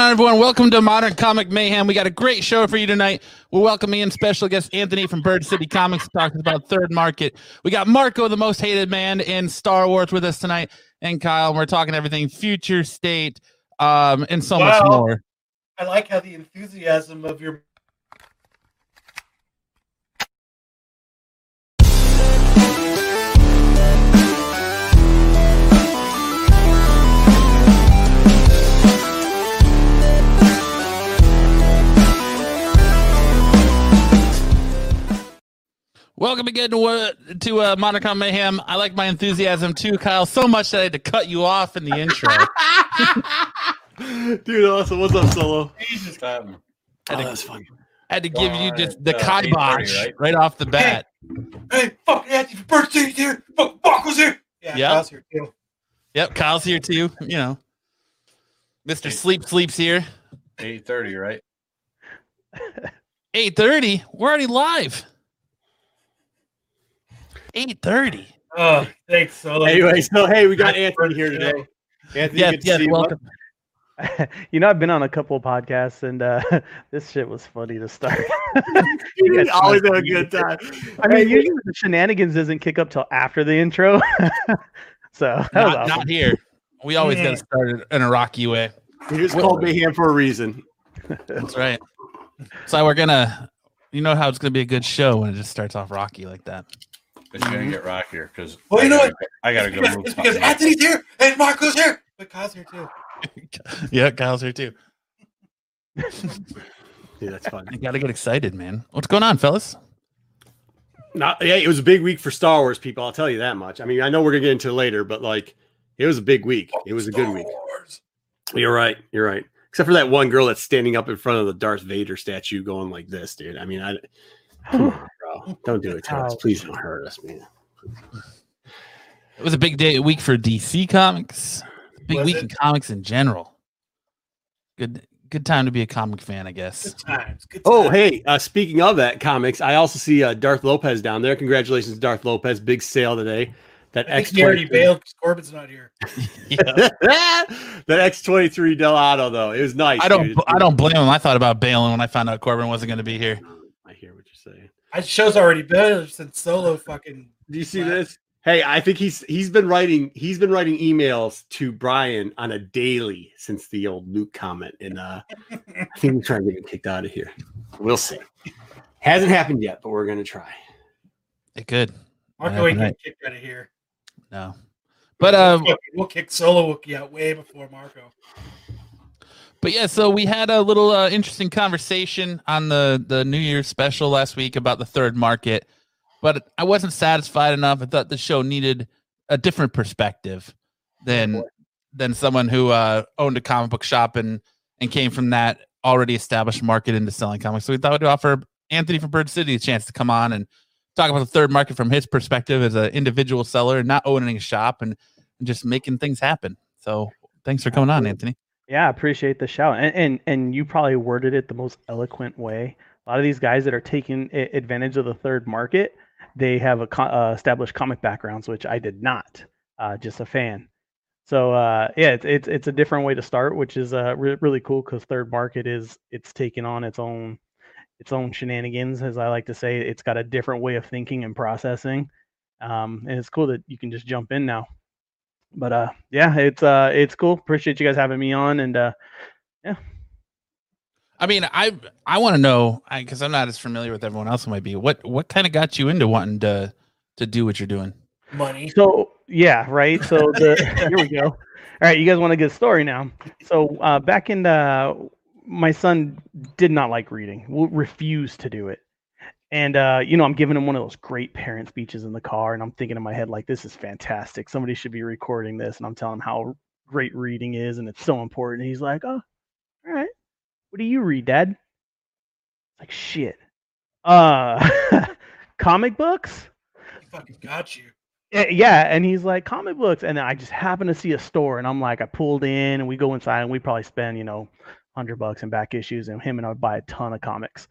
Hey, what's going on, everyone? Welcome to Modern Comic Mayhem. We got a great show for you tonight. We're welcoming in special guest Anthony from Bird City Comics to talk about Third Market. We got Marco, the most hated man in Star Wars, with us tonight, and Kyle. And we're talking everything future state um, and so much more. I like how the enthusiasm of your Welcome again to uh, to uh, Modern Mayhem. I like my enthusiasm too, Kyle, so much that I had to cut you off in the intro. Dude, awesome. What's up, Solo? Jesus. Um, Had to, that's funny. had to give you just the it's, uh, kibosh right? right? off the bat. Hey, fuck Anthony for Bird City here. Fuck Marco's here. Yeah, Yeah. Kyle's here too. Yep, Kyle's here too. You know, Mister Sleep Sleeps here. eight thirty, right? Eight thirty. We're already live. Eight thirty. Oh, thanks, Solo. Anyway, so hey, we got Anthony here birthday. today. Anthony, Yes, good to see you. Welcome. you know, I've been on a couple of podcasts, and uh, this shit was funny to start. You guys always have a good time. I mean, Hey, usually the shenanigans doesn't kick up till after the intro, so that was Not, awesome. not here. We always Yeah. get started in a rocky way. Here's called Mayhem for a reason. That's right. So we're gonna, you know how it's gonna be a good show when it just starts off rocky like that. It's gonna mm-hmm. get rockier because Well, you know what? I gotta go because, move. it's because something. Anthony's here and Marco's here, but Kyle's here too. yeah, Kyle's here too. Yeah, that's fun. You gotta get excited, man. What's going on, fellas? Not, yeah, it was a big week for Star Wars people. I'll tell you that much. I mean, I know we're gonna get into it later, but like, it was a big week. It was a good week. Wars. You're right. You're right. Except for that one girl that's standing up in front of the Darth Vader statue, going like this, dude. I mean, I come on, bro. Don't do it to us. Please don't hurt us, man. It was a big day, week for DC Comics. Big Was week it? in comics in general. Good, good time to be a comic fan, I guess. Good times. Good Oh, hey, uh, speaking of that comics, I also see uh, Darth Lopez down there. Congratulations, Darth Lopez. Big sale today. That I X think he already bailed because Corbin's not here. Yeah. that X twenty three Del Auto though, it was nice. I don't, dude. I don't blame him. I thought about bailing when I found out Corbin wasn't going to be here. I hear what you're saying. I show's already been since Solo fucking. Do you see Wow. this? Hey, I think he's he's been writing he's been writing emails to Brian on a daily since the old Luke comment, and uh, I think we're trying to get him kicked out of here. We'll see. Hasn't happened yet, but we're gonna try. It could. Marco ain't Right. getting kicked out of here. No. But um, We'll- we'll kick Solo Wookie out way before Marco. But yeah, so we had a little uh, interesting conversation on the the New Year's special last week about the third market, but I wasn't satisfied enough. I thought the show needed a different perspective than than someone who uh, owned a comic book shop and and came from that already established market into selling comics. So we thought we'd offer Anthony from Bird City a chance to come on and talk about the third market from his perspective as an individual seller and not owning a shop and, and just making things happen. So thanks for coming on, Anthony. Yeah, I appreciate the shout, and, and and you probably worded it the most eloquent way. A lot of these guys that are taking advantage of the third market, they have a co- uh, established comic backgrounds, which I did not. Uh, just a fan. So uh, yeah, it's, it's it's a different way to start, which is uh, re- really cool because third market is it's taking on its own its own shenanigans, as I like to say. It's got a different way of thinking and processing, um, and it's cool that you can just jump in now. But uh, yeah, it's uh, it's cool. Appreciate you guys having me on, and uh, yeah. I mean, I I want to know because I'm not as familiar with everyone else who might be. What what kind of got you into wanting to to do what you're doing? Money. So yeah, right. So the here we go. All right, you guys want a good story now? So uh, back in the, my son did not like reading, w- refused to do it, and uh, you know I'm giving him one of those great parent speeches in the car, and I'm thinking in my head like, this is fantastic. Somebody should be recording this, and I'm telling him how great reading is, and it's so important. And he's like, oh, all right. What do you read, Dad? Like shit. Uh, comic books. He fucking got you. Eh, yeah and he's like comic books and i just happen to see a store and i'm like i pulled in and we go inside and we probably spend you know 100 bucks in back issues and him and i would buy a ton of comics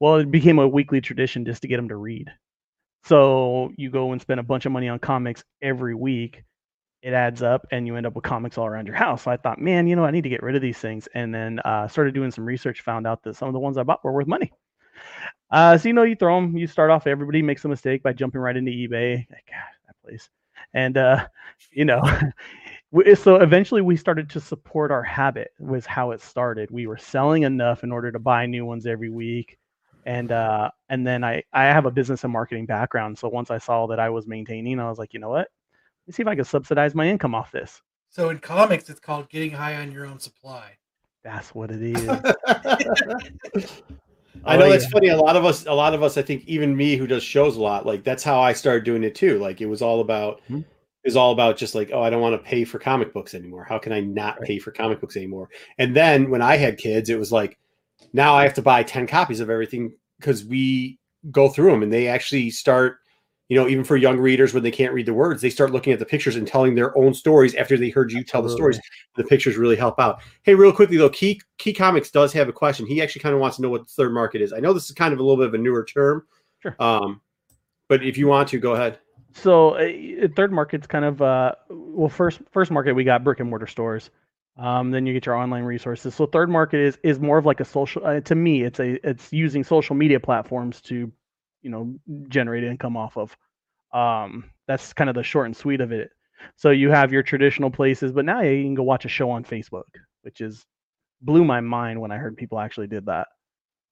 well it became a weekly tradition just to get him to read so you go and spend a bunch of money on comics every week it adds up and you end up with comics all around your house. So I thought, man, you know, I need to get rid of these things. And then uh, started doing some research, found out that some of the ones I bought were worth money. Uh, so you know, you throw them. You start off. Everybody makes a mistake by jumping right into eBay. God, that place. And uh, you know, so eventually we started to support our habit. Was how it started. We were selling enough in order to buy new ones every week. And uh, and then I I have a business and marketing background. So once I saw that I was maintaining, I was like, you know what? Let me see if I can subsidize my income off this. So in comics, it's called getting high on your own supply. That's what it is. I know Oh, that's yeah. funny. A lot of us, a lot of us, I think, even me who does shows a lot, like that's how I started doing it too. Like it was all about, Mhm. Was all about just like, oh, I don't want to pay for comic books anymore. How can I not Right. pay for comic books anymore? And then when I had kids, it was like, now I have to buy ten copies of everything because we go through them and they actually start, you know, even for young readers when they can't read the words, they start looking at the pictures and telling their own stories after they heard you tell the stories. The pictures really help out. Hey, real quickly though, Key Key Comics does have a question. He actually kind of wants to know what the third market is. I know this is kind of a little bit of a newer term. Sure. Um, but if you want to, go ahead. So uh, third market's kind of uh, well first first market we got brick and mortar stores. Um, then you get your online resources. So third market is is more of like a social. Uh, to me, it's a it's using social media platforms to, you know, generate income off of. Um, that's kind of the short and sweet of it. So you have your traditional places, but now you can go watch a show on Facebook, which is blew my mind when I heard people actually did that.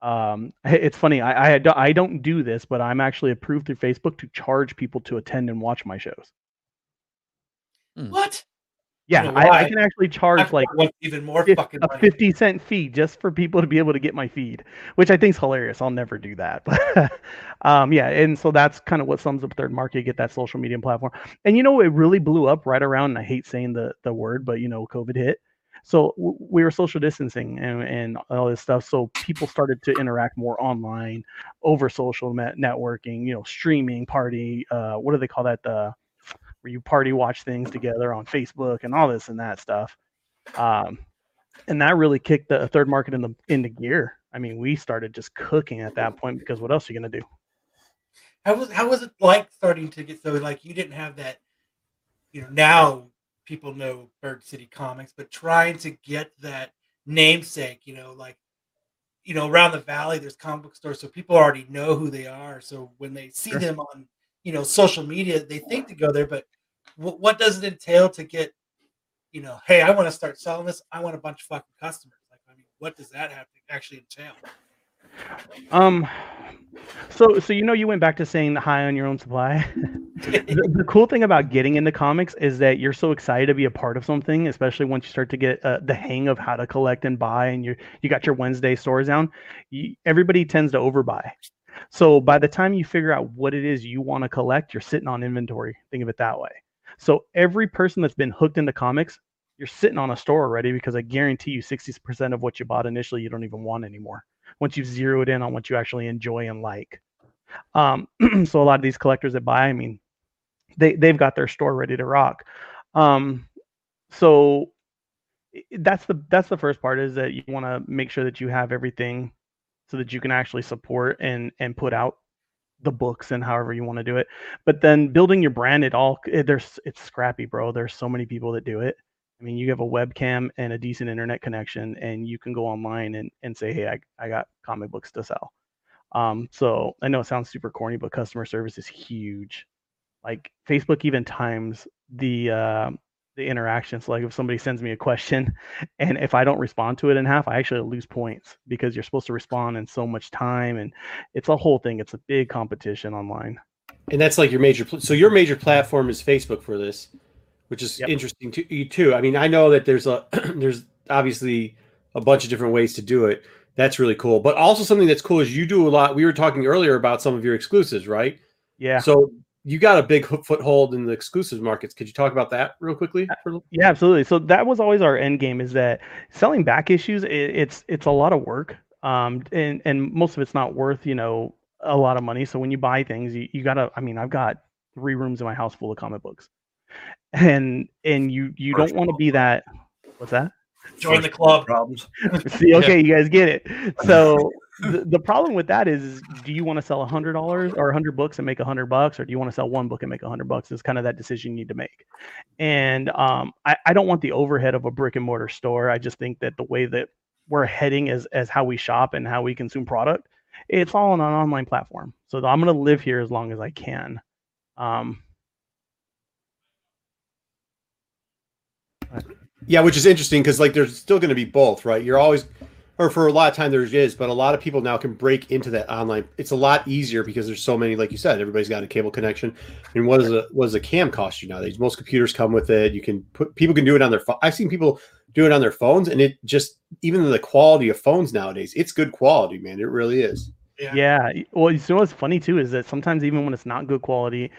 Um, it's funny. I, I do- I don't do this, but I'm actually approved through Facebook to charge people to attend and watch my shows. What? Yeah, know I, I can actually charge I like even more fif- fucking a money. 50 cent fee just for people to be able to get my feed, which I think is hilarious. I'll never do that. But um, yeah, and so that's kind of what sums up third market, get that social media platform. And you know, it really blew up right around, and I hate saying the, the word, but you know, COVID hit. So w- we were social distancing and, and all this stuff. So people started to interact more online over social net- networking, you know, streaming, party. Uh, what do they call that? The where you party watch things together on Facebook and all this and that stuff. Um, and that really kicked the third market in the into gear. I mean, we started just cooking at that point because what else are you gonna do? How was how was it like starting to get so like you didn't have that, you know, now people know Bird City Comics, but trying to get that namesake, you know, like you know, around the valley there's comic book stores, so people already know who they are. So when they see Sure. them on, you know, social media, they think to go there, but what, what does it entail to get, you know, hey, I want to start selling this, I want a bunch of fucking customers. Like, I mean, what does that have to actually entail? Um, so so you know you went back to saying high on your own supply. the, the cool thing about getting into comics is that you're so excited to be a part of something, especially once you start to get uh, the hang of how to collect and buy, and you you got your Wednesday stores down. You, everybody tends to overbuy. So by the time you figure out what it is you want to collect, you're sitting on inventory. Think of it that way. So every person that's been hooked into comics, you're sitting on a store already because I guarantee you 60% of what you bought initially you don't even want anymore once you've zeroed in on what you actually enjoy and like. Um, so a lot of these collectors that buy, I mean, they they've got their store ready to rock. Um, so that's the that's the first part is that you want to make sure that you have everything so that you can actually support and and put out the books and however you want to do it. But then building your brand, it all it, there's it's scrappy, bro. There's so many people that do it. I mean, you have a webcam and a decent internet connection, and you can go online and, and say, hey, I, I got comic books to sell. Um, so I know it sounds super corny, but customer service is huge. Like Facebook even times the uh, the interactions. Like if somebody sends me a question, and if I don't respond to it in half, I actually lose points because you're supposed to respond in so much time, and it's a whole thing. It's a big competition online. And that's like your major. Pl- so your major platform is Facebook for this, which is Yep. interesting to you too. I mean, I know that there's a there's obviously a bunch of different ways to do it. That's really cool. But also something that's cool is you do a lot. We were talking earlier about some of your exclusives, right? Yeah. So you got a big foothold in the exclusive markets. Could you talk about that real quickly? little- Yeah, absolutely. So that was always our end game is that selling back issues, it, it's it's a lot of work. Um, and and most of it's not worth you know a lot of money. So when you buy things, you, you gotta. I mean, I've got three rooms in my house full of comic books, and and you you don't want to be that. What's that? Join the club. Problems. See, okay, you guys get it. So the, the problem with that is, is do you want to sell a hundred dollars or a hundred books and make a hundred bucks, or do you want to sell one book and make a hundred bucks? Is kind of that decision you need to make. And um, I, I don't want the overhead of a brick and mortar store. I just think that the way that we're heading as as how we shop and how we consume product, it's all on an online platform. So I'm going to live here as long as I can. Um, Yeah, which is interesting because like there's still going to be both, right? You're always, or for a lot of time there is, but a lot of people now can break into that online. It's a lot easier because there's so many, like you said, everybody's got a cable connection. And what does a what does a cam cost you nowadays? Most computers come with it. You can put people can do it on their phone. I've seen people do it on their phones, and it just even the quality of phones nowadays, it's good quality, man. It really is. Yeah. Yeah. Well, you know what's funny too is that sometimes even when it's not good quality,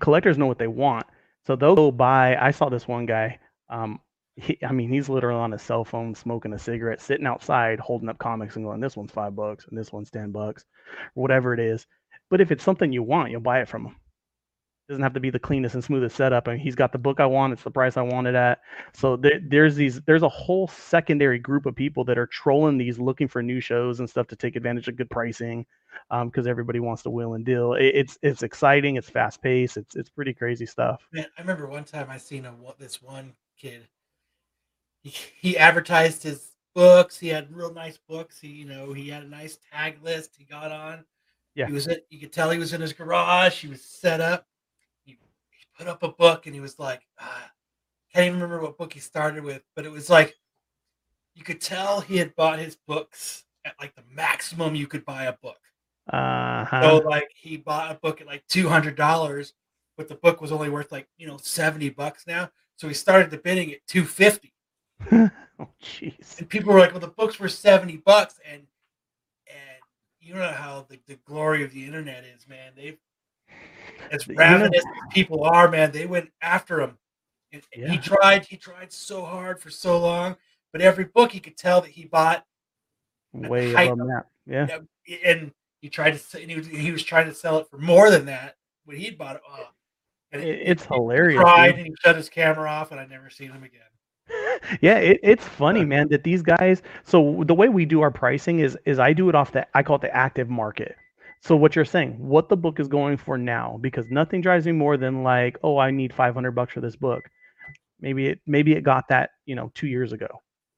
collectors know what they want. So they'll go buy. I saw this one guy. Um, he, I mean, he's literally on his cell phone, smoking a cigarette, sitting outside, holding up comics and going, "This one's five bucks, and this one's ten bucks, or whatever it is." But if it's something you want, you'll buy it from him. doesn't have to be the cleanest and smoothest setup, and he's got the book I want. It's the price I want it at. So there, there's these, there's a whole secondary group of people that are trolling these, looking for new shows and stuff to take advantage of good pricing, um, because everybody wants to wheel and deal. It, it's it's exciting, it's fast paced, it's it's pretty crazy stuff. Man, I remember one time I seen a this one kid. He, he advertised his books. He had real nice books. He you know he had a nice tag list. He got on. Yeah. He was at, you could tell he was in his garage. He was set up. He, he put up a book and he was like, ah, can't even remember what book he started with, but it was like you could tell he had bought his books at like the maximum you could buy a book. Uh-huh. So like he bought a book at like two hundred dollars, but the book was only worth like you know seventy bucks now. So he started the bidding at two fifty, oh jeez. and people were like, "Well, the books were seventy bucks," and and you know how the, the glory of the internet is, man. They as The internet- ravenous as people are, man. They went after him. And Yeah. He tried. He tried so hard for so long, but every book he could tell that he bought Way above that. Yeah. And he tried to and he was, he was trying to sell it for more than that when he'd bought it. Oh, and It- it's hilarious. Tried dude. and he shut his camera off, and I never seen him again. Yeah it, it's funny man that these guys so the way we do our pricing is is i do it off the i call it the active market so what you're saying what the book is going for now because nothing drives me more than like oh i need 500 bucks for this book maybe it maybe it got that you know two years ago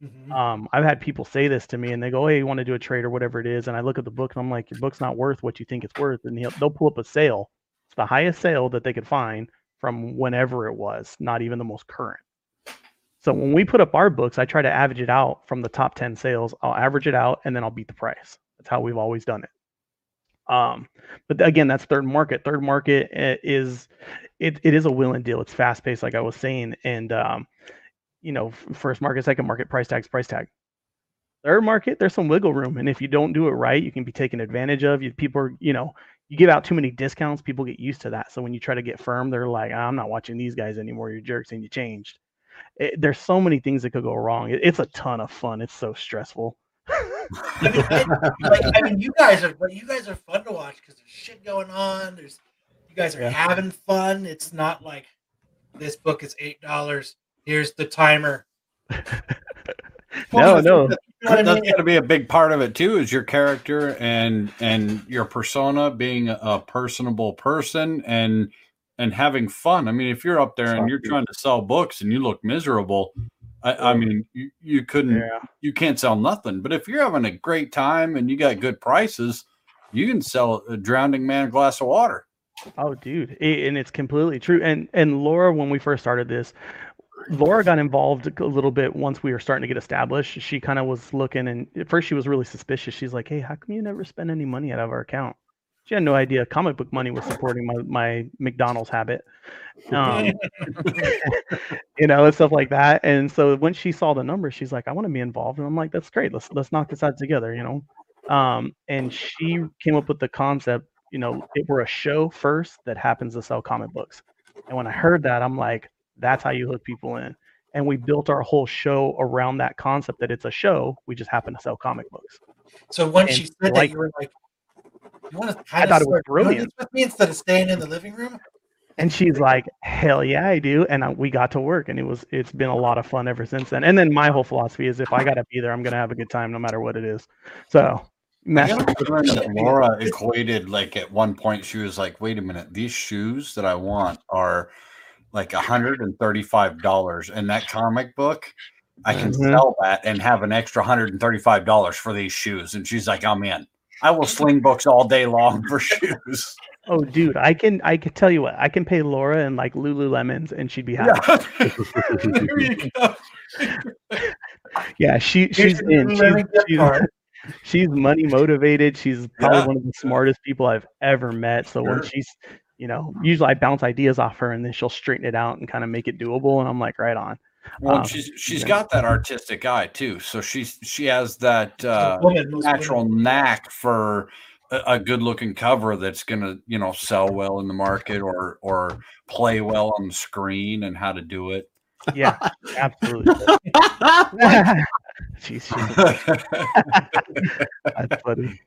Mhm. um, I've had people say this to me, and they go, "Hey, you want to do a trade or whatever it is?" And I look at the book, and I'm like, "Your book's not worth what you think it's worth." And they'll pull up a sale. It's the highest sale that they could find from whenever it was, not even the most current. So when we put up our books, I try to average it out from the top ten sales. I'll average it out, and then I'll beat the price. That's how we've always done it. Um, but again, that's third market. Third market eh, is it, it is a will and deal. It's fast paced, like I was saying, and um, you know, first market, second market, price tags, price tag. Third market, there's some wiggle room, and if you don't do it right, you can be taken advantage of. You people are, you know, you give out too many discounts, people get used to that. So when you try to get firm, they're like, "I'm not watching these guys anymore. You're jerks, and you changed. It, there's so many things that could go wrong. It, it's a ton of fun. It's so stressful. I mean, it- like, I mean, you guys are, but you guys are fun to watch because there's shit going on. There's, you guys are Yeah. having fun. It's not like this book is eight dollars. Here's the timer. No, no. You know what I That's mean? going to be a big part of it too. Is your character and and your persona being a personable person and and having fun. I mean, if you're up there and you're trying to sell books and you look miserable, I, I mean, you, you couldn't, Yeah. you can't sell nothing. But if you're having a great time and you got good prices, you can sell a drowning man a glass of water. Oh, dude, it, and it's completely true. And and Laura, when we first started this, Laura got involved a little bit once we were starting to get established. She kind of was looking, and at first she was really suspicious. She's like, "Hey, how come you never spend any money out of our account?" She had no idea comic book money was supporting my my McDonald's habit, um, you know, and stuff like that. And so when she saw the numbers, she's like, "I want to be involved," and I'm like, "That's great. Let's let's knock this out together," you know. Um, and she came up with the concept you know, it were a show first that happens to sell comic books. And when I heard that, I'm like, that's how you hook people in. And we built our whole show around that concept that it's a show. We just happen to sell comic books. So once And she said like- that, you were like, "You want to?" I thought it was brilliant. with me instead of staying in the living room. And she's like, hell yeah, I do. And I, we got to work and it was, it's been a lot of fun ever since then. And then my whole philosophy is if I got to be there, I'm going to have a good time no matter what it is. So Master Laura equated like at one point she was like, "Wait a minute, these shoes that I want are like hundred and thirty-five dollars, and that comic book, I can Mhm. sell that and have an extra hundred and thirty-five dollars for these shoes." And she's like, "I'm in. I will sling books all day long for shoes." Oh, dude, I can I can tell you what I can pay Laura in like Lululemons and she'd be happy. go. Yeah, she she's in. She's, she's, she's money motivated. She's probably Yeah. one of the smartest people I've ever met. So when she's, you know, usually I bounce ideas off her and then she'll straighten it out and kind of make it doable. And I'm like, right on. Well, Um, she's she's yeah. got that artistic eye too. So she's she has that uh, Woman, most natural women. knack for a, a good looking cover that's gonna you know sell well in the market or or play well on the screen and how to do it. Yeah, absolutely. Jeez, she's That's funny.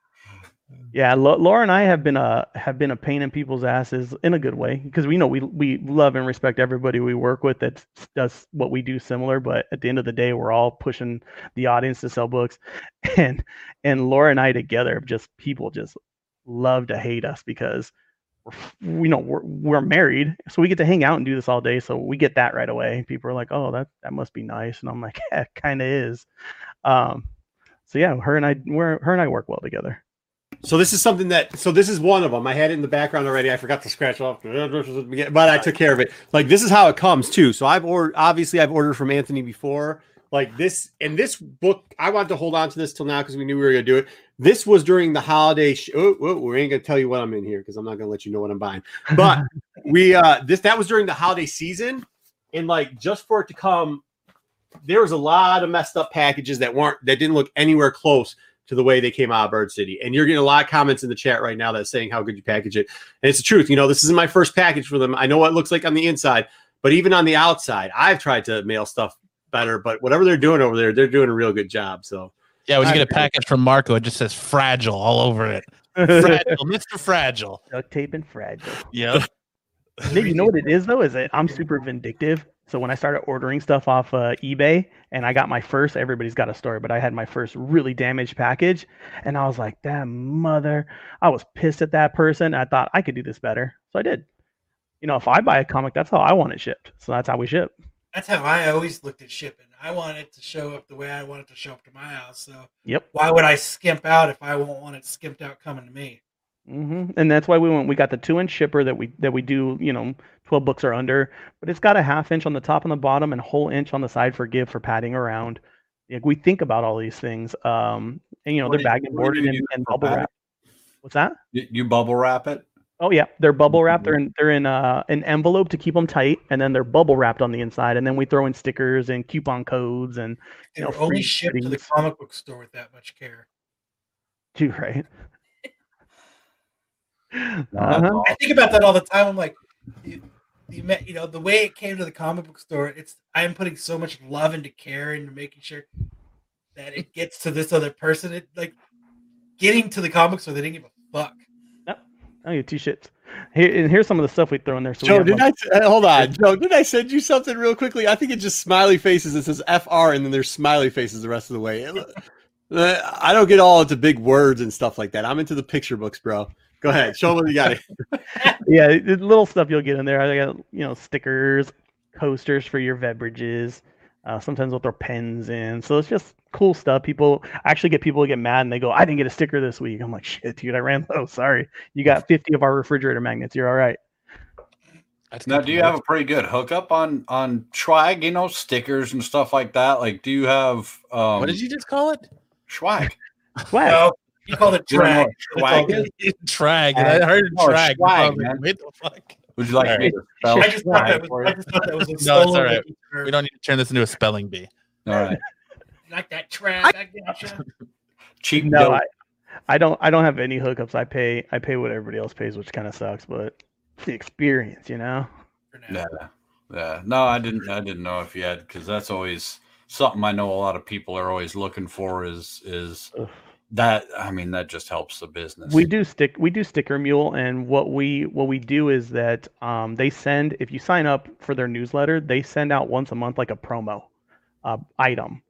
Yeah, Laura and I have been a have been a pain in people's asses in a good way because we know we we love and respect everybody we work with that does what we do similar, but at the end of the day, we're all pushing the audience to sell books, and and Laura and I together just people just love to hate us because you know we're we're married, so we get to hang out and do this all day, so we get that right away. People are like, oh, that that must be nice, and I'm like, yeah, kind of is. Um, so yeah, her and I, we're her and I work well together. So this is something that so this is one of them. I had it in the background already. I forgot to scratch off, but I took care of it. Like this is how it comes too. So I've ordered obviously I've ordered from Anthony before. Like this and this book, I wanted to hold on to this till now because we knew we were gonna do it. This was during the holiday. Sh- oh, oh, we ain't gonna tell you what I'm in here because I'm not gonna let you know what I'm buying. But we uh this that was during the holiday season, and like just for it to come, there was a lot of messed up packages that weren't that didn't look anywhere close to the way they came out of Bird City. And you're getting a lot of comments in the chat right now that's saying how good you package it. And it's the truth. You know, this isn't my first package for them. I know what it looks like on the inside, but even on the outside, I've tried to mail stuff better. But whatever they're doing over there, they're doing a real good job. So Yeah, when you I get a package from Marco, it just says fragile all over it. Fragile, Mr. Fragile. Duct tape and fragile. Yeah. Nick, you know what it is though? Is that I'm super vindictive. So when I started ordering stuff off uh, eBay and I got my first, everybody's got a story, but I had my first really damaged package, and I was like, "That mother!" I was pissed at that person. I thought I could do this better, so I did. You know, if I buy a comic, that's how I want it shipped. So that's how we ship. That's how I always looked at shipping. I want it to show up the way I want it to show up to my house. So Yep. why would I skimp out if I won't want it skimped out coming to me? Hmm And that's why we went. We got the two inch shipper that we that we do. You know, twelve books or under, but it's got a half inch on the top and the bottom, and a whole inch on the side for give for padding around. Like we think about all these things. Um, and you know, What they're bagged and boarded and, and bubble wrap. What's that? You, bubble wrap it. Oh yeah, they're bubble wrapped. They're in they're in uh, an envelope to keep them tight, and then they're bubble wrapped on the inside. And then we throw in stickers and coupon codes and You know, only shipped to the comic book store with that much care. do right. No, Uh-huh. I think about that all the time. I'm like, you, you, met, you know, the way it came to the comic book store, it's I'm putting so much love into care into making sure that it gets to this other person. It like getting to the comic store, they didn't give a fuck. Yep. I get two shits. Here and here's some of the stuff we throw in there. So Joe, did like- I hold on, Joe? Did I send you something real quickly? I think it's just smiley faces. It says FR, and then there's smiley faces the rest of the way. Uh, I don't get all into big words and stuff like that. I'm into the picture books, bro. Go ahead, show them what you got. yeah, it- it- little stuff you'll get in there. I got you know stickers, coasters for your beverages. Uh, sometimes we'll throw pens in. So it's just cool stuff. People I actually get people to get mad and they go, "I didn't get a sticker this week." I'm like, "Shit, dude, I ran low. Sorry, you got 50 of our refrigerator magnets. You're all right." That's Now, do you know. have a pretty good hookup on on swag? You know, stickers and stuff like that. Like, do you have um, What did you just call it? swag? Swag. Well, you called it You don't drag. what That's all swag good. Trag. and I heard Oh, trag. so I swag, like, man. Wait the fuck. Would you like me to spell I just thought that was. I just thought that was a No, it's all right. Term. We don't need to turn this into a spelling bee. All right, like that trag. I gotcha. cheap no, dope. I, I don't. I don't have any hookups. I pay. I pay what everybody else pays, which kind of sucks, but it's the experience, you know. Yeah, yeah. No, I didn't. I didn't know if you had because that's always something I know a lot of people are always looking for. Is is Ugh. That? I mean, that just helps the business. We do stick we do sticker mule and what we what we do is that um, they send if you sign up for their newsletter, they send out once a month like a promo uh, item.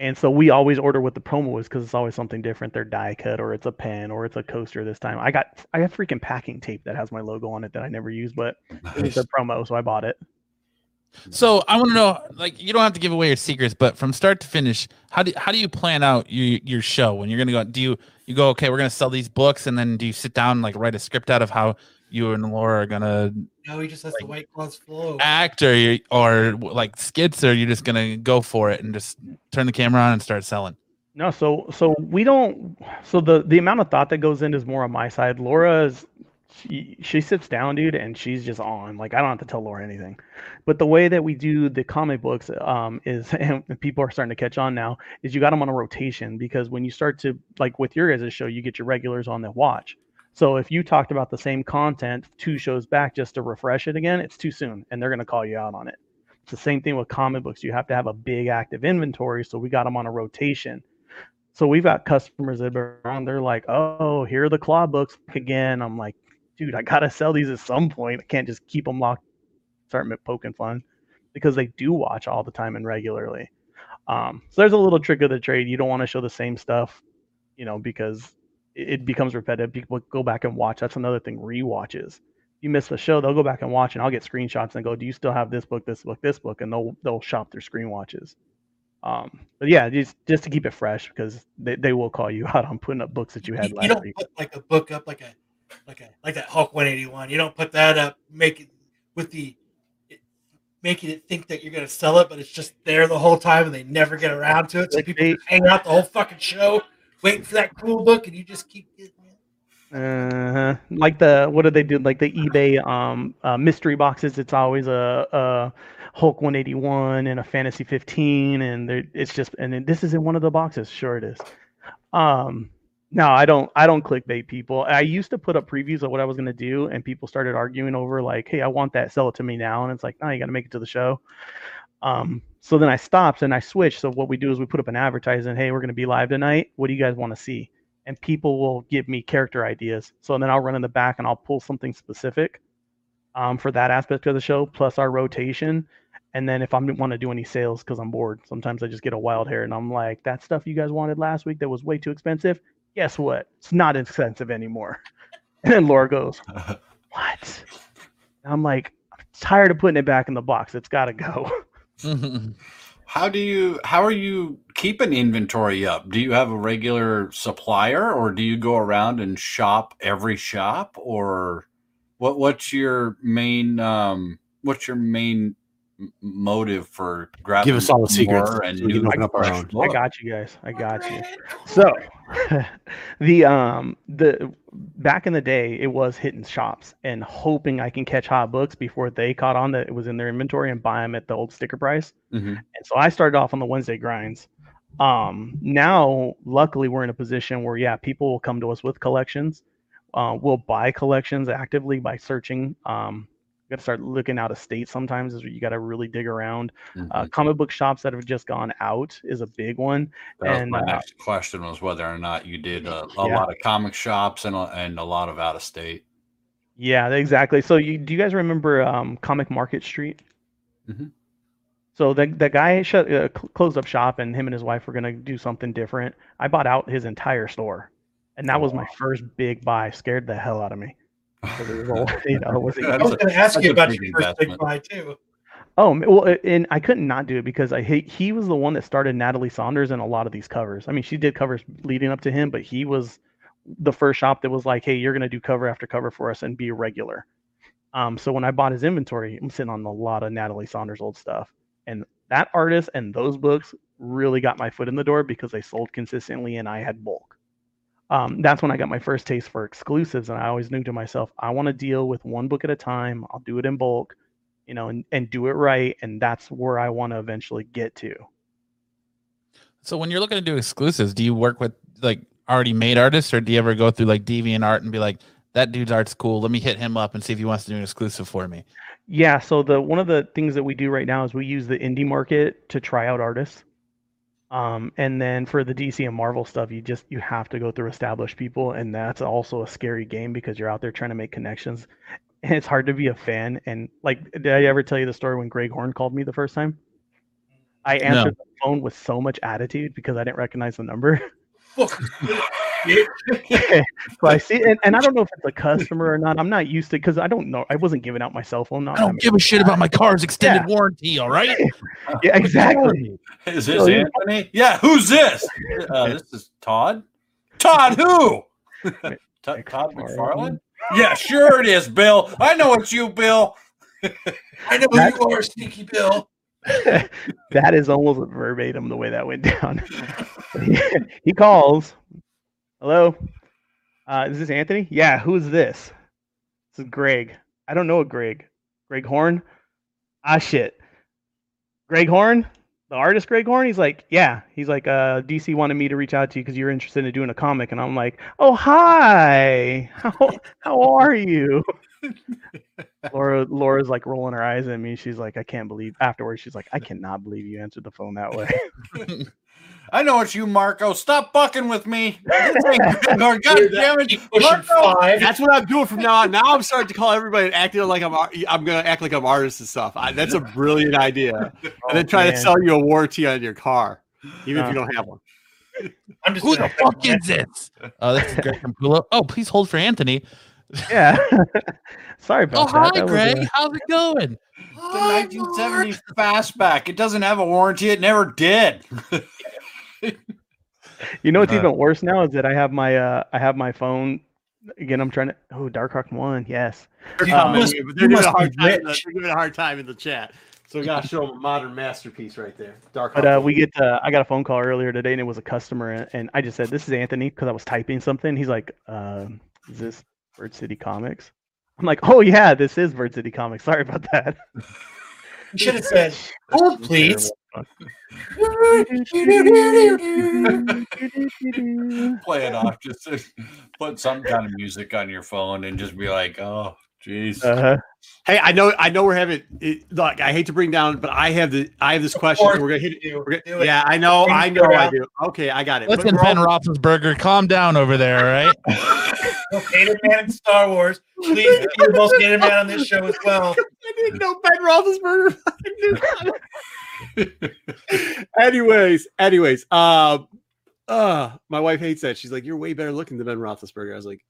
And so we always order what the promo is because it's always something different. They're die cut or it's a pen or it's a coaster this time. I got I have freaking packing tape that has my logo on it that I never use, but it was a promo, so I bought it. So I want to know, like, you don't have to give away your secrets, but from start to finish, how do how do you plan out your your show when you're gonna go? Do you you go okay? We're gonna sell these books, and then do you sit down and like write a script out of how you and Laura are gonna No, he just has the white claws flow. act, or you, or like skits, or you're just gonna go for it and just turn the camera on and start selling? No, so so we don't. So the the amount of thought that goes in is more on my side. Laura's she sits down, dude, and she's just on. Like I don't have to tell Laura anything. But the way that we do the comic books um, is, and people are starting to catch on now, is you got them on a rotation because when you start to like with your guys' show, you get your regulars on the watch. So if you talked about the same content two shows back just to refresh it again, it's too soon, and they're to call you out on it. It's the same thing with comic books. You have to have a big active inventory, so we got them on a rotation. So we've got customers that are around. They're like, "Oh, here are the claw books again." I'm like, "Dude, I gotta sell these at some point. I can't just keep them locked, start poking fun, because they do watch all the time and regularly." Um, so there's a little trick of the trade. You don't want to show the same stuff, you know, because it, it becomes repetitive. People go back and watch. That's another thing. Rewatches. You miss the show, they'll go back and watch, and I'll get screenshots and go, "Do you still have this book, this book, this book?" And they'll they'll shop their screen watches. Um, but yeah, just just to keep it fresh because they, they will call you out on putting up books that you had You, you don't week. put like a book up like a like a like that Hulk 181. You don't put that up, make it with the it- making it think that you're gonna sell it, but it's just there the whole time and they never get around to it. So people Clickbait. just hang out the whole fucking show waiting for that cool book, and you just keep getting it. Uh-huh. Like the what do they do? Like the eBay um uh, mystery boxes. It's always a, a Hulk 181 and a Fantasy 15, and it's just and then this is in one of the boxes. Sure it is. Um, no, I don't. I don't clickbait people. I used to put up previews of what I was gonna do, and people started arguing over like, "Hey, I want that. Sell it to me now." And it's like, "No, you got to make it to the show." Um, so then I stopped and I switched. So what we do is we put up an advertisement. Hey, we're gonna be live tonight. What do you guys want to see? and people will give me character ideas. So then I'll run in the back and I'll pull something specific um, for that aspect of the show, plus our rotation. And then if I want to do any sales because I'm bored, sometimes I just get a wild hair and I'm like, that stuff you guys wanted last week that was way too expensive. Guess what? It's not expensive anymore. And then Laura goes, what? And I'm like, I'm tired of putting it back in the box. It's got to go. How do you how are you keeping inventory up? Do you have a regular supplier or do you go around and shop every shop or what what's your main um what's your main motive for grabbing Give us all the secrets and so new open up our own. I got you guys. I got you. So the um the back in the day it was hitting shops and hoping I can catch hot books before they caught on that it was in their inventory and buy them at the old sticker price. Mhm. And so I started off on the Wednesday grinds. Um now luckily we're in a position where yeah, people will come to us with collections. Uh, we'll buy collections actively by searching. Um got to start looking out of state sometimes is where you got to really dig around. Uh, Mhm. comic book shops that have just gone out is a big one. That and, my uh, next question was whether or not you did a, a Yeah. lot of comic shops and a, and a lot of out of state. Yeah, exactly. So you do you guys remember um, Comic Market Street? Mhm. So the the guy shut uh, cl- closed up shop, and him and his wife were gonna do something different. I bought out his entire store, and that was my first big buy. Scared the hell out of me. 'Cause it was all- you know, it was- I was going to ask you about your first big investment. buy too. Oh well, and I couldn't not do it because I hate. He was the one that started Natali Sanders in a lot of these covers. I mean, she did covers leading up to him, but he was the first shop that was like, "Hey, you're gonna do cover after cover for us and be a regular." Um, so when I bought his inventory, I'm sitting on a lot of Natali Sanders old stuff, and that artist and those books really got my foot in the door because they sold consistently and I had bulk. Um, that's when I got my first taste for exclusives, and I always knew to myself, I want to deal with one book at a time. I'll do it in bulk you know, and, and do it right. And that's where I want to eventually get to. So when you're looking to do exclusives, do you work with like already made artists, or do you ever go through like deviant art and be like, "That dude's art's cool. Let me hit him up and see if he wants to do an exclusive for me." Yeah. So the one of the things that we do right now is we use the indie market to try out artists. Um, and then for the DC and Marvel stuff, you just you have to go through established people, and that's also a scary game because you're out there trying to make connections, and it's hard to be a fan. And like, did I ever tell you the story when Greg Horn called me the first time? I answered the phone with so much attitude because I didn't recognize the number. Fuck. so I see, and, and I don't know if it's a customer or not. I'm not used to because I don't know. I wasn't giving out my cell phone. Not I don't give a shit about my car's extended warranty. All right. Yeah, exactly. Is this So Anthony? Yeah, who's this? Uh, this is Todd. Todd who? Todd, Todd McFarlane? Yeah, sure it is, Bill. I know it's you, Bill. I know who you are, Sneaky Bill. that is almost verbatim the way that went down. he calls. Hello. Uh, is this Anthony? Yeah. Who's this? This is Greg. I don't know a Greg. Greg Horn. Ah shit. Greg Horn, the artist Greg Horn. He's like, yeah. He's like, uh, DC wanted me to reach out to you because you're interested in doing a comic, and I'm like, oh hi. How how are you? Laura Laura's like rolling her eyes at me. She's like, I can't believe afterwards, she's like, I cannot believe you answered the phone that way. I know it's you, Marco. Stop fucking with me. This ain't good. God damn it. Marco. That's what I'm doing from now on. Now I'm starting to call everybody and acting like I'm. I'm gonna act like I'm artist and stuff. I, that's a brilliant idea. And then try to sell you a warranty on your car, even if you Uh. don't have one. I'm just Who the fuck is this? Oh, that's Greg from Pulo. Oh, please hold for Anthony. Yeah. Sorry Oh, about hi, that. That Greg. uh, How's it going? The 1970 fastback. It doesn't have a warranty. It never did. you know what's Uh, even worse now is that I have my uh I have my phone again. I'm trying to oh Darkhawk one yes. You Um, must- they're giving must a hard time. in the- They're giving a hard time in the chat. So we gotta show them a modern masterpiece right there. Dark. But Hawk uh, we get uh, I got a phone call earlier today and it was a customer and, and I just said this is Anthony because I was typing something. He's like, um, is this Bird City Comics? I'm like, oh yeah, this is Bird City Comics. Sorry about that. You should have said, hold please. Play it off. Just put some kind of music on your phone and just be like, oh, jeez. Uh, Hey, I know, I know, we're having. It, look, I hate to bring down, but I have the, I have this question. We're gonna hit it. Do We're it. gonna, yeah, I know, I know, I do. Okay, I got it. Listen, Ben all- Roethlisberger, calm down over there, all right? Most hated man in Star Wars. Please be the most hated man on this show as well. I didn't know Ben Roethlisberger. anyways, anyways, um, uh, my wife hates that. She's like, "You're way better looking than Ben Roethlisberger." I was like,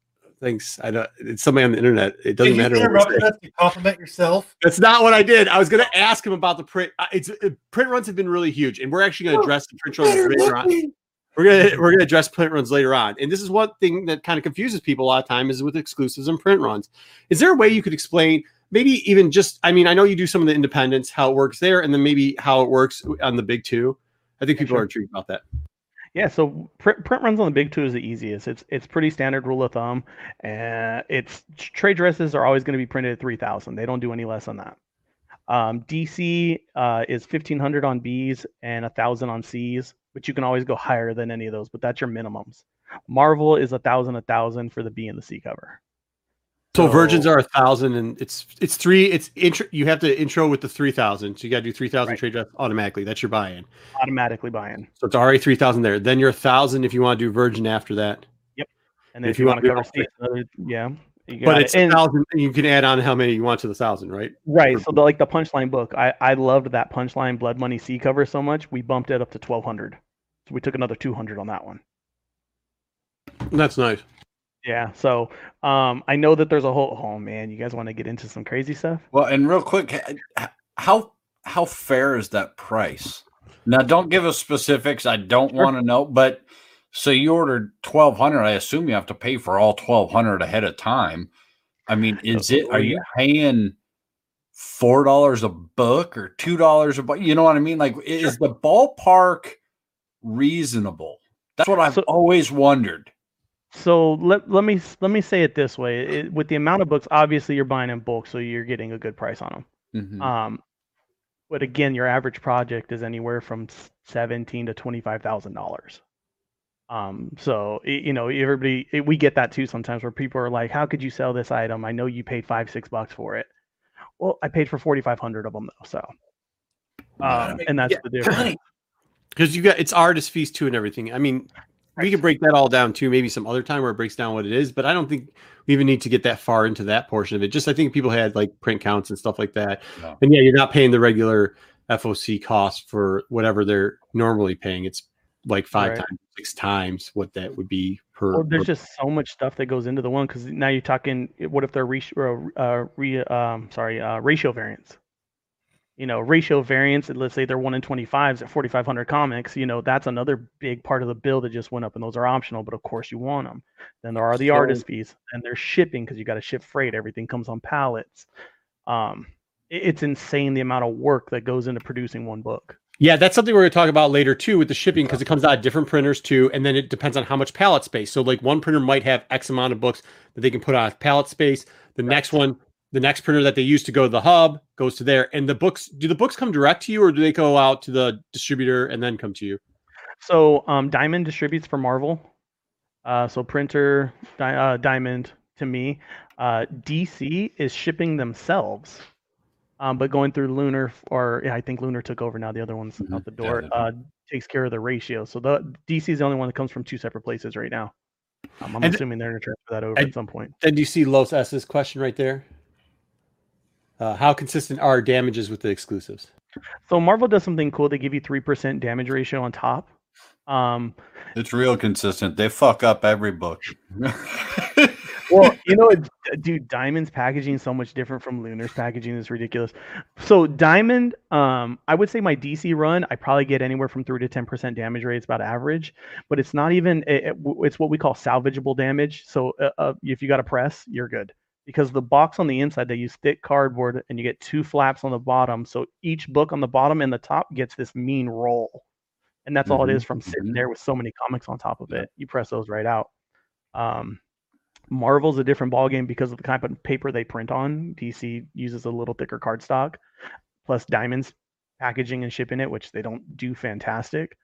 "Thanks." I know it's somebody on the internet. It doesn't matter. interrupt us to compliment yourself? That's not what I did. I was going to ask him about the print. It's uh, print runs have been really huge, and we're actually going to address the print runs later on. We're gonna we're gonna address print runs later on, and this is one thing that kind of confuses people a lot of time is with exclusives and print runs. Is there a way you could explain, maybe even just? I mean, I know you do some of the independents, how it works there, and then maybe how it works on the big two. I think people sure. are intrigued about that. Yeah, so print, print runs on the big two is the easiest. It's it's pretty standard rule of thumb, and it's trade dresses are always going to be printed at three thousand. They don't do any less than that. Um, DC uh, is fifteen hundred on Bs and thousand on Cs, but you can always go higher than any of those. But that's your minimums. Marvel is a thousand, a thousand for the B and the C cover. So So- virgins are a thousand, and it's it's three. It's intro. You have to intro with the three thousand. So you got to do three thousand Right. trade dress automatically. That's your buy-in. Automatically buy-in, So it's already three thousand there. Then you're a thousand if you want to do virgin after that. Yep. And then If if, you you want to cover another, yeah, But it. it's a thousand. and You can add on how many you want to the thousand, right? Right. So the, like the punchline book, I I loved that punchline Blood Money C cover so much. We bumped it up to twelve hundred. So we took another two hundred on that one. That's nice. Yeah. So um, I know that there's a whole. Oh man, you guys want to get into some crazy stuff? Well, and real quick, how how fair is that price? Now, don't give us specifics. I don't Sure. want to know. But so you ordered twelve hundred. I assume you have to pay for all twelve hundred ahead of time. I mean, is it? Are you paying four dollars a book or two dollars a book? You know what I mean? Like, is the ballpark reasonable? That's what I've So- always wondered. So let let me let me say it this way: it, with the amount of books, obviously you're buying in bulk, so you're getting a good price on them. Mhm. Um, but again, your average project is anywhere from s- seventeen to twenty five thousand dollars. Um, so you know, everybody it- we get that too sometimes, where people are like, "How could you sell this item? I know you paid five six bucks for it." Well, I paid for forty five hundred of them though, so um, and that's Yeah. the difference. Because you got it's artist fees too and everything. I mean, we could break that all down too, maybe some other time where it breaks down what it is, but I don't think we even need to get that far into that portion of it. Just I think people had like print counts and stuff like that. No. And yeah, you're not paying the regular FOC cost for whatever they're normally paying. It's like five Right. times, six times what that would be per. Well, there's per- just so much stuff that goes into the one because now you're talking. What if they're re, uh, uh, re um, sorry, uh, ratio variance? You know, ratio variance. and Let's say they're one in 25s at 4,500 comics. You know, that's another big part of the bill that just went up, and those are optional. But of course, you want them. Then there are the So- artist fees, and there's shipping because you got to ship freight. Everything comes on pallets. Um, it's insane the amount of work that goes into producing one book. Yeah, that's something we're going to talk about later too with the shipping because it comes out of different printers too, and then it depends on how much pallet space. So, like one printer might have X amount of books that they can put on pallet space. The next one, the next printer that they use to go to the hub goes to there. And the books, do the books come direct to you, or do they go out to the distributor and then come to you? So um, Diamond distributes for Marvel. Uh, so printer Di- uh, Diamond to me. Uh, DC is shipping themselves, um, but going through Lunar or yeah, I think Lunar took over now. The other one's Mhm. out the door. they uh, takes care of the ratio. So the DC is the only one that comes from two separate places right now. Um, I'm And- assuming they're going to transfer that over and- at some point. Then do you see Los S's question right there? Uh, how consistent are damages with the exclusives? So Marvel does something cool. They give you three percent damage ratio on top. Um, It's real consistent. They fuck up every book. well, you know, dude, Diamond's packaging is so much different from Lunar's packaging. is ridiculous. So Diamond, um, I would say my DC run, I probably get anywhere from three to ten percent damage rate. It's about average, but it's not even. It, it- it's what we call salvageable damage. So uh, uh, if you got a press, you're good because the box on the inside they use thick cardboard and you get two flaps on the bottom. So each book on the bottom and the top gets this mean roll, and that's all it Mhm, is from sitting mhm. there with so many comics on top of it. You press those right out. Um, Marvel's a different ballgame because of the kind of paper they print on. DC uses a little thicker cardstock, plus Diamond's packaging and shipping it, which they don't do fantastic.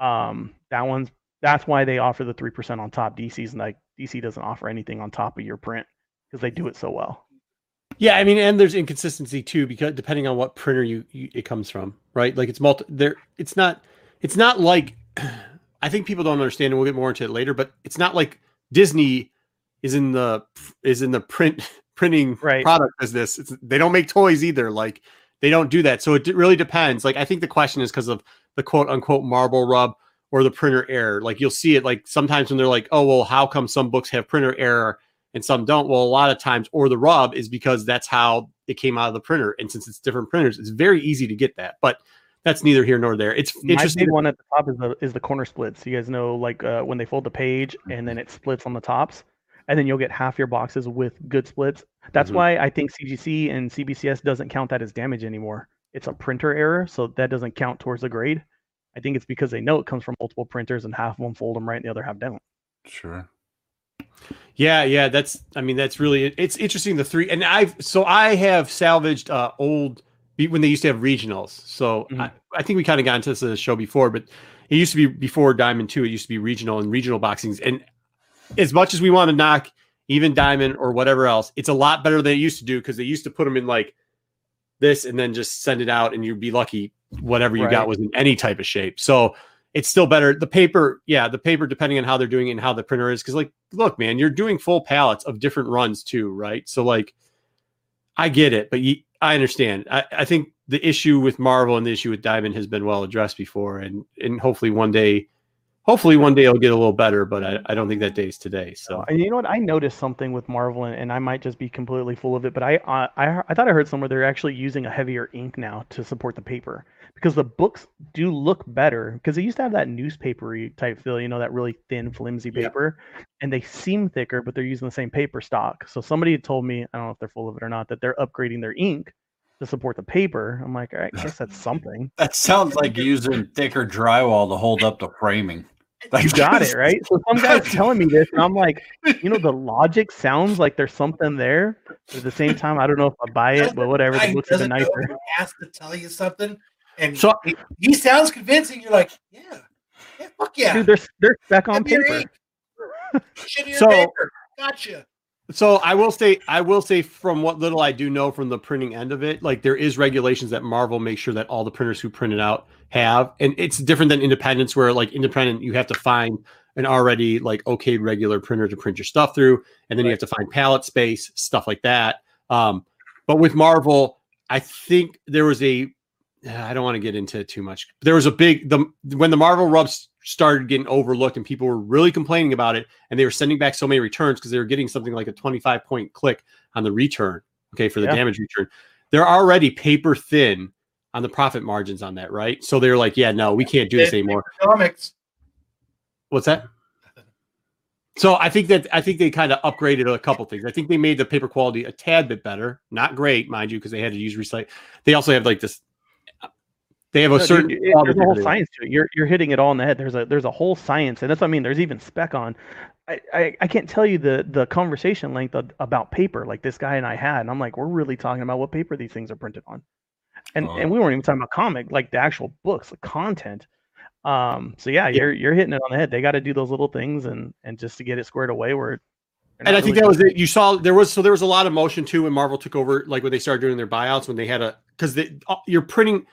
Um, that one's that's why they offer the three percent on top. DC's like DC doesn't offer anything on top of your print because they do it so well. Yeah, I mean, and there's inconsistency too because depending on what printer you, you it comes from, right? Like it's multi there. It's not. It's not like I think people don't understand, and we'll get more into it later. But it's not like Disney is in the is in the print printing Right. product business. It's, they don't make toys either. Like they don't do that. So it really depends. Like I think the question is because of the quote unquote marble rub or the printer error. Like you'll see it like sometimes when they're like, oh well, how come some books have printer error and some don't? Well, a lot of times, or the rub is because that's how it came out of the printer. And since it's different printers, it's very easy to get that. But that's neither here nor there. It's My interesting. one at the top is the is the corner splits. You guys know, like uh, when they fold the page and then it splits on the tops, and then you'll get half your boxes with good splits. That's Mhm. why I think CGC and CBCS doesn't count that as damage anymore. It's a printer error, so that doesn't count towards the grade. I think it's because they know it comes from multiple printers and half of them fold them right and the other half don't. Sure. Yeah, yeah, that's I mean that's really it's interesting the three and I've so I have salvaged uh old when they used to have regionals. So Mhm. I, I think we kind of got into this in the show before, but it used to be before Diamond 2, it used to be regional and regional boxings and as much as we want to knock even Diamond or whatever else, it's a lot better than it used to do because they used to put them in like this and then just send it out and you'd be lucky whatever you got was in any type of shape. So it's still better. The paper, yeah, the paper, depending on how they're doing it and how the printer is, because like, look, man, you're doing full palettes of different runs too, right? So like, I get it, but you, I understand. I, I think the issue with Marvel and the issue with Diamond has been well addressed before, and and hopefully one day, hopefully one day it'll get a little better. But I, I don't think that day is today. So And you know what? I noticed something with Marvel, and, and I might just be completely full of it, but I, I I thought I heard somewhere they're actually using a heavier ink now to support the paper because the books do look better because they used to have that newspapery type feel, you know, that really thin, flimsy Yeah. paper, and they seem thicker, but they're using the same paper stock. So somebody had told me, I don't know if they're full of it or not, that they're upgrading their ink to support the paper. I'm like, all right, I guess that's something. That sounds like using thicker drywall to hold up the framing. You got it right. So some guy's telling me this, and I'm like, you know, the logic sounds like there's something there. But at the same time, I don't know if I buy it, but whatever. The books know nicer. asked to tell you something, and So- he, he sounds convincing. You're like, yeah, yeah, fuck yeah. Dude, they're they're back on paper. So- paper. Gotcha. So I will say, I will say from what little I do know from the printing end of it, like there is regulations that Marvel makes sure that all the printers who print it out have, and it's different than independents, where like independent you have to find an already like okay regular printer to print your stuff through, and then you have to find pallet space, stuff like that. Um, but with Marvel, I think there was a I don't want to get into it too much. There was a big the when the Marvel rubs started getting overlooked and people were really complaining about it and they were sending back so many returns because they were getting something like a 25 point click on the return okay for the Yeah. damage return they're already paper thin on the profit margins on that right so they're like yeah no we can't do this anymore Comics. what's that so i think that i think they kind of upgraded a couple things i think they made the paper quality a tad bit better not great mind you because they had to use recycle they also have like this they have a No, certain dude, there's a whole science to it. You're you're hitting it all in the head. There's a there's a whole science, and that's what I mean. There's even spec on. I, I, I can't tell you the the conversation length of, about paper like this guy and I had, and I'm like, we're really talking about what paper these things are printed on, and Oh. and we weren't even talking about comic like the actual books, the content. Um. So yeah, you're you're hitting it on the head. They got to do those little things and and just to get it squared away where. and I think really that was it. You saw there was so there was a lot of motion too when Marvel took over, like when they started doing their buyouts, when they had a because they uh, you're printing,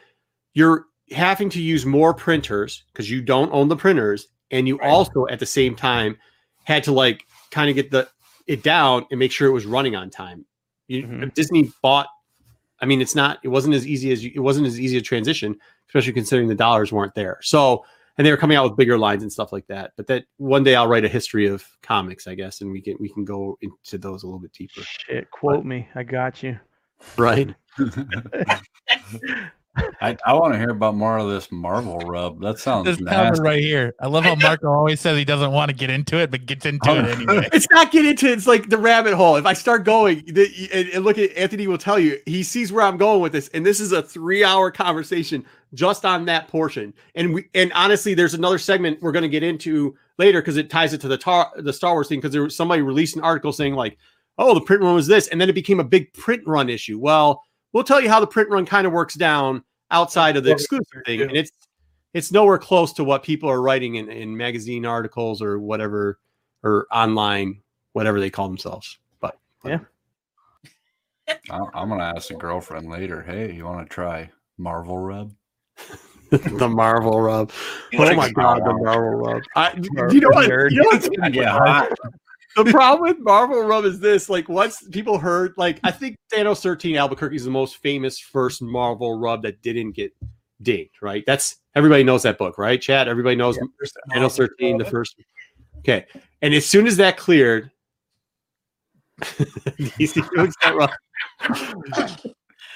you're having to use more printers because you don't own the printers, and you Right. also at the same time had to like kind of get the it down and make sure it was running on time. You, Mhm. Disney bought. I mean, it's not. It wasn't as easy as you, it wasn't as easy a transition, especially considering the dollars weren't there. So, and they were coming out with bigger lines and stuff like that. But that one day I'll write a history of comics, I guess, and we can we can go into those a little bit deeper. Shit, quote me. I got you. Right? I, I want to hear about more of this Marvel rub. That sounds This nasty. cover right here. I love how Marco always says he doesn't want to get into it, but gets into it oh. anyway. It's not get into it's like the rabbit hole. If I start going the, and, and look at Anthony will tell you he sees where I'm going with this, and this is a three hour conversation just on that portion. And we and honestly, there's another segment we're going to get into later because it ties it to the tar, the Star Wars thing because there was somebody released an article saying like, oh, the print run was this, and then it became a big print run issue. Well, we'll tell you how the print run kind of works down outside of the exclusive thing, and it's it's nowhere close to what people are writing in, in magazine articles or whatever or online whatever they call themselves. But Yeah. I- I'm gonna ask a girlfriend later. Hey, you want to try Marvel rub? the Marvel rub. Oh my god, the Marvel. Marvel rub. I, Marvel you know what? nerd. You know what's Yeah, hot. The problem with Marvel Rub is this: like, once people heard, like, I think Thanos 13 Albuquerque is the most famous first Marvel Rub that didn't get dinged, right? That's everybody knows that book, right? Chad, everybody knows Thanos 13, the first. Okay, and as soon as that cleared, that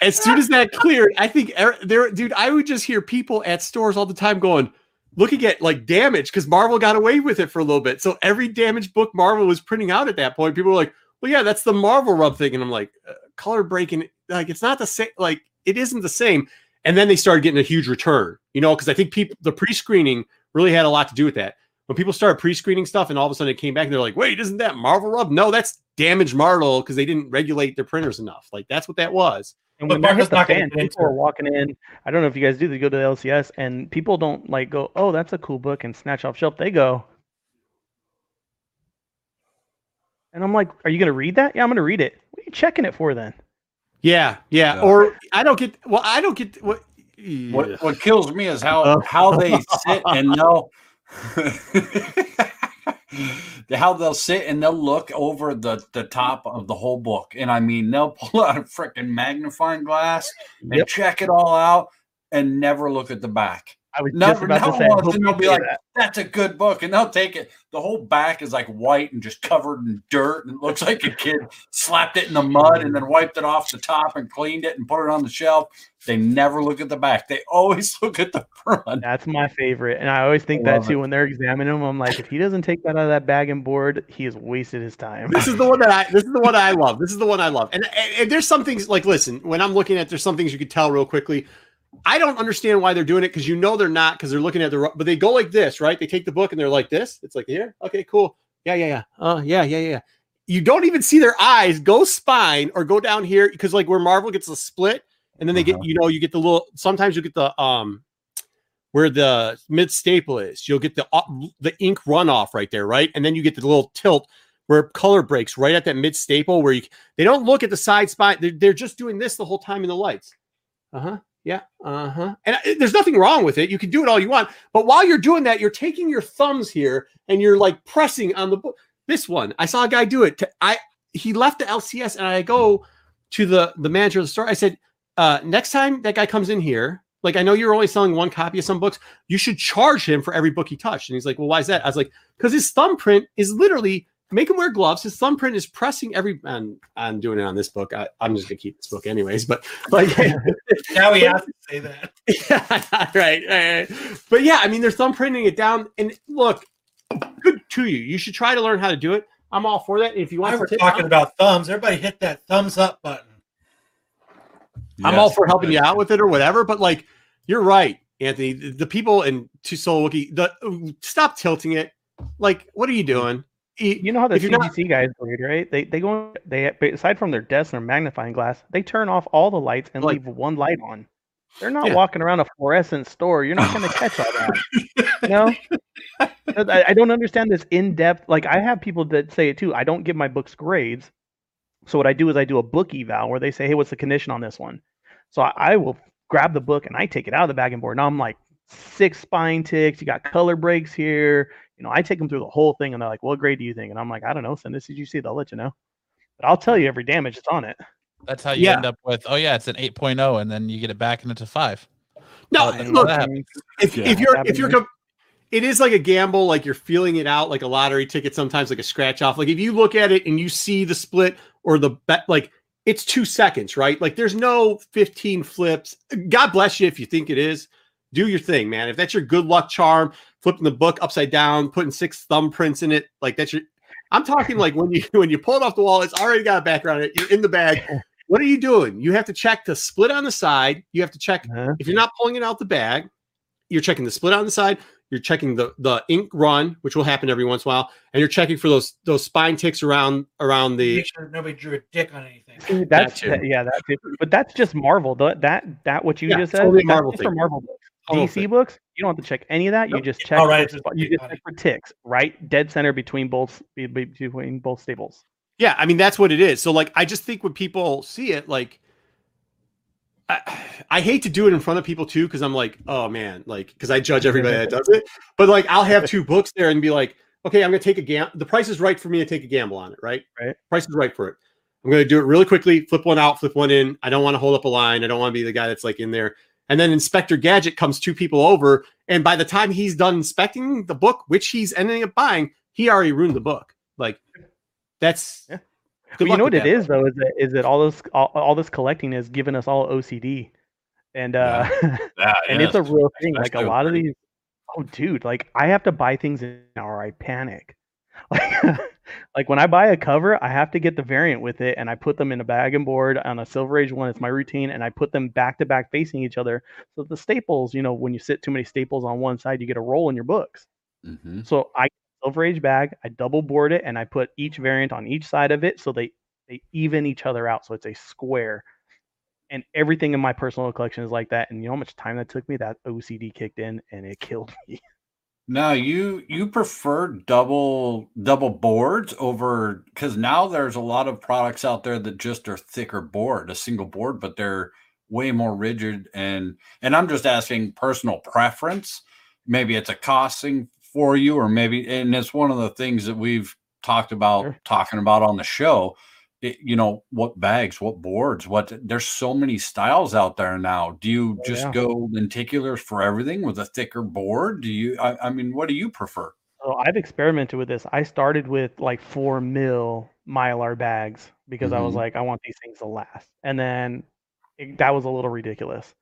as soon as that cleared, I think er- there, dude, I would just hear people at stores all the time going, looking at like damage because Marvel got away with it for a little bit. So every damage book Marvel was printing out at that point, people were like, "Well, yeah, that's the Marvel rub thing," and I'm like, uh, "Color breaking, like it's not the same. Like it isn't the same." And then they started getting a huge return, you know, because I think people the pre-screening really had a lot to do with that. When people started pre-screening stuff, and all of a sudden it came back, and they're like, "Wait, isn't that Marvel rub?" No, that's damaged Marvel because they didn't regulate their printers enough. Like that's what that was. And But when that Marco's hit the not fan, people are walking in. I don't know if you guys do. They go to the LCS, and people don't like go, "Oh, that's a cool book," and snatch off shelf. They go, and I'm like, "Are you gonna read that? Yeah, I'm gonna read it. What are you checking it for then?" Yeah, yeah. Yeah. Or I don't get. Well, I don't get what. What what kills me is how Uh. how they sit and they'll how they'll sit and they'll look over the the top of the whole book, and I mean they'll pull out a freaking magnifying glass and Yep. check it all out and never look at the back. I was No, just about no to say. one hope then they'll be like, that. That's a good book, and they'll take it. The whole back is like white and just covered in dirt, and it looks like a kid slapped it in the mud and then wiped it off the top and cleaned it and put it on the shelf. They never look at the back. They always look at the front. That's my favorite, and I always think I that love too when they're examining them. I'm like, if he doesn't take that out of that bag and board, he has wasted his time. this is the one that I this is the one I love. This is the one I love. And, and, and there's some things like listen, when I'm looking at there's some things you could tell real quickly. I don't understand why they're doing it because you know they're not because they're looking at the but they go like this, right? They take the book and they're like this. It's like here, okay, cool. Yeah, yeah, yeah. Uh yeah, yeah, yeah. You don't even see their eyes go spine or go down here because like where Marvel gets a split and then they get Uh-huh. you know you get the little sometimes you get the um where the mid staple is. You'll get the uh, the ink runoff right there, right? And then you get the little tilt where color breaks right at that mid staple where you they don't look at the side spine. They're, they're just doing this the whole time in the lights. Uh huh. Yeah. Uh huh. And there's nothing wrong with it. You can do it all you want, but while you're doing that, you're taking your thumbs here and you're like pressing on the book. This one, I saw a guy do it. To, I he left the LCS and I go to the the manager of the store. I said, uh, next time that guy comes in here, Like I know you're only selling one copy of some books. You should charge him for every book he touched. And he's like, well, why is that? I was like, because his thumbprint is literally make him wear gloves. His thumbprint is pressing every. And I'm doing it on this book. I, am just gonna keep this book anyways. But like now we have to say that. yeah, right, right. But yeah, I mean, they're thumbprinting it down. And look, good to you. You should try to learn how to do it. I'm all for that. If you want, we're talking about thumbs. Everybody hit that thumbs up button. I'm all for helping you out with it or whatever. But like, you're right, Anthony. The, the people in Two Soul Wookie, the stop tilting it. Like, what are you doing? You know how the CGC not... guys read, right? They they go they aside from their desk and their magnifying glass, they turn off all the lights and like, leave one light on. They're not yeah. walking around a fluorescent store. You're not going to catch all that. you know, I, I don't understand this in depth. Like I have people that say it too. I don't give my books grades. So what I do is I do a book eval where they say, "Hey, what's the condition on this one?" So I, I will grab the book and I take it out of the bag and board. Now I'm like six spine ticks. You got color breaks here. You know, I take them through the whole thing and they're like, "What grade do you think?" And I'm like, "I don't know. Send this as you see. They'll let you know." But I'll tell you every damage that's on it. That's how you yeah. end up with, oh yeah, it's an 8.0, and then you get it back and it's a five. No, oh, look, if, yeah, if you're if you're it is like a gamble, like you're feeling it out, like a lottery ticket, sometimes like a scratch off. Like if you look at it and you see the split or the bet, like it's two seconds, right? Like there's no 15 flips. God bless you if you think it is. Do your thing, man. If that's your good luck charm, flipping the book upside down, putting six thumbprints in it, like that's your. I'm talking like when you when you pull it off the wall, it's already got a background. You're in the bag. What are you doing? You have to check the split on the side. You have to check uh-huh. if you're not pulling it out the bag. You're checking the split on the side. You're checking the the ink run, which will happen every once in a while, and you're checking for those those spine ticks around around the. Make sure nobody drew a dick on anything. That's that yeah, that but that's just Marvel. That that that what you yeah, just said. Totally Marvel for Marvel DC books, you don't have to check any of that. You just check. All right, for, you just check for ticks, right, dead center between both between both staples. Yeah, I mean that's what it is. So like I just think when people see it, like I, I hate to do it in front of people too, because I'm like, oh man, like because I judge everybody that does it. But like I'll have two books there and be like, okay, I'm gonna take a gamble. The price is right for me to take a gamble on it, right? Right. Price is right for it. I'm gonna do it really quickly, flip one out, flip one in. I don't want to hold up a line. I don't want to be the guy that's like in there. And then Inspector Gadget comes two people over, and by the time he's done inspecting the book, which he's ending up buying, he already ruined the book. Like that's yeah. Well, you know what it is though is that is that all this all, all this collecting has given us all OCD, and uh, yeah. Yeah, and it's a real thing. Like a lot of these, oh dude, like I have to buy things now or I panic. Like, like when I buy a cover, I have to get the variant with it, and I put them in a bag and board on a Silver Age one. It's my routine, and I put them back to back facing each other. So the staples, you know, when you sit too many staples on one side, you get a roll in your books. Mm-hmm. So I Silver Age bag. I double board it and I put each variant on each side of it so they they even each other out. So it's a square. And everything in my personal collection is like that. And you know how much time that took me? That OCD kicked in and it killed me. Now you you prefer double double boards over because now there's a lot of products out there that just are thicker board, a single board, but they're way more rigid and and I'm just asking personal preference. Maybe it's a costing for you, or maybe, and it's one of the things that we've talked about sure. talking about on the show. You know, what bags, what boards, what there's so many styles out there now. Do you oh, just yeah. go lenticulars for everything with a thicker board? Do you, I, I mean, what do you prefer? So I've experimented with this. I started with like four mil mylar bags because mm-hmm. I was mm-hmm. like, I want these things to last. And then it, that was a little ridiculous.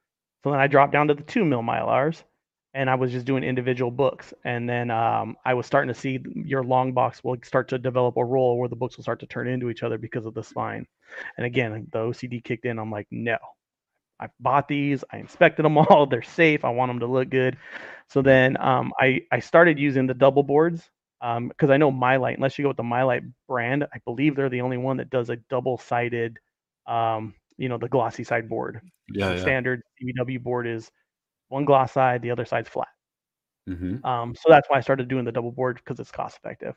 So then I dropped down to the two mil mylars and I was just doing individual books. And then um, I was starting to see your long box will start to develop a roll where the books will start to turn into each other because of the spine. And again, the OCD kicked in. I'm like, no, I bought these. I inspected them all. They're safe. I want them to look good. So then um, I I started using the double boards because um, I know Mylite. Unless you go with the Mylite brand, I believe they're the only one that does a double sided. Um, you know the glossy side board. Yeah, the yeah. standard BCW board is one gloss side, the other side's flat. Mm-hmm. Um, so that's why I started doing the double board because it's cost effective.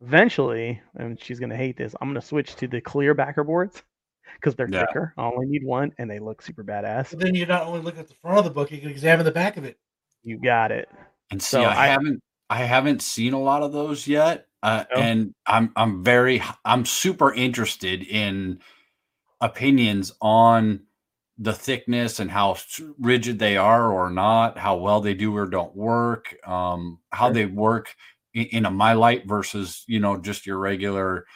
Eventually, and she's gonna hate this, I'm gonna switch to the clear backer boards because they're yeah. thicker. I only need one, and they look super badass. But then you're not only look at the front of the book, you can examine the back of it. You got it. And see, so I, I haven't, I haven't seen a lot of those yet, uh, no. and I'm, I'm very, I'm super interested in opinions on the thickness and how rigid they are or not, how well they do or don't work, um, how they work in, in a mylite versus you know just your regular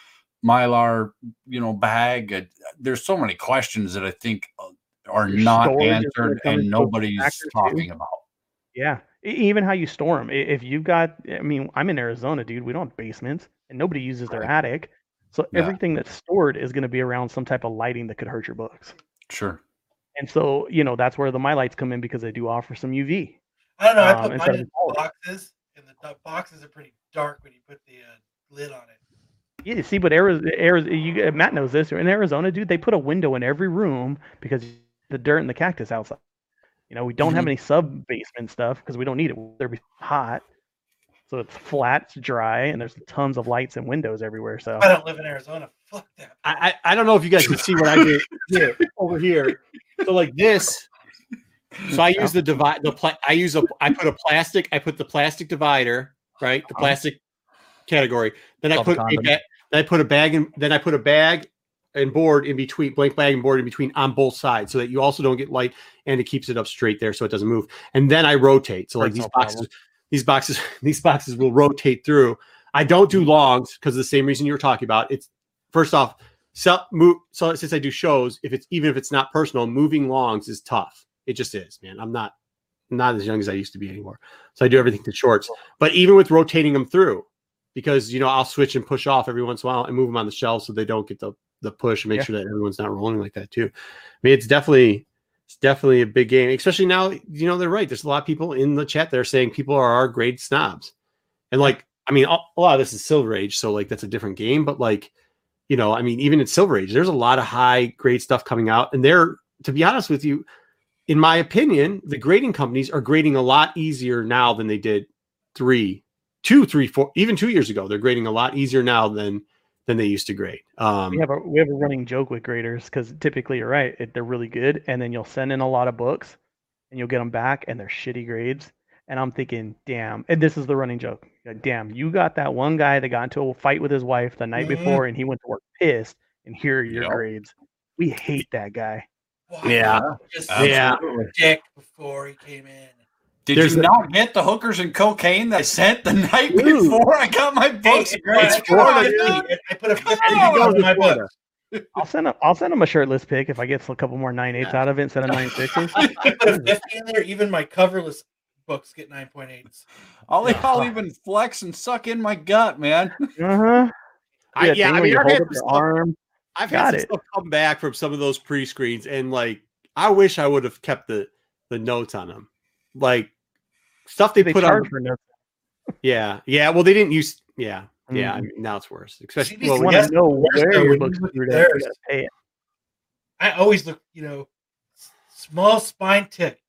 mylar you know bag. Uh, There's so many questions that I think uh, are Your not storage is gonna answered and nobody's factor, too. talking about. Yeah, even how you store them. If you've got, I mean, I'm in Arizona, dude. We don't have basements, and nobody uses their Right. attic, so Yeah. everything that's stored is going to be around some type of lighting that could hurt your books. Sure. And so, you know, that's where the Mylites come in because they do offer some UV. I don't know. I Um, put instead mine in boxes, and the boxes are pretty dark when you put the uh, lid on it. Yeah, you see, but Arizona, Arizona you, Matt knows this. In Arizona, dude, they put a window in every room because the dirt and the cactus outside. You know, we don't have Mhm. any sub basement stuff because we don't need it. They're be hot, so it's flat, it's dry, and there's tons of lights and windows everywhere. So I don't live in Arizona. Fuck that. I, I I don't know if you guys can see what I did here over here. So like this. So I use the divide the pla- I use a I put a plastic I put the plastic divider right the Uh-huh. plastic category. Then I put a ba- then I put a bag in then I put a bag and board in between blank bag and board in between on both sides so that you also don't get light and it keeps it up straight there so it doesn't move. And then I rotate. So like Personal these boxes problem. these boxes these boxes will rotate through. I don't do longs because the same reason you were talking about. It's first off, so move so since I do shows, if it's even if it's not personal, moving longs is tough. It just is, man. I'm not not as young as I used to be anymore. So I do everything to shorts. But even with rotating them through, because you know, I'll switch and push off every once in a while and move them on the shelf so they don't get the the push and make Yeah. sure that everyone's not rolling like that too. I mean, it's definitely it's definitely a big game, especially now. You know, they're right. There's a lot of people in the chat that are saying people are our grade snobs, and like, I mean, a a lot of this is Silver Age, so like that's a different game. But like, you know, I mean, even in Silver Age, there's a lot of high grade stuff coming out, and they're, to be honest with you, in my opinion, the grading companies are grading a lot easier now than they did three, two, three, four, even two years ago. They're grading a lot easier now than than they used to grade. Um, we have a we have a running joke with graders because typically you're right, it, they're really good, and then you'll send in a lot of books, and you'll get them back, and they're shitty grades. And I'm thinking, damn, and this is the running joke. Damn, you got that one guy that got into a fight with his wife the night Mhm. before, and he went to work pissed, and here are your Yep. grades. We hate that guy. Why Yeah. Just Yeah. Dick before he came in. Did There's you a- not get the hookers and cocaine that I sent the night Dude. before I got my books? Hey, graded? I- Florida, I, dude. I put a 50 And he on goes to my Florida. book. I'll send him. I'll send him a shirtless pic if I get a couple more nine eights out of it instead of nine sixes. I put a 50 in there. Even my coverless books get 9.8s. I'll, I'll even flex and suck in my gut, man. Uh huh. I, yeah, I mean, I've had, hold up your stuff, arm. I've Got had some it. stuff come back from some of those pre-screens, and like, I wish I would have kept the the notes on them, like stuff they, They put charge on. for notes. Yeah, yeah. Well, they didn't use. Yeah, yeah. I Mhm. mean, now it's worse, especially. CBC Well, You want Yes, to know where your book's you look at screwed at. theirs. You gotta pay it. I always look, you know, small spine tick.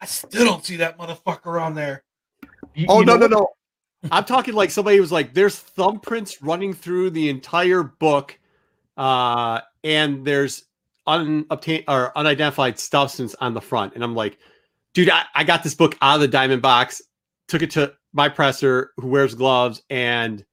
I still don't see that motherfucker on there. You- Oh you no, know no, what? no! I'm talking like somebody was like, "There's thumbprints running through the entire book, uh, and there's unobtained or unidentified substance on the front." And I'm like, "Dude, I, I got this book out of the diamond box, took it to my presser who wears gloves, and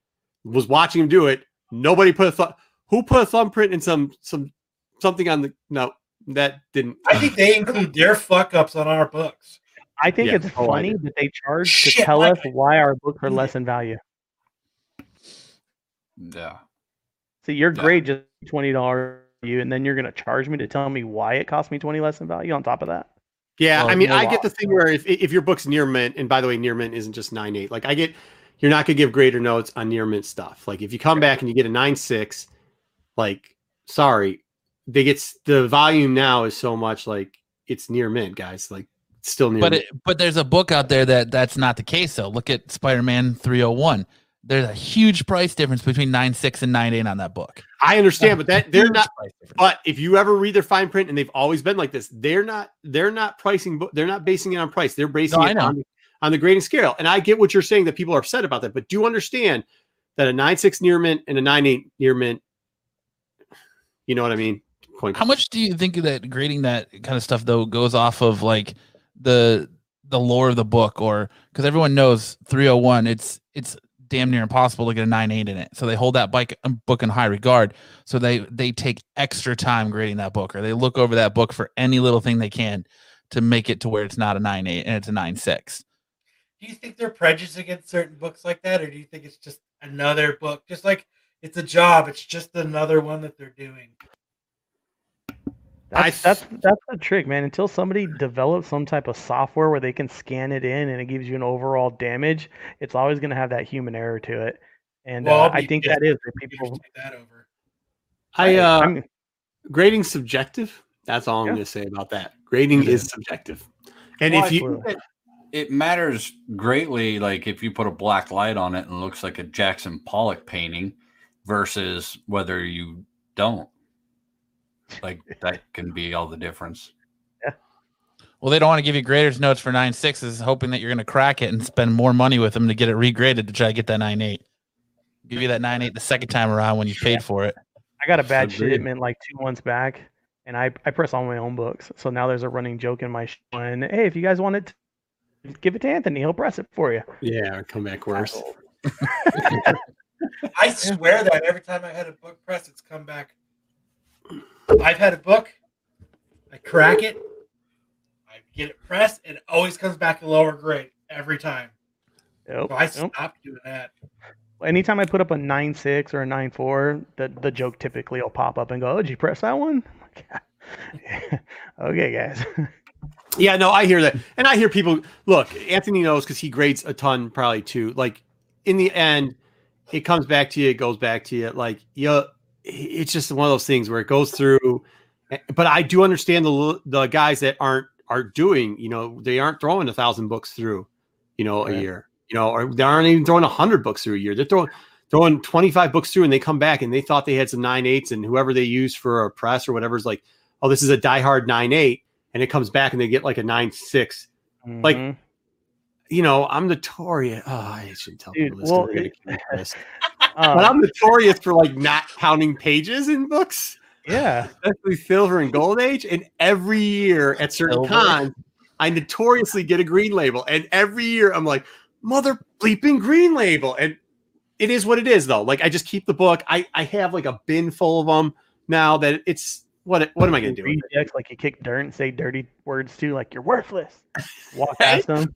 was watching him do it. Nobody put a thumb. Who put a thumbprint in some some something on the no that didn't. I think they include their fuck ups on our books. I think Yeah. it's Oh, funny do. that they charge to tell why- us why our books are less in value. Yeah. So your Yeah. grade just twenty dollars you, and then you're gonna charge me to tell me why it cost me twenty less in value on top of that. Yeah, Well, I mean, no I get the loss. thing where if if your book's near mint, and by the way, near mint isn't just nine eight. Like I get, you're not gonna give greater notes on near mint stuff. Like if you come back and you get a nine six, like sorry, they get the volume now is so much like it's near mint, guys. Like still near. But mint. it, but there's a book out there that that's not the case though. Look at Spider-Man 301. There's a huge price difference between nine six and nine eight on that book. I understand, but that they're not. But if you ever read their fine print, and they've always been like this, they're not. They're not pricing. They're not basing it on price. They're basing No, it on on the grading scale. And I get what you're saying that people are upset about that, but do understand that a nine six near mint and a nine eight near mint. You know what I mean? Point. How much do you think that grading that kind of stuff though goes off of like the the lore of the book or because everyone knows 301 it's it's damn near impossible to get a nine eight in it. So they hold that bike um, book in high regard. So they they take extra time grading that book, or they look over that book for any little thing they can to make it to where it's not a nine eight and it's a nine six. Do you think they're prejudiced against certain books like that, or do you think it's just another book? Just like it's a job, it's just another one that they're doing. That's, I- that's that's the trick, man. Until somebody develops some type of software where they can scan it in and it gives you an overall damage, it's always going to have that human error to it. And Well, uh, I'll I be think that is if where you people. just that over. I uh, I'm- grading subjective. That's all I'm Yeah. going to say about that. Grading It is is. subjective. And Well, if you absolutely. it matters greatly like if you put a black light on it and it looks like a Jackson Pollock painting versus whether you don't. Like that can be all the difference. Yeah. Well, they don't want to give you graders notes for nine sixes, hoping that you're going to crack it and spend more money with them to get it regraded to try to get that nine eight. Give you that nine eight the second time around when you paid for it. I got a bad Agreed. shipment like two months back, and I, I press all my own books. So now there's a running joke in my show. And hey, if you guys want it, give it to Anthony. He'll press it for you. yeah, come back worse. I swear that every time I had a book press, it's come back. I've had a book, I crack it, I get it pressed, and it always comes back a lower grade every time. Yep. So I yep. doing that. Anytime I put up a nine six or a nine four, the the joke typically will pop up and go, "Oh, did you press that one?" okay, guys. Yeah, no, I hear that, and I hear people. Look, Anthony knows because he grades a ton, probably too. Like in the end, it comes back to you. It goes back to you. Like you, it's just one of those things where it goes through. eh, But I do understand the the guys that aren't are doing. You know, they aren't throwing a thousand books through. You know, a year. You know, or they aren't even throwing a hundred books through a year. They're throwing throwing twenty five books through, and they come back and they thought they had some nine eights, and whoever they use for a press or whatever is like, oh, this is a diehard nine eight and it comes back and they get like a nine six. Like, Mhm. You know, I'm notorious. Oh, I shouldn't tell Dude, people this. well, it- kill me for this. But oh. I'm notorious for like not counting pages in books, yeah, especially silver and gold age. And every year at certain Silver. cons, I notoriously get a green label. And every year I'm like, mother bleeping green label. And it is what it is, though. Like I just keep the book. I I have like a bin full of them now that it's what what am I gonna do? Rejects like you kick dirt and say dirty words too, like you're worthless. Walk past them.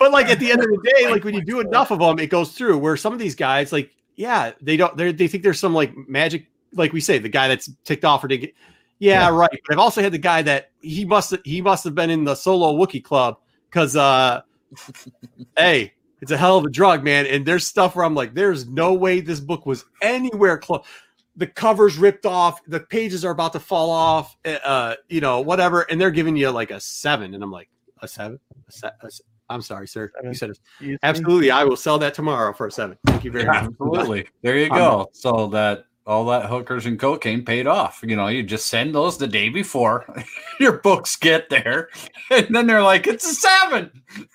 But like at the end of the day, like when you do enough of them, it goes through. Where some of these guys, like, yeah, they don't. They they think there's some like magic, like we say, the guy that's ticked off or to get. Yeah, Yeah. right. But I've also had the guy that he must he must have been in the solo Wookie club because uh, hey, it's a hell of a drug, man. And there's stuff where I'm like, there's no way this book was anywhere close. The cover's ripped off, the pages are about to fall off, uh, you know, whatever, and they're giving you like a seven, and I'm like, a seven? A se- a se- I'm sorry, sir. You said it. Absolutely, I will sell that tomorrow for a seven. Thank you very much. Absolutely. There you I'm- go. So that all that hookers and cocaine paid off. You know, you just send those the day before your books get there, and then they're like, "It's a seven.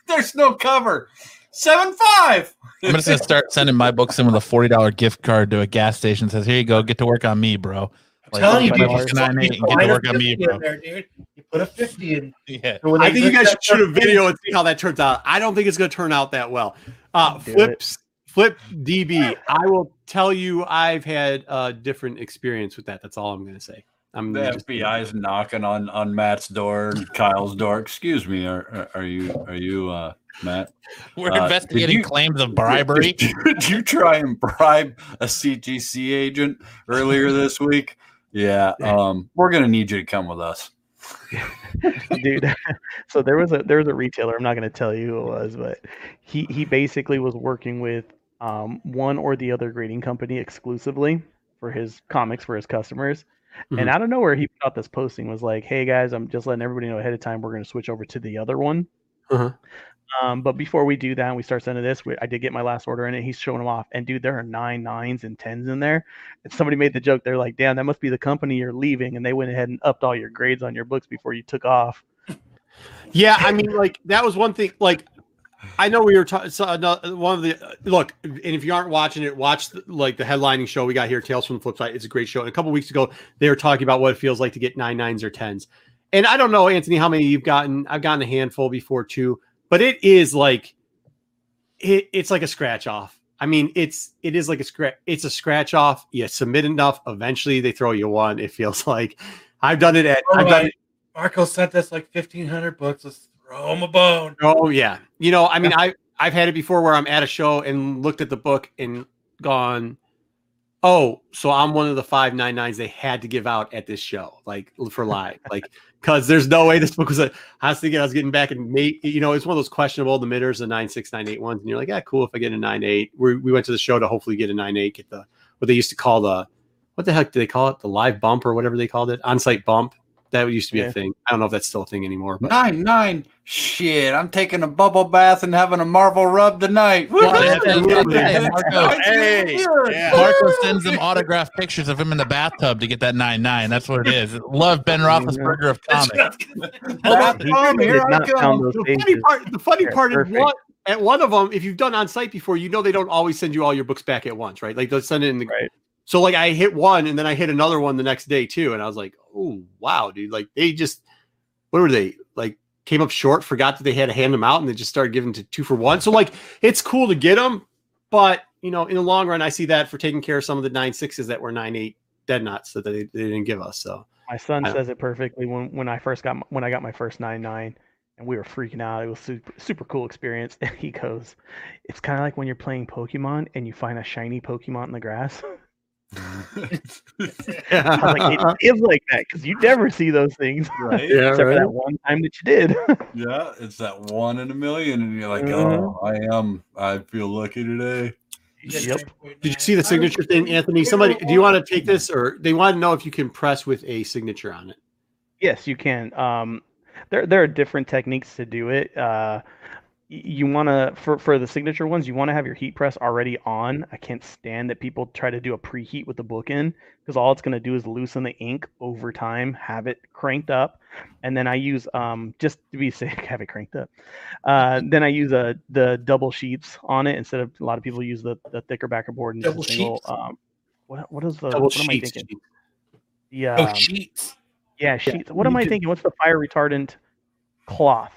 There's no cover. Seven five. I'm just gonna start sending my books in with a forty dollar gift card to a gas station. Says, "Here you go, get to work on me, bro." I'm telling you, dude, buck you and nine put- eight and get to a work on me, 50 in bro. There, dude. You put a 50 in. Yeah. when I think you guys should shoot a video and see how that turns out. I don't think it's going to turn out that well. Uh, Do flips, flip DB. I will tell you, I've had a different experience with that. That's all I'm going to say. I'm The gonna just- FBI's knocking on on Matt's door Kyle's door. Excuse me, are are, are you are you uh Matt? We're Uh, investigating you- claims of bribery. Did you, did you try and bribe a CGC agent earlier this week? Yeah, um, we're gonna need you to come with us. dude. so there was a there was a retailer. I'm not going to tell you who it was, but he he basically was working with um, one or the other grading company exclusively for his comics for his customers. Mhm. And out of nowhere, he put out this posting was like, "Hey guys, I'm just letting everybody know ahead of time. We're going to switch over to the other one." Uh-huh. Um, but before we do that, and we start sending this, we, I did get my last order in it. He's showing them off, and dude, there are nine nines and tens in there. And somebody made the joke. They're like, "Damn, that must be the company you're leaving," and they went ahead and upped all your grades on your books before you took off. Yeah, I mean, like that was one thing. Like, I know we were talking. So, uh, another- uh, one of the uh, look, and if you aren't watching it, watch the, like the headlining show we got here, Tales from the Flip Side. It's a great show. And a couple weeks ago, they were talking about what it feels like to get nine nines or tens. And I don't know, Anthony, how many you've gotten. I've gotten a handful before too, but it is like it, it's like a scratch off. I mean, it's it is like a scratch. It's a scratch off. You submit enough, eventually they throw you one. It feels like I've done it at. All I've done right. it. Marco sent us like fifteen hundred books. Let's throw him a bone. Oh yeah, you know, I mean, I I've had it before where I'm at a show and looked at the book and gone, oh, so I'm one of the five nine nines they had to give out at this show, like for live, like because there's no way this book was. A, I was thinking I was getting back and mate, you know, it's one of those questionable the midders, the nine six nine eight ones, and you're like, yeah, cool if I get a nine eight. We we went to the show to hopefully get a nine eight, get the what they used to call the what the heck do they call it, the live bump or whatever they called it, on site bump. That used to be Yeah. a thing. I don't know if that's still a thing anymore, but Nine nine. Shit, I'm taking a bubble bath and having a Marvel rub tonight. Well, Woo-hoo! that's- that's- Absolutely. that's- Marco, Hey. Marco sends them autographed pictures of him in the bathtub to get that nine nine. That's what it is. Love Ben Roethlisberger of comics. Bath He here I go. the funny part, the funny Yeah, part is perfect. one, at one of them, if you've done on site before, you know they don't always send you all your books back at once, right? Like they'll send it in the. Right. So like I hit one and then I hit another one the next day too, and I was like, oh wow, dude! Like they just, what were they like? Came up short, forgot that they had to hand them out, and they just started giving to two for one. So like it's cool to get them, but you know in the long run, I see that for taking care of some of the nine sixes that were nine eight dead nuts that they, they didn't give us. So My son says it perfectly when when I first got my, when I got my first nine nine, and we were freaking out. It was super super cool experience. And he goes, "It's kind of like when you're playing Pokemon and you find a shiny Pokemon in the grass." I was like, "It feels like that because you never see those things right? yeah, except for that one time that you did." Yeah, it's that one in a million, and you're like, Mhm. oh, I am. I feel lucky today. Yep. Did you see the signature thing, Anthony? Somebody, do you want to take this, or they want to know if you can press with a signature on it? Yes, you can. Um, there there are different techniques to do it. Uh, y- you want to for for the signature ones, you want to have your heat press already on. I can't stand that people try to do a preheat with the book in because all it's going to do is loosen the ink over time. Have it cranked up, and then I use um just to be safe, have it cranked up. Uh, then I use a the double sheets on it instead of a lot of people use the the thicker backer board and just a Double single. sheets? Um, what what is the Double what am I sheets. thinking? The Oh, um, sheets. yeah, sheets. What am I thinking? What's the fire retardant cloth?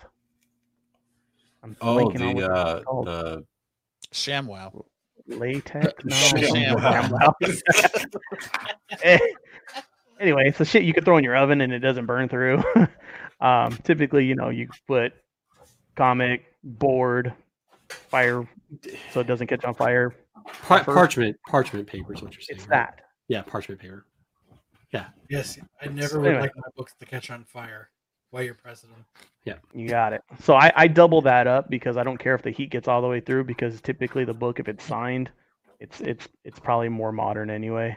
I'm Oh, blanking on the what uh, it's called. the ShamWow. latex. No. Sham. Wow. Eh, anyway, it's the shit you could throw in your oven and it doesn't burn through. um, typically, you know, you put comic board fire so it doesn't catch on fire. Par- parchment, parchment paper is what you're saying. It's right? that. Yeah, parchment paper. Yeah. Yes, I So never would anyway. like my books to catch on fire while you're pressing them. Yeah. You got it. So I, I double that up because I don't care if the heat gets all the way through because typically the book, if it's signed, it's it's it's probably more modern anyway.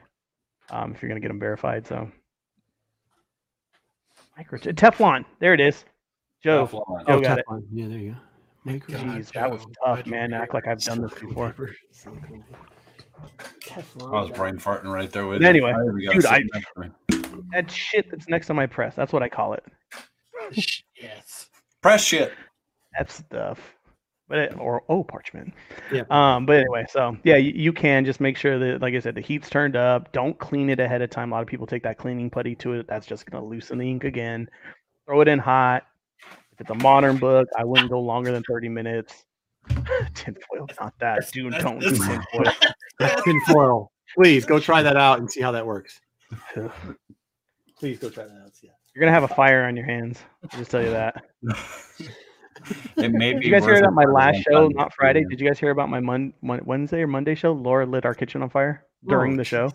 Um, if you're gonna get them verified, so microchip Teflon, there it is. Joe, Teflon. Joe got it. Yeah, there you go. Micro- Jeez, that was tough, man. Act like I've done this before. paper. Teflon, I was brain farting right there with But you. anyway, I even got dude, I- sitting next to me. That shit that's next to my press. That's what I call it. Yes. press shit. That stuff. But it, or oh parchment. Yeah. Um, but anyway, so yeah, you, you can just make sure that, like I said, the heat's turned up. Don't clean it ahead of time. A lot of people take that cleaning putty to it. That's just gonna loosen the ink again. Throw it in hot. If it's a modern book, I wouldn't go longer than 30 minutes. tinfoil, not that. Dude, don't do tinfoil. Tinfoil. Please go try that out and see how that works. Please go try that out. Yeah. You're gonna have a fire on your hands. I'll just tell you that. It may Did you guys hear about my last show, time. not Friday? Did you guys hear about my Mon- Mon- Wednesday or Monday show? Laura lit our kitchen on fire during Oh, the show.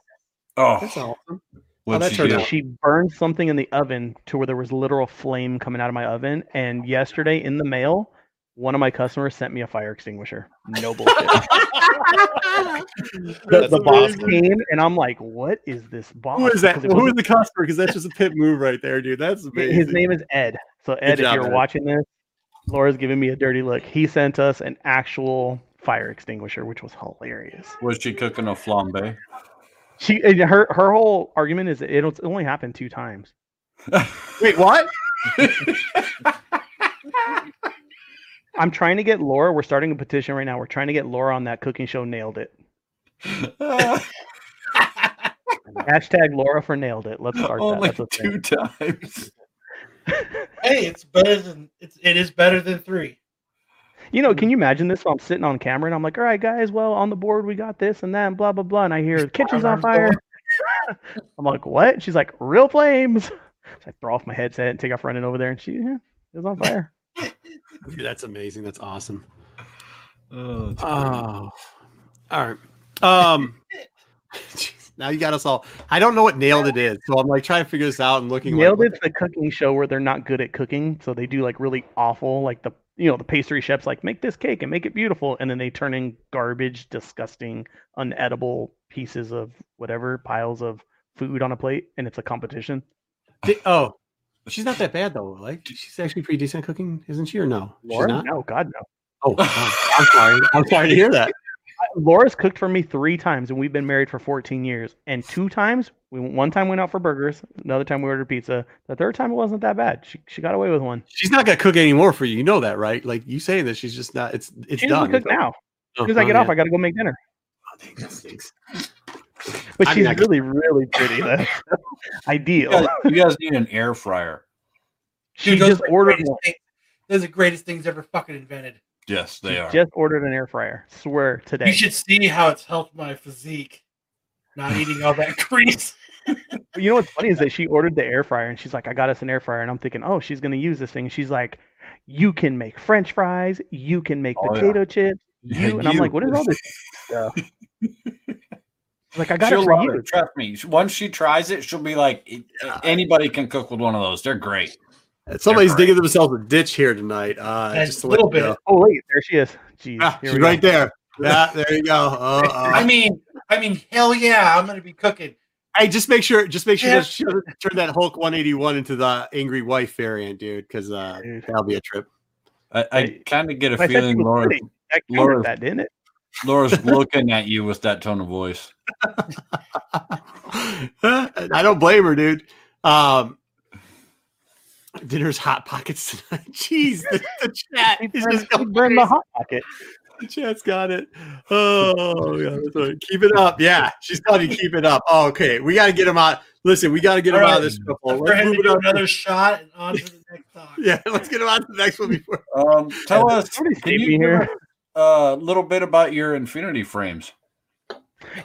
Oh, That's awesome. Oh, what'd that she turned do? She burned something in the oven to where there was literal flame coming out of my oven. And yesterday in the mail, one of my customers sent me a fire extinguisher. No bullshit. the, the boss came and I'm like, what is this boss? Who is that? Because it Who is the customer? Because that's just a pit move right there, dude. That's amazing. His name is Ed. So Ed, job, if you're Ed. watching this, Laura's giving me a dirty look. He sent us an actual fire extinguisher, which was hilarious. Was she cooking a flambe? She and her her whole argument is that it'll it only happened two times. Wait, what? I'm trying to get Laura. We're starting a petition right now. We're trying to get Laura on that cooking show. Nailed it. Hashtag Laura for nailed it. Let's start that. Only That's two times. Hey, it's better than it's it is better than three. You know, can you imagine this? While I'm sitting on camera and I'm like, all right, guys, well, on the board, we got this and that and blah, blah, blah. And I hear the kitchen's on fire. I'm like, what? She's like, real flames. So I throw off my headset and take off running over there and she, yeah, it was on fire. Dude, that's amazing. That's awesome. Oh, it's Oh, all right. Um, now you got us all. I don't know what nailed it is, so I'm like trying to figure this out and looking. Nailed like, it's the cooking show where they're not good at cooking. So they do like really awful, like the, you know, the pastry chefs like make this cake and make it beautiful. And then they turn in garbage, disgusting, unedible pieces of whatever piles of food on a plate. And it's a competition. Di- oh, she's not that bad though. Like she's actually pretty decent cooking, isn't she? Or no? She's Laura? not. No, God, no. Oh. I'm sorry. I'm sorry to hear that. Laura's cooked for me three times, and we've been married for 14 years. And two times, we one time went out for burgers, another time we ordered pizza. The third time it wasn't that bad. She she got away with one. She's not gonna cook anymore for you. You know that, right? Like you saying that she's just not. It's it's She done. cook now. As soon as I uh-huh, get off, I got to go make dinner. Oh, that stinks. But I she's mean, I really, really pretty. That's ideal. You guys, you guys need an air fryer. She Dude, just ordered greatest one. things- Those are the greatest things ever fucking invented. Yes, they She are. just ordered an air fryer. Swear today. You should see how it's helped my physique. Not eating all that grease. You know what's funny is that she ordered the air fryer and she's like, I got us an air fryer. And I'm thinking, oh, she's going to use this thing. She's like, you can make French fries. You can make Oh, yeah. potato chips. Yeah, You. And I'm like, what is all this stuff? She's like, I got she'll it for love you. it. Trust me. Once she tries it, she'll be like, anybody can cook with one of those. They're great. Somebody's Air fryer. digging themselves a ditch here tonight. Uh, That's just a little bit. know. Oh, wait, there she is. Jeez. Ah, she's we go. right there. Yeah, there you go. Uh, I mean, I mean, hell yeah, I'm gonna be cooking. hey, just make sure, just make sure Yeah. she doesn't turn that Hulk 181 into the angry wife variant, dude, because uh, that'll be a trip. I, I kind of get a I said feeling Laura. That Laura- that, didn't it? Laura's looking at you with that tone of voice. I don't blame her, dude. Um, dinner's hot pockets tonight. Jeez, the, the chat is just she going burned the hot pocket. The chat's got it. Oh, yeah, that's keep it up. Yeah, she's telling you keep it up. Oh, okay, we got to get him out. Listen, we got to get him All out of this. shuffle. For Let's move to it do on. another shot on to the next talk. Yeah, let's get him out to the next one before. Um, tell us, Somebody can you me give here. us a little bit about your Infinity frames?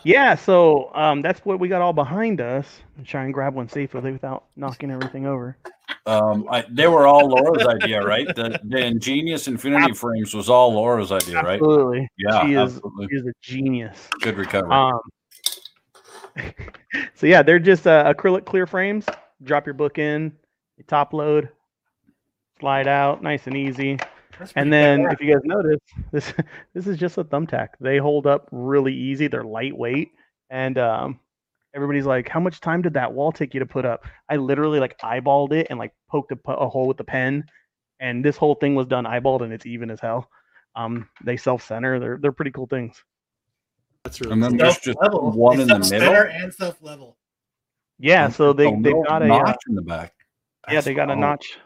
Yeah, so um, that's what we got all behind us. And grab one safely without knocking everything over. Um, I, they were all Laura's idea, right? The, the ingenious Infinity frames was all Laura's idea, right? Absolutely. Yeah, she is absolutely. she is a genius. Good recovery. Um, so yeah, they're just uh, acrylic clear frames. Drop your book in, you top load, slide out, nice and easy. That's pretty And then if you guys notice, this this is just a thumbtack. They hold up really easy. They're lightweight, and um, everybody's like, "How much time did that wall take you to put up?" I literally like eyeballed it and like poked a, a hole with the pen, and this whole thing was done eyeballed, and it's even as hell. Um, they self center. They're they're pretty cool things. That's really and then there's just Self-level. one They in the middle. and self level. Yeah, so they Oh, they no, got a uh, notch in the back. yeah That's they got a notch.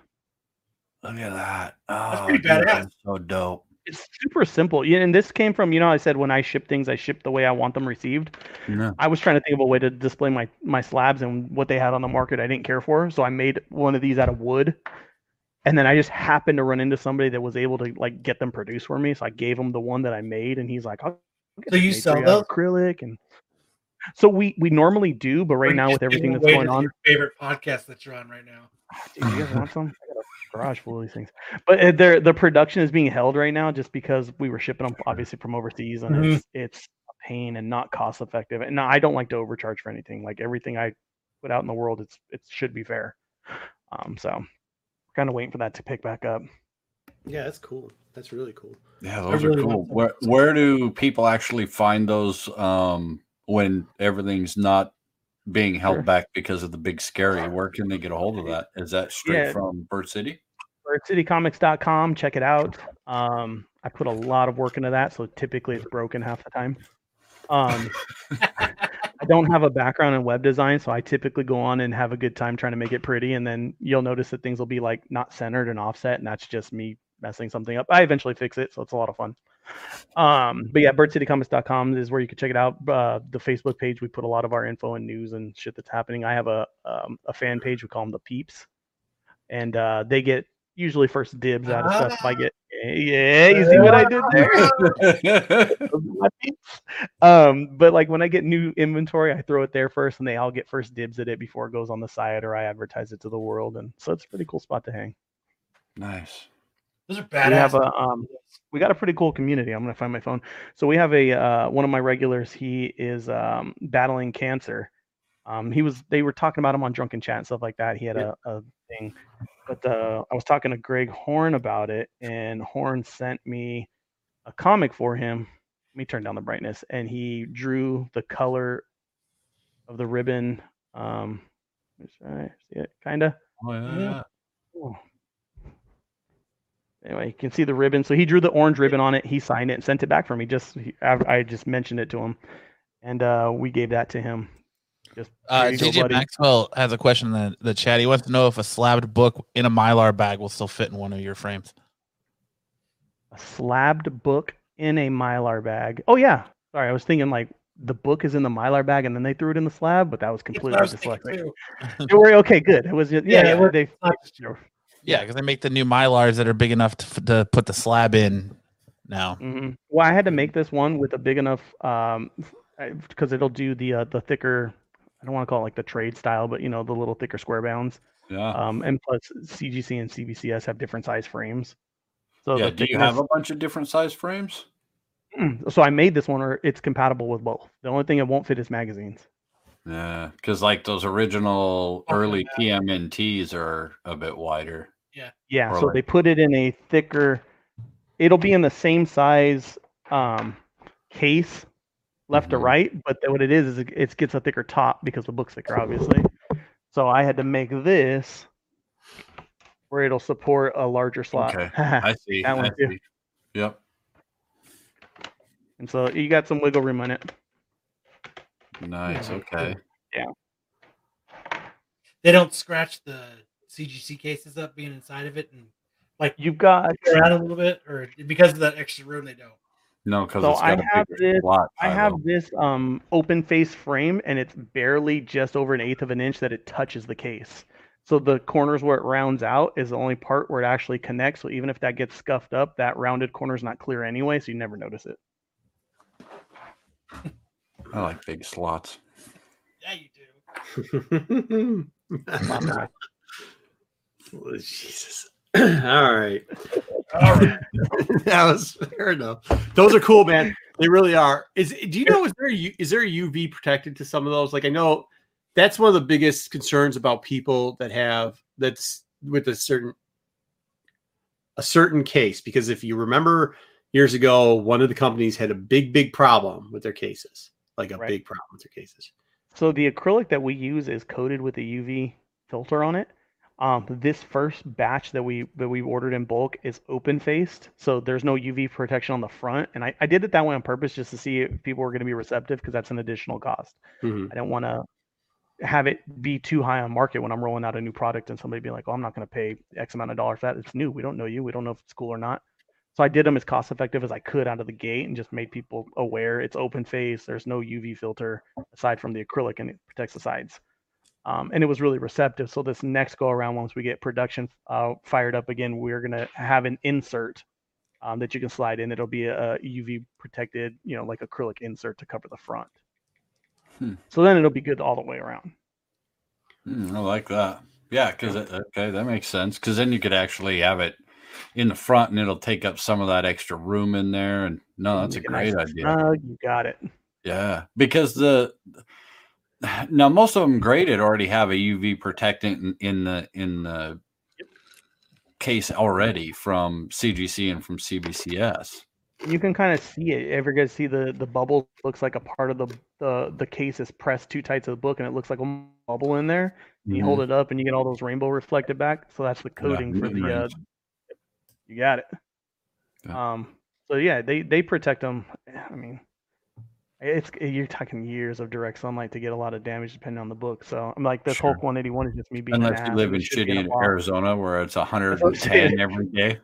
Look at that. Oh, pretty dude, badass. that's so dope. It's super simple. Yeah, and this came from you know I said when I ship things I ship the way I want them received. Yeah. I was trying to think of a way to display my my slabs and what they had on the market I didn't care for, so I made one of these out of wood. And then I just happened to run into somebody that was able to like get them produced for me, so I gave him the one that I made, and he's like, "I'll get So you this sell for you out those? acrylic." And so we we normally do, but right now with everything that's going on, Your favorite podcast that you're on right now. Ah, dude, you guys want some? I got a garage full of these things. But uh, their the production is being held right now just because we were shipping them obviously from overseas and Mhm. it's it's a pain and not cost effective. And I don't like to overcharge for anything. Like everything I put out in the world, it's it should be fair. Um, so kind of waiting for that to pick back up. Yeah, that's cool. That's really cool. Yeah, those really are cool. Where where do people actually find those um, when everything's not being held Sure. back because of the big scary? Where can they get a hold of that? Is that straight Yeah. from Bird City? BirdCityComics.com, check it out. Um, I put a lot of work into that, so typically it's broken half the time. Um, I don't have a background in web design, so I typically go on and have a good time trying to make it pretty, and then you'll notice that things will be like not centered and offset, and that's just me messing something up. I eventually fix it, so it's a lot of fun. Um, but yeah, birdcitycomics.com is where you can check it out. Uh, the Facebook page, we put a lot of our info and news and shit that's happening. I have a um, a fan page, we call them the Peeps, and uh, they get usually first dibs out of stuff if I get. Yeah, you see what I did there? Those are my peeps. um, but like when I get new inventory, I throw it there first, and they all get first dibs at it before it goes on the site or I advertise it to the world, and so it's a pretty cool spot to hang. nice. Those are badass. We have a um, we got a pretty cool community. I'm gonna find my phone. So we have a uh, one of my regulars. He is um, battling cancer. Um, he was they were talking about him on drunken chat and stuff like that. He had a, a thing, but uh, I was talking to Greg Horn about it, and Horn sent me a comic for him. Let me turn down the brightness, and he drew the color of the ribbon. Um, see it, kinda. Oh, yeah, Yeah. yeah. Anyway, you can see the ribbon. So he drew the orange ribbon on it. He signed it and sent it back for me. Just he, I, I just mentioned it to him, and uh, we gave that to him. Just Uh, here go, JJ. Maxwell has a question in the, the chat. He wants to know if a slabbed book in a mylar bag will still fit in one of your frames. a slabbed book in a mylar bag. Oh yeah, sorry, I was thinking like the book is in the mylar bag and then they threw it in the slab, but that was That's completely I was thinking dyslexic. Don't worry. Okay, good. It was just, yeah, Yeah, yeah, we're- they, not- Yeah, because they make the new mylars that are big enough to, to put the slab in now. hmm Well, I had to make this one with a big enough um because it'll do the uh, the thicker. I don't want to call it like the trade style, but you know the little thicker square bounds. Yeah. Um, and plus CGC and CBCS have different size frames. So yeah. Do you have a bunch of different size frames? so I made this one, or it's compatible with both. The only thing it won't fit is magazines. Yeah, because like those original Oh, early yeah. TMNTs are a bit wider. Yeah, Or so like- they put it in a thicker. It'll be in the same size um, case, left to Mhm. right, but what it is is it, it gets a thicker top because the book's thicker, obviously. So I had to make this where it'll support a larger slot. Okay, I see. That one I too. see. Yep. and so you got some wiggle room in it. Nice. Okay. Yeah. They don't scratch the CGC cases up being inside of it and like You've got around a little bit, or because of that extra room, they don't. No, because So it's I got a have this- slot. I have this um open face frame and it's barely just over an eighth of an inch that it touches the case. So the corners where it rounds out is the only part where it actually connects. So even if that gets scuffed up, that rounded corner is not clear anyway, so you never notice it. I like big slots. Yeah, you do. Jesus. All right. All right. that was fair enough. Those are cool, man. They really are. Is do you know is there a U- is there a UV protected to some of those? Like I know that's one of the biggest concerns about people that have that's with a certain a certain case because if you remember years ago, one of the companies had a big big problem with their cases, like a Right. big problem with their cases. So the acrylic that we use is coated with a UV filter on it. Um, this first batch that we that we ordered in bulk is open faced, so there's no UV protection on the front. And I, I did it that way on purpose just to see if people were going to be receptive because that's an additional cost. Mhm. I don't want to have it be too high on market when I'm rolling out a new product and somebody be like, "Oh, I'm not going to pay X amount of dollars for that. It's new. We don't know you. We don't know if it's cool or not." So I did them as cost effective as I could out of the gate and just made people aware it's open face. There's no UV filter aside from the acrylic and it protects the sides. Um, and it was really receptive. So this next go around, once we get production uh, fired up again, we're gonna have an insert um, that you can slide in. It'll be a, UV protected, you know, like acrylic insert to cover the front. Hmm. So then it'll be good all the way around. Hmm, I like that. Yeah, because okay, that makes sense. Because then you could actually have it in the front, and it'll take up some of that extra room in there. And no, that's a great nice idea. snug, you got it. Yeah, because the now most of them graded already have a UV protectant in, in the in the case already from CGC and from CBCS. You can kind of see it. Ever guys see the the bubble looks like a part of the the the case is pressed too tight to the book, and it looks like a bubble in there. You hold it up, and you get all those rainbow reflected back. So that's the Mm-hmm. Yeah, coating for the. Uh, you got it. Yeah. Um. So yeah, they they protect them. I mean, it's eh, you're talking years of direct sunlight to get a lot of damage depending on the book. So I'm like this Sure. Hulk 181 is just me being an Unless you ass live in it in shitty. Arizona where it's what I'm 110 saying. every day.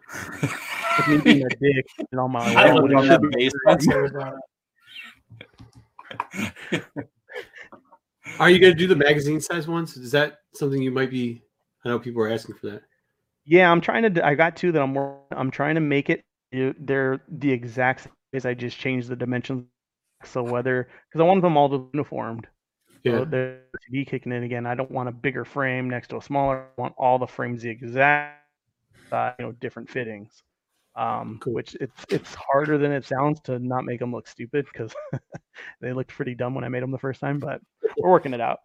It's me being a dick and on my I live on that should be- Arizona. Are you going to do the magazine size ones? Is that something you might be? I know people are asking for that. Yeah, I'm trying to. I got two that I'm. I'm trying to make it. Eh, they're the exact size. I just changed the dimensions. So whether because I want them all to be uniformed. Yeah. So the TV kicking in again. I don't want a bigger frame next to a smaller. I want all the frames the exact, uh, you know, different fittings. Um, Cool. which it's it's harder than it sounds to not make them look stupid because they looked pretty dumb when I made them the first time. But we're working it out.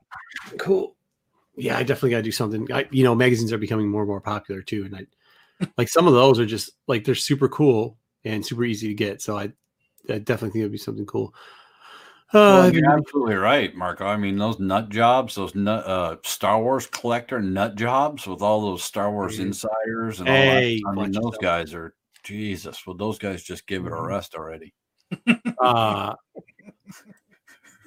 Cool. Yeah, I definitely got to do something. I, you know, magazines are becoming more and more popular too, and I like some of those are just like they're super cool and super easy to get. So I, I definitely think it'd be something cool. Uh, Well, you're absolutely right, Marco. I mean, those nut jobs, those nut uh, Star Wars collector nut jobs with all those Star Wars insiders and all Hey, that. I mean, those guys are Jesus. Well, those guys just give it a Mhm. rest already. uh,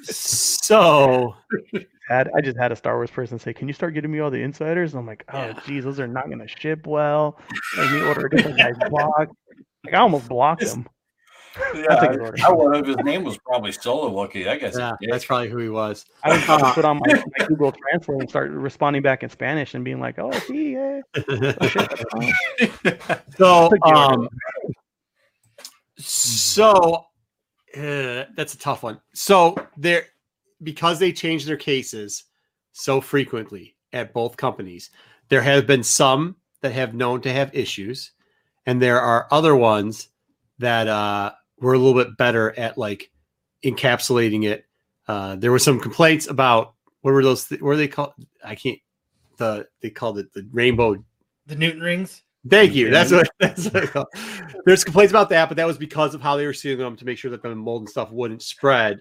so had I just had a Star Wars person say, "Can you start getting me all the insiders?" And I'm like, "Oh, Yeah. geez, those are not going to ship well. Let me order a different guy's blog." Like I almost blocked It's- him. Yeah, That's a I, good order. I would have. His name was probably Solo Wookie. I guess. yeah, that's probably who he was. I was going to put on my, my Google Translate and start responding back in Spanish and being like, "Oh, see, yeah." Oh, shit, so Took the order. um so uh, that's a tough one so there because they change their cases so frequently at both companies there have been some that have known to have issues and there are other ones that uh were a little bit better at like encapsulating it uh there were some complaints about what were those th- what were they called i can't the they called it the rainbow The Newton rings. Thank you. That's what. That's what I call. There's complaints about that, but that was because of how they were sealing them to make sure that the mold and stuff wouldn't spread.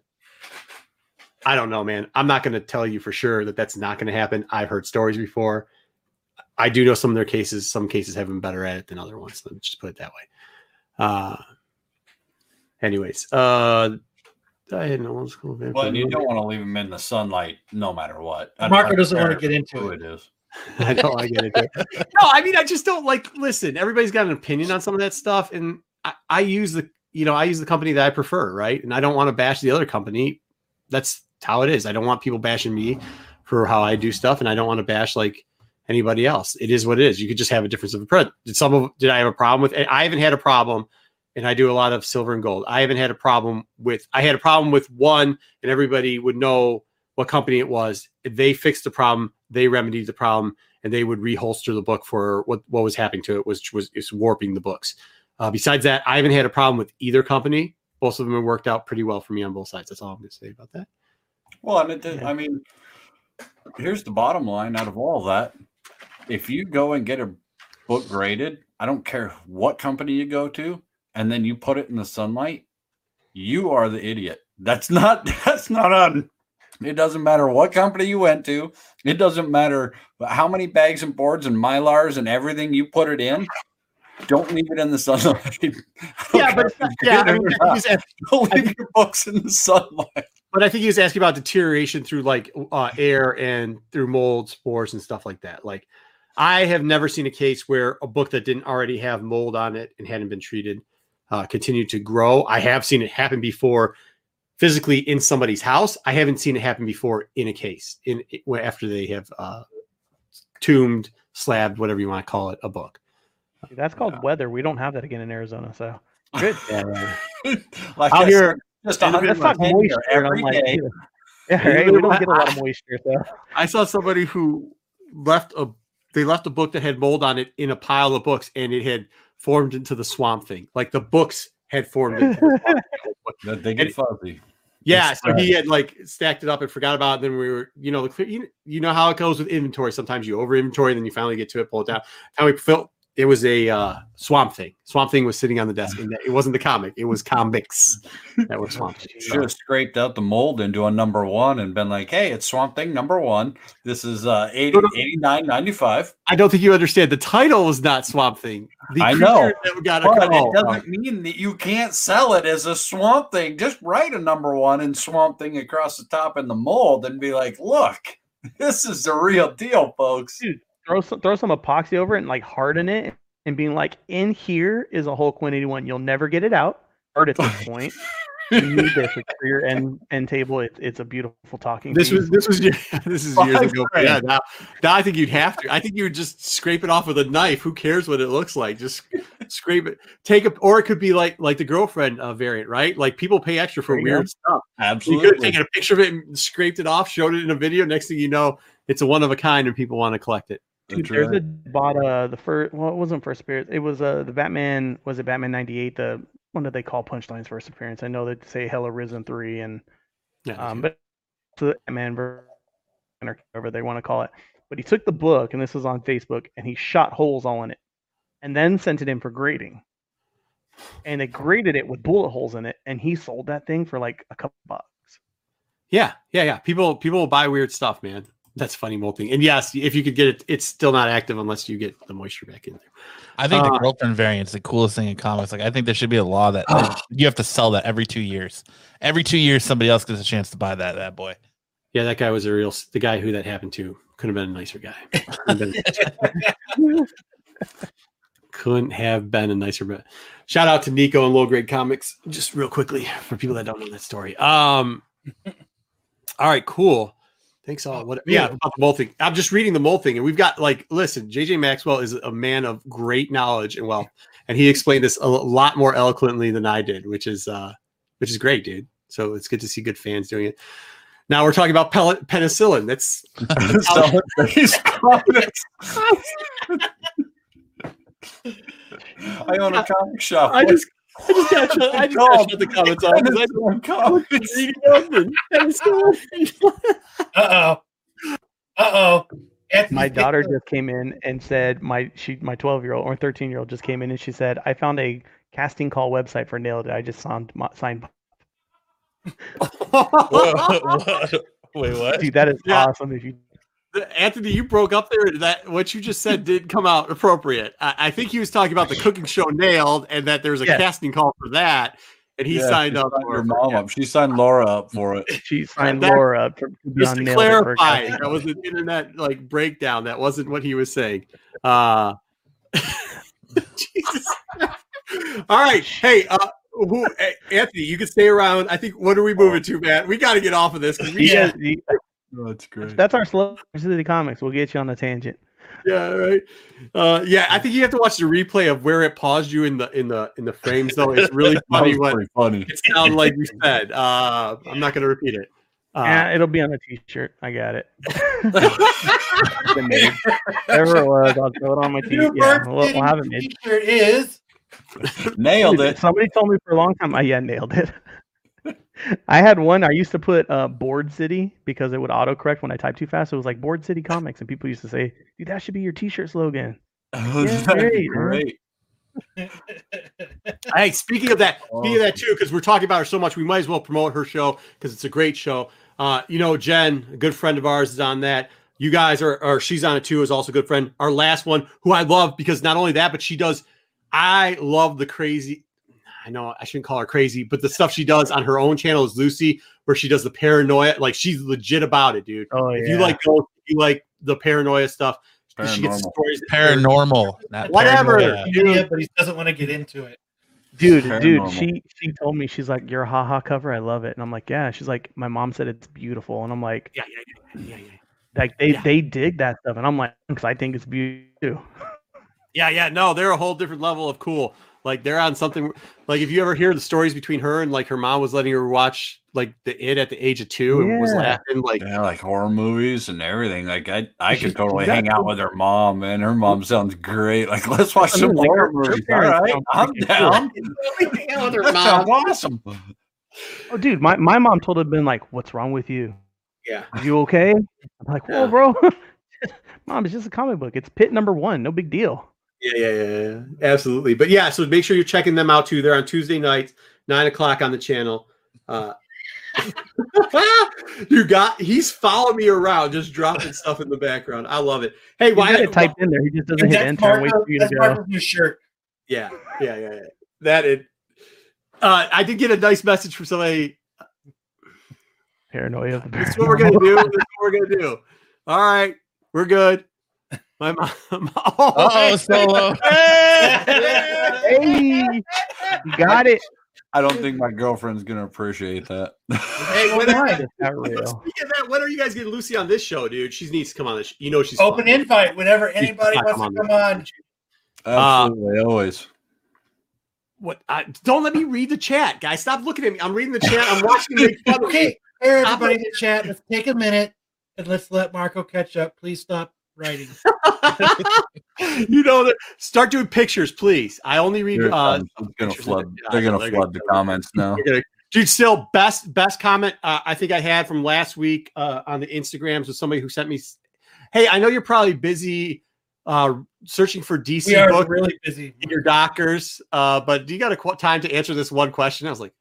I don't know, man. I'm not going to tell you for sure that that's not going to happen. I've heard stories before. I do know some of their cases. Some cases have been better at it than other ones. Let me just put it that way. Uh, anyways, uh, I had no one's cool. Well, and you don't want to leave them in the sunlight, no matter what. I- I Marco doesn't want to get into it. it is. I know I get it. no, I mean I just don't like listen, everybody's got an opinion on some of that stuff. And I, I use the you know, I use the company that I prefer, right? And I don't want to bash the other company. That's how it is. I don't want people bashing me for how I do stuff, and I don't want to bash like anybody else. It is what it is. You could just have a difference of opinion. Did some of did I have a problem with I haven't had a problem and I do a lot of silver and gold. I haven't had a problem with I had a problem with one and everybody would know what company it was. They fixed the problem, they remedied the problem, and they would reholster the book for what, what was happening to it, which was is warping the books. Uh, besides that, I haven't had a problem with either company. Both of them have worked out pretty well for me on both sides. That's all I'm going to say about that. Well, and it, did- Yeah. I mean, here's the bottom line out of all of that. If you go and get a book graded, I don't care what company you go to, and then you put it in the sunlight, you are the idiot. That's not that's not on it doesn't matter what company you went to. It doesn't matter how many bags and boards and mylars and everything you put it in. Don't leave it in the sunlight. Yeah, but yeah, I mean, think don't leave your books in the sunlight. but I think he was asking about deterioration through like uh, air and through mold, spores, and stuff like that. Like, I have never seen a case where a book that didn't already have mold on it and hadn't been treated uh, continued to grow. I have seen it happen before physically in somebody's house. I haven't seen it happen before in a case in after they have uh, tombed, slabbed, whatever you want to call it, a book. That's called weather. We don't have that again in Arizona, so good. Yeah, Like out I here, said, just and hundred Let's talk percent moisture every like, day. Yeah, right. We don't get a lot of moisture, so I saw somebody who left a they left a book that had mold on it in a pile of books and it had formed into the swamp thing. Like the books had formed into the swamp thing. They get fuzzy. Yeah, so he had like stacked it up and forgot about it. Then we were, you know, the you, you know how it goes with inventory. Sometimes you over inventory, then you finally get to it, pull it down. How we felt it was a uh, swamp thing. Swamp thing was sitting on the desk, and it wasn't the comic; it was comics that were swamp thing. Should have scraped out the mold into a number one and been like, hey, it's Swamp Thing number one. This is uh 80, 89.95. I don't think you understand. The title was not Swamp Thing. The I know, that got But it doesn't mean that you can't sell it as a Swamp Thing. Just write a number one and Swamp Thing across the top in the mold and be like, look, this is the real deal, folks. Dude. Throw some throw some epoxy over it and like harden it and being like, in here is a Hulk 181. You'll never get it out. Hard at this point. You need this for your end end table. It, it's a beautiful talking. This piece. was this was your, this is years ago. Yeah, now, now I think you'd have to. I think you would just scrape it off with a knife. Who cares what it looks like? Just scrape it. Take it, or it could be like like the girlfriend uh, variant, right? Like people pay extra for you go. weird stuff. Absolutely. You could have taken a picture of it and scraped it off, showed it in a video. Next thing you know, it's a one of a kind, and people want to collect it. Dude, there's a bought uh the first well it wasn't first appearance it was uh the Batman was it Batman ninety eight the what did they call Punchline's first appearance? I know they say Hella Risen three and Yeah, um but the Batman version or whatever they want to call it. But he took the book and this was on Facebook and he shot holes all in it and then sent it in for grading. And they graded it with bullet holes in it and he sold that thing for like a couple bucks. Yeah, yeah, yeah. People people will buy weird stuff, man. That's funny molting. And yes, if you could get it, it's still not active unless you get the moisture back in there. I think Uh, the girlfriend variant's the coolest thing in comics. Like I think there should be a law that that you have to sell that every two years. Every two years, somebody else gets a chance to buy that that boy. Yeah, that guy was a real. The guy who that happened to couldn't have been a nicer guy. Couldn't have been- couldn't have been a nicer. But shout out to Nico and Low Grade Comics. Just real quickly for people that don't know that story. Um. All right, cool. Thanks all. What? Yeah, about the mole thing. I'm just reading the mole thing, and we've got like, listen, JJ Maxwell is a man of great knowledge and wealth, and he explained this a lot more eloquently than I did, which is uh, which is great, dude. So it's good to see good fans doing it. Now we're talking about pellet penicillin. That's So, these. I own a comic shop. I just I just got shut, I just got shut the comments off. 'cause I Penicillin comics. reading up. Uh oh. Uh oh. my daughter just came in and said my she my 12 year old or 13 year old just came in and she said I found a casting call website for Nailed It. I just signed my- signed. Wait, what? Dude, that is Yeah. awesome. If you Anthony, you broke up there. That what you just said didn't come out appropriate. I, I think he was talking about the cooking show nailed, and that there's a Yes. casting call for that, and he Yeah, signed up signed for her it. mom up. She signed Laura up for it. she signed that- Laura up for, to be Just on to Nailed It for a clarify, that was an internet like breakdown. That wasn't what he was saying. Uh, Jesus. All right, hey, uh, who, Anthony, you can stay around. I think. What are we moving to, man? We got to get off of this because we You guys- That's great. that's our slow city comics. We'll get you on the tangent. yeah, right. Uh, yeah, I think you have to watch the replay of where it paused you in the in the in the frames. Though it's really funny was what funny. it sounded like you said. Uh, I'm not going to repeat it. Uh, yeah, it'll be on a t-shirt. I got it. Been. Whatever it was, I'll throw it on my t. New Yeah, Bird we'll, we'll City have it made. T-shirt is Nailed it. Somebody told me for a long time. I yeah, nailed it. I had one. I used to put uh, Board City because it would autocorrect when I typed too fast. It was like Board City Comics, and people used to say, "Dude, that should be your T-shirt slogan." That'd great, great. Hey, speaking of that, speaking of Oh. that too, because we're talking about her so much, we might as well promote her show because it's a great show. Uh, you know, Jen, a good friend of ours, is on that. You guys are, or she's on it too, is also a good friend. Our last one, who I love because not only that, but she does. I love the crazy. I know I shouldn't call her crazy, but the stuff she does on her own channel is Lucy, where she does the paranoia. Like she's legit about it, dude. Oh If you like ghosts, if you like the paranoia stuff, she gets Paranormal. stories. Paranormal, not Whatever. paranoia. yeah, but he doesn't want to get into it. dude, Paranormal. dude, she she told me she's like your haha cover. I love it, and I'm like, yeah. She's like, my mom said it's beautiful, and I'm like, Yeah, yeah, yeah, yeah, yeah. like they Yeah. they dig that stuff, and I'm like, because I think it's beautiful. Yeah, yeah, no, they're a whole different level of cool. Like they're on something like if you ever hear the stories between her and like her mom was letting her watch like the it at the age of two and was laughing like Yeah, like horror movies and everything. Like I, I could totally she hang out with her mom, and her mom sounds great. Like let's watch some like, horror her- her movies. All parents right, sound I'm freaking down. her That sounds awesome. Oh, dude, my, my mom told her been like, what's wrong with you? Yeah. You okay? I'm like, whoa, Yeah. bro. Mom, it's just a comic book. It's pit number one. No big deal. Yeah, yeah, yeah, absolutely. But yeah, so make sure you're checking them out too. They're on Tuesday nights, nine o'clock on the channel. Uh, you got he's following me around, just dropping stuff in the background. I love it. Hey, why? it typed in there. He just doesn't hit enter wait for you to go. New shirt. Yeah, yeah, yeah, yeah. That it. Uh, I did get a nice message from somebody. Paranoia of the This is what we're gonna do. This is what we're gonna do. All right, we're good. My mom. Oh, solo. Hey, you got it. I don't think my girlfriend's gonna appreciate that. Hey, when- why? It's. Speaking of that, when are you guys getting Lucy on this show, dude? She needs to come on this. You know she's Open fun. invite whenever anybody wants come to come on. Absolutely, always. What? Uh, don't let me read the chat, guys. Stop looking at me. I'm reading the chat. I'm watching you make fun of me. Okay, hey, everybody in the chat, let's take a minute and let's let Marco catch up. Please stop writing. you know, that- start doing pictures, please. I only read. They're, Uh, gonna flood. the- They're gonna they're flood the comments now. We're gonna- dude, still best best comment uh, I think I had from last week uh, on the Instagrams was somebody who sent me. Hey, I know you're probably busy uh, searching for DC We are books really busy. in your dockers, uh, but do you got a qu- time to answer this one question? I was like,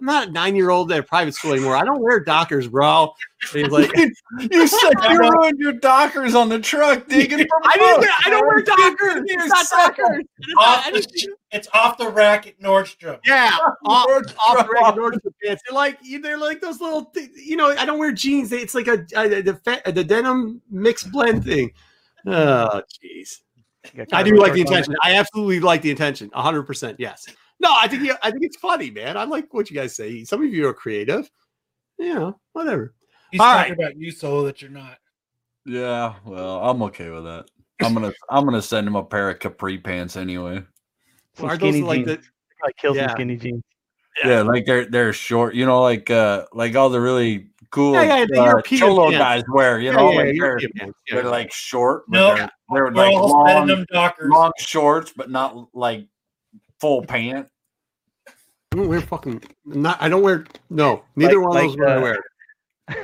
I'm not a nine year old at a private school anymore. I don't wear dockers, bro. And he's like, you said you ruined your Dockers on the truck digging for I didn't. books. I don't wear dockers. It's not dockers. It's not Off the, it's off the rack at Nordstrom. Yeah, off, Nordstrom. off the rack at Nordstrom pants. They're like they're like those little, thi- you know. I don't wear jeans. It's like a, a the fe- the denim mixed blend thing. Oh, jeez. I do like the intention. I absolutely like the intention. hundred percent. Yes. No, I think I think it's funny, man. I like what you guys say. Some of you are creative. You know, whatever. He's All talking about you, so that you're not. Yeah, well, I'm okay with that. I'm gonna I'm gonna send him a pair of capri pants anyway. Some Are those skinny like jeans. the? Probably kill Yeah. some skinny jeans. Yeah, like they're they're short, you know, like uh like all the really cool Yeah, yeah, the uh, European cholo pants. guys wear, you Yeah, know, yeah, like yeah, they're, Yeah. they're like short, but No, they're, they're We're like long, long shorts, but not like full pant. I don't wear fucking. Not. I don't wear. No, neither Like- one of those like, I uh, wear.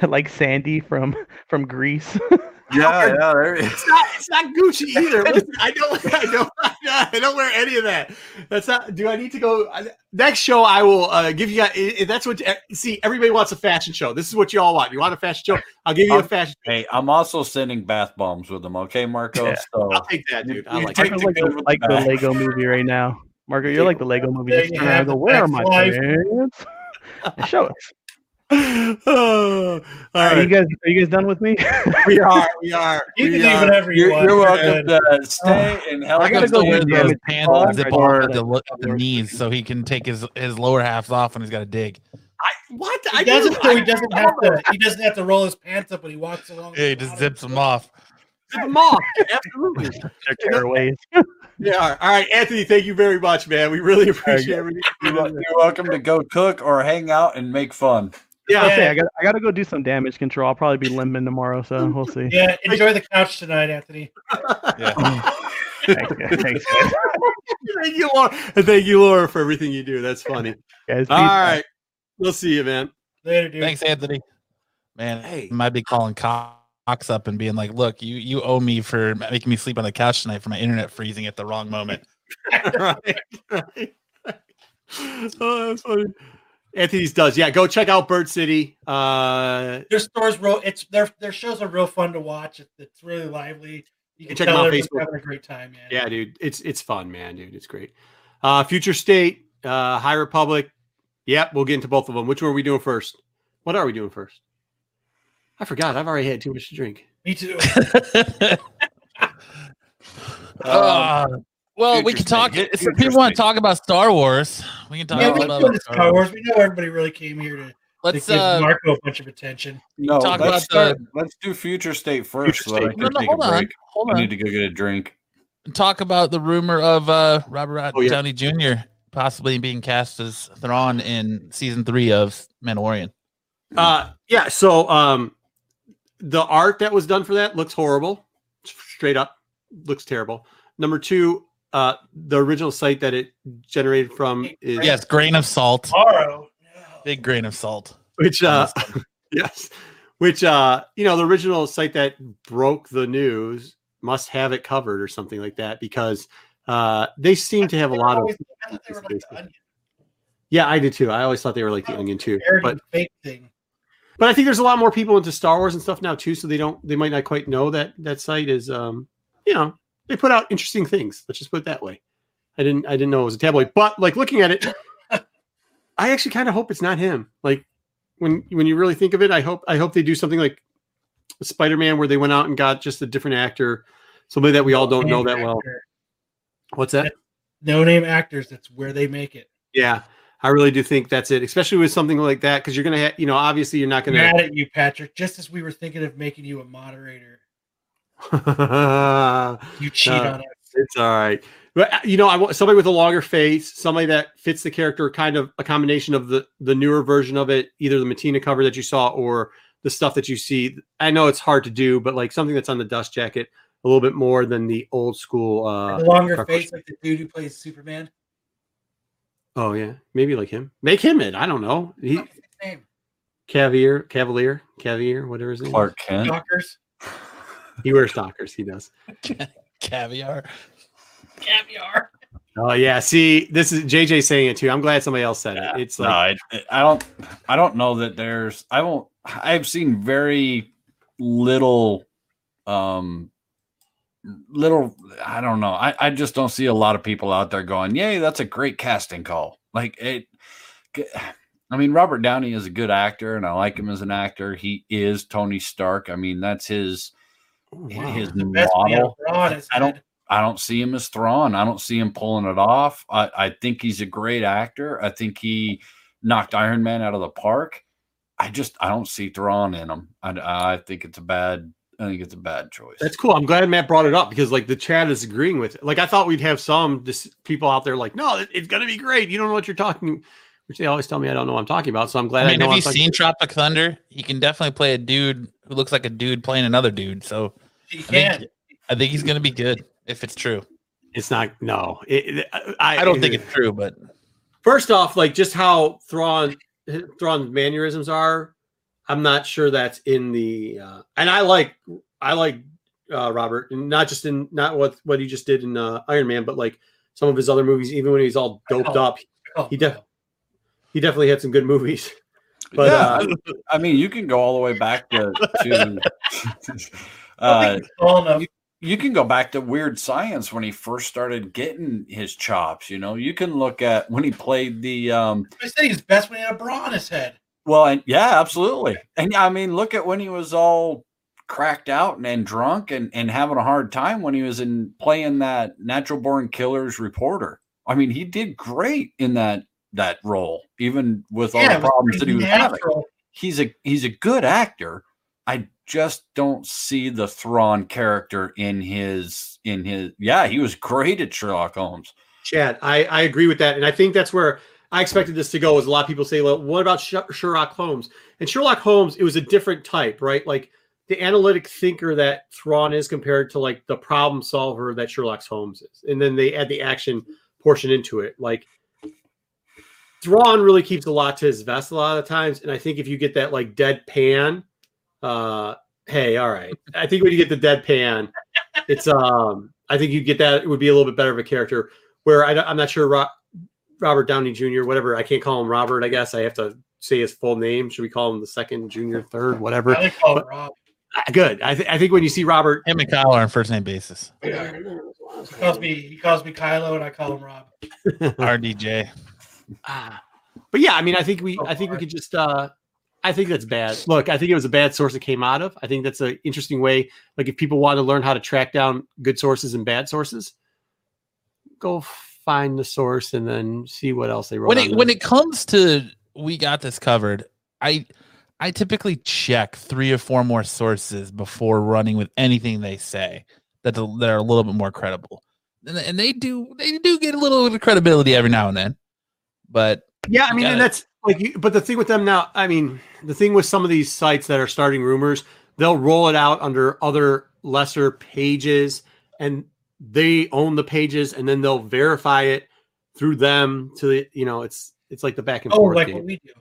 like Sandy from from Grease. Yeah, yeah, there is. It's not, it's not Gucci either. Listen, I don't, I don't, I don't wear any of that. That's not. Do I need to go I- next show? I will uh, give you. guys- i- i- That's what. See, everybody wants a fashion show. This is what you all want. You want a fashion show? I'll give you a Um, fashion. Hey, I'm also sending bath bombs with them, okay, Marco? Yeah. So I'll take that, dude. I You like. take the like the, like the the. Lego movie right now. Marco, you're like the Lego movie. Just turn around and go, where are my pants? Show us. oh, all Are you guys are you guys done with me? we are. We are. You can we do are. whatever you you're, want. you're You're welcome to stay and help. I gotta go to wear win the pants ball that zip right off the, the knees so he can take his, his lower halves off when he's got to dig. I, what? I He doesn't. do. So he doesn't have to. He doesn't have to roll his pants up when he walks along. Yeah, he just zips them off. Zip them off. Absolutely. Their tearaways. Yeah. All right, Anthony. Thank you very much, man. We really appreciate everything. You're you're welcome to go cook or hang out and make fun. Yeah. Okay, I got I got to go do some damage control. I'll probably be limping tomorrow, so we'll see. Yeah, enjoy the couch tonight, Anthony. Thanks, guys. Thanks, thank you, Laura. And thank you, Laura, for everything you do. That's funny. guys All peace. right. We'll see you, man. Later, dude. Thanks, Anthony. Man, Hey. hey. might be calling Cox up and being like, "Look, you you owe me for making me sleep on the couch tonight for my internet freezing at the wrong moment." right. right. Oh, that's funny. Anthony's does. Yeah, go check out Bird City. Uh, Their stores real. It's their their shows are real fun to watch. It's, it's really lively. You can Check them out on everyone's Facebook. having a great time, man. yeah, dude, it's it's fun, man, dude. It's great. Uh, Future State, uh, High Republic. Yep, we'll get into both of them. Which one are we doing first? What are we doing first? I forgot. I've already had too much to drink. Me too. Uh, well, we can talk. If people want to talk about Star Wars, we can talk yeah, we about Star Star Wars. Wars. We know everybody really came here to, to Let's give uh, Marco a bunch of attention. No, Talk let's about start. Let's do future state first. Future I State. can no, no, hold on, break. hold I need to go get a drink. talk about the rumor of uh, Robert Oh, yeah. Downey Jr. possibly being cast as Thrawn in season three of Mandalorian. Uh, yeah. So, um, the art that was done for that looks horrible. Straight up, looks terrible. Number two, uh, the original site that it generated from is Yes, grain of salt, Tomorrow. Big grain of salt. which uh, yes, which uh, you know, the original site that broke the news must have it covered or something like that because uh, they seem to have a They were lot of. I thought they were like the onion, Yeah, I did too. I always thought they were like the onion too, but fake thing. But I think there's a lot more people into Star Wars and stuff now too, so they don't they might not quite know that that site is um you know they put out interesting things. Let's just put it that way. I didn't I didn't know it was a tabloid, but like looking at it, I actually kind of hope it's not him. Like when when you really think of it, I hope I hope they do something like Spider Man where they went out and got just a different actor, somebody that we all don't know that well. What's that? No name actors. That's where they make it. Yeah. I really do think that's it, especially with something like that, because you're gonna, ha- you know, obviously you're not gonna. Mad at you, Patrick. Just as we were thinking of making you a moderator, you cheat Uh, on us. It's all right. But uh, you know, I want somebody with a longer face, somebody that fits the character, kind of a combination of the the newer version of it, either the Matina cover that you saw or the stuff that you see. I know it's hard to do, but like something that's on the dust jacket a little bit more than the old school. uh the longer face, like the dude who plays Superman. Oh yeah, maybe like him. Make him it. I don't know. He What's his name? Cavalier, Cavalier, Cavalier, whatever his name. is. Clark Kent. Stalkers. He wears stalkers. He does. Caviar. Caviar. Oh yeah. See, this is JJ saying it too. I'm glad somebody else said it. It's no, like I, I don't. I don't know that there's. I won't. I've seen very little. Um. Little. I don't know. I. I just don't see a lot of people out there going, "Yay, that's a great casting call." Like it. I mean, Robert Downey is a good actor, and I like him as an actor. He is Tony Stark. I mean, that's his oh, wow. his The model. on his I don't- I don't see him as Thrawn. I don't see him pulling it off. I, I think he's a great actor. I think he knocked Iron Man out of the park. I just I don't see Thrawn in him. I, I think it's a bad. I think it's a bad choice. That's cool. I'm glad Matt brought it up because like the chat is agreeing with it. Like I thought we'd have some dis- people out there like, no, it's gonna be great. You don't know what you're talking, which they always tell me I don't know what I'm talking about. So I'm glad I I, mean, know have you I'm talking seen Tropic Thunder? He can definitely play a dude who looks like a dude playing another dude. So He I can. think, I think he's gonna be good if it's true. It's not. No, it, it- I, I don't think it's true, but First off, like just how Thrawn Thrawn's mannerisms are, I'm not sure that's in the. Uh, and I like I like uh, Robert, and not just in not what what he just did in uh, Iron Man, but like some of his other movies. Even when he's all doped up, Oh, he def- he definitely had some good movies. But yeah, uh, I mean, you can go all the way back to. to I uh, think he's tall enough. you can go back to Weird Science when he first started getting his chops. You know, you can look at when he played the. um I said he's best when he had a bra on his head. Well, and yeah, absolutely. And I mean, look at when he was all cracked out and, and drunk and, and having a hard time when he was in playing that natural born killers reporter. I mean, he did great in that that role, even with all Yeah, the problems that he was having. He's a he's a good actor. I just don't see the Thrawn character in his in his yeah, he was great at Sherlock Holmes. Chad, I, I agree with that, and I think that's where I expected this to go. Is a lot of people say, "Well, what about Sherlock Holmes?" And Sherlock Holmes, it was a different type, right? Like the analytic thinker that Thrawn is compared to like the problem solver that Sherlock Holmes is, and then they add the action portion into it. Like Thrawn really keeps a lot to his vest a lot of times, and I think if you get that like deadpan, uh, hey, all right. I think when you get the deadpan, it's um, I think you get that it would be a little bit better of a character. Where I, am not sure Robert Downey Jr. Whatever I can't call him Robert. I guess I have to say his full name. Should we call him the second, junior, third, whatever? I call it Rob. Good. I, th- I think when you see Robert, him and Kyle are on first name basis. He calls me he calls me Kylo and I call him Rob. RDJ. Ah. but yeah, I mean, I think we, I think we could just, uh, I think that's bad. Look, I think it was a bad source it came out of. I think that's an interesting way. Like if people want to learn how to track down good sources and bad sources, go find the source and then see what else they wrote. When it when it comes to we got this covered, I I typically check three or four more sources before running with anything they say that the- that are a little bit more credible. And, and they do they do get a little bit of credibility every now and then. But Yeah, I mean, got and that's like, you- but the thing with them now, I mean, the thing with some of these sites that are starting rumors, they'll roll it out under other lesser pages and they own the pages and then they'll verify it through them to the, you know, it's, it's like the back and Oh, forth. like game. what we do.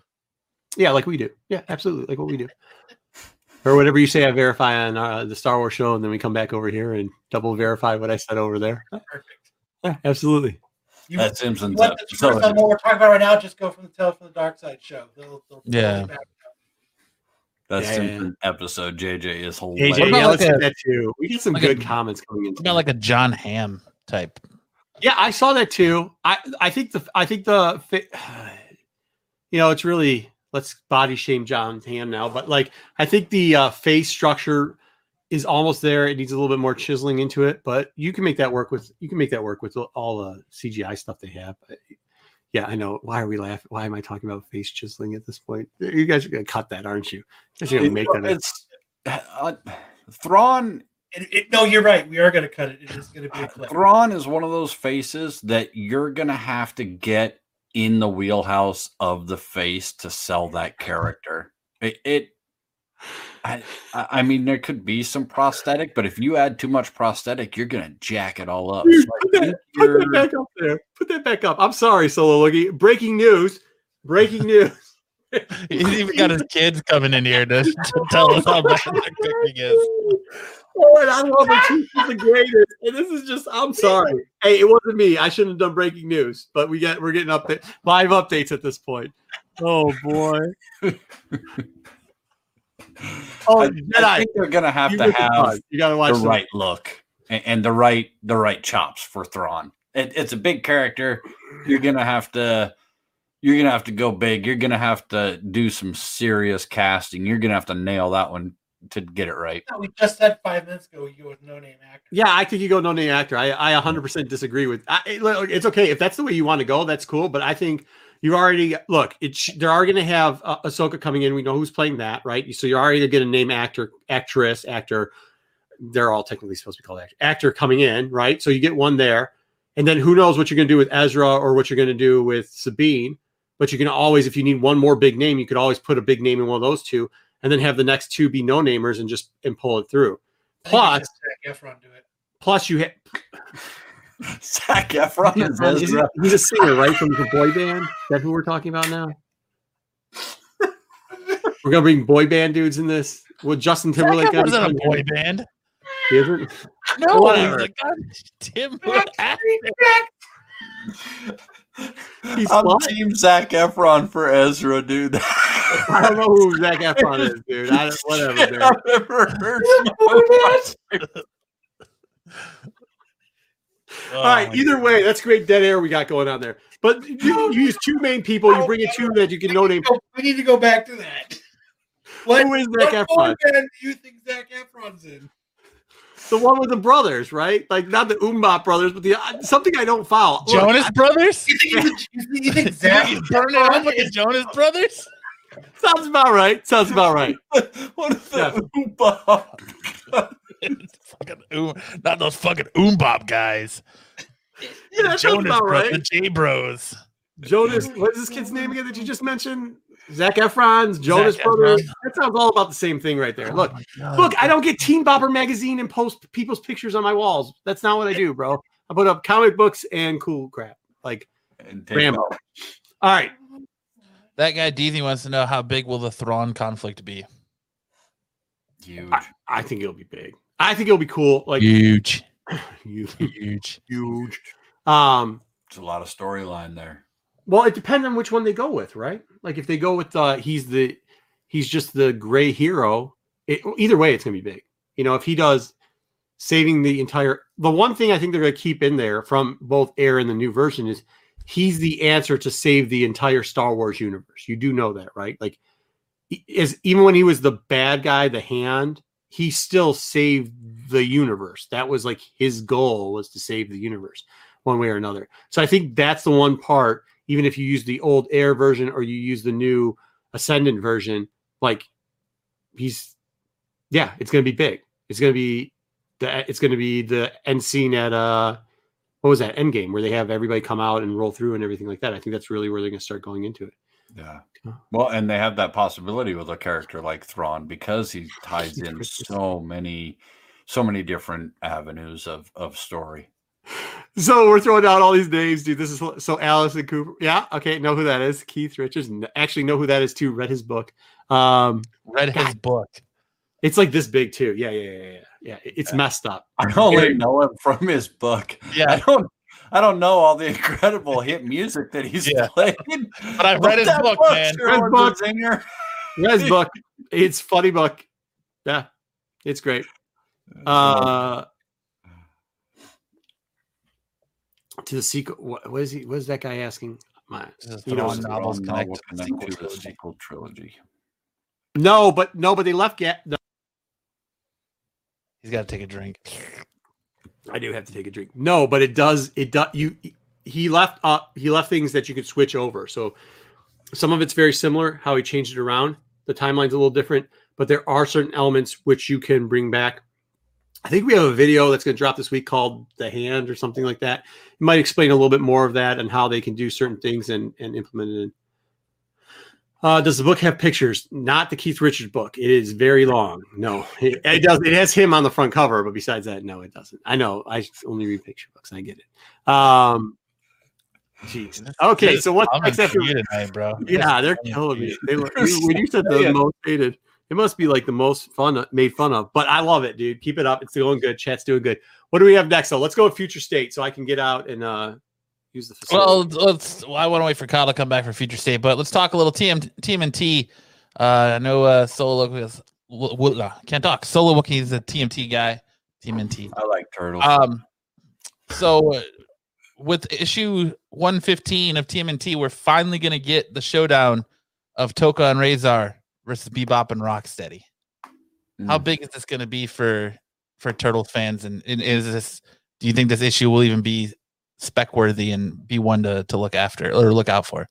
yeah, like we do. Yeah, absolutely. Like what we do. or whatever you say, I verify on uh, the Star Wars show and then we come back over here and double verify what I said over there. Perfect. Yeah, absolutely. You, That you Simpsons want the truth episode. on what we're talking about right now? Just go from the Tale from the Dark Side show. They'll, they'll Yeah. back. That Yeah, yeah, episode, JJ is hilarious. AJ, about yeah, like let's a- that too. We get some like a- good comments coming in. it's about like a Jon Hamm type. Yeah, I saw that too. I I think the I think the you know it's really let's body shame Jon Hamm now, but like I think the uh, face structure is almost there. It needs a little bit more chiseling into it, but you can make that work with you can make that work with all the CGI stuff they have. Yeah, I know. Why are we laughing? Why am I talking about face chiseling at this point? You guys are gonna cut that, aren't you? You're gonna make that. a- It's uh, Thrawn. It, it, no, you're right. We are going to cut it. It is going to be a clip. Thrawn is one of those faces that you're gonna have to get in the wheelhouse of the face to sell that character. It, it I, I I mean, there could be some prosthetic, but if you add too much prosthetic, you're gonna jack it all up. Dude, So put, that, put that back up there. Put that back up. I'm sorry, Solo Loogie. Breaking news. Breaking news. He's even got his kids coming in here to, to tell us how bad the cooking is. Oh, and I love it. She's the greatest. And this is just, I'm sorry. Hey, it wasn't me. I shouldn't have done breaking news, but we get we're getting update live updates at this point. Oh boy. Oh, I, I Jedi. think they're gonna have You to have. You gotta watch the some- right look and, and the right the right chops for Thrawn. It, it's a big character. You're gonna have to you're gonna have to go big. You're gonna have to do some serious casting. You're gonna have to nail that one to get it right. No, we just said five minutes ago you go with no name actor. Yeah, I think you go no name actor. I, I 100% disagree with. I, it's okay if that's the way you want to go. That's cool. But I think you already look. It's they're going to have uh, Ahsoka coming in. We know who's playing that, right? So you're already going to name actor, actress, actor. They're all technically supposed to be called actor. Actor coming in, right? So you get one there, and then who knows what you're going to do with Ezra or what you're going to do with Sabine. But you can always, if you need one more big name, you could always put a big name in one of those two, and then have the next two be no namers and just and pull it through. I think we Plus, Efron do it. plus you ha- Zac Efron is Is Ezra. he's a singer, right? From the boy band. Is that who we're talking about now? We're gonna bring boy band dudes in this. Well, Justin Timberlake. was in a boy band. He isn't? No, Whatever. he's a god- Tim. He's I'm what? Team Zac Efron for Ezra, dude. I don't know who Zac Efron is, dude. I don't, whatever. Dude. I've never heard of All right. Either way, that's great dead air we got going on there. But you, you use two main people. You bring in two that you can no name. Oh, we need to go back to that. What, Who is Zac what Efron? do you think Zac Efron's in? The one with the brothers, right? Like not the Umbop brothers, but the uh, something I don't follow. Look, Jonas Brothers? You think, you think, you think Zach You burn it up with the Jonas Brothers? sounds about right. Sounds about right. what is Yeah. the Oompa? fucking oom, not those fucking oombop guys. Yeah, that sounds about bro- right. the J Bros. Jonas, what is this kid's name again that you just mentioned? Zac Efron's Jonas Zac Brothers. Efron. That sounds all about the same thing right there. Oh look, Oh my look, I don't get Teen Bopper magazine and post people's pictures on my walls. That's not what I do, bro. I put up comic books and cool crap. Like And Rambo. All right. That guy Deezy wants to know how big will the Thrawn conflict be? Huge. I, I think it'll be big. I think it'll be cool. Like Huge. huge. Huge. huge. Um, It's a lot of storyline there. well, it depends on which one they go with, right? Like if they go with uh he's the he's just the gray hero, it, either way it's gonna be big. You know, if he does saving the entire the one thing I think they're gonna keep in there from both air and the new version is he's the answer to save the entire Star Wars universe. You do know that, right? Like is even when he was the bad guy, the hand, he still saved the universe. That was like his goal was to save the universe one way or another. So I think that's the one part, even if you use the old air version or you use the new ascendant version, like he's yeah, it's gonna be big. It's gonna be the it's gonna be the end scene at uh what was that end game where they have everybody come out and roll through and everything like that. I think that's really where they're gonna start going into it. Yeah. Well, and they have that possibility with a character like Thrawn because he ties in so many, so many different avenues of of story. So we're throwing out all these names, dude. This is so Allison Cooper. Yeah, okay, know who that is. Keith Richards. Actually, know who that is too. Read his book. Um, Read his God. book. it's like this big too. Yeah, yeah, yeah, yeah. Yeah, it's messed up. I only Eric- know him from his book. Yeah, I Yeah. don't. I don't know all the incredible hit music that he's Yeah. played. But I read his That book, man. sure Read book. a zinger. Read book. It's funny book. Yeah, it's great. Uh, to the sequel. What, what is he? What is that guy asking? My, you know, novels connect novel to the connect sequel to the trilogy. sequel trilogy. no, but no, but they left. Get. No, He's got to take a drink. I do have to take a drink. No, but it does. It does. You. he left uh he left things that you could switch over. So some of it's very similar how he changed it around. The timeline's a little different, but there are certain elements which you can bring back. I think we have a video that's going to drop this week called "The Hand" or something like that. You might explain a little bit more of that and how they can do certain things and and implement it. In. Uh, does the book have pictures? Not the Keith Richards book. It is very long. No, it, it does. It has him on the front cover, but besides that, no, it doesn't. I know. I only read picture books. I get it. Um, Jeez. Okay, so what's I'm next after tonight, bro? Yeah, they're killing me. They, were- when you said the Yeah. most hated, it must be like the most fun made fun of. But I love it, dude. Keep it up. It's going good. Chat's doing good. What do we have next? So let's go future state so I can get out and uh use the Well, let's. Well, I want to wait for Kyle to come back for future state, but let's talk a little TM TMNT. Uh, I know uh, Solo was w- w- uh, can't talk. Solo Wookiee's a TMT guy. TMNT. I like turtles. Um, so uh, with issue 115 of TMNT, we're finally gonna get the showdown of Tokka and Razor versus Bebop and Rocksteady. How Mm. big is this gonna be for for Turtle fans? And, and is this? Do you think this issue will even be spec worthy and be one to to look after or look out for?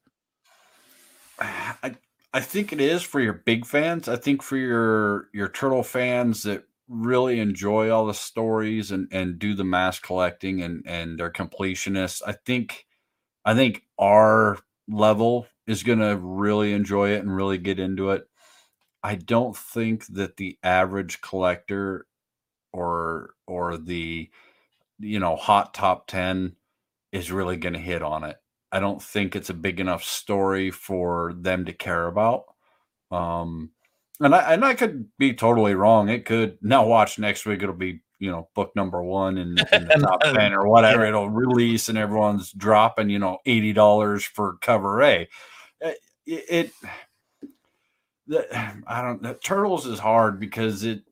I I think it is for your big fans. I think for your your turtle fans that really enjoy all the stories and and do the mass collecting and and they're completionists. I think I think our level is going to really enjoy it and really get into it. I don't think that the average collector or or the you know hot top 10 is really going to hit on it. I don't think it's a big enough story for them to care about. Um, and I and I could be totally wrong. It could now watch next week. It'll be you know book number one in, in the top ten or whatever. It'll release and everyone's dropping you know eighty dollars for cover A. Uh, It, it the, I don't. The turtles is hard because it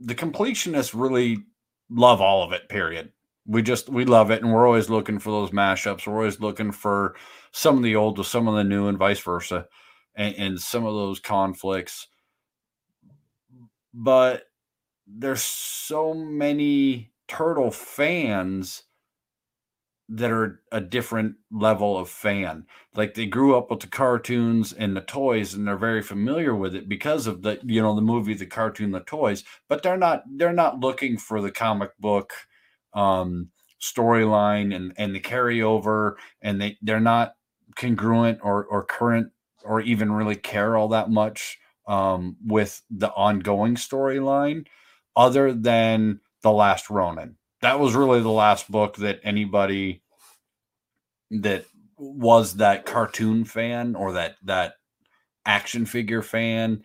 the completionists really love all of it. Period we just we love it and we're always looking for those mashups. We're always looking for some of the old with some of the new and vice versa and, and some of those conflicts. But there's so many turtle fans that are a different level of fan. Like they grew up with the cartoons and the toys and they're very familiar with it because of the you know the movie the cartoon the toys but they're not they're not looking for the comic book um storyline and and the carryover and they they're not congruent or or current or even really care all that much um with the ongoing storyline other than the last ronin. That was really the last book that anybody that was that cartoon fan or that that action figure fan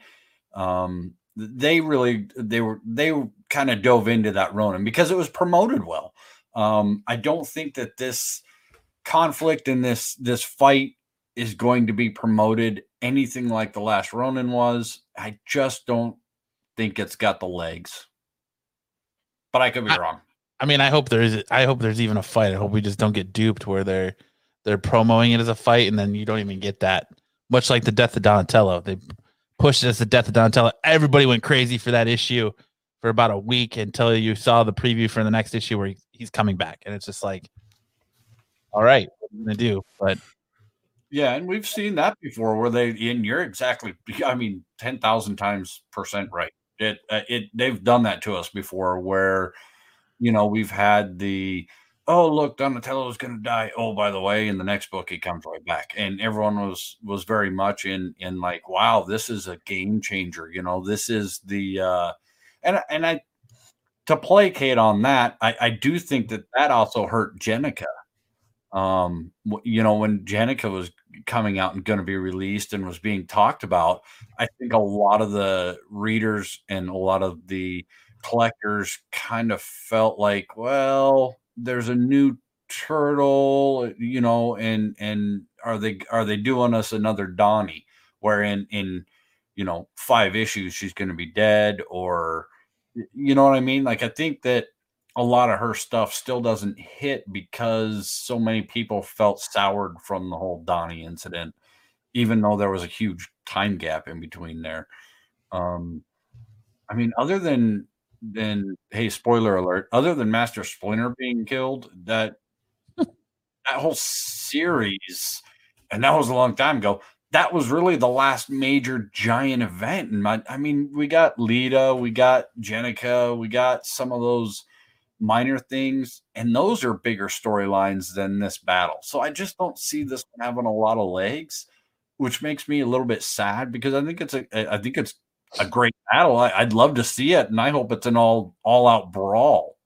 um they really they were they kind of dove into that ronin because it was promoted well um i don't think that this conflict and this this fight is going to be promoted anything like the last ronin was i just don't think it's got the legs but i could be I- wrong I mean, I hope there's I hope there's even a fight. I hope we just don't get duped where they're they're promoting it as a fight and then you don't even get that. Much like the death of Donatello, they pushed it as the death of Donatello. Everybody went crazy for that issue for about a week until you saw the preview for the next issue where he- he's coming back, and it's just like, all right, what are you gonna do? But Yeah, and we've seen that before where they and you're exactly I mean 10,000 times percent right. It uh, it they've done that to us before where you know, we've had the oh look Donatello's going to die. Oh, by the way, in the next book he comes right back. And everyone was was very much in in like wow, this is a game changer, you know. This is the uh and and I to placate on that, I I do think that that also hurt Jennika. Um you know when Jennika was coming out and going to be released and was being talked about i think a lot of the readers and a lot of the collectors kind of felt like well there's a new turtle you know and and are they are they doing us another donnie? Where in in you know five issues she's going to be dead or you know what i mean like i think that a lot of her stuff still doesn't hit because so many people felt soured from the whole Donnie incident, even though there was a huge time gap in between there. Um, I mean, other than than hey, spoiler alert, other than Master Splinter being killed, that that whole series, and that was a long time ago. That was really the last major giant event. And my, I mean, we got Lita, we got Jennika, we got some of those minor things, and those are bigger storylines than this battle. So I just don't see this having a lot of legs, which makes me a little bit sad because I think it's a, I think it's a great battle. I, would love to see it, and I hope it's an all all out brawl.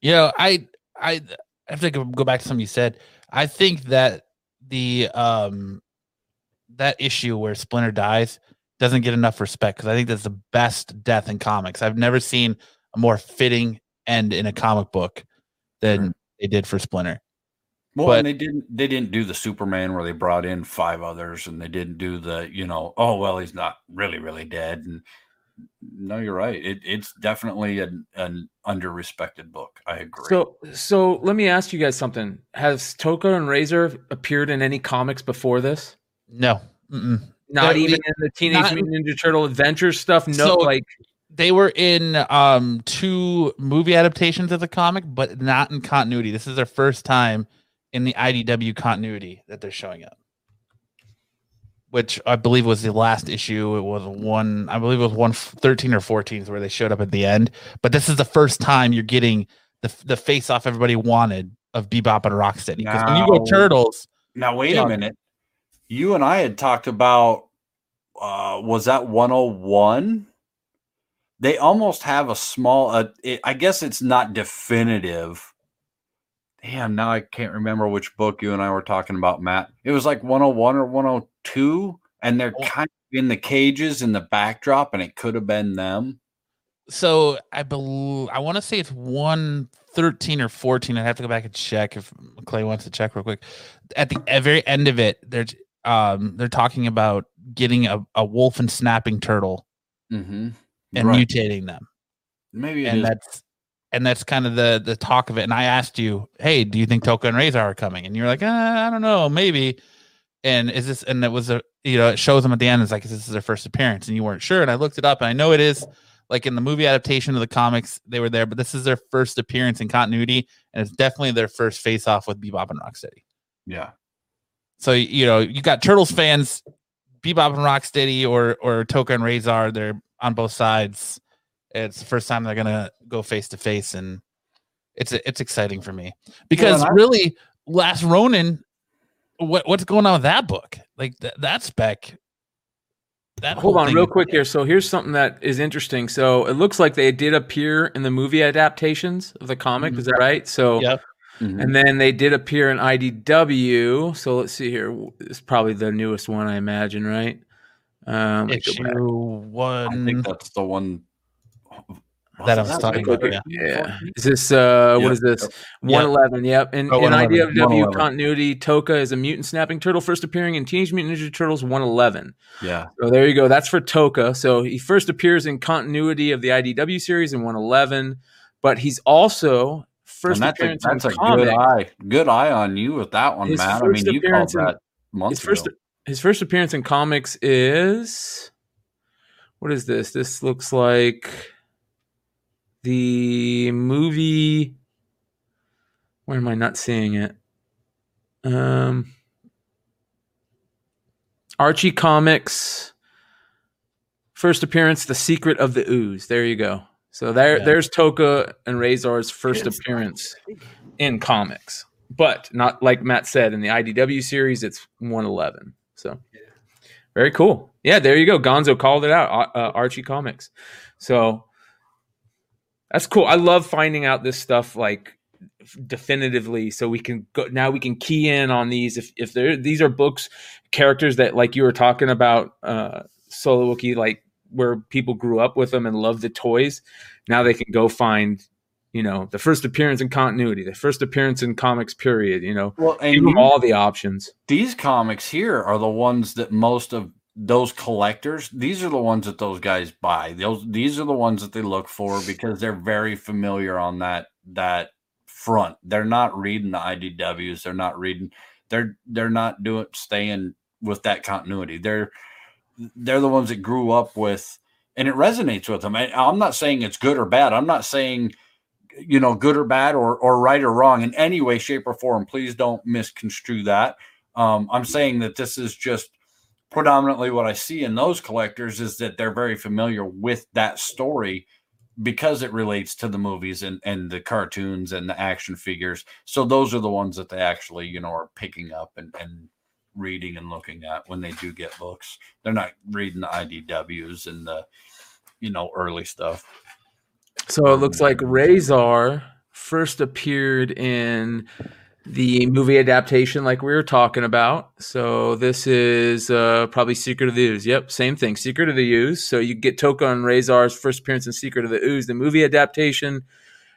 You know, I I have to go back to something you said. I think that the um that issue where Splinter dies doesn't get enough respect because I think that's the best death in comics. I've never seen a more fitting end in a comic book than sure. they did for Splinter. Well, but, and they didn't they didn't do the Superman where they brought in five others, and they didn't do the you know oh well he's not really really dead. And no, you're right. It, it's definitely an, an under-respected book. I agree. So, so let me ask you guys something. Has Tokka and Razor appeared in any comics before this? No. Mm-mm. Not They're, even in the Teenage Mutant Ninja Turtle Adventures stuff. No, so like they were in um two movie adaptations of the comic, but not in continuity. This is their first time in the IDW continuity that they're showing up which I believe was the last issue. It was one, I believe it was one 13 or 14 where they showed up at the end. But this is the first time you're getting the the face off everybody wanted of Bebop and Rocksteady. Because when you go Turtles. Now, wait a minute. You and I had talked about, uh, was that 101? They almost have a small, uh, it, I guess it's not definitive. Damn, now I can't remember which book you and I were talking about, Matt. It was like 101 or 102 two, and they're kind of in the cages in the backdrop, and it could have been them. So I believe I want to say it's one thirteen or fourteen. I have to go back and check if Clay wants to check real quick. At the very end of it, they're um they're talking about getting a, a wolf and snapping turtle mm-hmm. and right. mutating them. Maybe and is. that's and that's kind of the the talk of it. And I asked you, hey, do you think Tokka and Razor are coming? And you're like, uh, I don't know, maybe and is this and it was a you know it shows them at the end it's like this is their first appearance and you weren't sure and i looked it up and i know it is like in the movie adaptation of the comics they were there but this is their first appearance in continuity and it's definitely their first face off with bebop and rocksteady. Yeah. So you know you got turtles fans bebop and rocksteady or or tokka and razor they're on both sides it's the first time they're gonna go face to face and it's it's exciting for me. Because yeah, really last ronin what what's going on with that book? Like th- that spec. That Hold on, real quick here. So here's something that is interesting. So it looks like they did appear in the movie adaptations of the comic. Mm-hmm. Is that right? So yep. Mm-hmm. And then they did appear in IDW. So let's see here. It's probably the newest one, I imagine, right? Um, Issue one. I think that's the one that I was talking about. Yeah. yeah. Is this uh what is this? 111. Yep. And oh, in IDW continuity, Tokka is a mutant snapping turtle first appearing in Teenage Mutant Ninja Turtles 111. Yeah. So there you go. That's for Tokka. So he first appears in continuity of the IDW series in 111, but he's also first that's appearance a, that's a comic. good eye. Good eye on you with that one, man. I mean, you called that months his first, ago. His first appearance in comics is what is this? This looks like the movie where am I not seeing it? Um Archie Comics first appearance The Secret of the Ooze. There you go. So there yeah. there's Tokka and Razor's first appearance in comics. But not like Matt said in the IDW series it's 111. So very cool. Yeah, there you go. Gonzo called it out. Uh, Archie Comics. So that's cool. I love finding out this stuff like definitively so we can go now we can key in on these. If if there these are books characters that like you were talking about uh solo wookie like where people grew up with them and love the toys now they can go find you know the first appearance in continuity the first appearance in comics period you know. Well and you, all the options. These comics here are the ones that most of those collectors, these are the ones that those guys buy. Those these are the ones that they look for because they're very familiar on that that front. They're not reading the IDWs. They're not reading. They're they're not doing staying with that continuity. They're they're the ones that grew up with, and it resonates with them. I, I'm not saying it's good or bad. I'm not saying you know, good or bad or or right or wrong in any way, shape, or form. Please don't misconstrue that. Um, I'm saying that this is just predominantly what I see in those collectors is that they're very familiar with that story because it relates to the movies and, and the cartoons and the action figures. So those are the ones that they actually, you know, are picking up and, and reading and looking at when they do get books. They're not reading the IDWs and the, you know, early stuff. So it looks um, like Razor first appeared in the movie adaptation, like we were talking about. So this is uh, probably Secret of the Ooze. Yep, same thing. Secret of the Ooze. So you get Tokka and Razor's first appearance in Secret of the Ooze, the movie adaptation.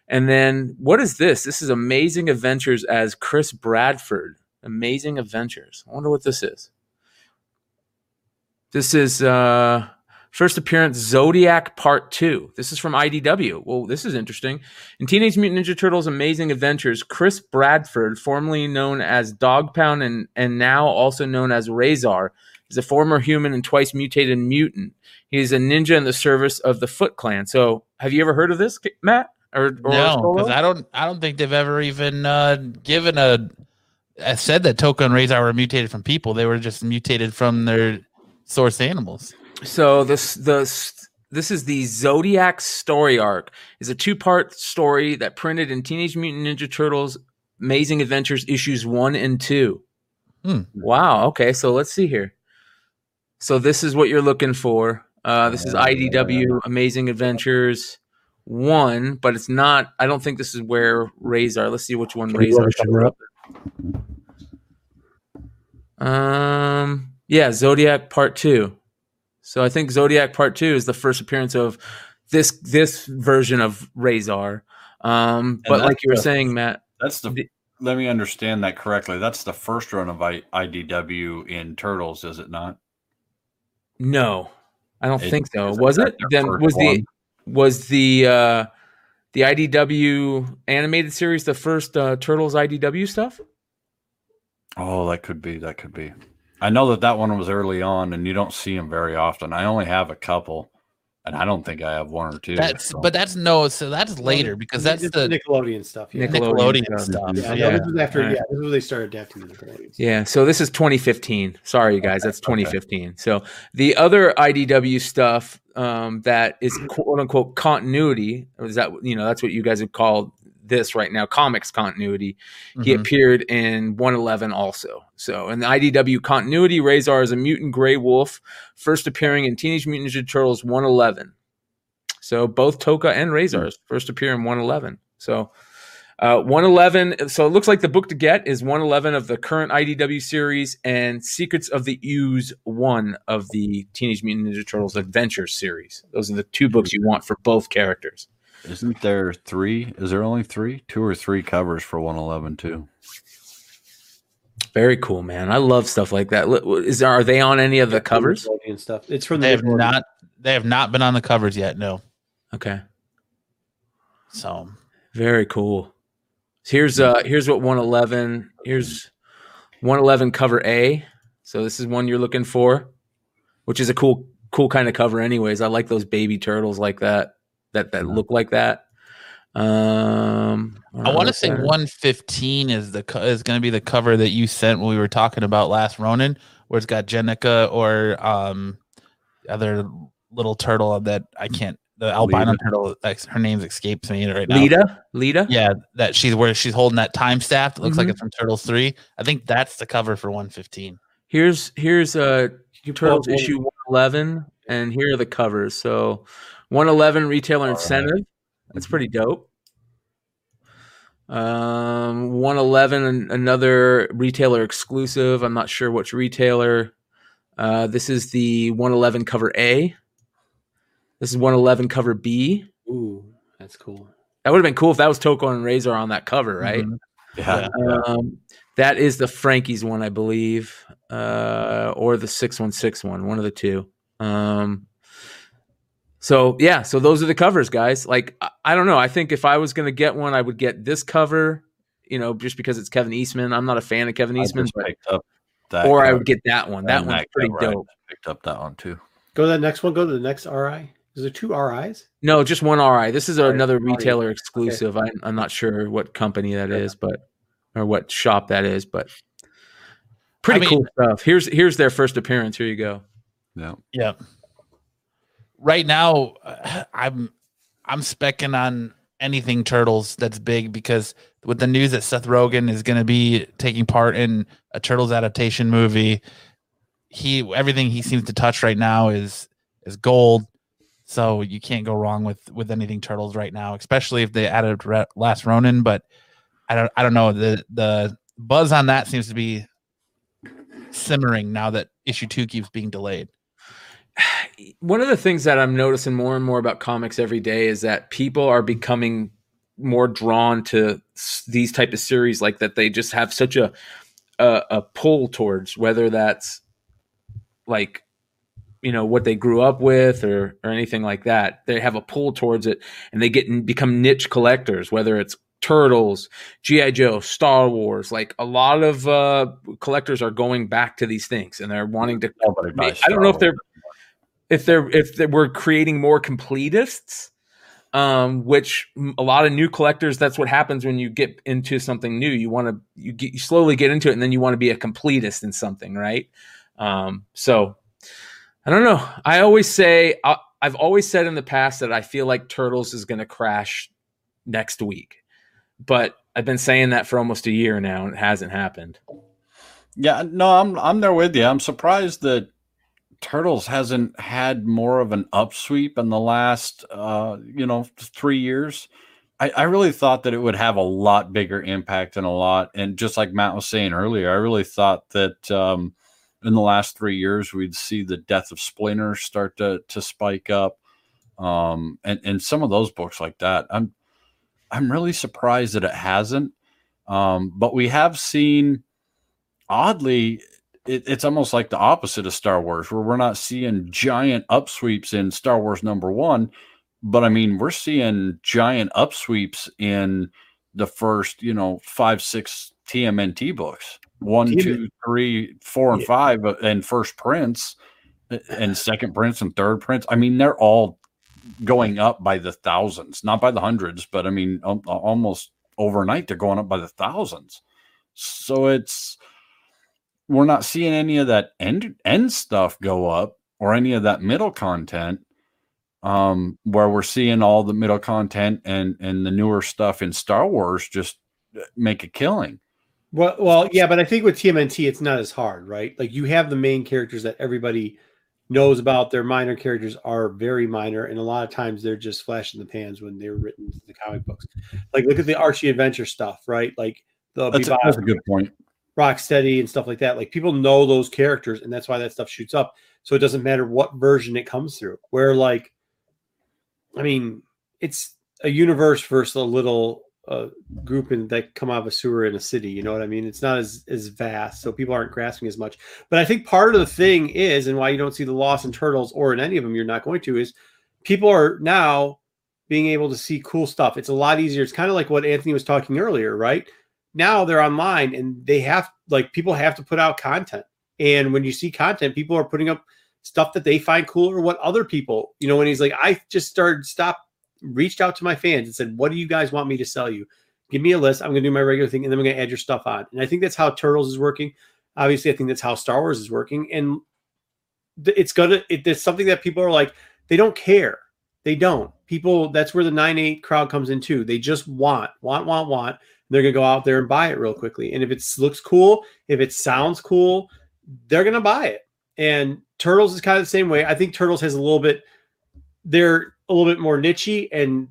And then what is this? This is Amazing Adventures as Chris Bradford. Amazing Adventures. I wonder what this is. This is uh First appearance Zodiac Part 2. This is from IDW. Well, this is interesting. In Teenage Mutant Ninja Turtles Amazing Adventures, Chris Bradford, formerly known as Dog Pound and, and now also known as Razor, is a former human and twice mutated mutant. He is a ninja in the service of the Foot Clan. So, have you ever heard of this, Matt? Or, or no, because I don't. I don't think they've ever even uh, given a. I said that Tokka and Razor were mutated from people. They were just mutated from their source animals. So this the this is the Zodiac story arc. is a two part story that printed in Teenage Mutant Ninja Turtles Amazing Adventures issues one and two. Hmm. Wow. Okay, so let's see here. So this is what you're looking for. Uh, this is IDW Amazing Adventures one, but it's not. I don't think this is where Razor. Let's see which one Razor. up. Um. Yeah, Zodiac Part Two. So I think Zodiac Part Two is the first appearance of this this version of Razor. Um, but like you were the, saying, Matt, that's the. Let me understand that correctly. That's the first run of I, IDW in Turtles, is it not? No, I don't it, think so. Was it? Then was one? the was the uh, the IDW animated series the first uh, Turtles IDW stuff? Oh, that could be. That could be. I know that that one was early on, and you don't see them very often. I only have a couple, and I don't think I have one or two. That's so. but that's no, so that's later because that's the Nickelodeon stuff. Yeah. Nickelodeon, Nickelodeon stuff. Yeah, yeah. No, this was after. Right. Yeah, this is when they started adapting the Nickelodeon. Yeah, so this is 2015. Sorry, you guys, that's 2015. Okay. So the other IDW stuff um, that is quote unquote continuity is that you know that's what you guys have called this right now, comics continuity. Mm-hmm. He appeared in 111 also. So in the IDW continuity, Razor is a mutant gray wolf, first appearing in Teenage Mutant Ninja Turtles 111. So both Tokka and Razors mm-hmm. first appear in 111. So uh, 111. So it looks like the book to get is 111 of the current IDW series and Secrets of the Ooze 1 of the Teenage Mutant Ninja Turtles Adventure series. Those are the two books you want for both characters. Isn't there three? Is there only three? Two or three covers for 111 too. Very cool, man. I love stuff like that. Is there, are they on any of the covers and stuff? It's from they have not. They have not been on the covers yet. No. Okay. So very cool. Here's uh here's what 111. Here's 111 cover A. So this is one you're looking for, which is a cool cool kind of cover. Anyways, I like those baby turtles like that that that look like that. Um, I, I want to say 115 is the is going to be the cover that you sent when we were talking about last Ronin, where it's got Jennika or um other little turtle that I can't the albino Lita. turtle her name's escapes me right now. Lita, Lita, yeah, that she's where she's holding that time staff. It looks mm-hmm. like it's from Turtles three. I think that's the cover for 115. Here's here's uh Turtles issue 111, and here are the covers. So 111 retailer incentive. Right. That's pretty dope. Um, 111 another retailer exclusive. I'm not sure which retailer. Uh, this is the 111 cover A. This is 111 cover B. Ooh, that's cool. That would have been cool if that was Tokka and Razor on that cover, right? Mm-hmm. Yeah. Um, that is the Frankie's one, I believe, uh, or the 616 one, one of the two. Um, so yeah, so those are the covers, guys. Like I, I don't know. I think if I was going to get one, I would get this cover. You know, just because it's Kevin Eastman. I'm not a fan of Kevin Eastman, but, or I would get that one. That one's that pretty dope. Picked up that one too. Go to the next one. Go to the next RI. Is there two RIs? No, just one RI. This is Alright, another already. retailer exclusive. I'm, I'm not sure what company that is, but or what shop that is, but pretty mean- cool stuff. Here's here's their first appearance. Here you go. Yeah. Yeah. Right now, uh, I'm I'm specking on anything turtles that's big because with the news that Seth Rogen is going to be taking part in a turtles adaptation movie, he everything he seems to touch right now is is gold. So you can't go wrong with with anything turtles right now, especially if they added Re- Last Ronin. But I don't I don't know the the buzz on that seems to be simmering now that issue two keeps being delayed. One of the things that I'm noticing more and more about comics every day is that people are becoming more drawn to these type of series like that they just have such a a, a pull towards whether that's like you know what they grew up with or or anything like that they have a pull towards it and they get become niche collectors whether it's turtles gi joe star wars like a lot of uh collectors are going back to these things and they're wanting to I don't know if they're. If they're if they we're creating more completists um which a lot of new collectors that's what happens when you get into something new. You want to you, you slowly get into it and then you want to be a completist in something right? Um so i don't know. I always say I, i've always said in the past that i feel like turtles is going to crash next week but i've been saying that for almost a year now and it hasn't happened. Yeah, no, I'm I'm there with you. I'm surprised that Turtles hasn't had more of an upsweep in the last uh, you know, three years. I, I really thought that it would have a lot bigger impact and a lot and just like Matt was saying earlier, I really thought that um in the last three years we'd see the death of Splinter start to to spike up. Um and, and some of those books like that. I'm I'm really surprised that it hasn't. Um, but we have seen oddly it, it's almost like the opposite of star wars where we're not seeing giant upsweeps in star wars number one but i mean we're seeing giant upsweeps in the first you know five six tmnt books one TMNT. two three four and Yeah. five uh, and first prince uh, and second prince and third prince i mean they're all going up by the thousands not by the hundreds but i mean al- almost overnight they're going up by the thousands so it's we're not seeing any of that end end stuff go up or any of that middle content um where we're seeing all the middle content and and the newer stuff in Star Wars just uh, make a killing. Well, well, yeah, but I think with TMNT, it's not as hard, right? Like you have the main characters that everybody knows about. Their minor characters are very minor, and a lot of times they're just flash in the pans when they're written in the comic books. Like look at the Archie Adventure stuff, right? Like the That's a, that's a good point. Rocksteady and stuff like that. Like people know those characters, and that's why that stuff shoots up. So it doesn't matter what version it comes through. Where like, I mean, it's a universe versus a little uh, group in, that come out of a sewer in a city. You know what I mean? It's not as as vast, so people aren't grasping as much. But I think part of the thing is, and why you don't see the loss in turtles or in any of them, you're not going to, is people are now being able to see cool stuff. It's a lot easier. It's kind of like what Anthony was talking earlier, right? Now they're online and they have like people have to put out content. And when you see content, people are putting up stuff that they find cool or what other people, you know, when he's like, I just started stop reached out to my fans and said, What do you guys want me to sell you? Give me a list. I'm gonna do my regular thing, and then I'm gonna add your stuff on. And I think that's how Turtles is working. Obviously, I think that's how Star Wars is working. And it's gonna it, it's something that people are like, they don't care. They don't. People, that's where the 9-8 crowd comes in too. They just want, want, want, want. They're gonna go out there and buy it real quickly. And if it looks cool, if it sounds cool, they're gonna buy it. And Turtles is kind of the same way. I think Turtles has a little bit, they're a little bit more nichey, and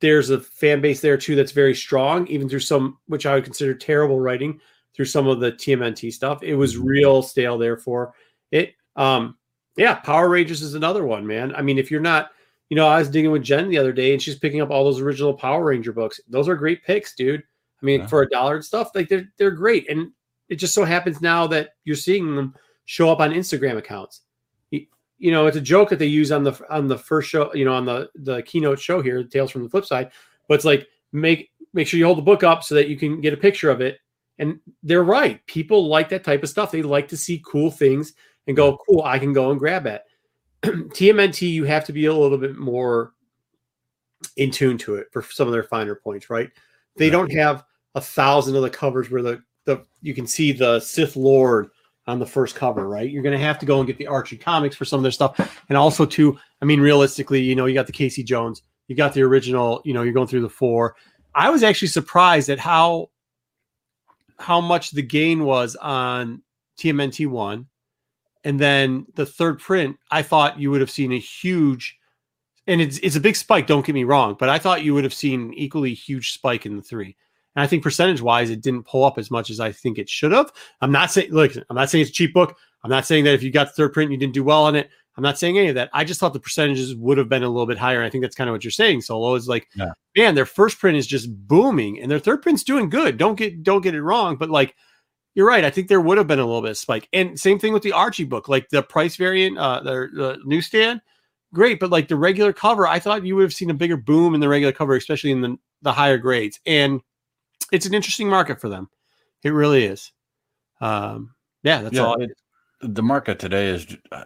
there's a fan base there too that's very strong, even through some, which I would consider terrible writing through some of the TMNT stuff. It was real stale, therefore. It, um, yeah, Power Rangers is another one, man. I mean, if you're not, you know, I was digging with Jen the other day and she's picking up all those original Power Ranger books. Those are great picks, dude. I mean, Yeah. for a dollar and stuff, like they're they're great. And it just so happens now that you're seeing them show up on Instagram accounts. You, you know, it's a joke that they use on the on the first show, you know, on the the keynote show here, Tales from the Flip Side. But it's like make make sure you hold the book up so that you can get a picture of it. And they're right. People like that type of stuff. They like to see cool things and go, cool, I can go and grab it. TMNT, you have to be a little bit more in tune to it for some of their finer points, right? They don't have a thousand of the covers where the, the you can see the Sith Lord on the first cover, right? You're gonna have to go and get the Archie comics for some of their stuff. And also too, I mean, realistically, you know, you got the Casey Jones, you got the original, you know, you're going through the four. I was actually surprised at how how much the gain was on TMNT one. And then the third print, I thought you would have seen a huge and it's it's a big spike, don't get me wrong, but I thought you would have seen equally huge spike in the three. And I think percentage wise, it didn't pull up as much as I think it should have. I'm not saying, look, I'm not saying it's a cheap book. I'm not saying that if you got the third print, you didn't do well on it. I'm not saying any of that. I just thought the percentages would have been a little bit higher. I think that's kind of what you're saying. Solo is like, Yeah. man, their first print is just booming, and their third print's doing good. Don't get don't get it wrong, but like, you're right. I think there would have been a little bit of spike, and same thing with the Archie book, like the price variant, uh, the, the newsstand, great, but like the regular cover, I thought you would have seen a bigger boom in the regular cover, especially in the the higher grades, and it's an interesting market for them. It really is. Um, yeah, that's Yeah, all. it- the market today is uh,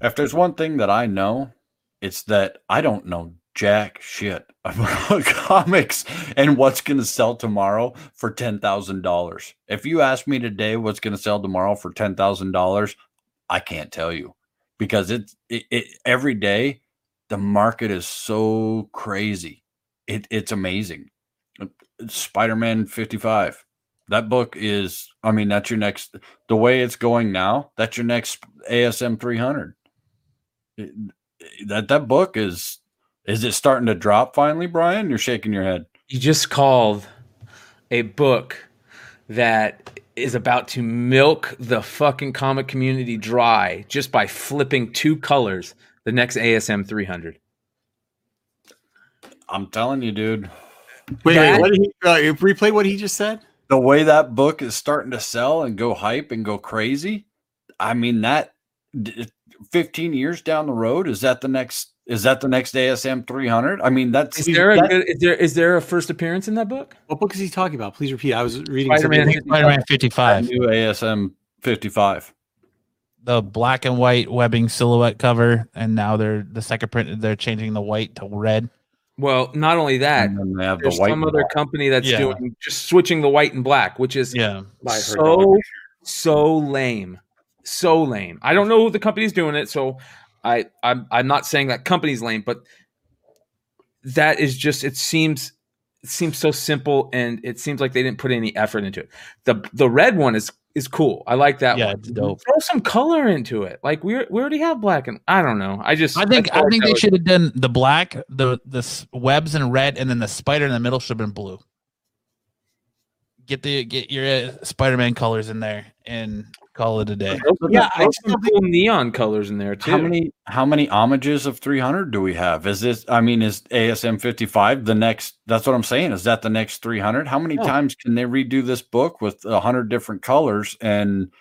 if there's one thing that I know, it's that I don't know jack shit about comics and what's going to sell tomorrow for $10,000. If you ask me today what's going to sell tomorrow for $10,000, I can't tell you because it's it, it every day the market is so crazy. It, it's amazing. Spider-Man 55. That book is I mean that's your next the way it's going now, that's your next ASM 300. It- that that book is is it starting to drop finally, Brian? You're shaking your head. You just called a book that is about to milk the fucking comic community dry just by flipping two colors the next ASM 300. I'm telling you, dude. Wait, That- wait, what did he uh, replay? What he just said? The way that book is starting to sell and go hype and go crazy, I mean that 15 years down the road is that the next is that the next ASM 300? I mean that's Is there a that- good, is there is there a first appearance in that book? What book is he talking about? Please repeat. I was reading Spider-Man. Spider-Man 55. new ASM 55. the black and white webbing silhouette cover, and now they're the second print. They're changing the white to red. Well, not only that, And they have the there's white some other black. company that's Yeah. doing just switching the white and black, which is Yeah, so so lame, so lame. I don't know who the company's doing it, so I I'm I'm not saying that company's lame, but that is just it seems it seems so simple and it seems like they didn't put any effort into it. The the red one is is cool. I like that Yeah, one. it's dope. Throw some color into it. Like we we already have black and I don't know. I just I think I think they should have done the black, the the webs in red, and then the spider in the middle should have been blue. Get the get your uh, Spider-Man colors in there and call it a day. Yeah, I still some cool neon colors in there too. How many how many homages of 300 do we have? Is this I mean is ASM 55 the next that's what I'm saying is that the next 300? How many No. times can they redo this book with a 100 different colors and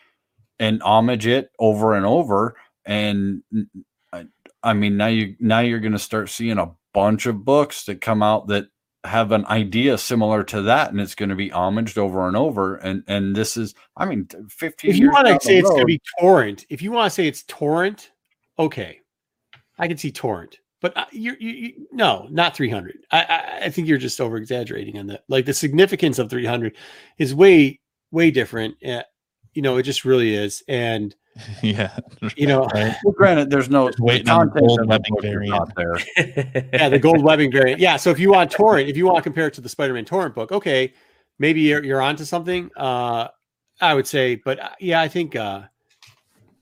and homage it over and over and I, I mean now you now you're going to start seeing a bunch of books that come out that have an idea similar to that and it's going to be homaged over and over and and this is I mean 15 If you want to say it's going to be Torment, if you want to say it's Torment, okay, I can see Torment. But uh, you, you, no, not 300. I, I, I think you're just over exaggerating on that. Like the significance of 300 is way, way different. Uh, you know, it just really is. And yeah, you know, right. Well, granted, there's no Just waiting on the gold webbing variant. not there. yeah, the gold webbing variant. Yeah. So if you want Torment, if you want to compare it to the Spider-Man Torment book, okay, maybe you're you're onto something. Uh, I would say, but uh, yeah, I think uh,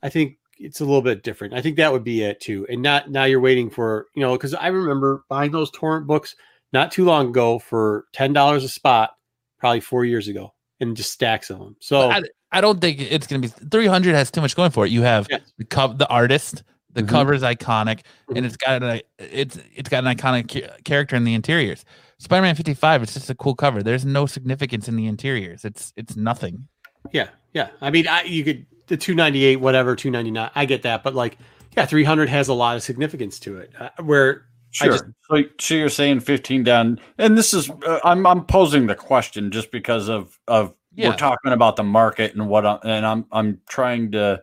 I think it's a little bit different. I think that would be it too, and not now you're waiting for you know because I remember buying those Torment books not too long ago for ten dollars a spot, probably four years ago, and just stacks of them. So I, I don't think it's gonna be 300 has too much going for it. You have Yes. the co- the artist, the Mhm. cover is iconic, Mhm. and it's got a it's it's got an iconic ca- character in the interiors. Spider-Man 55, it's just a cool cover. There's no significance in the interiors. It's it's nothing. yeah, yeah. I mean, I, you could the two ninety eight, whatever, two ninety nine. I get that, but like, yeah, three hundred has a lot of significance to it. Uh, where I Sure. just- so, so you're saying 15 down, and this is uh, I'm I'm posing the question just because of of Yeah. we're talking about the market and what, I, and I'm I'm trying to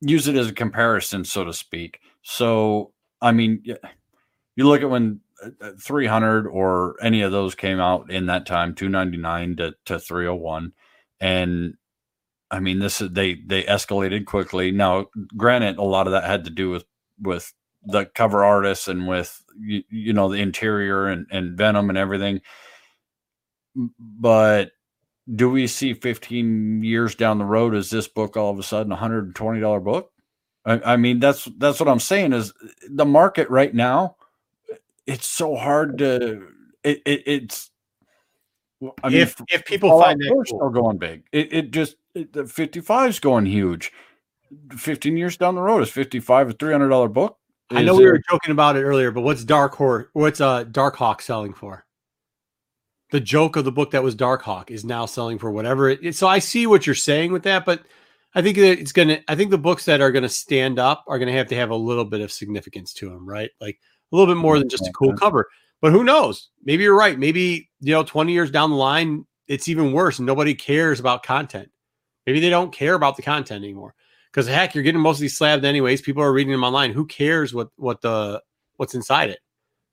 use it as a comparison, so to speak. So, I mean, you look at when uh, uh, 300 or any of those came out in that time, 299 to, to 301. And I mean, this is, they, they escalated quickly. Now, granted, a lot of that had to do with, with the cover artists and with, you, you know, the interior and, and Venom and everything. But do we see 15 years down the road is this book all of a sudden a $120 book? I, I mean, that's that's what I'm saying is the market right now. It's so hard to. It, it it's. I mean, if if people find that 4 's cool. still going big. It, it just it, the 55 is going huge. 15 years down the road is 55 a $300 book. I know we were joking about it earlier, but what's Dark Horse? What's uh Dark Hawk selling for? The joke of the book that was Darkhawk is now selling for whatever it. So I see what you're saying with that, but I think that it's gonna. I think the books that are gonna stand up are gonna have to have a little bit of significance to them, right? Like a little bit more than just a cool cover. But who knows? Maybe you're right. Maybe you know, 20 years down the line, it's even worse, nobody cares about content. Maybe they don't care about the content anymore because heck, you're getting most of these slabbed anyways. People are reading them online. Who cares what what the what's inside it?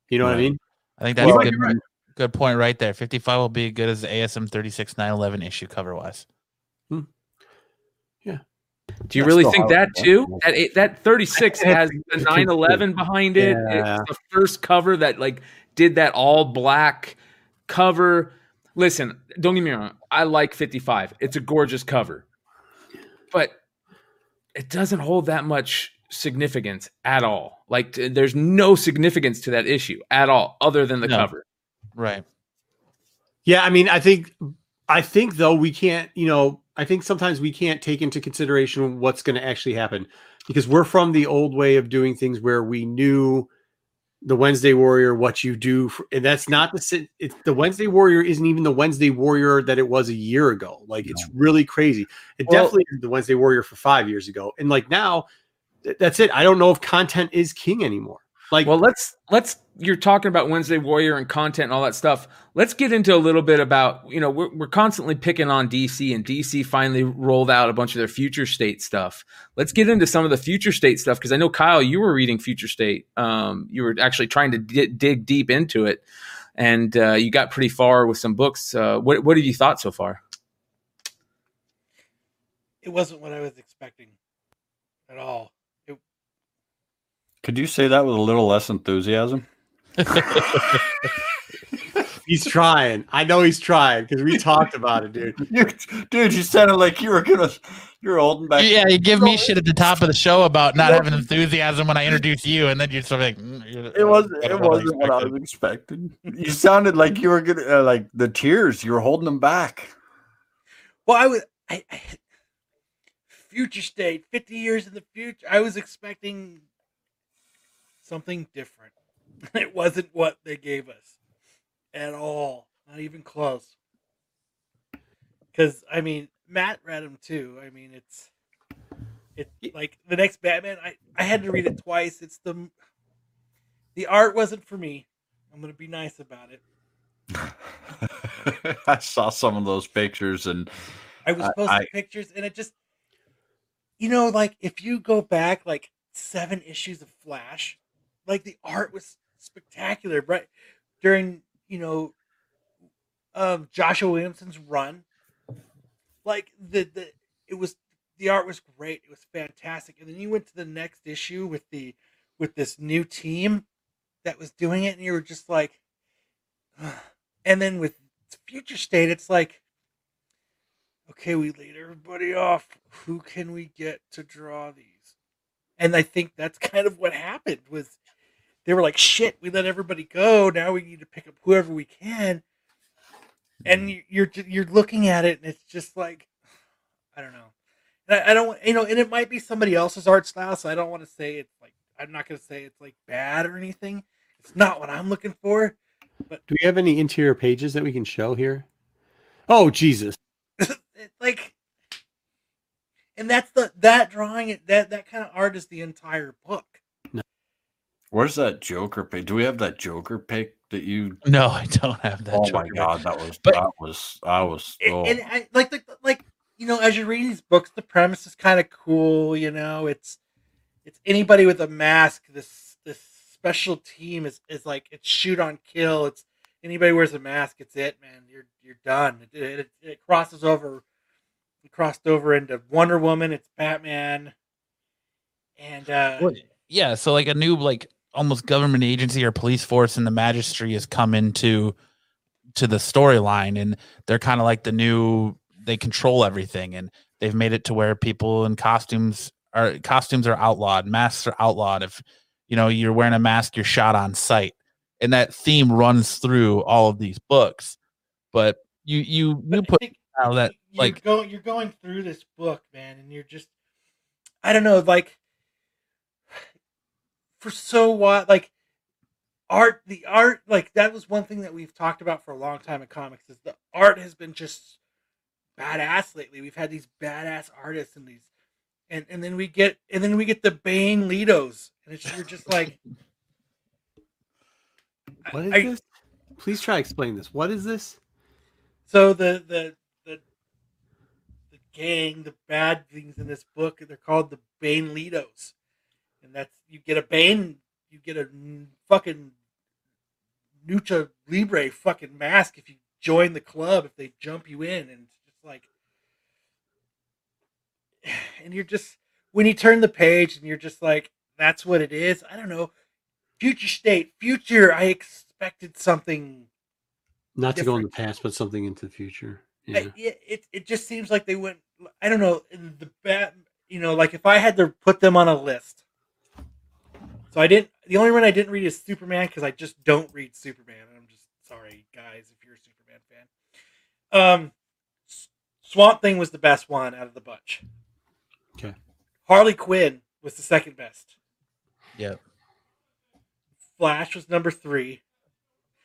You know what I mean? I think that's a good, right. Good point right there. 55 will be as good as the ASM 36 911 issue cover wise. Hmm. Yeah. Do you That's really think that too? That eight, that 36 has think the it's 911 behind it. Yeah. It's the first cover that like did that all black cover. Listen, don't get me wrong. I like 55. It's a gorgeous cover. But it doesn't hold that much significance at all. Like t- there's no significance to that issue at all other than the No. cover. Right. Yeah, I mean, I think I think though we can't, you know, I think sometimes we can't take into consideration what's going to actually happen because we're from the old way of doing things where we knew the Wednesday Warrior what you do for, and that's not the it's the Wednesday Warrior isn't even the Wednesday Warrior that it was a year ago. Like it's really crazy. It Well- definitely is the Wednesday Warrior for 5 years ago. And like now th- that's it. I don't know if content is king anymore. Like Well, let's let's you're talking about Wednesday Warrior and content and all that stuff. Let's get into a little bit about you know we're we're constantly picking on DC and DC finally rolled out a bunch of their future state stuff. Let's get into some of the future state stuff because I know Kyle, you were reading future state. Um, you were actually trying to di- dig deep into it, and uh, you got pretty far with some books. Uh, what what have you thought so far? It wasn't what I was expecting at all. It, Could you say that with a little less enthusiasm? he's trying. I know he's trying because we talked about it, dude. You, dude, you sounded like you were gonna. You're holding back. Yeah, you give me shit at the top of the show about not having enthusiasm when I introduce you, and then you're sort of like, mm, It wasn't. It wasn't what I was expecting. You sounded like you were gonna uh, like the tears. You were holding them back. well, I was I, I future state, fifty years in the future. I was expecting something different. It wasn't what they gave us at all. Not even close. Because I mean, Matt read them too. I mean, it's it's like the next Batman. I I had to read it twice. It's the the art wasn't for me. I'm gonna be nice about it. I saw some of those pictures, and I was posting I- pictures, and it just, you know, like if you go back like seven issues of Flash, like the art was spectacular, right? During you know, um, Joshua Williamson's run, like the the it was the art was great, it was fantastic, and then you went to the next issue with the with this new team that was doing it, and you were just like, and then with Future State, it's like okay, we laid everybody off. Who can we get to draw these? And I think that's kind of what happened was they were like, shit, we let everybody go. Now we need to pick up whoever we can. And mm. you- you're you're looking at it, and it's just like, I don't know. I, I don't, you know, and it might be somebody else's art style, so I don't want to say it's like I'm not going to say it's like bad or anything. It's not what I'm looking for. But Do we have any interior pages that we can show here? Oh Jesus! like and that's the that drawing that that kind of art is the entire book where's that Joker pic? Do we have that Joker pick that you? No, I don't have that. oh my Joker. god, that was But- that was I was. and, Oh. and I, like the like you know as you're reading these books the premise is kind of cool you know it's it's anybody with a mask. This this special team is is like it's shoot on kill. It's anybody wears a mask. It's it, man. You're you're done. It, it, it crosses over. It crossed over into Wonder Woman. It's Batman. And uh, What- yeah, so like a new like almost government agency or police force and the magistracy has come into to the storyline and they're kind of like the new they control everything and they've made it to where people in costumes are costumes are outlawed, masks are outlawed. If you know you're wearing a mask, you're shot on sight. And that theme runs through all of these books. But you you you put out that you're like going you're going through this book, man, and you're just I don't know, like for so what like art the art like that was one thing that we've talked about for a long time in comics is the art has been just badass lately. We've had these badass artists and these and and then we get and then we get the Bane Litos and it's you're just like What is I- this? Please try to explain this. What is this? So the the the the gang, the bad things in this book, they're called the Bane Litos, and that's you get a Bane, you get a fucking Lucha Libre fucking mask if you join the club if they jump you in, and it's just like, and you're just when you turn the page and you're just like, that's what it is. I don't know. Future state, future. I expected something Not to go in the past, but something into the future. Yeah. yeah, it it just seems like they went. I don't know. In the bat, you know, like if I had to put them on a list. So I didn't. The only one I didn't read is Superman because I just don't read Superman. and I'm just sorry, guys, if you're a Superman fan. Um, Swamp Thing was the best one out of the bunch. Okay. Harley Quinn was the second best. yeah. Flash was number three.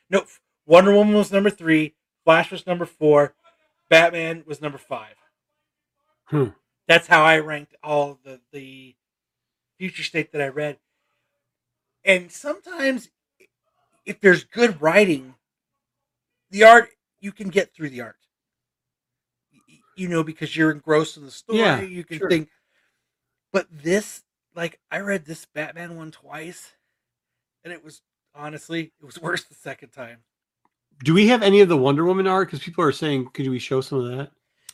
No, Wonder Woman was number three. Flash was number four. Batman was number five. Hmm. That's how I ranked all the the future state that I read. And sometimes, if there's good writing, the art you can get through the art. You know, because you're engrossed in the story. Yeah, you can sure. think. But this, like, I read this Batman one twice, and it was honestly it was worse the second time. Do we have any of the Wonder Woman art? Because people are saying, could we show some of that?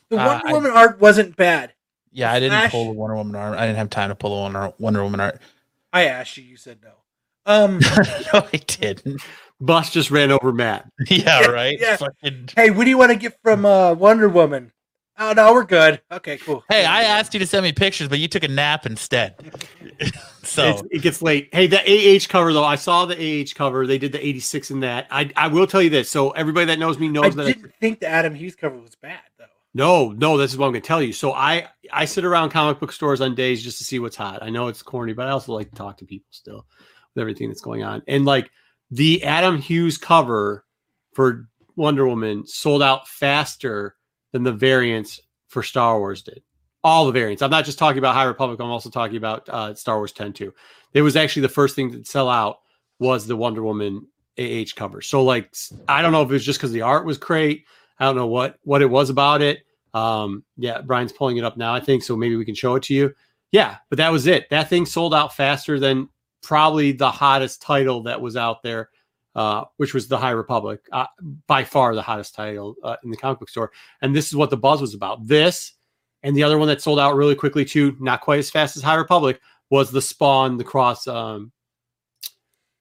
The Uh, Wonder I- Woman art wasn't bad. Yeah, I didn't Flash- pull the Wonder Woman art. I didn't have time to pull the Wonder, Wonder Woman art. I asked you, you said no. Um, no, I didn't. Bus just ran over Matt. Yeah, Yeah, right. yeah. Fucking- hey, what do you want to get from uh, Wonder Woman? Oh no, we're good. Okay, cool. Hey, I asked you to send me pictures, but you took a nap instead. so It's- it gets late. Hey, the AH cover though, I saw the AH cover. They did the 86 in that. I I will tell you this. So everybody that knows me I knows that. I- didn't think the Adam Hughes cover was bad though. no, no, this is what I'm going to tell you. So I I sit around comic book stores on days just to see what's hot. I know it's corny, but I also like to talk to people still with everything that's going on. And like the Adam Hughes cover for Wonder Woman sold out faster than the variants for Star Wars did. All the variants. I'm not just talking about High Republic. I'm also talking about uh, Star Wars 10 too. It was actually the first thing to sell out was the Wonder Woman AH cover. So like I don't know if it was just because the art was great. I don't know what what it was about it. Um, yeah, Brian's pulling it up now. I think so. Maybe we can show it to you. Yeah, but that was it. That thing sold out faster than probably the hottest title that was out there, uh, which was the High Republic, uh, by far the hottest title uh, in the comic book store. And this is what the buzz was about. This and the other one that sold out really quickly too, not quite as fast as High Republic, was the Spawn, the cross um,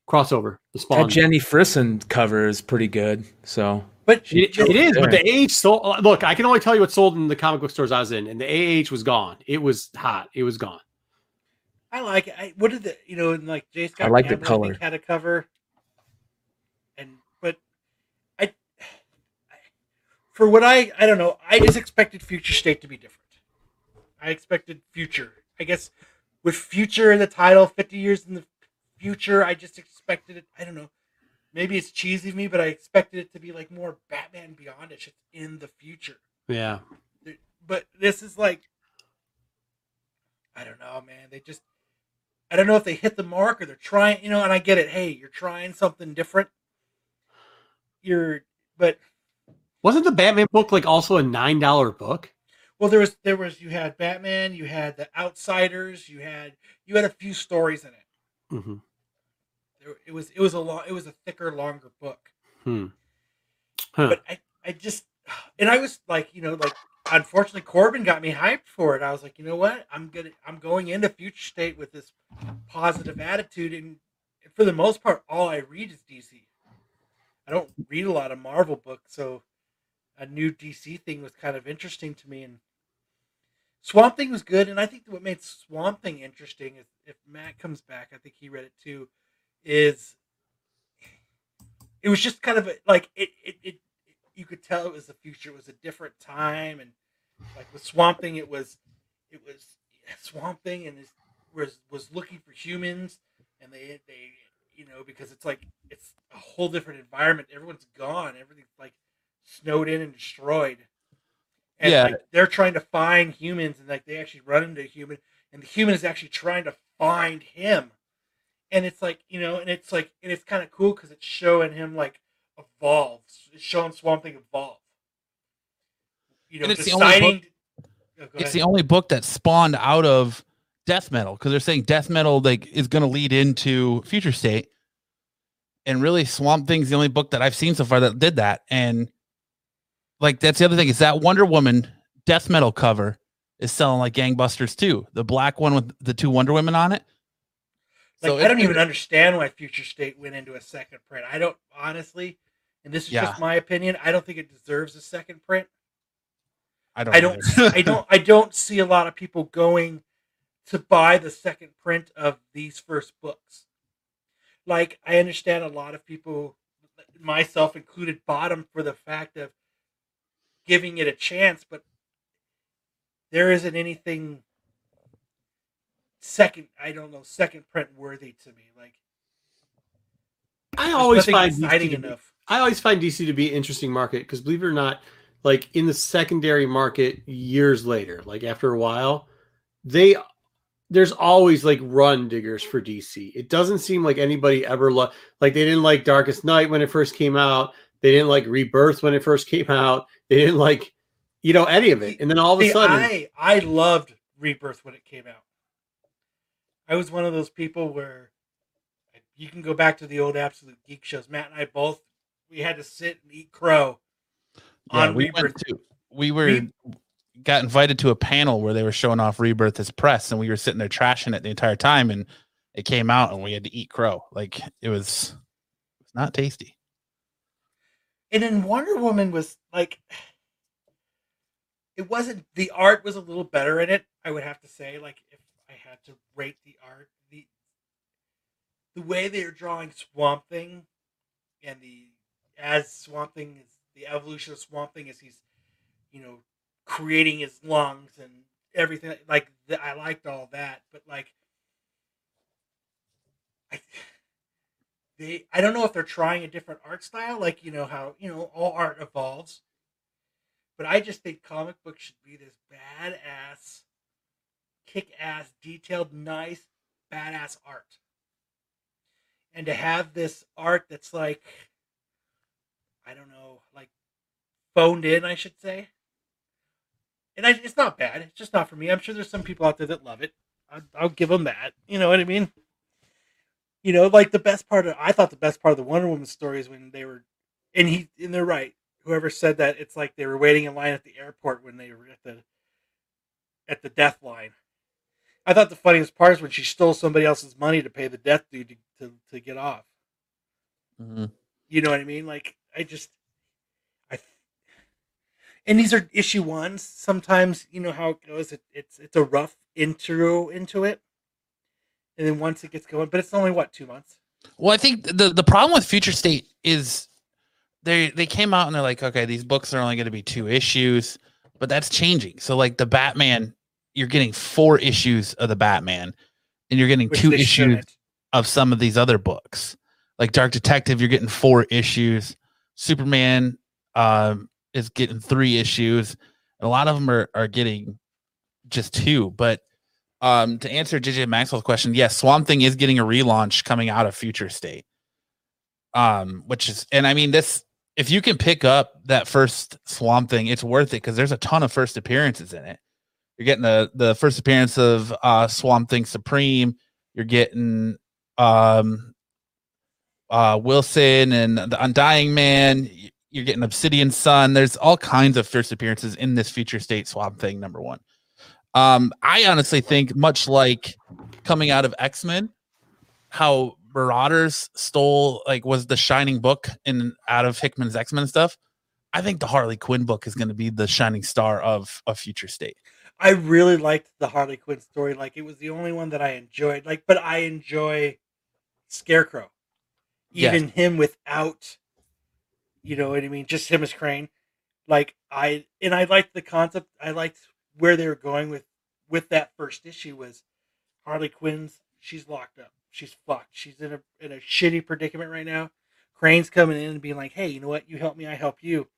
crossover. The Spawn. That Jenny Frison cover is pretty good. So But It, it is, but the AH sold. Look, I can only tell you what sold in the comic book stores I was in, and the AH was gone. It was hot. It was gone. I like it. I, what did the you know and like J. Scott I like the color. think, had a cover, and but I for what I I don't know. I just expected Future State to be different. I expected Future. I guess with Future in the title, fifty years in the future, I just expected it. I don't know. Maybe it's cheesy of me, but I expected it to be like more Batman Beyond. It's just in the future Yeah, but this is like I don't know, man. They just I don't know if they hit the mark or they're trying, you know, and I get it. Hey, you're trying something different. You're but wasn't the Batman book like also a nine dollar book? Well, there was there was you had Batman, you had the Outsiders, you had you had a few stories in it. Mhm. There, it was it was a long it was a thicker, longer book. Hmm. Huh. But I I just and I was like you know like unfortunately Corbin got me hyped for it. I was like you know what I'm gonna I'm going into Future State with this positive attitude and for the most part all I read is DC. I don't read a lot of Marvel books, so a new DC thing was kind of interesting to me. And Swamp Thing was good, and I think what made Swamp Thing interesting is if Matt comes back, I think he read it too. Is it was just kind of a, like it, it, it, you could tell it was the future. It was a different time, and like with Swamp Thing, it was it was Swamp Thing, and was was looking for humans, and they they you know because it's like it's a whole different environment. Everyone's gone. Everything's like snowed in and destroyed. And Yeah. like, they're trying to find humans, and like they actually run into a human, and the human is actually trying to find him. And it's like you know, and it's like, and it's kind of cool because it's showing him like evolve. It's showing Swamp Thing evolve. You know, And it's the only deciding. Oh, It's ahead. the only book that spawned out of death metal because they're saying death metal like is going to lead into future state and really swamp thing's the only book that i've seen so far that did that and like that's the other thing is that wonder woman death metal cover is selling like gangbusters too the black one with the two wonder women on it Like, So I don't even understand why Future State went into a second print. I don't honestly, and this is Yeah. just my opinion. I don't think it deserves a second print. i don't I don't. I don't. I don't see a lot of people going to buy the second print of these first books. Like I understand a lot of people, myself included, bought them for the fact of giving it a chance, but there isn't anything second. I don't know second print worthy to me. Like I always find DC exciting to be- enough. I always find DC to be an interesting market because believe it or not, like in the secondary market years later, like after a while, they there's always like run diggers for DC. It doesn't seem like anybody ever lo- like they didn't like Darkest Night when it first came out. They didn't like Rebirth when it first came out. They didn't like you know any of it. And then all of a See, sudden, I I loved Rebirth when it came out. I was one of those people where you can go back to the old Absolute Geek shows. Matt and I both we had to sit and eat crow Yeah, on we Rebirth. went to we were Re- got invited to a panel where they were showing off rebirth as press and we were sitting there trashing it the entire time and it came out and we had to eat crow like it was it was not tasty And then Wonder Woman was like it wasn't the art was a little better in it, I would have to say. Like if I had to rate the art, the the way they are drawing Swamp Thing and the as Swamp Thing is the evolution of Swamp Thing as he's you know creating his lungs and everything like the, I liked all that, but like I they I don't know if they're trying a different art style, like you know how you know all art evolves. But I just think comic books should be this badass, kick ass, detailed, nice, badass art. And to have this art that's like I don't know, like phoned in, I should say. And I, it's not bad. It's just not for me. I'm sure there's some people out there that love it. I'll, I'll give them that. You know what I mean? you know, like the best part of I thought the best part of the Wonder Woman story is when they were, and he and they're right. Whoever said that, it's like they were waiting in line at the airport when they were at the at the death line. I thought the funniest part is when she stole somebody else's money to pay the death due to to, to get off. Mm-hmm. You know what I mean? Like I just, I, and these are issue ones. Sometimes you know how it goes. It, it's it's a rough intro into it, and then once it gets going, but it's only what two months. well i think the the problem with future state is they they came out and they're like okay these books are only going to be two issues but that's changing so like the batman you're getting four issues of the batman and you're getting which two issues shouldn't. of some of these other books. Like Dark Detective, you're getting four issues. Superman um, is getting three issues. A lot of them are, are getting just two. But um, to answer JJ Maxwell's question, yes, Swamp Thing is getting a relaunch coming out of Future State. Um, which is, and I mean, this if you can pick up that first Swamp Thing, it's worth it because there's a ton of first appearances in it. You're getting the the first appearance of uh, Swamp Thing Supreme. You're getting um, uh, Wilson and the Undying Man. You're getting Obsidian Sun. There's all kinds of first appearances in this future state Swamp Thing number one. Um, I honestly think, much like coming out of X Men, how Marauders stole like was the shining book in out of Hickman's X Men stuff. I think the Harley Quinn book is going to be the shining star of a future state. I really liked the Harley Quinn story. Like it was the only one that I enjoyed. Like, but I enjoy Scarecrow, Even him without, you know what I mean, just him as Crane. Like I and I liked the concept. I liked where they were going with with that first issue was Harley Quinn's. She's locked up. She's fucked. She's in a in a shitty predicament right now. Crane's coming in and being like, "Hey, you know what? You help me, I help you."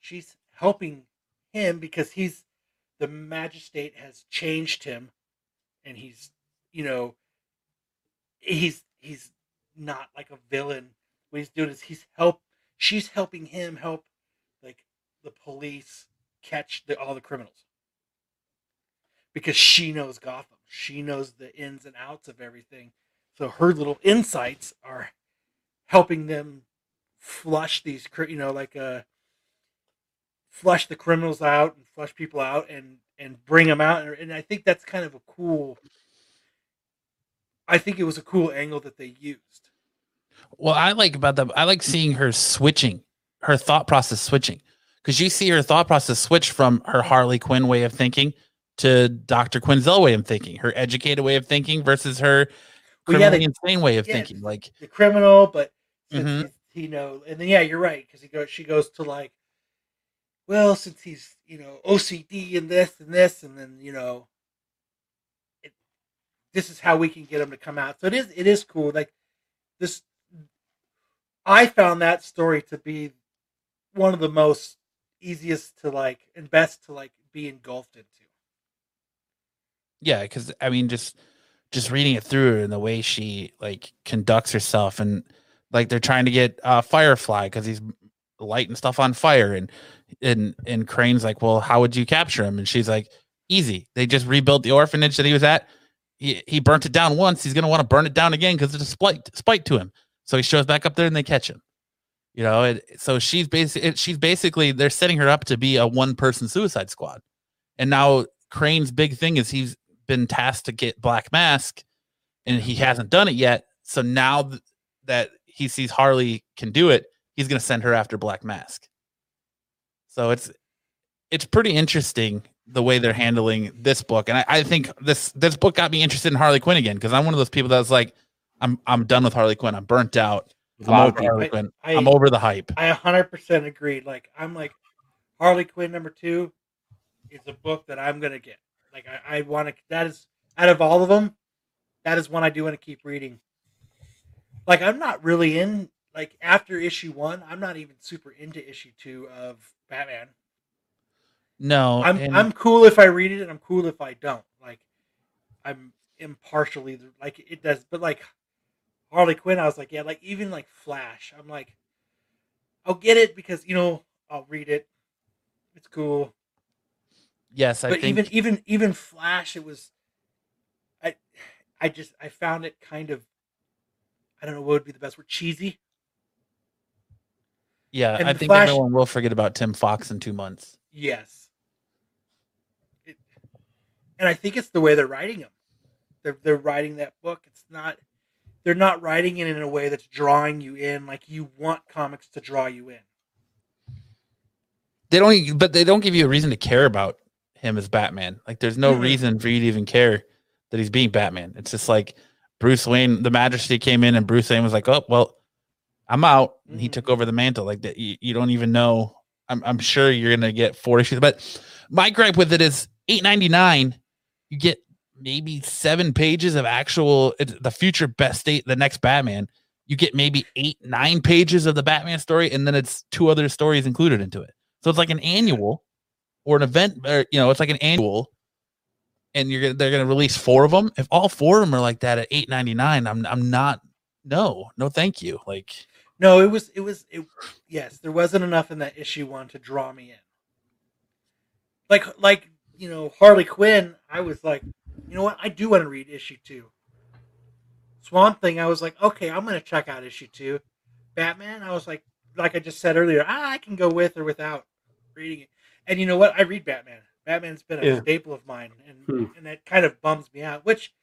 She's helping him because he's the magistrate has changed him and he's you know he's he's not like a villain. What he's doing is he's help she's helping him help like the police catch the, all the criminals. Because she knows gotham. She knows the ins and outs of everything. So her little insights are helping them flush these you know like uh flush the criminals out and flush people out and and bring them out. And, and i think that's kind of a cool i think it was a cool angle that they used Well, I like about the I like seeing her switching, her thought process switching, because you see her thought process switch from her Harley Quinn way of thinking to Doctor Quinzel way of thinking, her educated way of thinking versus her Well, yeah, they- insane way of yeah, thinking. Like, the criminal but since Mhm. he's- he know and then yeah you're right because he goes she goes to like well since he's you know ocd and this and this and then you know this is how we can get them to come out so it is it is cool like this i found that story to be one of the most easiest to like and best to like be engulfed into yeah, because I mean, just just reading it through and the way she like conducts herself, and like they're trying to get uh, Firefly because he's lighting stuff on fire, and and and Crane's like, well, how would you capture him? And she's like, easy. They just rebuilt the orphanage that he was at. He he burnt it down once. He's gonna want to burn it down again because it's a spite spite to him. So he shows back up there and they catch him. You know, it, so she's basically she's basically they're setting her up to be a one person suicide squad, and now Crane's big thing is he's been tasked to get Black Mask, and he hasn't done it yet. So now th- that he sees Harley can do it, he's going to send her after Black Mask. So it's it's pretty interesting the way they're handling this book, and I, I think this this book got me interested in Harley Quinn again because I'm one of those people that's like, I'm I'm done with Harley Quinn. I'm burnt out. I'm over. Harley I- Quinn. I- I'm over the hype. I 100% agreed. Like I'm like Harley Quinn number two is a book that I'm gonna get. Like I, I want to. That is out of all of them, that is one I do want to keep reading. Like I'm not really in. Like after issue one, I'm not even super into issue two of Batman. No, I'm and- I'm cool if I read it, and I'm cool if I don't. Like I'm impartially like it does, but like Harley Quinn, I was like, yeah, like even like Flash, I'm like, I'll get it because you know I'll read it. It's cool, yes, I but think even even even Flash, it was. I I just I found it kind of. I don't know what would be the best word. Cheesy. yeah, and I think Flash- everyone will forget about Tim Fox in two months. Yes. And I think it's the way they're writing them. They're they're writing that book. It's not they're not writing it in a way that's drawing you in like you want comics to draw you in. they don't but they don't give you a reason to care about him as batman like there's no Mhm. reason for you to even care that he's being batman it's just like bruce wayne the majesty came in and bruce wayne was like oh well i'm out and he took over the mantle like that you, you don't even know I'm, I'm sure you're gonna get four issues but my gripe with it is 899 you get maybe seven pages of actual the future best state the next batman you get maybe eight nine pages of the batman story and then it's two other stories included into it so it's like an annual or an event, or you know, it's like an annual, and you're they're gonna release four of them. If all four of them are like that at eight ninety nine, I'm I'm not. No, no, thank you. Like No, it was it was it. Yes, there wasn't enough in that issue one to draw me in. Like like you know Harley Quinn, I was like, you know what, I do want to read issue two. Swamp Thing, I was like, okay, I'm gonna check out issue two. Batman, I was like, like I just said earlier, ah, I can go with or without reading it. And you know what, I read Batman. Batman's been a Yeah. staple of mine, and Hmm. and that kind of bums me out. Which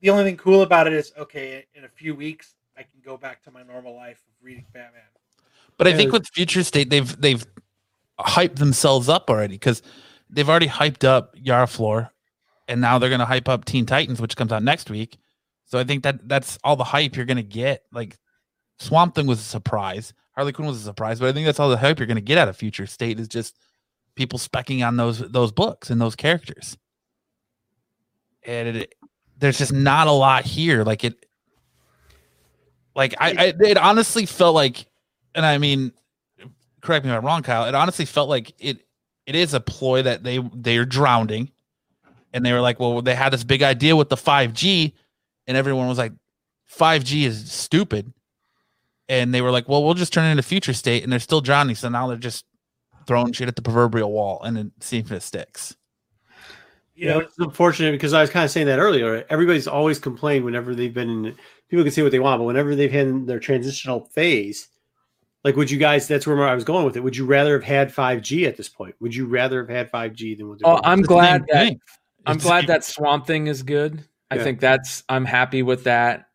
the only thing cool about it is, okay, in a few weeks, I can go back to my normal life of reading Batman. But I think with Future State, they've they've hyped themselves up already because they've already hyped up Yara Flor, and now they're gonna hype up Teen Titans, which comes out next week. So I think that that's all the hype you're gonna get. Like Swamp Thing was a surprise, Harley Quinn was a surprise, but I think that's all the hype you're gonna get out of Future State is just people specking on those those books and those characters. And it, there's just not a lot here. Like it, like I, I it honestly felt like and I mean, correct me if I'm wrong, Kyle. It honestly felt like it it is a ploy that they they're drowning, and they were like, well, they had this big idea with the 5G, and everyone was like, 5G is stupid, and they were like, well, we'll just turn it into future state, and they're still drowning, so now they're just throwing shit at the proverbial wall and then seeing if it sticks. You know, it's unfortunate because I was kind of saying that earlier. Everybody's always complained whenever they've been. People can say what they want, but whenever they've had their transitional phase, like would you guys? That's where I was going with it. Would you rather have had five G at this point? Would you rather have had five G than what? Oh. I'm glad same that thing. I'm It's- glad that Swamp Thing is good. I Yeah. think that's I'm happy with that.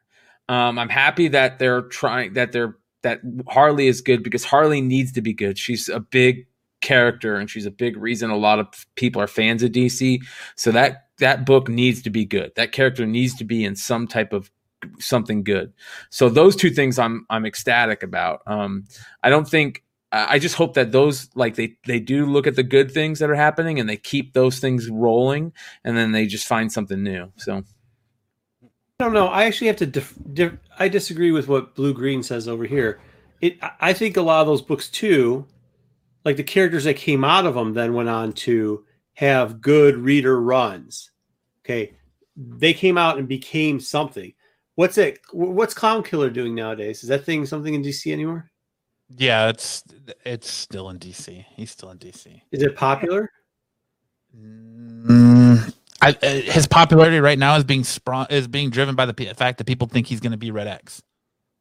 Um, I'm happy that they're trying that they're that Harley is good because Harley needs to be good. She's a big character and she's a big reason a lot of people are fans of DC. So that that book needs to be good. That character needs to be in some type of something good. So those two things I'm I'm ecstatic about. Um, I don't think I just hope that those like they they do look at the good things that are happening and they keep those things rolling and then they just find something new. So I don't know. I actually have to. Dif- dif- I disagree with what Blue Green says over here. It. I think a lot of those books too, like the characters that came out of them, then went on to have good reader runs. Okay, they came out and became something. What's it? What's Clown Killer doing nowadays? Is that thing something in DC anymore? Yeah, it's it's still in DC. He's still in DC. Is it popular? Mm, I, uh, his popularity right now is being sprung is being driven by the p- fact that people think he's going to be Red X.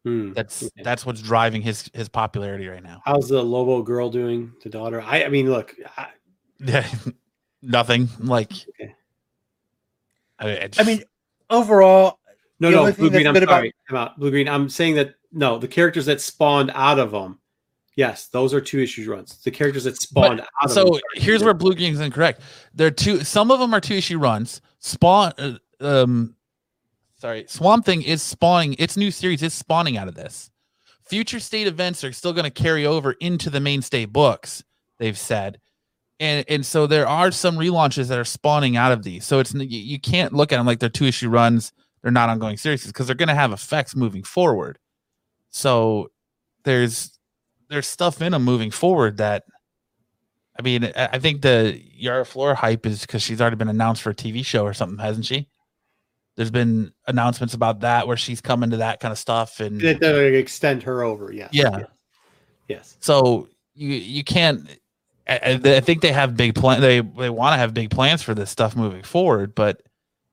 Hmm. That's Okay. that's what's driving his his popularity right now. How's the Lobo girl doing? The daughter. I. I mean, look. I, Yeah, nothing like. Okay. I, it's I mean, overall, No, The no, Blue Green. I'm good about- sorry. I'm out. Blue Green. I'm saying that no, the characters that spawned out of them. Yes, those are two issue runs. The characters that spawned out of so here's where Blue Green is incorrect. There are two. Some of them are two issue runs. Spawn. Uh, um, sorry, Swamp Thing is spawning. Its new series is spawning out of this. Future state events are still going to carry over into the mainstay books. They've said, and and so there are some relaunches that are spawning out of these. So it's you, you can't look at them like they're two issue runs. They're not ongoing series because they're going to have effects moving forward. So there's there's stuff in them moving forward that I mean, I think the Yara Flora hype is because she's already been announced for a TV show or something, hasn't she? There's been announcements about that where she's coming to that kind of stuff, and that they're going to extend her over. Yes. Yeah. Yes. yes. so you you can't. I, I I think they have big plan. They they want to have big plans for this stuff moving forward, but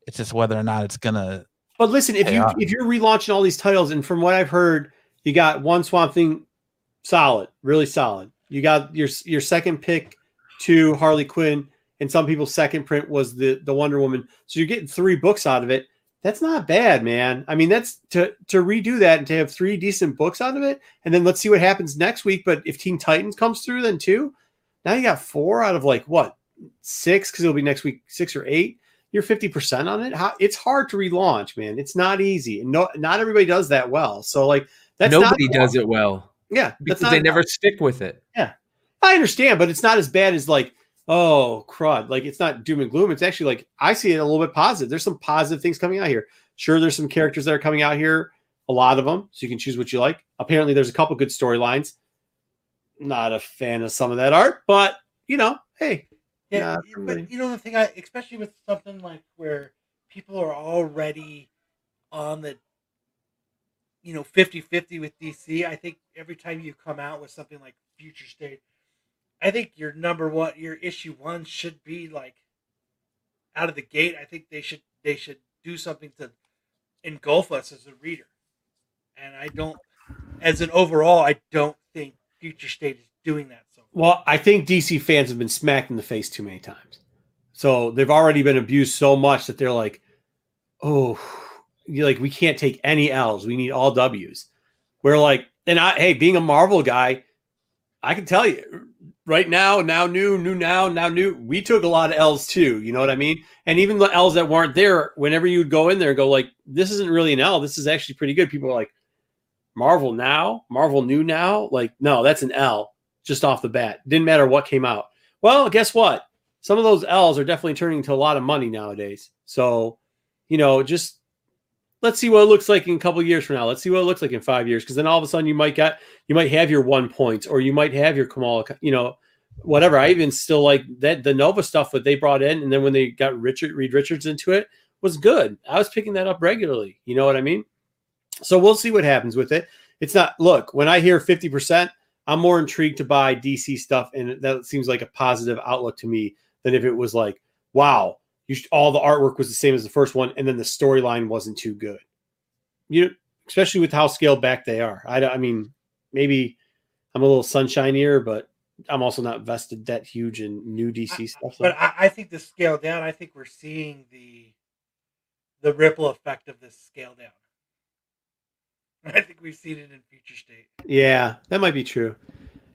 it's just whether or not it's gonna. But listen, if They you if you're relaunching all these titles, and from what I've heard, you got one Swamp Thing, solid, really solid. You got your your second pick to Harley Quinn, and some people's second print was the the Wonder Woman. So you're getting three books out of it. That's not bad, man. I mean, that's to to redo that and to have three decent books out of it, and then let's see what happens next week. But if Teen Titans comes through, then two. Now you got four out of like what six because it'll be next week six or eight you're 50% on it? How it's hard to relaunch man. It's not easy. No not everybody does that well. So like that's nobody does it well. Yeah because they never stick with it. Yeah. I understand but it's not as bad as like oh crud. Like it's not doom and gloom. It's actually like i see it a little bit positive. There's some positive things coming out here. Sure there's some characters that are coming out here a lot of them so you can choose what you like. Apparently there's a couple good storylines. Not a fan of some of that art but you know hey Yeah, but you know the thing, I especially with something like where people are already on the you know 50-50 with DC. I think every time you come out with something like Future State, I think your number one, your issue one should be like out of the gate. I think they should they should do something to engulf us as a reader. And I don't, as an overall, I don't think Future State is doing that. Well, I think DC fans have been smacked in the face too many times. So they've already been abused so much that they're like, oh, you're like, we can't take any L's. We need all W's. We're like, and I, hey, being a Marvel guy, I can tell you right now, now new, new now, now new. We took a lot of L's too. You know what I mean? And even the L's that weren't there, whenever you'd go in there and go like, this isn't really an L. This is actually pretty good. People are like, Marvel now, Marvel new now. Like, no, that's an L just off the bat. Didn't matter what came out. Well, guess what? Some of those L's are definitely turning into a lot of money nowadays. So, you know, just let's see what it looks like in a couple years from now. Let's see what it looks like in five years. Because then all of a sudden you might get you might have your one points or you might have your Kamala, you know, whatever. I even still like that the Nova stuff that they brought in, and then when they got Richard Reed Richards into it was good. I was picking that up regularly. You know what I mean? So we'll see what happens with it. It's not look when I hear fifty percent. I'm more intrigued to buy DC stuff, and that seems like a positive outlook to me than if it was like, wow, you should, all the artwork was the same as the first one, and then the storyline wasn't too good. You, especially with how scaled back they are. I, I mean, maybe I'm a little sunshinier, but I'm also not vested that huge in new DC stuff. but I, I think the scale down, I think we're seeing the the ripple effect of this scale down. I think we've seen it in future state. yeah, that might be true.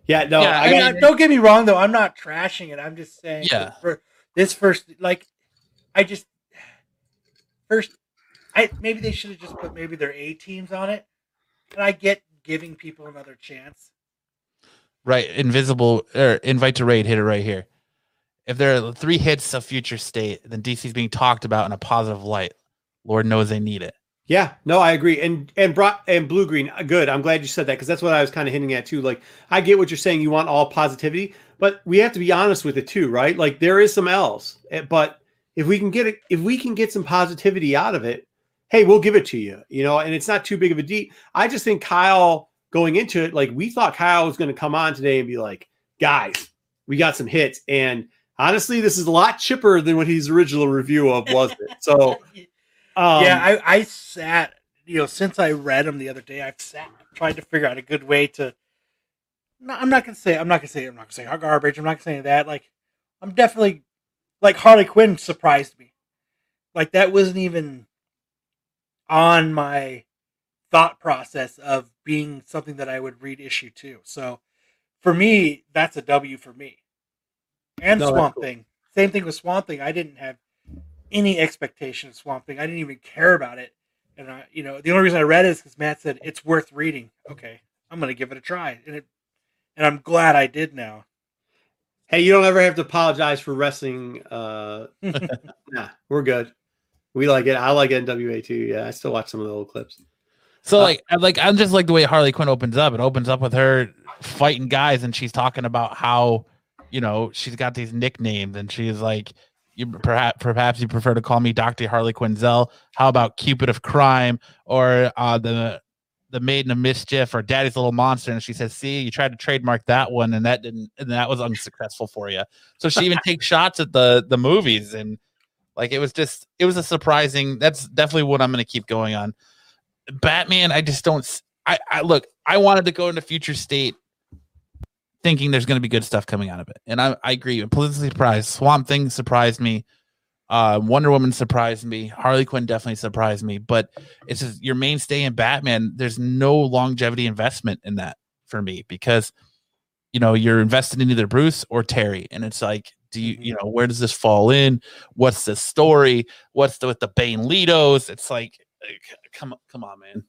Yeah, no, Yeah, I I mean, got, uh, don't get me wrong though. I'm not trashing it. I'm just saying. Yeah. For this first, like, I just first, I maybe they should have just put maybe their A teams on it. And I get giving people another chance. Right, invisible or invite to raid hit it right here. If there are three hits of future state, then DC's being talked about in a positive light. Lord knows they need it. Yeah, no, I agree. And and brought and blue green, uh, good. I'm glad you said that because that's what I was kind of hinting at too. Like, I get what you're saying. You want all positivity, but we have to be honest with it too, right? Like, there is some L's, eh, but if we can get it, if we can get some positivity out of it, hey, we'll give it to you. You know, and it's not too big of a deep. I just think Kyle going into it, like we thought Kyle was going to come on today and be like, guys, we got some hits, and honestly, this is a lot chipper than what his original review of was. It so. Um, yeah, I, I sat, you know, since I read them the other day, I've sat tried to figure out a good way to. No, I'm not gonna say. I'm not gonna say. I'm not gonna say how garbage. I'm not gonna say that. Like, I'm definitely like Harley Quinn surprised me. Like that wasn't even on my thought process of being something that I would read issue two. So for me, that's a W for me. And No, Swamp cool. Thing. Same thing with Swamp Thing. I didn't have any expectation of Swamp Thing. I didn't even care about it. And I, you know, the only reason I read it is because Matt said it's worth reading. Okay, I'm gonna give it a try, and it, and I'm glad I did now. Hey, you don't ever have to apologize for wrestling. Uh, nah, we're good. We like it. I like NWA too. Yeah, I still watch some of the old clips. So Uh, like, I like I just like the way Harley Quinn opens up. It opens up with her fighting guys, and she's talking about how you know she's got these nicknames, and she's like, "You perhaps perhaps you prefer to call me Doctor Harley Quinzel. How about Cupid of Crime or uh, the the Maiden of Mischief or Daddy's Little Monster?" And she says, "See, you tried to trademark that one, and that didn't, and that was unsuccessful for you." So she even takes shots at the the movies, and like it was just it was a surprising. That's definitely what I'm going to keep going on. Batman, I just don't. I look. I wanted to go into future state, thinking there's going to be good stuff coming out of it, and I, I agree. I'm pleasantly surprised. Swamp Thing surprised me. Uh, Wonder Woman surprised me. Harley Quinn definitely surprised me. But it's just your mainstay in Batman. There's no longevity investment in that for me because you know you're invested in either Bruce or Terry, and it's like, do you you know where does this fall in? What's the story? What's the with the Bane Litos? It's like, uh, come come on, man.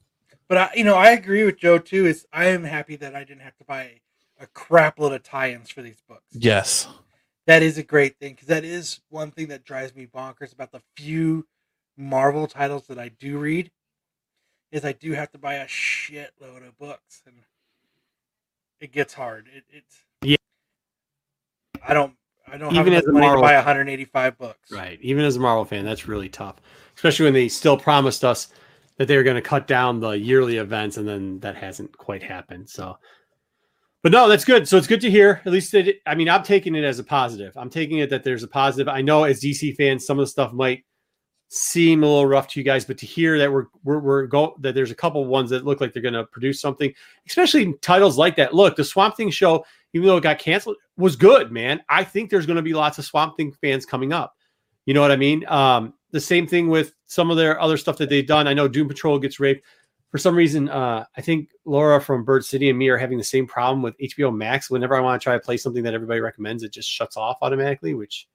But I, you know, I agree with Joe too. Is I am happy that I didn't have to buy a crap load of tie-ins for these books. Yes. that is a great thing because that is one thing that drives me bonkers about the few Marvel titles that I do read. Is I do have to buy a shitload of books, and it gets hard. It, it's Yeah. I don't. I don't Even have as enough a money Marvel- to buy 185 books. Right. Even as a Marvel fan, that's really tough, especially when they still promised us that they were going to cut down the yearly events, and then that hasn't quite happened. So, but no, that's good. So it's good to hear. At least, I mean, I'm taking it as a positive. I'm taking it that there's a positive. I know as DC fans, some of the stuff might seem a little rough to you guys, but to hear that we're we're, we're go that there's a couple ones that look like they're going to produce something, especially titles like that. Look, the Swamp Thing show, even though it got canceled, was good, man. I think there's going to be lots of Swamp Thing fans coming up. You know what I mean? Um, the same thing with some of their other stuff that they've done. I know Doom Patrol gets raped. For some reason, uh, I think Laura from Bird City and me are having the same problem with HBO Max. Whenever I want to try to play something that everybody recommends, it just shuts off automatically, which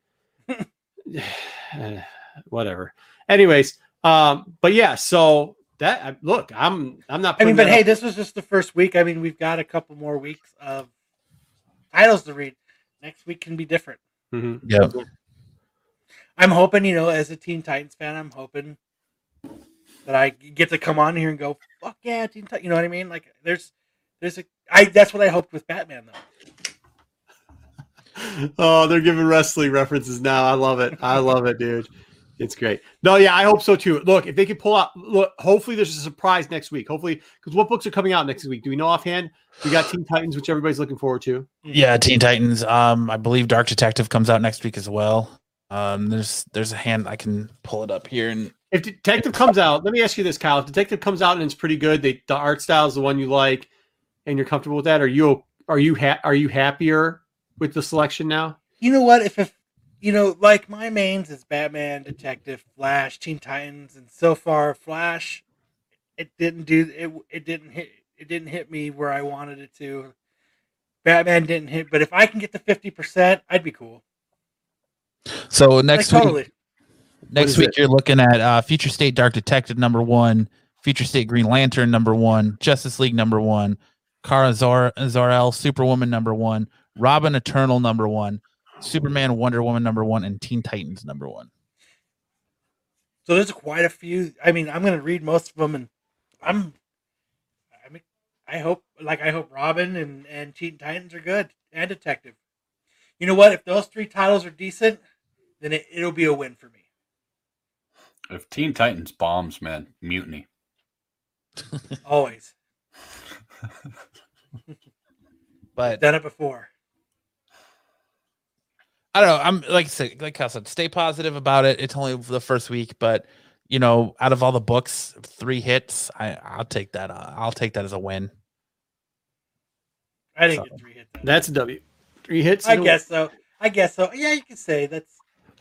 whatever. Anyways, um, but yeah, so that look, I'm I'm not. I mean, but hey, that this was just the first week. I mean, we've got a couple more weeks of titles to read. Next week can be different. up. Mhm. Yeah. I'm hoping, you know, as a Teen Titans fan, I'm hoping that I get to come on here and go, "Fuck yeah, Teen Titans!" You know what I mean? Like, there's, there's a, I. That's what I hoped with Batman, though. oh, they're giving wrestling references now. I love it. I love it, dude. It's great. No, yeah, I hope so too. Look, if they can pull out, look, hopefully there's a surprise next week. Hopefully, because what books are coming out next week? Do we know offhand? We got Teen Titans, which everybody's looking forward to. Yeah, Teen Titans. Um, I believe Dark Detective comes out next week as well. Um, there's there's a hand I can pull it up here and If Detective comes out, let me ask you this, Kyle. If Detective comes out and it's pretty good, they, the art style is the one you like, and you're comfortable with that. Are you are you ha- are you happier with the selection now? You know what? If, if you know, like my mains is Batman, Detective, Flash, Teen Titans, and so far Flash, it didn't do it. It didn't hit. It didn't hit me where I wanted it to. Batman didn't hit, but if I can get to fifty percent, I'd be cool. so Like, next week totally. Next week it? you're looking at uh, Future State Dark Detective number one, Future State Green Lantern number one, Justice League number one, Kara Zor- Zor-El Superwoman number one, Robin Eternal number one, Superman Wonder Woman number one, and Teen Titans number one. So there's quite a few. I mean, I'm going to read most of them, and I'm. I mean, I hope, like, I hope Robin and and Teen Titans are good and Detective. You know what? If those three titles are decent, then it, it'll be a win for me. If Teen Titans bombs, man, mutiny. Always But done it before. I don't know. I'm like I said, like I said, stay positive about it. It's only the first week, but you know, out of all the books, three hits, I I'll take that. Uh, I'll take that as a win. I didn't So- get three hits. That's a W. Three hits. I in a- guess so. I guess so. Yeah, you can say that's.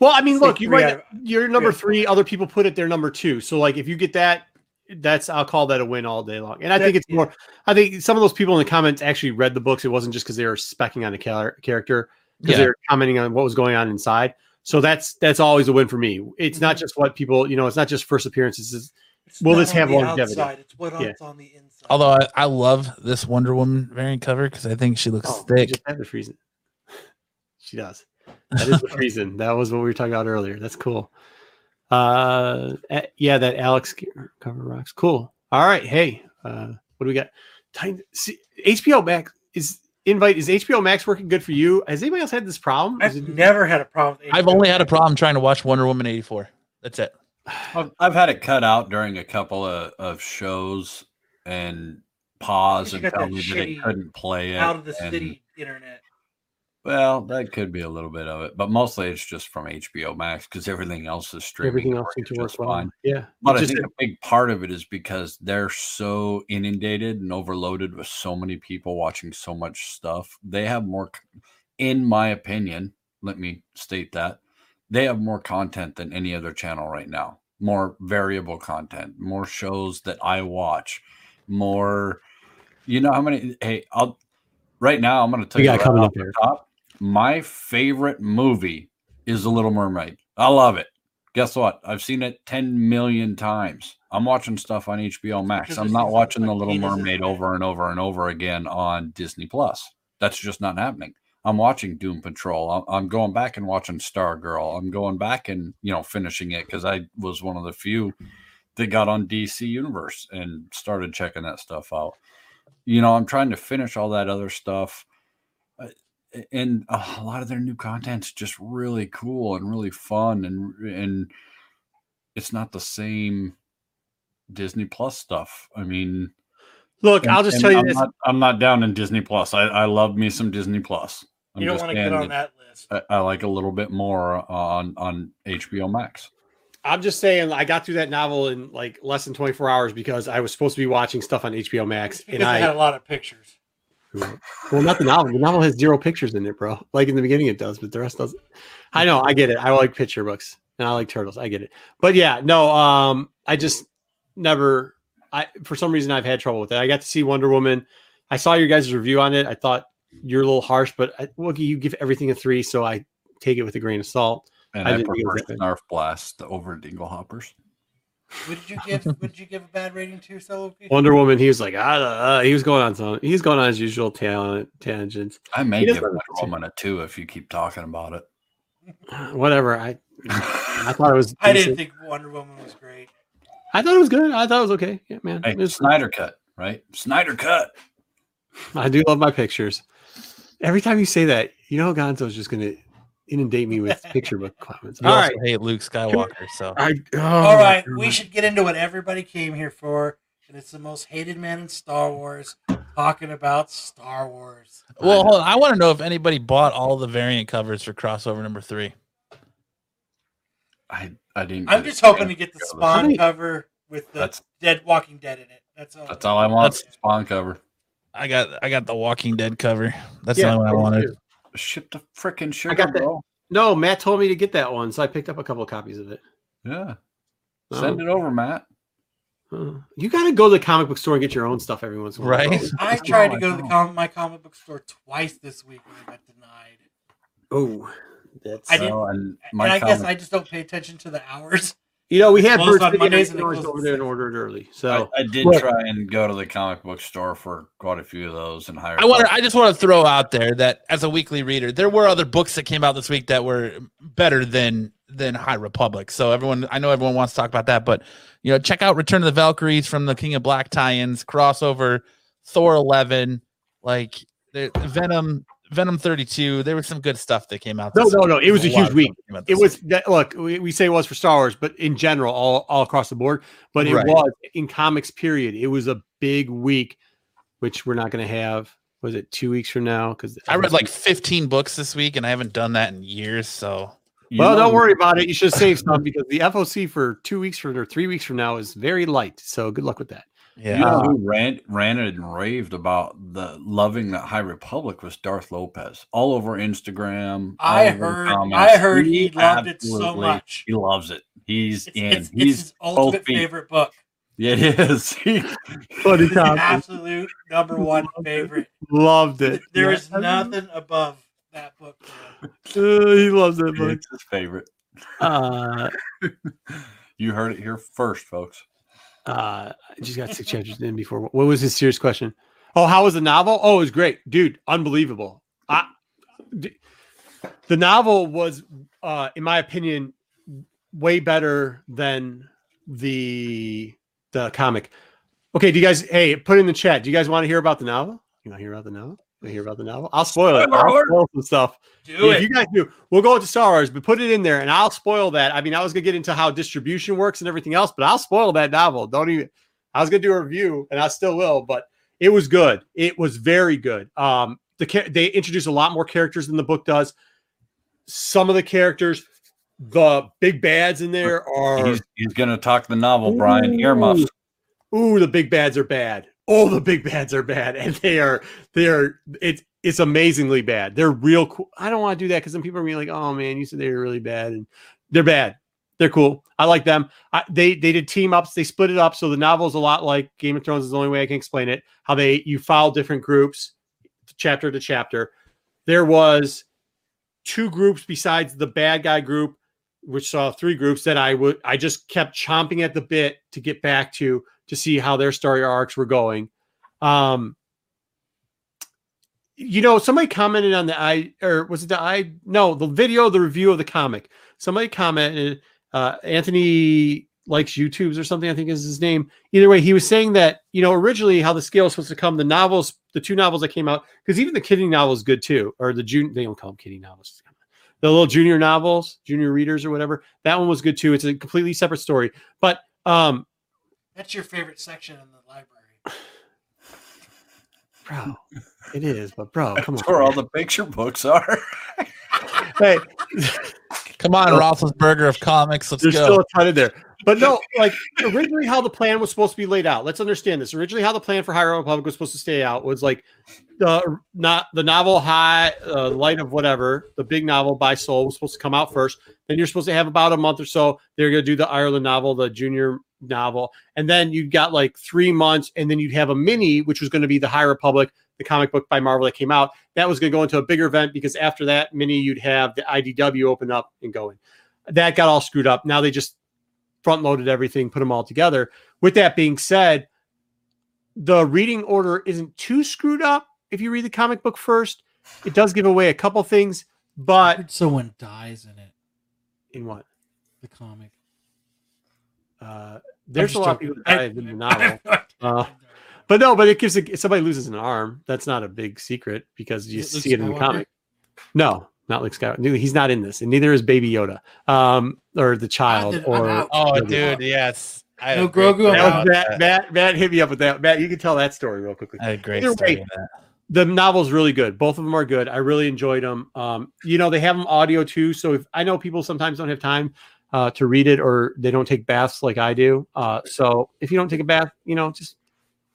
Well, I mean, Say look, you might, you're number out three. Other people put it their number two. So, like, if you get that, that's I'll call that a win all day long. And I think That- it's more. I think some of those people in the comments actually read the books. It wasn't just because they were specking on the char- character, because Yeah. they were commenting on what was going on inside. So that's that's always a win for me. It's not mm-hmm. just what people, you know, it's not just first appearances. It's, It's Will this have the longevity? outside, It's what Yeah. on the inside. Although I, I love this Wonder Woman variant cover because I think she looks oh, you thick. just had the freezing. She does. That is the reason. That was what we were talking about earlier. That's cool. Uh, eh, yeah, that Alex cover rocks. Cool. All right. Hey, uh, what do we got? Time, see, HBO Max is invite. Is HBO Max working good for you? Has anybody else had this problem? I've it- never had a problem. With I've only had a problem trying to watch Wonder Woman eighty four. That's it. I've, I've had it cut out during a couple of, of shows and pause and tell me that it couldn't play it. out of the and- city internet. Well, that could be a little bit of it, but mostly it's just from HBO Max because everything else is streaming. everything else seems to work fine. Yeah, But I think a big part of it is because they're so inundated and overloaded with so many people watching so much stuff. They have more, in my opinion, let me state that they have more content than any other channel right now. More variable content, more shows that I watch, more. You know how many? Hey, I'll right now. I'm going to tell We you right coming up here. top. My favorite movie is The Little Mermaid. I love it. Guess what? I've seen it 10 million times. I'm watching stuff on HBO Max. I'm not watching The Little Mermaid over and over and over again on Disney Plus. That's just not happening. I'm watching Doom Patrol. I'm, going back and watching Stargirl. I'm going back and, you know, finishing it because I was one of the few that got on DC Universe and started checking that stuff out. You know, I'm trying to finish all that other stuff and uh, a lot of their new content's just really cool and really fun and and it's not the same Disney Plus stuff. I mean, Look, and- I'll just tell you I'm this. Not, I'm not down in Disney Plus. I, I love me some Disney Plus. I'm you don't want to get on that list. I, I like a little bit more on on HBO Max. I'm just saying I got through that novel in like less than 24 hours because I was supposed to be watching stuff on HBO Max. And I had a lot of pictures. Well, not the novel. The novel has zero pictures in it, bro. Like in the beginning it does, but the rest doesn't. I know, I get it. I like picture books and I like turtles. I get it. But yeah, no, um, I just never, I, for some reason I've had trouble with it. I got to see Wonder Woman. I saw your guys' review on it. I thought you're a little harsh, but I, Wookie, you give everything a three. So I take it with a grain of salt. And I I, didn't think it was prefer. Snarf Blast over Dingle Hoppers. What did you give? what did you give a bad rating to, Solo? Wonder Woman, he was like, ah, uh, he was going on some, he's going on his usual talent tangents. I may He give doesn't Wonder have. Woman a two if you keep talking about it. Whatever. I, I thought it was. I didn't think Wonder Woman was great. I thought it was good. I thought it was okay. Yeah, man. Hey, It was- Snyder cut, right? Snyder cut. I do love my pictures. Every time you say that, you know Gonzo's just gonna inundate me with picture book comments. You All right. hate Luke Skywalker, so I, oh All my right, God. we should get into what everybody came here for, and it's the most hated man in Star Wars, talking about Star Wars. well, hold on. I want to know if anybody bought all the variant covers for crossover number three. I I didn't. I'm just hoping to get the Spawn many- cover with the That's Dead Walking Dead in it. That's all. that's all I want. That's- Spawn cover. I got I got the Walking Dead cover. That's Yeah, the only one I wanted. Ship the freaking sugar, got that. bro. No, Matt told me to get that one, so I picked up a couple of copies of it. Yeah. Oh. Send it over, Matt. Uh, you got to go to the comic book store and get your own stuff every once in a while. Right. I tried to go to the com- my comic book store twice this week and I got denied. Oh, that's. I didn't- Oh, and And my I guess I just don't pay attention to the hours. You know, we had closed Bird on City, Mondays and and it I was closed over there and six. ordered early. So I, I did Look. try and go to the comic book store for quite a few of those and hire. I want. I just want to throw out there that as a weekly reader, there were other books that came out this week that were better than than High Republic. So everyone, I know everyone wants to talk about that, but you know, check out Return of the Valkyries from the King of Black tie-ins, crossover, Thor eleven, like the Venom, Venom thirty two. There was some good stuff that came out. No, no, week. no, it was a lot huge week. stuff that came out it was week. that look we, we say it was for star wars but in general all, all across the board but it Right. was in comics period it was a big week which we're not going to have was it two weeks from now because I read like fifteen books this week, and I haven't done that in years. So well know don't worry about it you should save some because the foc for two weeks from or three weeks from now is very light so good luck with that yeah, You know who ran, ranted and raved about the loving that High Republic was Darth Lopez all over Instagram. I over heard. comments. I heard he loved it so much. He loves it. He's It's, in. it's, it's He's his ultimate feet. favorite book. It is. He- Funny It's absolute number one favorite. loved it There Yeah. is nothing above that book. Uh, he loves that book it's his favorite. uh, You heard it here first, folks. Uh I just got six chapters in before. What was his serious question? Oh how was the novel? Oh it was great. Dude unbelievable. I, the novel was uh in my opinion way better than the the comic. Okay do you guys hey put in the chat. Do you guys want to hear about the novel? You want to hear about the novel you wanna hear about the novel i'll spoil it I'll alert. spoil some stuff Do if it. you guys do, we'll go into Star Wars, but put it in there, and I'll spoil that. I mean, I was gonna get into how distribution works and everything else, but I'll spoil that novel. Don't even. I was gonna do a review, and I still will, but it was good. It was very good. Um, the they introduce a lot more characters than the book does. Some of the characters, the big bads in there are He's, he's going to talk the novel, Brian. Earmuffs. Ooh, the big bads are bad. Oh, the big bads are bad, and they are they are it's it's amazingly bad. They're real cool. I don't want to do that because then people are being like, "Oh man, you said they were really bad," and they're bad. They're cool. I like them. I, they they did team ups. They split it up, so the novel is a lot like Game of Thrones. Is the only way I can explain it. How they you follow different groups, chapter to chapter. There was two groups besides the bad guy group, which saw three groups that I would I just kept chomping at the bit to get back to to see how their story arcs were going. Um, you know, somebody commented on the I or was it the I no the video, the review of the comic. Somebody commented, uh, Anthony likes YouTubes or something, I think is his name. Either way, he was saying that, you know, originally how the scale was supposed to come, the novels, the two novels that came out, because even the kidding novel is good too, or the June, they don't call them kidding novels. The little junior novels, junior readers or whatever, that one was good too. It's a completely separate story. But um That's your favorite section in the library. bro. It is, but bro, come on. Where on. all the picture books are. Hey, Come on, Roethlisberger of comics. Let's there's go. still a ton in there. But no, like originally how the plan was supposed to be laid out. Let's understand this. Originally, how the plan for High Republic was supposed to stay out was like the not the novel High uh, Light of whatever, the big novel by Soule was supposed to come out first. Then you're supposed to have about a month or so. They're going to do the Ireland novel, the junior novel, and then you got like three months, and then you'd have a mini, which was going to be the High Republic, the comic book by Marvel that came out. That was going to go into a bigger event because after that mini, you'd have the IDW open up and going. That got all screwed up. Now they just front loaded everything, put them all together. With that being said, the reading order isn't too screwed up if you read the comic book first. It does give away a couple things, but someone dies in it. in what? The comic. Uh, there's a just lot of people that I- died in the novel. Uh, But no, but it gives a, somebody loses an arm. That's not a big secret because you it see it in the comic. No, not Luke Skywalker. He's not in this, and neither is Baby Yoda, um, or the child, then I'm or. Oh, Yeah. dude, yes. I No Grogu, That Matt, that. Matt, Matt hit me up with that. Matt, you can tell that story real quickly. I had great Either story way, with that. The novel's really good. Both of them are good. I really enjoyed them. Um, you know, they have them audio too. So if I know people sometimes don't have time uh, to read it or they don't take baths like I do. Uh, so if you don't take a bath, you know, just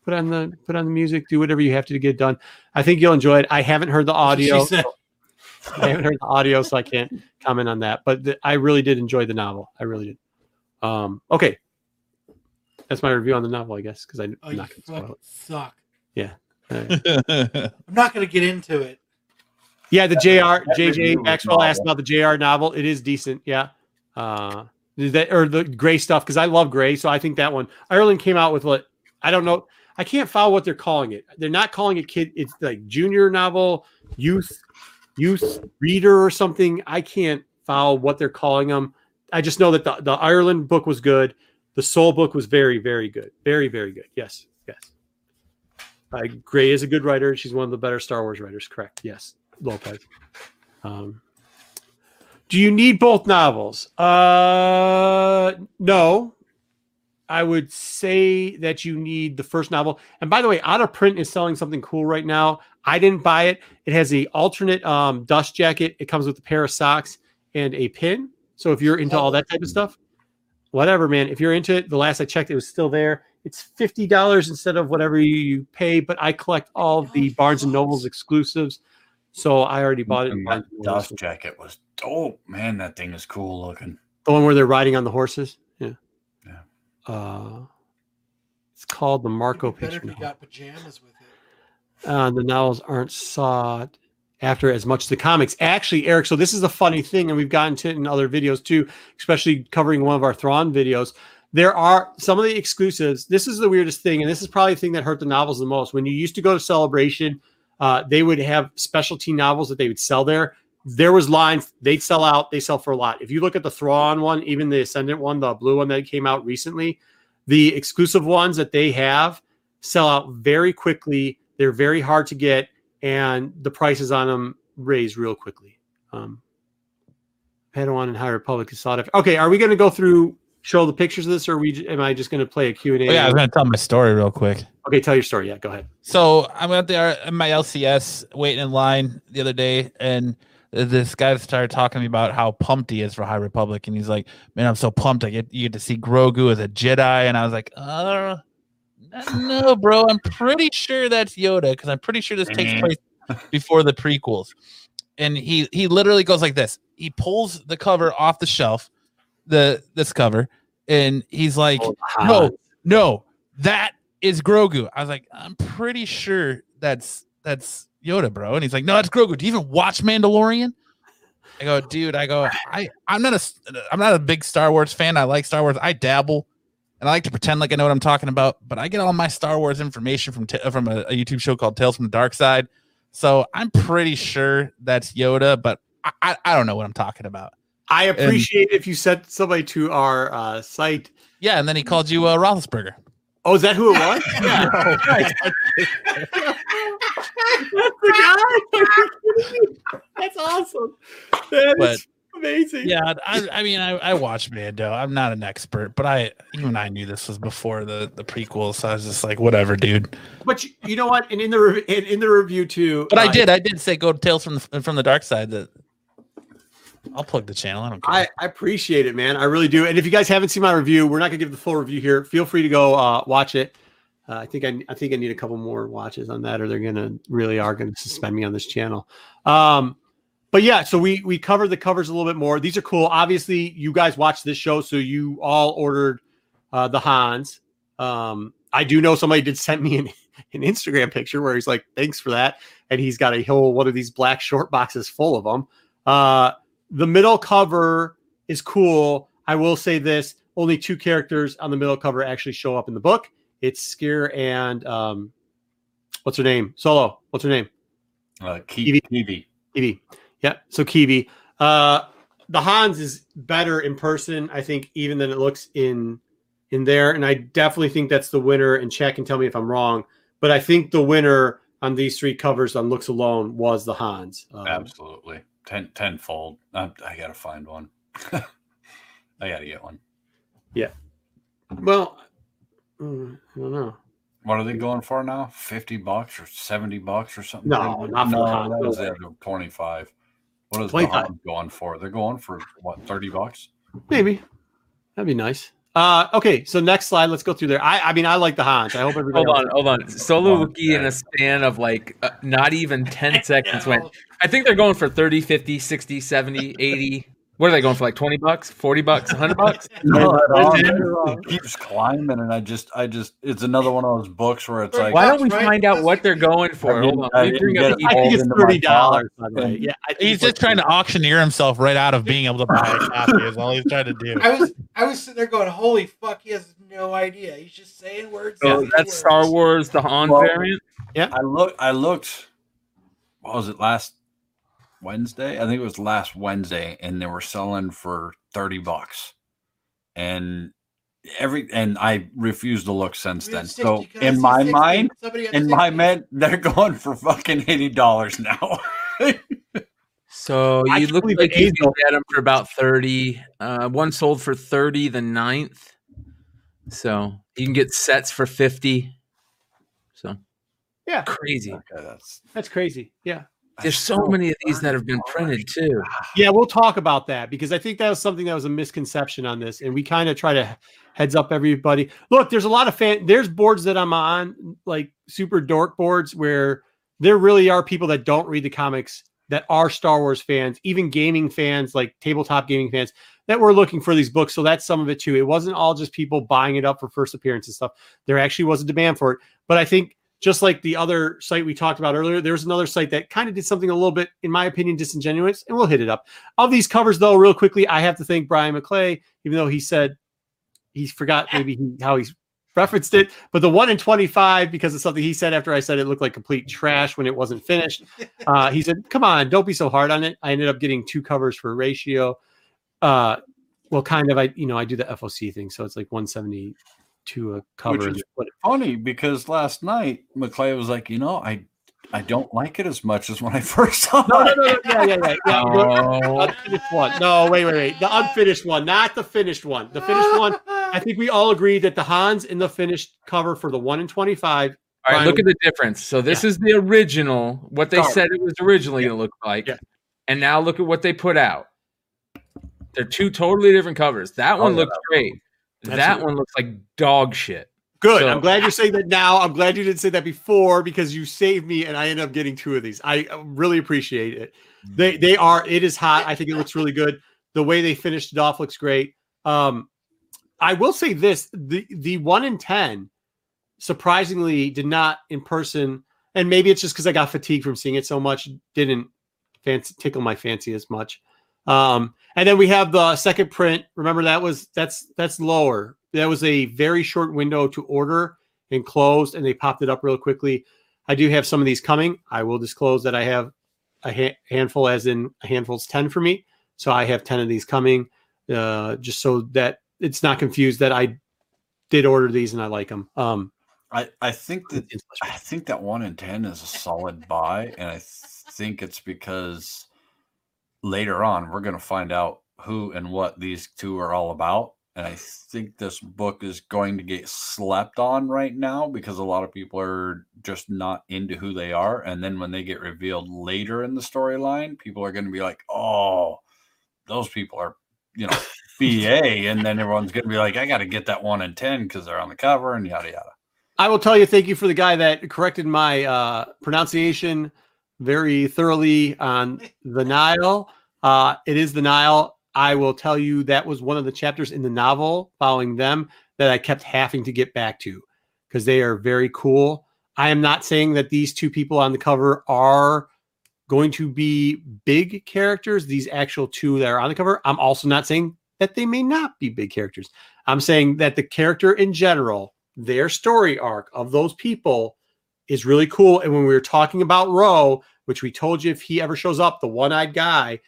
put on the put on the music, do whatever you have to, to get it done. I think you'll enjoy it. I haven't heard the audio. She said, I haven't heard the audio, so I can't comment on that. But the, I really did enjoy the novel. I really did. Um, okay, that's my review on the novel, I guess, because I'm "Oh, not going to spoil fucking suck." it. Uh, I'm not going to get into it. yeah, the Jr. JJ Maxwell asked about the Jr. novel. It is decent. Yeah. Uh, that or the gray stuff because I love gray, so I think that one. Ireland came out with what I don't know. I can't follow what they're calling it. They're not calling it kid. It's like junior novel, youth, youth reader or something. I can't follow what they're calling them. I just know that the, the Ireland book was good. The Soule book was very, very good. Very, very good. Yes, yes. Uh, Gray is a good writer. She's one of the better Star Wars writers. Correct. Yes, Lopez. Um, do you need both novels? Uh, no. I would say that you need the first novel. And by the way, Out of Print is selling something cool right now. I didn't buy it. It has a alternate um, dust jacket. It comes with a pair of socks and a pin. So if you're into all that type of stuff, whatever, man. If you're into it, the last I checked, it was still there. It's fifty dollars instead of whatever you pay. But I collect all the Barnes and Nobles exclusives, so I already bought it. in that dust jacket was dope, man. That thing is cool looking. The one where they're riding on the horses. Yeah. Yeah. Uh, it's called the Marco It'd be better picture. if you got pajamas with it. uh, the novels aren't sought after as much as the comics. Actually, Eric, so this is a funny thing, and we've gotten to it in other videos too, especially covering one of our Thrawn videos. There are some of the exclusives. This is the weirdest thing, and this is probably the thing that hurt the novels the most. When you used to go to Celebration, uh, they would have specialty novels that they would sell there. There was lines they'd sell out. They sell for a lot. If you look at the Thrawn one, even the Ascendant one, the blue one that came out recently, the exclusive ones that they have sell out very quickly. They're very hard to get, and the prices on them raise real quickly. Um, Padawan and High Republic is sought after. Okay, are we going to go through show the pictures of this, or we? Am I just going to play a Q and A? Oh, yeah, I was going to tell my story real quick. Okay, tell your story. Yeah, go ahead. So I'm out there in my LCS waiting in line the other day, and this guy started talking to me about how pumped he is for High Republic, and he's like, "Man, I'm so pumped! I get you get to see Grogu as a Jedi," and I was like, "Uh, no, bro, I'm pretty sure that's Yoda because I'm pretty sure this takes Mhm. place before the prequels." And he he literally goes like this. He pulls the cover off the shelf, the this cover, and he's like, oh, no, no, that is Grogu. I was like, I'm pretty sure that's that's Yoda, bro. And he's like, No, that's Grogu. Do you even watch Mandalorian? I go, dude. I go, I I'm not a I'm not a big Star Wars fan. I like Star Wars. I dabble, and I like to pretend like I know what I'm talking about. But I get all my Star Wars information from t- from a, a YouTube show called Tales from the Dark Side. So I'm pretty sure that's Yoda, but I, I, I don't know what I'm talking about. I appreciate if you sent somebody to our uh, site. Yeah, and then he called you uh, Roethlisberger. Oh, is that who it was? yeah. Right. That's the guy. That's awesome. That But- is Amazing. Yeah, I, I mean, I, I watched Mando. I'm not an expert, but I even I knew this was before the the prequel, so I was just like, whatever, dude. But you, you know what? And in the re- in, in the review too. But I uh, did, I did say go to Tales from the from the Dark Side. That I'll plug the channel. I don't care. I, I appreciate it, man. I really do. And if you guys haven't seen my review, we're not gonna give the full review here. Feel free to go uh, watch it. Uh, I think I, I think I need a couple more watches on that, or they're gonna really are gonna suspend me on this channel. Um, but yeah, so we we covered the covers a little bit more. These are cool. Obviously, you guys watched this show, so you all ordered uh, the Hans. Um, I do know somebody did send me an, an Instagram picture where he's like, "Thanks for that," and he's got a whole one of these black short boxes full of them. Uh, the middle cover is cool. I will say this: only two characters on the middle cover actually show up in the book. It's Sskeer and um, what's her name? Solo. What's her name? Uh, Kiwi. Kiwi. Kiwi. Yeah. So Kiwi. Uh, the Hans is better in person, I think, even than it looks in in there. And I definitely think that's the winner. And check and tell me if I'm wrong. But I think the winner on these three covers on looks alone was the Hans. Um, Absolutely. Ten tenfold. I, I gotta find one. I gotta get one. Yeah. Well, mm, I don't know. What are they going for now? Fifty bucks or seventy bucks or something? No, not for no, that was No twenty-five. What is 25. the going for? They're going for what? Thirty bucks? Maybe that'd be nice. Uh, okay, so next slide. Let's go through there. I, I mean, I like the Hans. I hope everybody. Hold on, hold on. Solo Hold on. Wookie in a span of like uh, not even 10 seconds went. I think they're going for 30, 50, 60, 70, 80. What are they going for? Like 20 bucks, 40 bucks, 100 bucks? No, Right it keeps climbing, and I just, I just, it's another one of those books where it's like, Why don't we Right? find out what they're going for? I didn't- Hold on. I Let me didn't bring get up it. I think it's thirty dollars. By the way, And- yeah, He's just like trying to auctioneer himself right out of being able to buy a copy. Is all he's trying to do. I was I was sitting there going, "Holy fuck!" He has no idea. He's just saying words. So that's words. Star Wars, the Han Well, variant. Yeah, I look, I looked. What was it last Wednesday? I think it was last Wednesday, and they were selling for thirty bucks, and every and I refused to look since then. have So 60, can I in my 60? mind, Somebody got in my 60? mind, they're going for fucking eighty dollars now. So you can't look believe like you is, can get them for about 30. Uh, one sold for 30 the ninth. So you can get sets for 50. So Yeah. crazy. okay, that's that's crazy. Yeah. There's so many of these that have been printed too. Yeah, we'll talk about that because I think that was something that was a misconception on this, and we kind of try to heads up everybody. Look, there's a lot of fan. There's boards that I'm on, like super dork boards, where there really are people that don't read the comics that are Star Wars fans, even gaming fans, like tabletop gaming fans, that were looking for these books. So that's some of it too. It wasn't all just people buying it up for first appearance and stuff. There actually was a demand for it, but I think just like the other site we talked about earlier, there's another site that kind of did something a little bit, in my opinion, disingenuous, and we'll hit it up. Of these covers, though, real quickly, I have to thank Brian McClay, even though he said he forgot maybe he, how he's referenced it, but the one in 25, because of something he said after I said it looked like complete trash when it wasn't finished. Uh, he said, Come on, don't be so hard on it. I ended up getting two covers for ratio. Uh, well, kind of, I, you know, I do the FOC thing, so it's like 172 a uh, cover. Which is But funny because last night McClay was like, you know, I I don't like it as much as when I first saw no, no, it. no, no, yeah, yeah, yeah. yeah. the Oh, unfinished one. No, wait, wait, wait. The unfinished one, not the finished one. The finished one. I think we all agree that the Hans in the finished cover for the one in 25. all right. Look at the difference. So this is the original, what they Sorry. said it was originally going to look like, Yeah. and now look at what they put out. They're two totally different covers. That oh, one yeah, looks great. That Absolutely. one looks like dog shit. Good. So- I'm glad you're saying that now. I'm glad you didn't say that before because you saved me and I ended up getting two of these. I uh, really appreciate it. They they are it is hot. I think it looks really good. The way they finished it off looks great. Um I will say this, the the 1 in 10 surprisingly did not in person and maybe it's just cuz I got fatigued from seeing it so much didn't fancy tickle my fancy as much. Um and then we have the second print. Remember that was that's that's lower. That was a very short window to order and closed, and they popped it up real quickly. I do have some of these coming. I will disclose that I have a ha- handful, as in a handful's ten for me. So I have ten of these coming, uh, just so that it's not confused that I did order these and I like them. Um, I, I think that I think that one in ten is a solid buy, and I think it's because later on we're going to find out who and what these two are all about. And I think this book is going to get slept on right now because a lot of people are just not into who they are. And then when they get revealed later in the storyline, people are going to be like, oh, those people are, you know, BA. And then everyone's going to be like, I got to get that one in 10 because they're on the cover and yada, yada. I will tell you, thank you for the guy that corrected my uh, pronunciation very thoroughly on the Nihil. Uh, it is the Nihil. I will tell you that was one of the chapters in the novel following them that I kept having to get back to because they are very cool. I am not saying that these two people on the cover are going to be big characters, these actual two that are on the cover. I'm also not saying that they may not be big characters. I'm saying that the character in general, their story arc of those people is really cool. And when we were talking about Ro, which we told you if he ever shows up, the one eyed guy,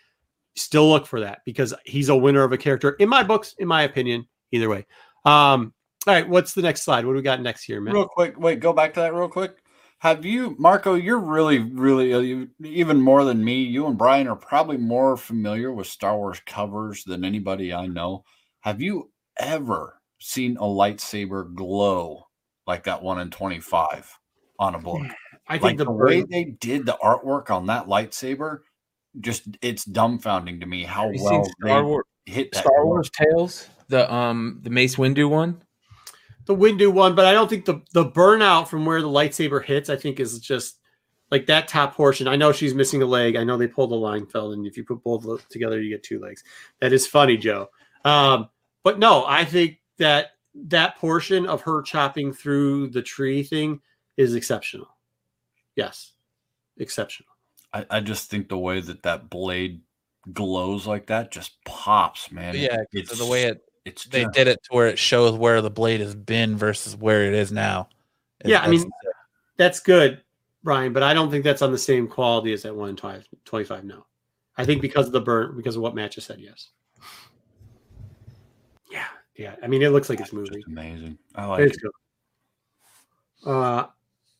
still look for that because he's a winner of a character in my books, in my opinion. Either way. Um, all right, what's the next slide? What do we got next here, man? Real quick, wait, go back to that real quick. Have you, Marco? You're really, really, uh, even more than me. You and Brian are probably more familiar with Star Wars covers than anybody I know. Have you ever seen a lightsaber glow like that one in 25 on a book? I think like the, the way they did the artwork on that lightsaber, just it's dumbfounding to me how well Star they Wars, hit that. Star glow. Wars Tales? The um the Mace Windu one? the Windu one, but I don't think the the burnout from where the lightsaber hits, I think is just like that top portion. I know she's missing a leg. I know they pulled the line fell, and if you put both together, you get two legs. That is funny, Joe. Um, but no, I think that that portion of her chopping through the tree thing is exceptional. Yes, exceptional. I, I just think the way that that blade glows like that just pops, man. Yeah, it's the way it it's they just- did it to where it shows where the blade has been versus where it is now. Yeah, I mean, That's good, Brian, but I don't think that's on the same quality as that one in 25, 25 no. I think because of the burn, because of what Matt just said, yes. Yeah, yeah. I mean, it looks like it's it's moving. amazing. I like It's it. good. Uh,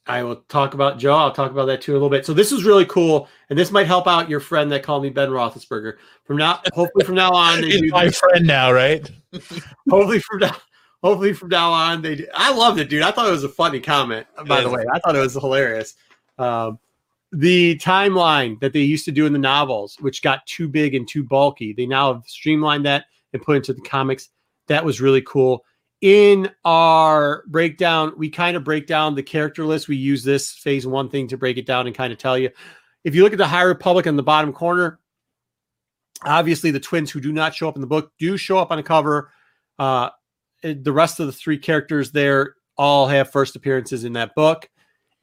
I will talk about Joe. I'll talk about that too a little bit. So this is really cool, and this might help out your friend that called me Ben Roethlisberger. From now, hopefully from now on, they he's do. my friend now, right? Hopefully from now, hopefully from now on, they. Do. I loved it, dude. I thought it was a funny comment. By the way, I thought it was hilarious. Um, the timeline that they used to do in the novels, which got too big and too bulky, they now have streamlined that and put into the comics. That was really cool. In our breakdown, we kind of break down the character list. We use this phase one thing to break it down and kind of tell you. If you look at the High Republic in the bottom corner, obviously the twins who do not show up in the book do show up on the cover. Uh, the rest of the three characters there all have first appearances in that book.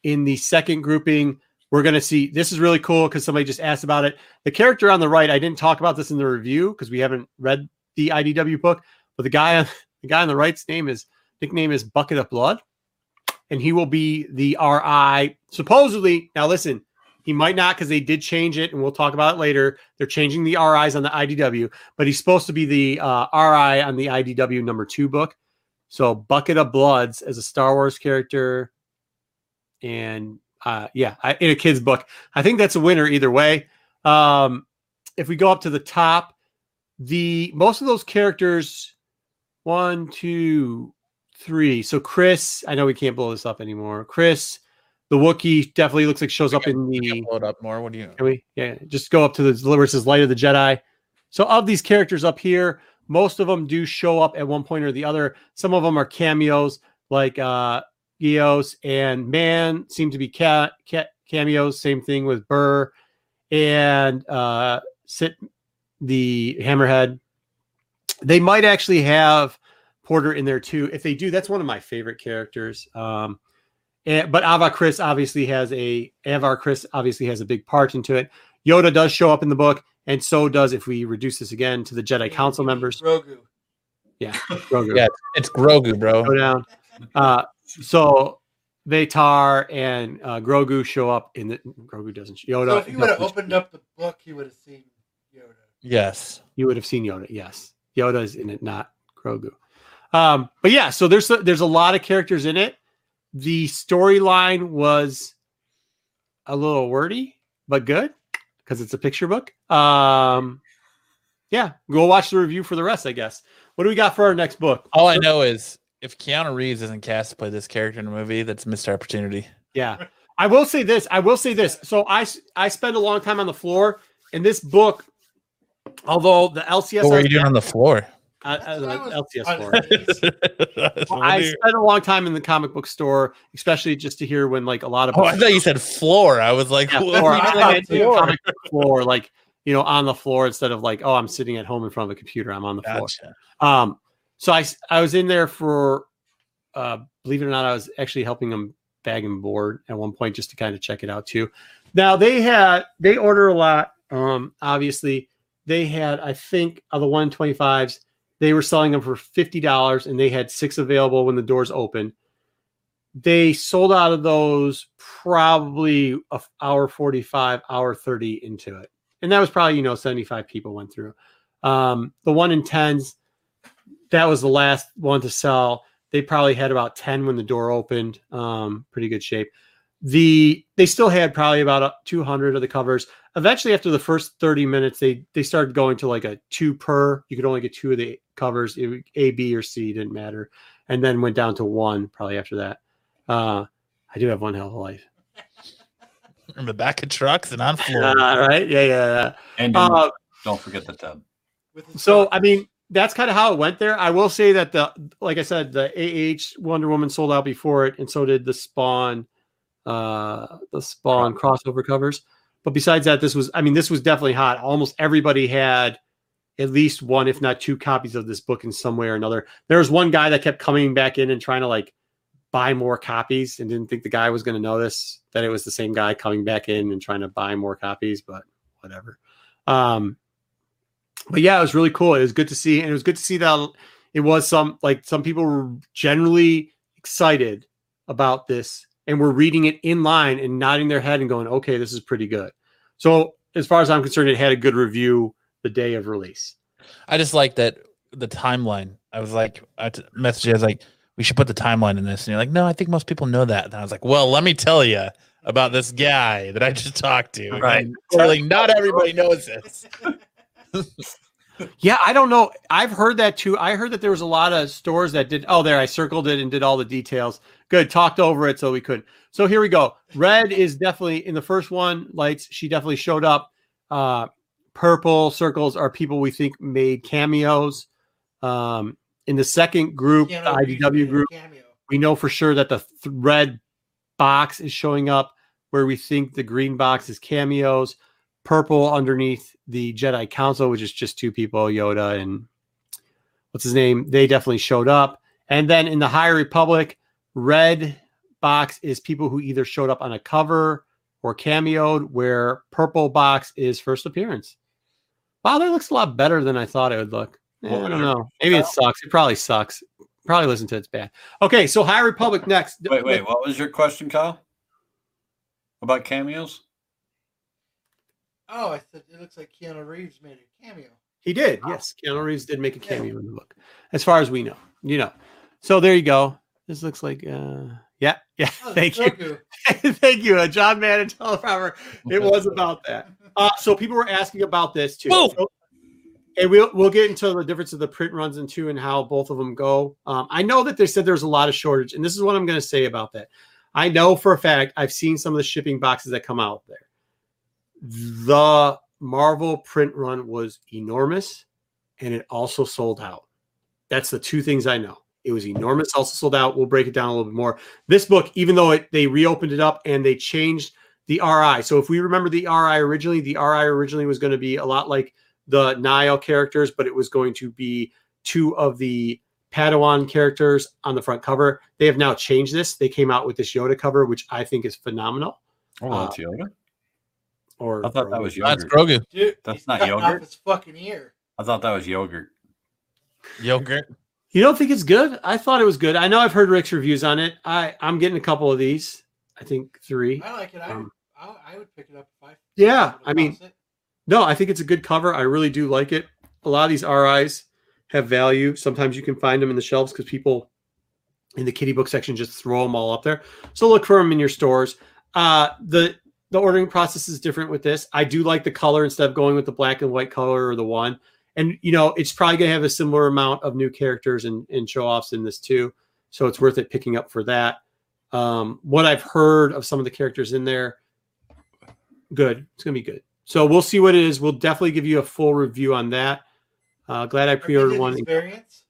In the second grouping, we're going to see this is really cool because somebody just asked about it. The character on the right, I didn't talk about this in the review because we haven't read the IDW book, but the guy on the guy on the right's name is nickname is Bucket of Blood, and he will be the RI supposedly. Now listen, he might not because they did change it, and we'll talk about it later. They're changing the RIs on the IDW, but he's supposed to be the uh, RI on the IDW number two book. So Bucket of Bloods as a Star Wars character, and uh, yeah, I, in a kid's book, I think that's a winner either way. Um, if we go up to the top, the most of those characters, one, two, three. So Chris, I know we can't blow this up anymore. Chris, the Wookiee, definitely looks like shows up in the. Blow it up more. What do you? Can we? Yeah, just go up to the it Light of the Jedi. So of these characters up here, most of them do show up at one point or the other. Some of them are cameos, like uh Gios and Mann seem to be cat, cat cameos. Same thing with Burr and uh Sit the Hammerhead. They might actually have Porter in there too. If they do, that's one of my favorite characters. Um, and, but Avar Kriss obviously has a Avar Kriss obviously has a big part into it. Yoda does show up in the book, and so does if we reduce this again to the Jedi Council members. Grogu. Grogu. Yeah. It's Grogu, bro. Go down. Uh, so Vatar and uh, Grogu show up in the Grogu doesn't Yoda. So if you would have opened up the book, he would have seen Yoda. Yes. you would have seen Yoda. Yes, Yoda is in it, not Grogu. Um, but yeah, so there's a, there's a lot of characters in it. The storyline was a little wordy, but good. because it's a picture book. Um, yeah, go watch the review for the rest. I guess. What do we got for our next book? All I know is if Keanu Reeves isn't cast to play this character in a movie, that's a missed opportunity. Yeah. I will say this. I will say this. So I I spend a long time on the floor, and this book, although the LCS, What were you doing on the floor? uh, uh, I LCS floor. Well, I spent a long time in the comic book store, especially just to hear when like a lot of oh, I thought you said floor. I was like, Yeah, floor. I doing thought on it's the the floor? comic book floor, like you know, on the floor instead of like, oh, I'm sitting at home in front of a computer. I'm on the floor. Gotcha. Um, so I s- I was in there for, uh, believe it or not, I was actually helping them bag and board at one point just to kind of check it out too. Now they had they order a lot. Um, obviously they had I think of the 125s, they were selling them for fifty dollars, and they had six available when the doors opened. They sold out of those probably a hour 45, hour 30 into it. And that was probably, you know, 75 people went through. Um, the one in tens, that was the last one to sell. They probably had about 10 when the door opened. Um, pretty good shape. The they still had probably about uh, 200 of the covers. Eventually, after the first 30 minutes, they they started going to like a two per. You could only get two of the covers, it, A, B, or C didn't matter, and then went down to one probably after that. Uh, I do have one hell of a life. In the back of trucks and on Uh, floor. right? Yeah, yeah. And yeah. Uh, don't forget the tub. So. I mean, that's kind of how it went there. I will say that the like I said, the AH Wonder Woman sold out before it, and so did the Spawn, uh, the Spawn crossover covers. But besides that, this was I mean, this was definitely hot. Almost everybody had at least one, if not two, copies of this book in some way or another. There was one guy that kept coming back in and trying to like buy more copies and didn't think the guy was going to notice that it was the same guy coming back in and trying to buy more copies, but whatever. Um, but yeah, it was really cool. It was good to see, and it was good to see that it was some like some people were generally excited about this and were reading it in line and nodding their head and going, "Okay, this is pretty good." So, as far as I'm concerned, it had a good review the day of release. I just like that the timeline. I was like, I messaged you. I was like, we should put the timeline in this, and you're like, no, I think most people know that. And I was like, well, let me tell you about this guy that I just talked to. Right. And Clearly, not everybody knows this. Yeah, I don't know. I've heard that too. I heard that there was a lot of stores that did. Oh, there, I circled it and did all the details. Good, talked over it so we could. So here we go. Red is definitely in the first one. Lights, she definitely showed up. Uh, purple circles are people we think made cameos. Um, in the second group, the IDW group, we know for sure that the th- red box is showing up where we think the green box is cameos purple underneath the jedi council which is just two people yoda and what's his name they definitely showed up and then in the high republic red box is people who either showed up on a cover or cameoed where purple box is first appearance wow that looks a lot better than i thought it would look Eh, i don't know maybe it sucks it probably sucks probably listen to it's bad okay so high republic next Wait, wait. What was your question, Kyle? About cameos? Oh, I said it looks like Keanu Reeves made a cameo. He did. Yes, Keanu Reeves did make a cameo in the book, as far as we know. You know, so there you go. This looks like, uh, yeah, yeah. Oh, Thank you, thank you, uh, John Madden teleprompter. It was about that. Uh, so people were asking about this too. So- and we'll we'll get into the difference of the print runs and two and how both of them go. Um, I know that they said there's a lot of shortage, and this is what I'm going to say about that. I know for a fact I've seen some of the shipping boxes that come out there. The Marvel print run was enormous, and it also sold out. That's the two things I know. It was enormous, also sold out. We'll break it down a little bit more. This book, even though it, they reopened it up and they changed the RI. So if we remember the RI originally, the RI originally was going to be a lot like the Nihil characters, but it was going to be two of the Padawan characters on the front cover. They have now changed this. They came out with this Yoda cover, which I think is phenomenal. Oh, Uh, Yoda. Or I thought that was Yoda. That's. Grogu. Dude, That's not cutting yogurt? Off his fucking ear. I thought that was yogurt. Yogurt. You don't think it's good? I thought it was good. I know I've heard Rick's reviews on it. I I'm getting a couple of these. I think three. I like it. I, Um, would, I, I would pick it up if I. Yeah, I mean, it. No, I think it's a good cover. I really do like it. A lot of these RIs have value. Sometimes you can find them in the shelves because people in the kitty book section just throw them all up there. So look for them in your stores. Uh, the the ordering process is different with this. I do like the color instead of going with the black and white color or the one. And you know, it's probably gonna have a similar amount of new characters and, and show offs in this too. So it's worth it picking up for that. Um, what I've heard of some of the characters in there, good. It's gonna be good. So we'll see what it is. We'll definitely give you a full review on that. Uh, glad I pre-ordered one. Variants?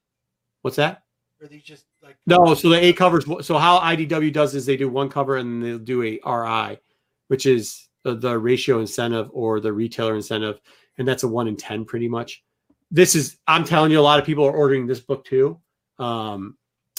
What's that? Are these just like No, so the A covers. So how IDW does is they do one cover and they'll do a RI, which is the, the ratio incentive or the retailer incentive, and that's a one in ten pretty much. This is I'm telling you, a lot of people are ordering this book too. Um,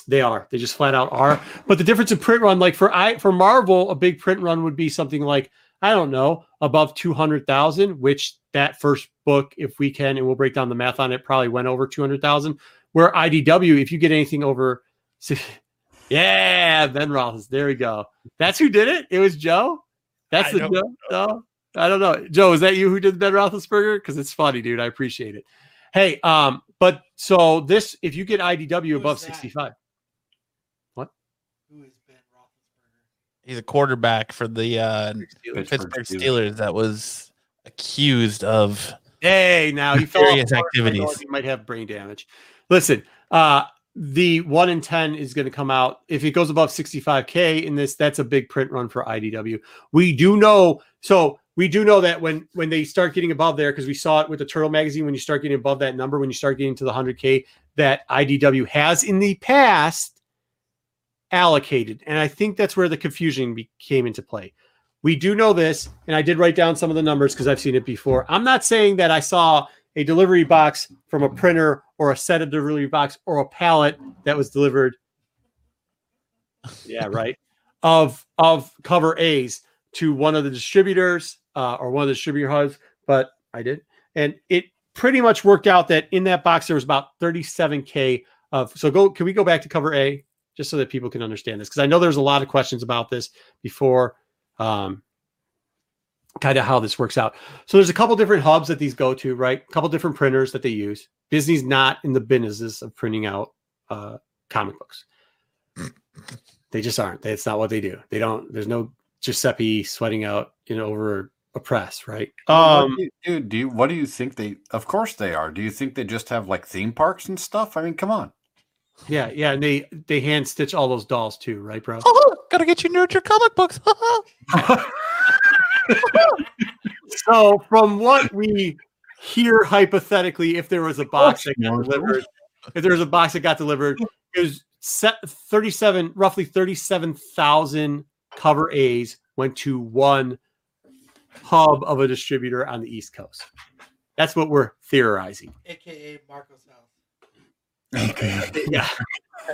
they are. They just flat out are. But the difference in print run, like for I for Marvel, a big print run would be something like I don't know above two hundred thousand, which that first book, if we can, and we'll break down the math on it, probably went over two hundred thousand. Where IDW, if you get anything over, yeah, Ben Rollins, there we go. That's who did it. It was Joe. That's I the Joe. No, I don't know. Joe, is that you who did Ben Roethlisberger? Because it's funny, dude. I appreciate it. Hey, um, but so this, if you get IDW Who's above that? sixty-five, who is Ben Roethlisberger? He's a quarterback for the uh, Pittsburgh Steelers that was accused of Hey, now he fell off Various the horse. I know activities. He might have brain damage. Listen, uh, the one in ten is going to come out if it goes above 65k in this. That's a big print run for IDW. We do know, so we do know that when when they start getting above there, because we saw it with the Turtle magazine, when you start getting above that number, when you start getting to the 100k, that IDW has in the past allocated, and I think that's where the confusion be, came into play. We do know this, and I did write down some of the numbers because I've seen it before. I'm not saying that I saw a delivery box from a printer or a set of delivery box or a pallet that was delivered. Yeah, right. Of of cover A's to one of the distributors uh, or one of the distributor hubs, but I did, and it pretty much worked out that in that box there was about 37k of. So go. Can we go back to cover A just so that people can understand this? Because I know there's a lot of questions about this before um, kind of how this works out. So there's a couple different hubs that these go to, right? A couple different printers that they use. Disney's not in the business of printing out uh, comic books. They just aren't. That's not what they do. They don't. There's no Giuseppe sweating out, you know, over a press, right? Um, dude, do you what do you think they? Of course they are. Do you think they just have like theme parks and stuff? I mean, come on. yeah, yeah, and they they hand stitch all those dolls too, right, bro? gotta get you nurture comic books. So from what we hear hypothetically, if there was a box that got delivered, if there was a box that got delivered, it was set 37, roughly 37,000 cover A's went to one hub of a distributor on the East Coast. That's what we're theorizing. AKA Marco's house. Okay. Yeah.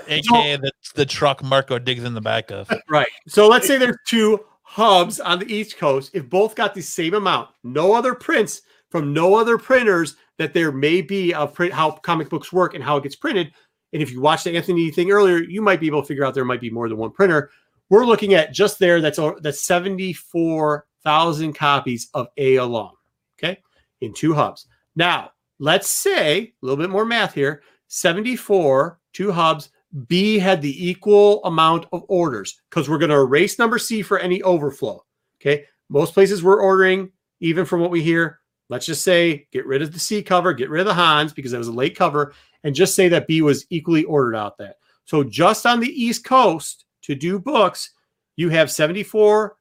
AKA the, the truck Marco digs in the back of. Right. So let's say there's two hubs on the East Coast. If both got the same amount, no other prints from no other printers that there may be of print how comic books work and how it gets printed. And if you watched the Anthony thing earlier, you might be able to figure out there might be more than one printer. We're looking at just there. That's o- that's seventy four thousand copies of A alone. Okay, in two hubs. Now let's say a little bit more math here. Seventy four two hubs. B had the equal amount of orders because we're going to erase number C for any overflow. Okay. Most places we're ordering, even from what we hear, let's just say get rid of the C cover, get rid of the Hans because it was a late cover, and just say that B was equally ordered out that. So just on the East Coast to do books, you have 74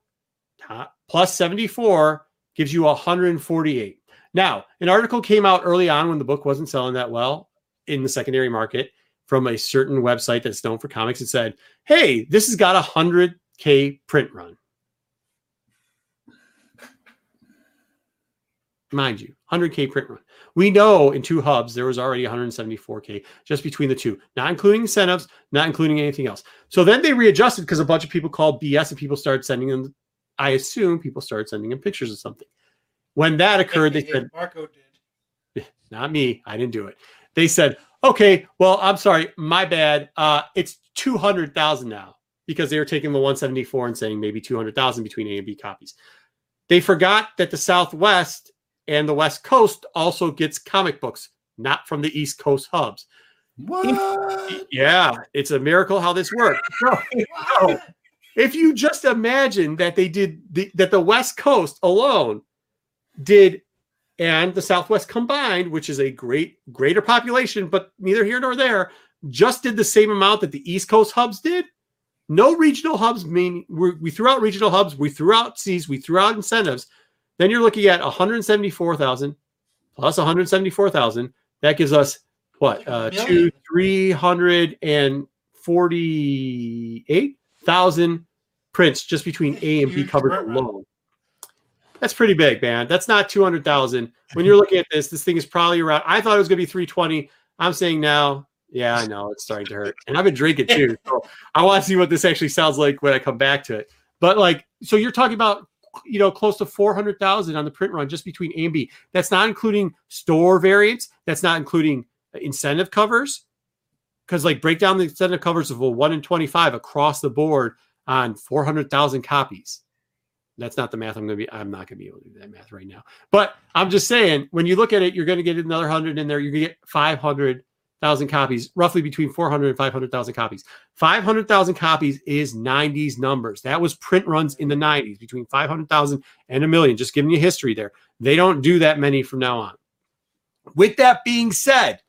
uh, plus 74 gives you 148. Now, an article came out early on when the book wasn't selling that well in the secondary market from a certain website that's known for comics. and said, "Hey, this has got a hundred k print run." Mind you, 100k print run. We know in two hubs there was already 174k just between the two, not including incentives, not including anything else. So then they readjusted because a bunch of people called BS and people started sending them. I assume people started sending him pictures of something. When that occurred, they said, Marco did. not me. I didn't do it. They said, okay, well, I'm sorry, my bad. Uh, it's 200,000 now because they were taking the 174 and saying maybe 200,000 between A and B copies. They forgot that the Southwest and the West Coast also gets comic books, not from the East Coast hubs. What? Yeah, it's a miracle how this works. So, so if you just imagine that they did the, that the West Coast alone did and the Southwest combined, which is a great greater population, but neither here nor there, just did the same amount that the East Coast hubs did. No regional hubs mean we threw out regional hubs, we threw out Cs, we threw out incentives. Then you're looking at 174,000 plus 174,000. That gives us what? Uh, two, 348,000 prints just between A and B covers alone. That's pretty big, man. That's not 200,000. When you're looking at this, this thing is probably around, I thought it was going to be 320. I'm saying now, yeah, I know it's starting to hurt. And I've been drinking too. So I want to see what this actually sounds like when I come back to it. But like, so you're talking about, you know, close to 400,000 on the print run just between A and B. That's not including store variants. That's not including uh, incentive covers. Because like break down the incentive covers of a 1 in 25 across the board on 400,000 copies. That's not the math I'm going to be. I'm not going to be able to do that math right now. But I'm just saying, when you look at it, you're going to get another hundred in there. You're going to get 500,000 copies, roughly between 400 and 500,000 copies. 500,000 copies is 90s numbers. That was print runs in the 90s, between 500,000 and a million. Just giving you history there. They don't do that many from now on. With that being said,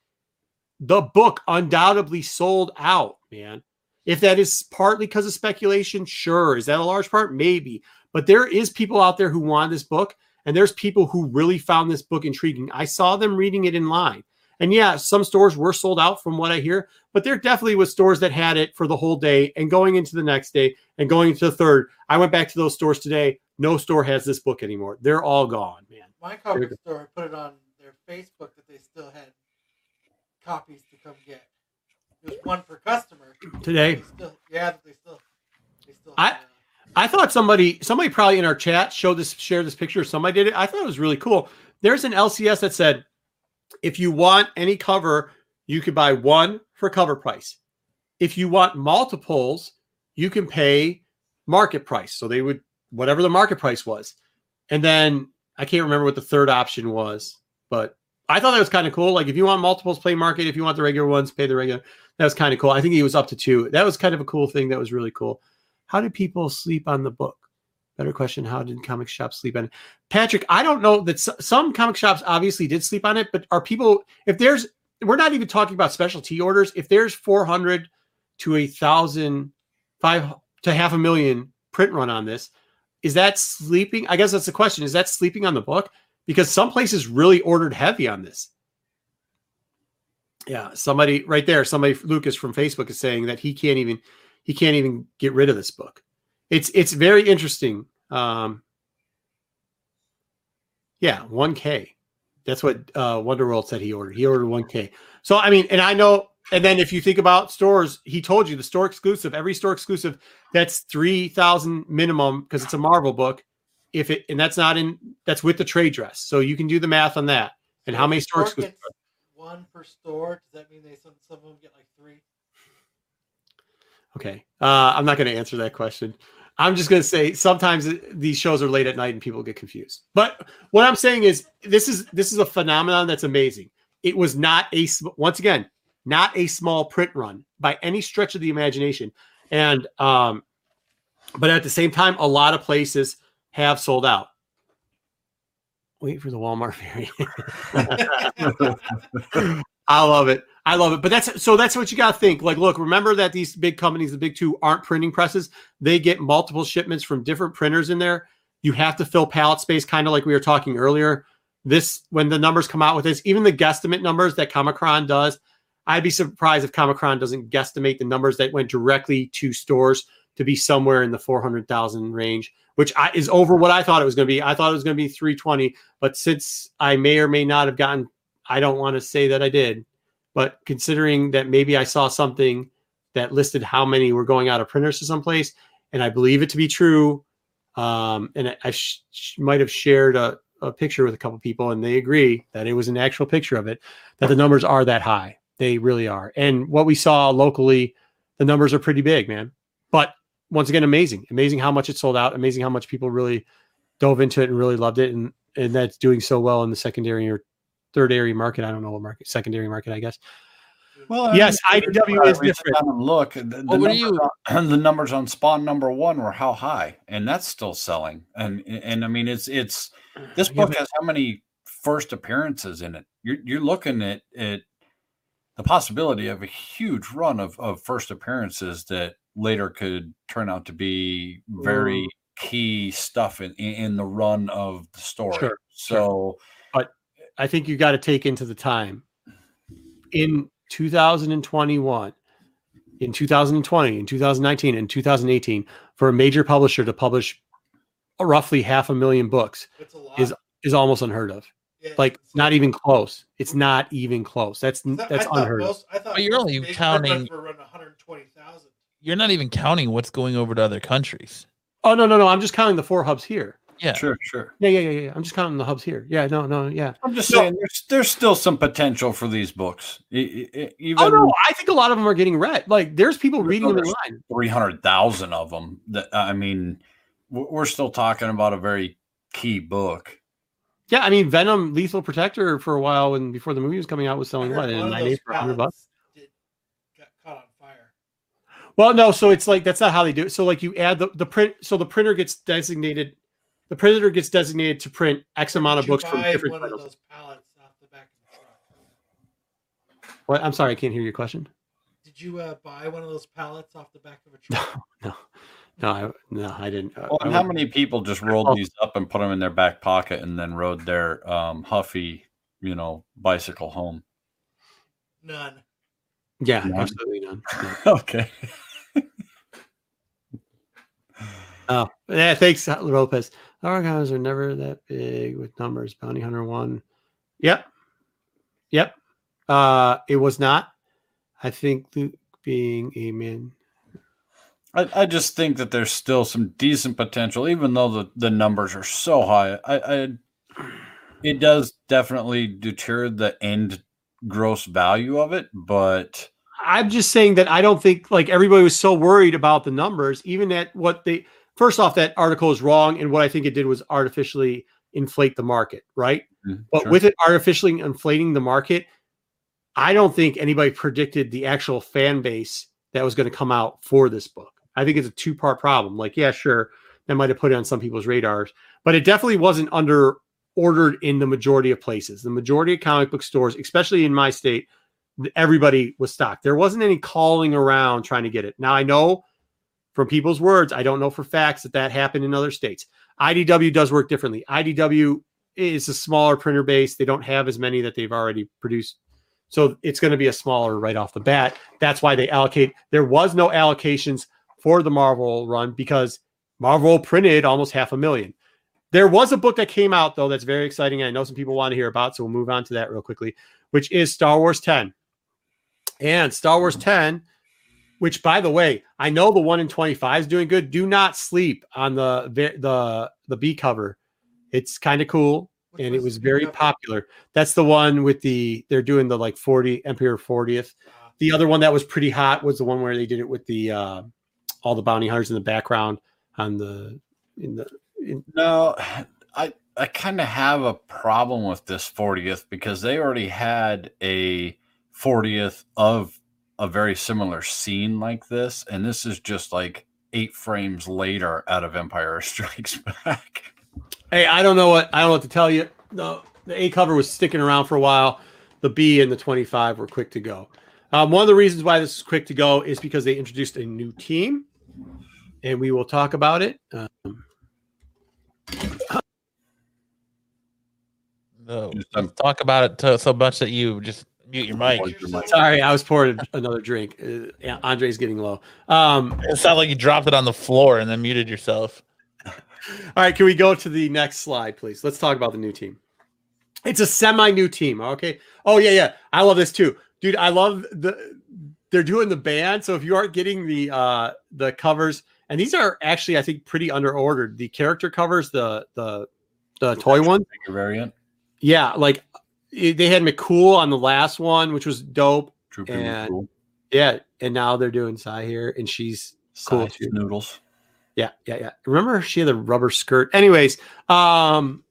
the book undoubtedly sold out, man. If that is partly because of speculation, sure. Is that a large part? Maybe. But there is people out there who want this book, and there's people who really found this book intriguing. I saw them reading it in line. And yeah, some stores were sold out from what I hear, but there definitely was stores that had it for the whole day and going into the next day and going into the third. I went back to those stores today. No store has this book anymore. They're all gone, man. My comic store put it on their Facebook that they still had copies to come get. There's one per customer. Today. Still, yeah, they still, they still. I- had, uh, I thought somebody somebody probably in our chat showed this shared this picture. Somebody did it. I thought it was really cool. There's an LCS that said if you want any cover, you could buy one for cover price. If you want multiples, you can pay market price. So they would whatever the market price was. And then I can't remember what the third option was, but I thought that was kind of cool. Like if you want multiples, play market. If you want the regular ones, pay the regular. That was kind of cool. I think he was up to two. That was kind of a cool thing. That was really cool. How did people sleep on the book? Better question. How did comic shops sleep on it? Patrick, I don't know that s- some comic shops obviously did sleep on it, but are people, if there's, we're not even talking about specialty orders. If there's 400 to a thousand, five to half a million print run on this, is that sleeping? I guess that's the question. Is that sleeping on the book? Because some places really ordered heavy on this. Yeah, somebody right there, somebody Lucas from Facebook is saying that he can't even he can't even get rid of this book. It's it's very interesting. Um, yeah, one K. That's what uh, Wonderworld said he ordered. He ordered one K. So I mean, and I know. And then if you think about stores, he told you the store exclusive. Every store exclusive, that's three thousand minimum because it's a Marvel book. If it and that's not in that's with the trade dress, so you can do the math on that. And how many store Store exclusive? gets One per store. Does that mean they some some of them get like three? Okay. Uh, I'm not going to answer that question. I'm just going to say sometimes these shows are late at night and people get confused. But what I'm saying is this is this is a phenomenon that's amazing. It was not a once again not a small print run by any stretch of the imagination, and um, but at the same time, a lot of places have sold out. Wait for the Walmart variant. I love it. I love it. But that's so that's what you got to think. Like, look, remember that these big companies, the big two, aren't printing presses. They get multiple shipments from different printers in there. You have to fill pallet space, kind of like we were talking earlier. This, when the numbers come out with this, even the guesstimate numbers that Comichron does, I'd be surprised if Comichron doesn't guesstimate the numbers that went directly to stores to be somewhere in the 400,000 range, which I, is over what I thought it was going to be. I thought it was going to be 320, but since I may or may not have gotten, I don't want to say that I did, but considering that maybe I saw something that listed how many were going out of printers to someplace, and I believe it to be true, um, and I, sh- might have shared a, a picture with a couple people, and they agree that it was an actual picture of it, that the numbers are that high. They really are. And what we saw locally, the numbers are pretty big, man. But once again, amazing, amazing how much it sold out, amazing how much people really dove into it and really loved it, and and that's doing so well in the secondary or third area market. I don't know what market, secondary market, I guess. Well, Yes, I mean, IDW is different. down and Look, the, the, Well, what do numbers on, the numbers on Spawn number one were how high, and that's still selling. And and I mean, it's it's this Yeah, book but- has how many first appearances in it? You're you're looking at at the possibility of a huge run of of first appearances that later could turn out to be very key stuff in in in the run of the story. Sure, so. I think you got to take into the time in 2021, in 2020, in 2019, and 2018 for a major publisher to publish roughly half a million books a. Is- is almost unheard of. Yeah, Like it's- not even close. It's not even close. That's I thought- that's I thought unheard of. most- I thought But you're only counting- runs around 120,000. You're not even counting what's going over to other countries. Oh no no no! I'm just counting the four hubs here. Yeah. Sure, sure. Yeah yeah yeah yeah. I'm just counting the hubs here. Yeah no no yeah. I'm just No. saying, there's there's still some potential for these books. Even Oh no! I think a lot of them are getting read. Like there's people Even reading though them in there's- line. three hundred thousand of them. That I mean, we're still talking about a very key book. Yeah, I mean Venom Lethal Protector for a while and before the movie was coming out was selling heard what in of nine those for hundred bucks. pallets did- got caught on fire. Well, no, so it's like that's not how they do it. So like you add the, the print, so the printer gets designated, the printer gets designated to print X amount of books from different one titles. those pallets off the back of the truck. What? I'm sorry, I can't hear your question. Did you uh, buy one of those pallets off the back of a truck? No, no, I, no, I didn't. uh, Well, I and how would- many people just rolled these up and put them in their back pocket and then rode their um, Huffy, you know, bicycle home? None. Yeah, absolutely none. No. okay. Oh, yeah. Thanks, Lopez. Our guys are never that big with numbers. Bounty Hunter one. Yep. Yep. Uh, it was not. I think Luke being a man. I, I just think that there's still some decent potential, even though the, the numbers are so high. I, I it does definitely deter the end gross value of it, but I'm just saying that I don't think like everybody was so worried about the numbers, even at what they first off, that article is wrong. And what I think it did was artificially inflate the market, right? Mm, But sure. with it artificially inflating the market, I don't think anybody predicted the actual fan base that was going to come out for this book. I think it's a two part problem. Like, yeah, sure, that might have put it on some people's radars, but it definitely wasn't under ordered in the majority of places. The majority of comic book stores, especially in my state, everybody was stocked. There wasn't any calling around trying to get it. Now I know from people's words, I don't know for facts that that happened in other states. IDW does work differently. IDW is a smaller printer base. They don't have as many that they've already produced. So it's going to be a smaller right off the bat. That's why they allocate. There was no allocations for the Marvel run because Marvel printed almost half a million. There was a book that came out though that's very exciting. I know some people want to hear about, so we'll move on to that real quickly, which is Star Wars 10. And Star Wars 10, which by the way, I know the one in 25 is doing good. Do not sleep on the the the B cover. It's kind of cool Which and it was very popular. That's the one with the they're doing the like 40 Emperor 40th. Uh, The other one that was pretty hot was the one where they did it with the uh all the bounty hunters in the background on the in the in, No, I I kind of have a problem with this 40th because they already had a 40th of a very similar scene like this, and this is just like eight frames later out of Empire Strikes Back. Hey, I don't know what I don't know what to tell you. The the A cover was sticking around for a while. The B and the 25 were quick to go. Um, one of the reasons why this is quick to go is because they introduced a new team, and we will talk about it. Um, No, Just, um, talk about it to, so much that you just mute your mic. sorry, I was pouring another drink. Uh, yeah, Andre's getting low. Um, It sounded like you dropped it on the floor and then muted yourself. All right, can we go to the next slide, please? Let's talk about the new team. It's a semi-new team. Okay. Oh yeah, yeah. I love this too, dude. I love the they're doing the band. So if you aren't getting the uh the covers, and these are actually I think pretty underordered. The character covers, the the the toy one, variant. yeah. Like it- they had McCool on the last one, which was dope. And- cool. Yeah, and now they're doing Sai here, and she's cool, too. noodles. Yeah, yeah, yeah. Remember she had the rubber skirt. Anyways, um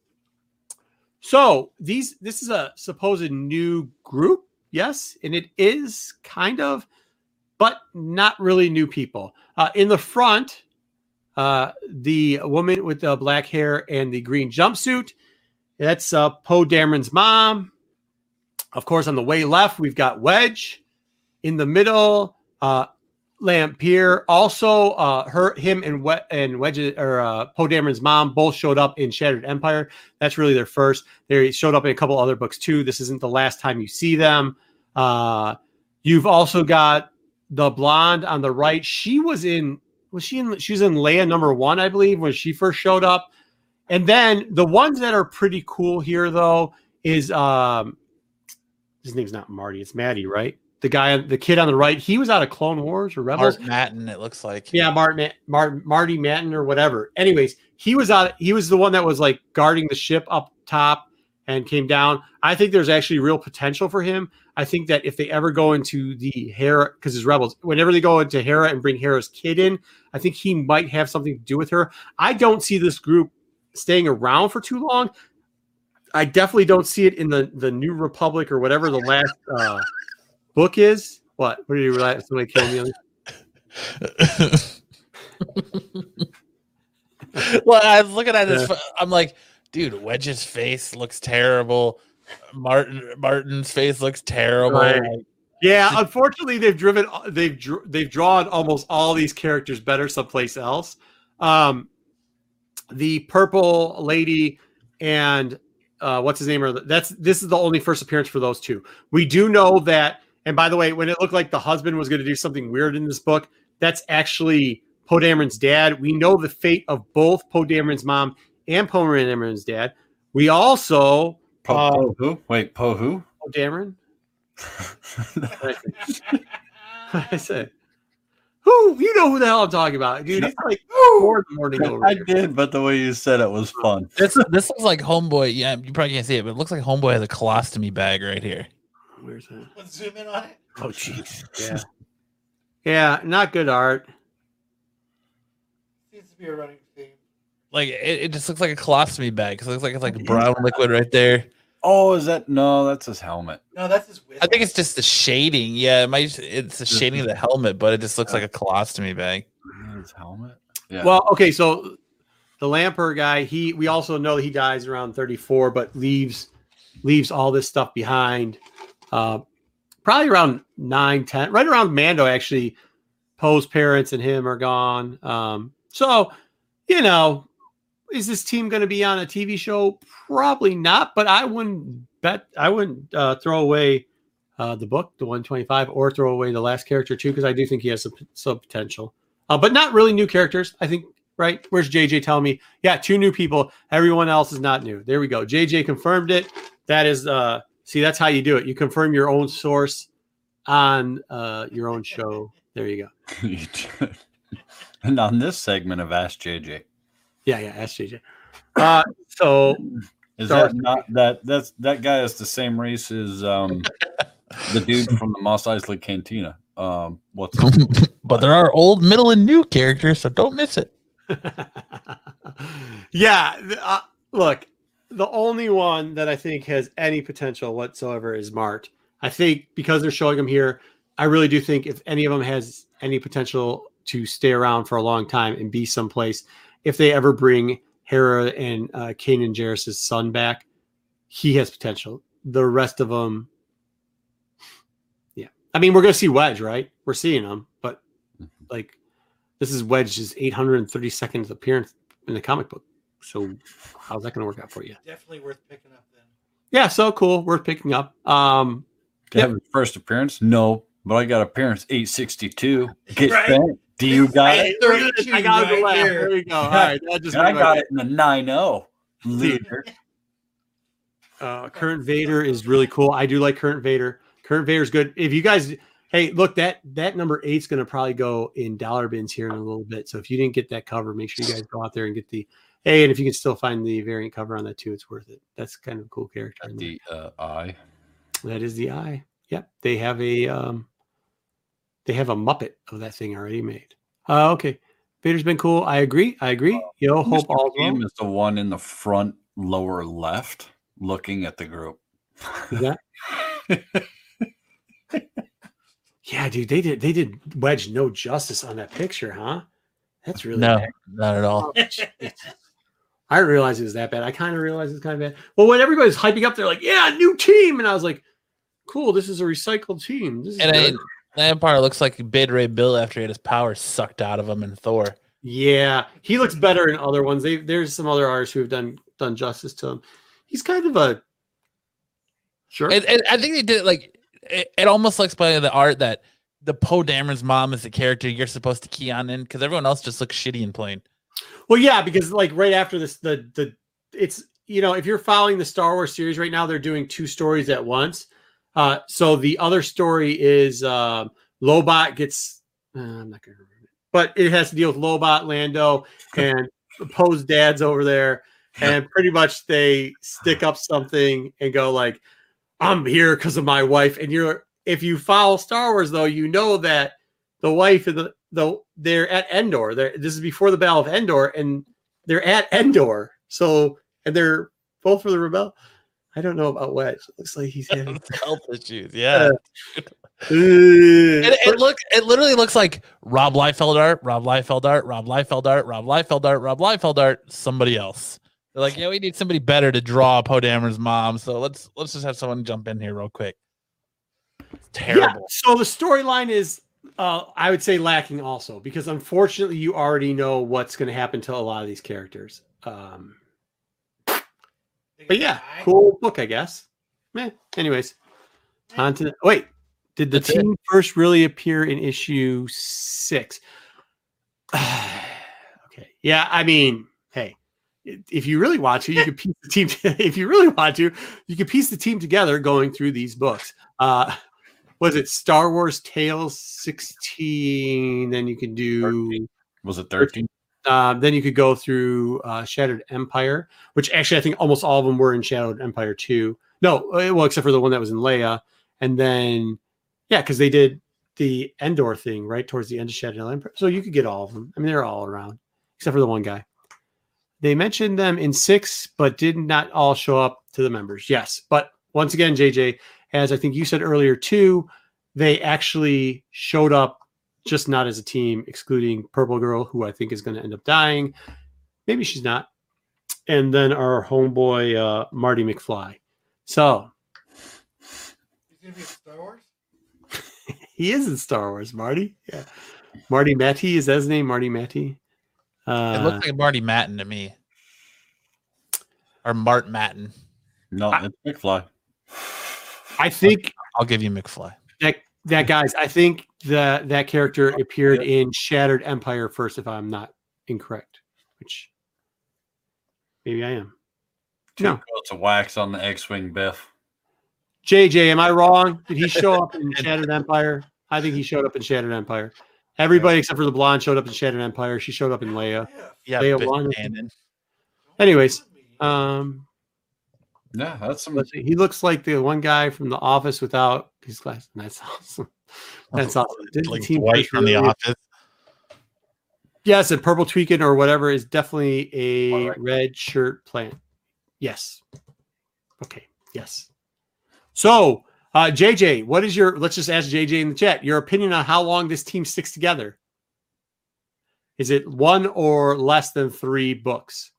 so these this is a supposed new group yes, and it is kind of, but not really new people. Uh, in the front, uh, the woman with the black hair and the green jumpsuit, that's uh, Poe Dameron's mom. Of course, on the way left, we've got Wedge. In the middle, uh, Lampier. Also, uh, her, him, and we- and Wedge or uh, Poe Dameron's mom both showed up in Shattered Empire. That's really their first. They showed up in a couple other books too. This isn't the last time you see them. Uh, you've also got the blonde on the right. She was in. Was she in? She was in Leia number one, I believe, when she first showed up. And then the ones that are pretty cool here, though, is um, his name's not Marty. It's Maddie, right? The guy, the kid on the right. He was out of Clone Wars or Rebels. Art Mattin, it looks like. Yeah, Martin, Martin, Marty Manton or whatever. Anyways, he was out. He was the one that was like guarding the ship up top and came down. I think there's actually real potential for him. I think that if they ever go into the Hera, because his rebels, whenever they go into Hera and bring Hera's kid in, I think he might have something to do with her. I don't see this group staying around for too long. I definitely don't see it in the the New Republic or whatever the last uh, book is. What? What did you? Somebody killed me. Well, I was looking at this. I'm like, dude, Wedge's face looks terrible. Martin Martin's face looks terrible. Right. Yeah, unfortunately, they've driven they've they've drawn almost all these characters better someplace else. Um, the purple lady and uh, what's his name? Or that's this is the only first appearance for those two. We do know that. And by the way, when it looked like the husband was going to do something weird in this book, that's actually Poe Dameron's dad. We know the fate of both Poe Dameron's mom and Poe Dameron's dad. We also Po, Uh, Po who? Wait, Po who? Poe Dameron. I said, who? You know who the hell I'm talking about, dude? It's like four in the morning over I here. did, but the way you said it was fun. This this looks like Homeboy. Yeah, you probably can't see it, but it looks like Homeboy has a colostomy bag right here. Where's that? Let's zoom in on it. Oh, jeez. Yeah. Yeah, not good art. Seems to be a running theme. Like it, it just looks like a colostomy bag. 'cause It looks like it's like brown liquid right there. Oh, is that no? That's his helmet. No, that's his whiskey. I think it's just the shading. Yeah, it might. It's the shading of the helmet, but it just looks like a colostomy bag. His helmet. Yeah. Well, okay, so the Lamper guy, he we also know he dies around 34, but leaves leaves all this stuff behind. Uh, probably around 9, 10, right around Mando actually. Poe's parents and him are gone. Um, so you know, is this team going to be on a TV show? Probably not, but I wouldn't bet I wouldn't uh, throw away uh, the book, the 125, or throw away the last character too, because I do think he has some, some potential. Uh, but not really new characters. I think right. Where's JJ telling me? Yeah, two new people. Everyone else is not new. There we go. JJ confirmed it. That is uh see, that's how you do it. You confirm your own source on uh your own show. There you go. And on this segment of Ask JJ, Yeah, yeah, ask JJ. Uh so is Sorry. that not that that's that guy is the same race as um the dude from the Mos Eisley Cantina. Um, what's but there are old, middle, and new characters, so don't miss it. yeah, uh, look, the only one that I think has any potential whatsoever is Mart. I think because they're showing him here, I really do think if any of them has any potential to stay around for a long time and be someplace, if they ever bring Hera and uh, Kanan Jarrus' son back, he has potential. The rest of them, yeah. I mean, we're going to see Wedge, right? We're seeing him, but like this is Wedge's 832nd appearance in the comic book. So how's that going to work out for you? Definitely worth picking up then. Yeah, so cool. Worth picking up. Um, to have his first appearance? No, but I got appearance 862. Get Right. Bent. Do you got it? I got right the laugh. here. There you go. All right, that just And I made got day. it in the 9 0. Leader. Uh, Current Vader is really cool. I do like Current Vader. Current Vader's good. If you guys, hey, look that that number eight's going to probably go in dollar bins here in a little bit. So if you didn't get that cover, make sure you guys go out there and get the. Hey, and if you can still find the variant cover on that too, it's worth it. That's kind of a cool character. The uh, eye. That is the eye. Yep, they have a um, they have a Muppet of that thing already made. Uh, okay, Vader's been cool. I agree. I agree. Yo, hope Mr. all game well. is the one in the front lower left looking at the group. Is that Yeah, dude, they did they did Wedge no justice on that picture, huh? That's really No, bad. not at all. I didn't realize it was that bad. I kind of realized it's kind of bad. Well, when everybody's hyping up, they're like, "Yeah, new team," and I was like, "Cool, this is a recycled team." This is And I, good." that looks like Beta Ray Bill after he had his power sucked out of him in Thor. yeah, he looks better in other ones. They, there's some other artists who have done done justice to him. He's kind of a sure. And, and I think they did it like it, it almost looks by the art that the Poe Dameron's mom is the character you're supposed to key on in because everyone else just looks shitty and plain. Well, yeah, because like right after this, the the it's you know if you're following the Star Wars series right now, they're doing two stories at once. Uh, so the other story is um, Lobot gets. Uh, I'm not going to remember, it, but it has to deal with Lobot, Lando, and Poe's dad's over there, and pretty much they stick up something and go like, "I'm here because of my wife," and you're if you follow Star Wars though, you know that the wife and the the they're at Endor. They're, this is before the Battle of Endor, and they're at Endor. So and they're both for the rebel. I don't know about Wedge. It looks like he's having. Health issues, yeah. Ugh. It, it look it literally looks like Rob Liefeld art, Rob Liefeld art, Rob Liefeld art, Rob Liefeld art, Rob Liefeld art, somebody else. They're like, yeah, we need somebody better to draw Poe Dameron's mom. So let's let's just have someone jump in here real quick. It's Yeah, terrible. so the storyline is, uh, I would say, lacking also because unfortunately, you already know what's going to happen to a lot of these characters. Um, but yeah, cool book, I guess. Meh. Anyways, on to the, wait. Did the That's it. team first really appear in issue six? okay. Yeah, I mean, hey, if you really want to, you can piece the team. if you really want to, you can piece the team together going through these books. Uh, was it Star Wars Tales sixteen? Then you can do. Was it 13? Um, then you could go through uh, Shattered Empire, which actually I think almost all of them were in Shattered Empire too. No, uh, well, except for the one that was in Leia, and then yeah, because they did the Endor thing right towards the end of Shattered Empire, so you could get all of them. I mean, they're all around except for the one guy. They mentioned them in six, but did not all show up to the members. Yes, but once again, JJ, as I think you said earlier too, they actually showed up just not as a team, excluding Purple Girl, who I think is going to end up dying. Maybe she's not. And then our homeboy uh, Marty McFly. So He's gonna be in Star Wars. he is in Star Wars, Marty. Yeah, Marty Matty is that his name? Marty Matty. It Uh, looks like Marty Mattin to me. Or Mart Mattin. No, it's McFly. I think I'll give you McFly. that that guys. I think that that character appeared in Shattered Empire first, if I'm not incorrect. Which maybe I am. Two No. coats of wax on the X-wing Biff. JJ, am I wrong? Did he show up in Shattered Empire? I think he showed up in Shattered Empire. Everybody except for the blonde showed up in Shattered Empire. She showed up in Leia. Yeah, Leia Biff Anyways, um, Yeah, that's some. he looks like the one guy from The Office without his glasses. That's awesome. That's awesome. Did Like team Dwight from the office. Yes, and purple tweaking or whatever is definitely a right. red shirt plant. Yes. Okay. Yes. So, uh, JJ, what is your? Let's just ask JJ in the chat your opinion on how long this team sticks together. Is it one or less than three books?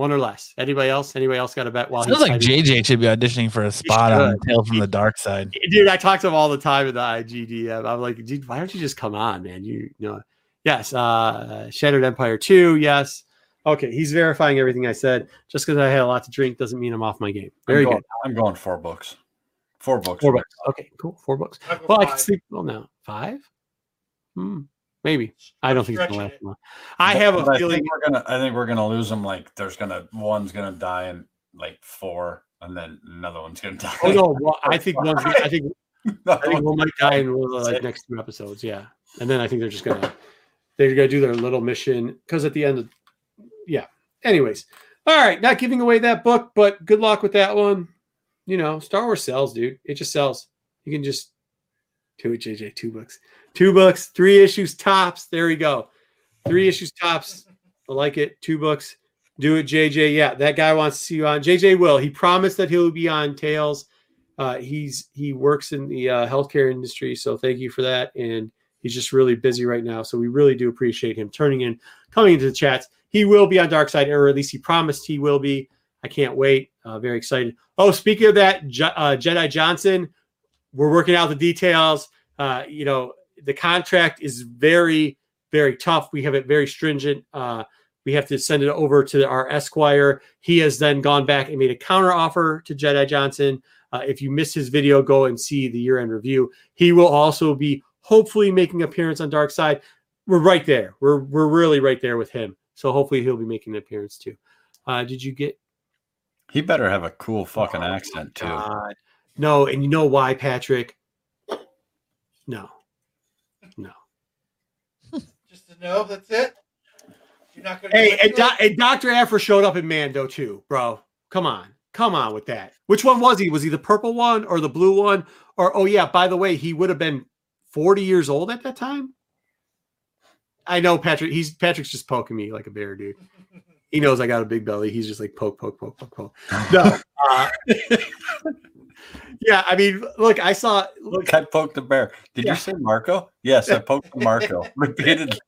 One or less. Anybody else? Anybody else got a bet? While Sounds he's like typing? JJ should be auditioning for a spot on should. Tale from the Dark Side. dude i talk to him all the time in the igdm i'm like dude why don't you just come on man you, you know yes uh shattered empire 2 yes okay he's verifying everything i said just because i had a lot to drink doesn't mean i'm off my game very I'm going, good I'm going four books. Four books. four books okay cool four books I'll go well i can five. sleep well now five hmm maybe i don't think it's gonna last long i have a But I feeling think we're gonna. I think we're gonna lose them. Like there's gonna one's gonna die in like four, and then another one's gonna die. oh no well, i think one's gonna- i think I think one might die in one of the like next two episodes. Yeah, and then I think they're just gonna they're gonna do their little mission because at the end of yeah. Anyways, all right, not giving away that book, but good luck with that one. You know, Star Wars sells, dude. It just sells. You can just do it, JJ. Two books, two books, three issues tops. There we go. Three issues tops. I like it. Two books. Do it, JJ. Yeah, that guy wants to see you on. JJ will. He promised that he'll be on Tails Uh, he's he works in the uh, healthcare industry, so thank you for that. And he's just really busy right now, so we really do appreciate him turning in, coming into the chats. He will be on Dark Side, or at least he promised he will be. I can't wait. Uh, very excited. Oh, speaking of that, uh, Jedi Johnson, we're working out the details. Uh, you know, the contract is very, very tough. We have it very stringent. Uh, we have to send it over to our Esquire. He has then gone back and made a counter offer to Jedi Johnson. Uh, if you missed his video, go and see the year end review. He will also be hopefully making appearance on Dark Side. We're right there. We're we're really right there with him. So hopefully he'll be making an appearance too. Uh, did you get He better have a cool fucking accent too. God. No, and you know why, Patrick? No. No. Just to know that's it. You're not gonna. Hey, and, Do- and Dr. Aphra showed up in Mando too, bro. Come on. Come on with that. Which one was he? Was he the purple one or the blue one? Or oh yeah, by the way, he would have been 40 years old at that time. I know Patrick, he's Patrick's just poking me like a bear, dude. He knows I got a big belly. He's just like poke, poke, poke, poke, poke. No. uh, yeah, I mean, look, I saw Look, I poked the bear. Did Yeah. you say Marco? Yes, I poked Marco repeatedly.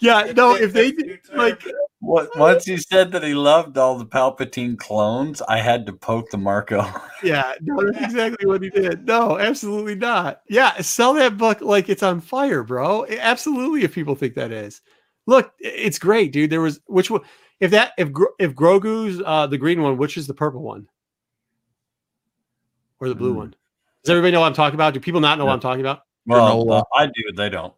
yeah, no, if they like once he said that he loved all the Palpatine clones, I had to poke the Marco. Yeah, no, that's exactly what he did. No, absolutely not. Yeah, sell that book like it's on fire, bro. Absolutely, if people think that is. Look, it's great, dude. There was which one? If that if if Grogu's uh the green one, which is the purple one, or the blue Hmm. one? Does everybody know what I'm talking about? Do people not know what I'm talking about? Well, Granola. I do. They don't.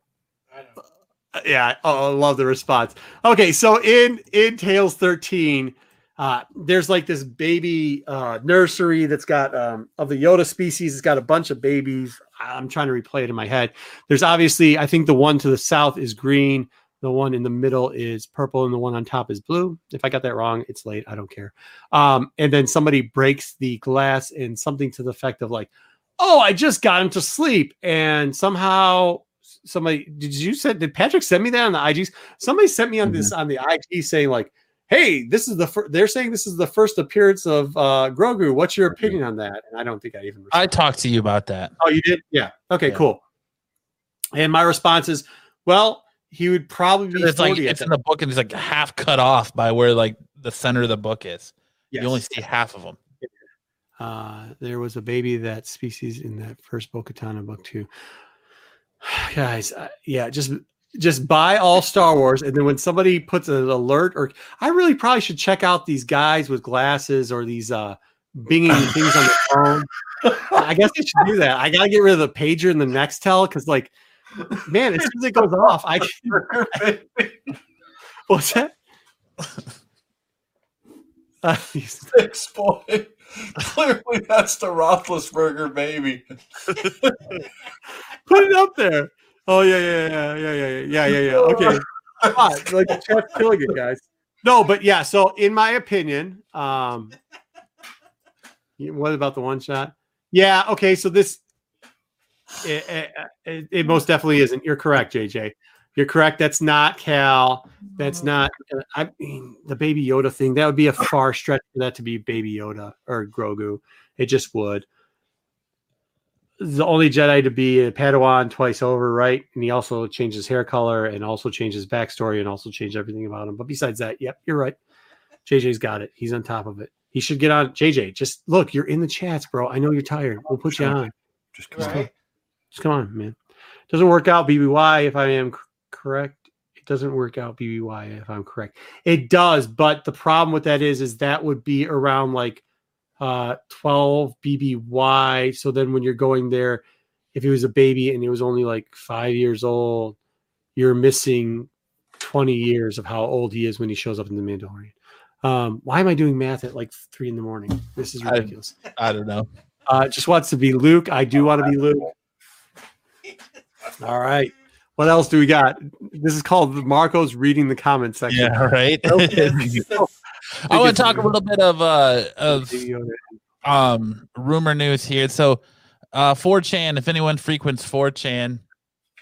Uh, yeah oh, i love the response okay so in in tales 13 uh there's like this baby uh nursery that's got um of the yoda species it's got a bunch of babies i'm trying to replay it in my head there's obviously i think the one to the south is green the one in the middle is purple and the one on top is blue if i got that wrong it's late i don't care um and then somebody breaks the glass and something to the effect of like oh i just got him to sleep and somehow somebody did you send did Patrick send me that on the IGs? Somebody sent me on this on the IG saying like, "Hey, this is the fir-, they're saying this is the first appearance of uh Grogu. What's your opinion on that?" And I don't think I even. I talked to you about that. oh, you did? Yeah. Okay, Yeah. cool. And my response is, well, he would probably be It's like 40 at it's in the book and it's like half cut off by where like the center of the book is. Yes. You only see half of them. Uh, there was a baby that species in that first Bo-Katan book too. Guys, uh, yeah, just just buy all Star Wars, and then when somebody puts an alert, or I really probably should check out these guys with glasses or these uh binging things on the phone. I guess I should do that. I gotta get rid of the pager and the Nextel because, like, man, as soon as it goes off, I can. What's that? Uh, Six boy. Clearly, that's the Roethlisberger baby. Put it up there. Oh yeah, yeah, yeah, yeah, yeah, yeah, yeah, yeah. Okay, like chat's killing it, guys. No, but yeah. So, in my opinion, um, what about the one shot? Yeah. Okay. So this, it, it, it, it most definitely isn't. You're correct, JJ. You're correct. That's not Cal. That's not. I mean, the Baby Yoda thing. That would be a far stretch for that to be Baby Yoda or Grogu. It just would. The only Jedi to be a Padawan twice over, right? And he also changed his hair color and also changed his backstory and also changed everything about him. But besides that, yep, you're right. JJ's got it. He's on top of it. He should get on. JJ, just look. You're in the chats, bro. I know you're tired. We'll put you on. Just come on. Right. Just come on, man. Doesn't work out BBY if I am correct. It doesn't work out BBY if I'm correct. It does, but the problem with that is, is that would be around like uh 12 BBY. So then when you're going there, if he was a baby and he was only like five years old, you're missing 20 years of how old he is when he shows up in the Mandalorian. Um, why am I doing math at like three in the morning? This is I- ridiculous. I don't know. Uh, just wants to be Luke. I do want to be Luke. All right. What else do we got? This is called Marco's reading the comment section. Yeah, right. I want to talk a little bit of uh of um rumor news here. So uh 4chan, if anyone frequents 4chan,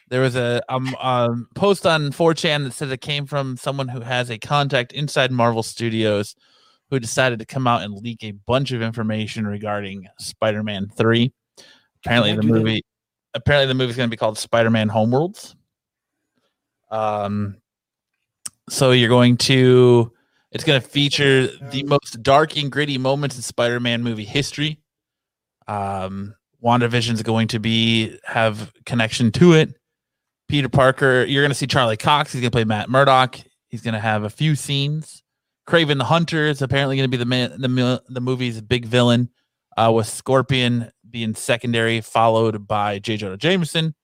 there was a um, um post on 4chan that said it came from someone who has a contact inside Marvel Studios who decided to come out and leak a bunch of information regarding Spider-Man 3. Apparently the movie apparently the movie's going to be called Spider-Man Homeworlds. Um so you're going to it's going to feature the most dark and gritty moments in Spider-Man movie history. Um WandaVision's going to be have connection to it. Peter Parker, you're going to see Charlie Cox. He's going to play Matt Murdock. He's going to have a few scenes. Kraven the Hunter is apparently going to be the man, the the movie's big villain, uh, with Scorpion being secondary, followed by J. Jonah Jameson,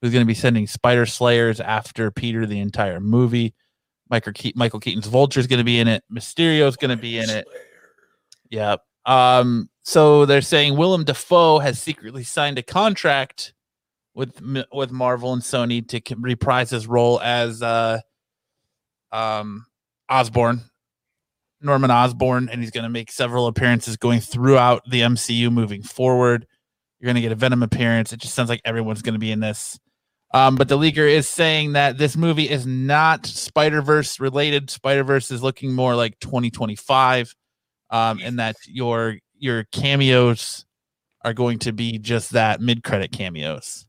who's going to be sending Spider Slayers after Peter the entire movie. Michael, Ke- Michael Keaton's Vulture is going to be in it. Mysterio is going to be in it. Yeah. Um. So they're saying Willem Dafoe has secretly signed a contract with with Marvel and Sony to reprise his role as uh, um, Osborn, Norman Osborn, and he's going to make several appearances going throughout the MCU moving forward. You're going to get a Venom appearance. It just sounds like everyone's going to be in this. Um, but the leaker is saying that this movie is not Spider Verse related. Spider Verse is looking more like 2025, um, and that your your cameos are going to be just that mid credit cameos.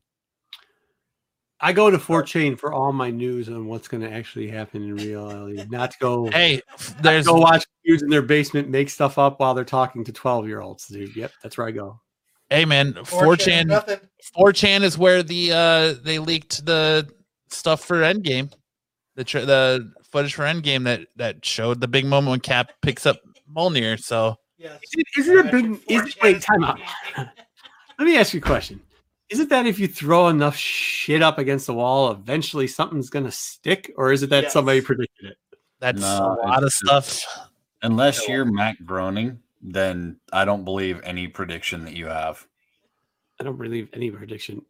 I go to 4chain for all my news on what's going to actually happen in reality, not to go. Hey, there's go watch dudes in their basement make stuff up while they're talking to 12 year olds, dude. Yep, that's where I go. Hey man, 4chan, 4chan 4chan is where the uh they leaked the stuff for Endgame, the tra- the footage for Endgame that that showed the big moment when Cap picks up Mjolnir. So Yes. Is it, isn't it big? Is, 4chan wait, time out. Let me ask you a question. Isn't that if you throw enough shit up against the wall, eventually something's going to stick? Or is it that Yes. somebody predicted it? that's No, a lot of stuff. Unless you're Matt Groening, then I don't believe any prediction that you have. I don't believe any prediction.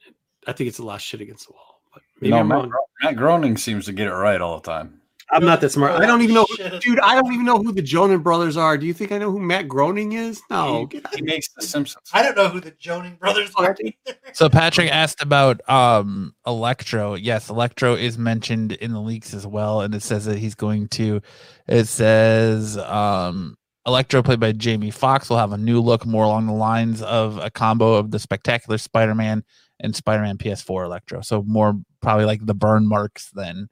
I think it's a lot of shit against the wall. But maybe no, I'm Matt, wrong. Matt Groening seems to get it right all the time. I'm not that smart. I don't even know, Shit. dude. I don't even know who the Jonas brothers are. Do you think I know who Matt Groening is? No. he, he makes The Simpsons. I don't know who the Jonas brothers are. either. So Patrick asked about um Electro. Yes, Electro is mentioned in the leaks as well, and it says that he's going to. It says um Electro, played by Jamie Foxx, will have a new look more along the lines of a combo of the Spectacular Spider-Man and Spider-Man PS4 Electro. So more probably like the burn marks than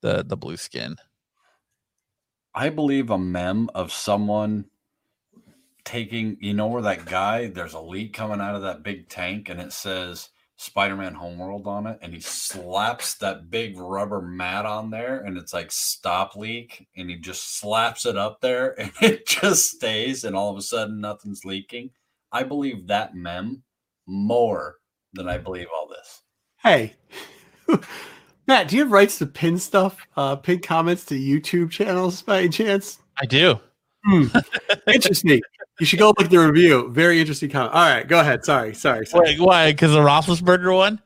the the blue skin. I believe a mem of someone taking, you know, where that guy, there's a leak coming out of that big tank and it says Spider Man Homeworld on it. And he slaps that big rubber mat on there and it's like stop leak. And he just slaps it up there and it just stays. And all of a sudden, nothing's leaking. I believe that mem more than I believe all this. Hey, Matt, do you have rights to pin stuff, uh, pin comments to YouTube channels by any chance? I do. Hmm. Interesting. You should go look at the review. Very interesting comment. All right, go ahead. Sorry, sorry, sorry. Wait, why? Because the Roethlisberger one?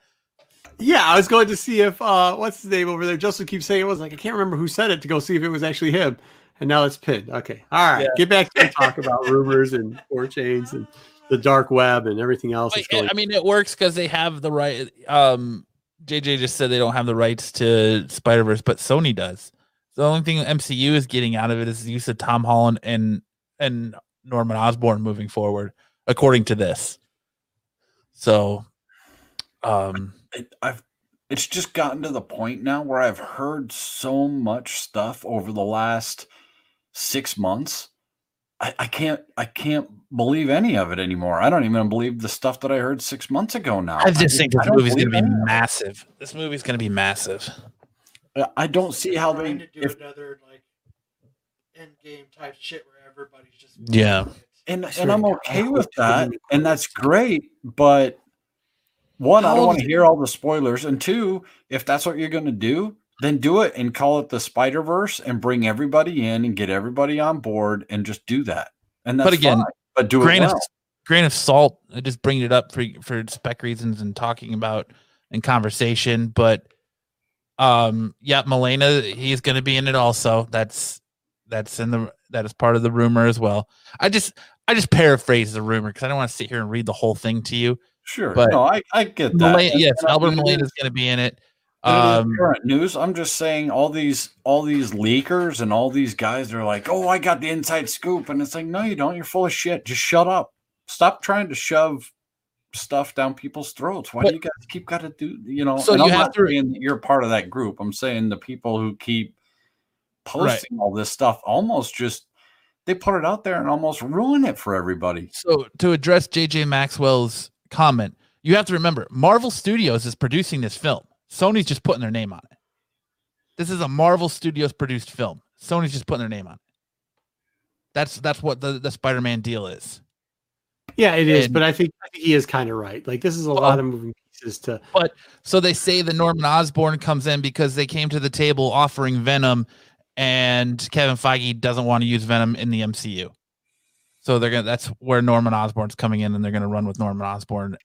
Yeah, I was going to see if uh, what's his name over there. Joseph keeps saying it was like I can't remember who said it to go see if it was actually him, and now it's pinned. Okay, all right. Yeah. Get back to talk about rumors and 4chans and the dark web and everything else that's Like, going. I mean, it works because they have the right. Um, JJ just said they don't have the rights to Spider Verse, but Sony does. The only thing MCU is getting out of it is the use of Tom Holland and and Norman Osborn moving forward, according to this. So, um, it, I've it's just gotten to the point now where I've heard so much stuff over the last six months. I, I can't I can't believe any of it anymore. I don't even believe the stuff that I heard six months ago now. I just think this don't movie's going to be it. massive. This movie's going to be massive. I- I don't see how they trying to do if, another like end game type shit where everybody's just Yeah. and I and I'm okay with that, and that's great. But one, I don't want to hear all the spoilers, and two, if that's what you're going to do, then do it and call it the Spider Verse and bring everybody in and get everybody on board and just do that. And that's But again, fine, but do it grain well. of grain of salt. I just bring it up for for spec reasons and talking about in conversation. But um, yeah, Molina, he's going to be in it also. That's that's in the that is part of the rumor as well. I just I just paraphrase the rumor because I don't want to sit here and read the whole thing to you. Sure. But- no, I, I get that. Molina, yes, Albert mean, is going to be in it. Um, current news. I'm just saying all these all these leakers and all these guys are like, oh, I got the inside scoop, and it's like, no, you don't. You're full of shit. Just shut up. Stop trying to shove stuff down people's throats. Why But- do you guys keep got to do? You know, So and you I'm have not to- saying you're part of that group. I'm saying the people who keep posting all this stuff almost just they put it out there and almost ruin it for everybody. So to address JJ Maxwell's comment, you have to remember Marvel Studios is producing this film. Sony's just putting their name on it. This is a Marvel Studios produced film. Sony's just putting their name on it. That's that's what the, the Spider-Man deal is. Yeah, it is, And- but I think I think he is kind of right. Like this is a Well- lot of moving pieces to But So they say that Norman Osborn comes in because they came to the table offering Venom, and Kevin Feige doesn't want to use Venom in the MCU. So they're gonna. That's where Norman Osborn's coming in, and they're gonna run with Norman Osborn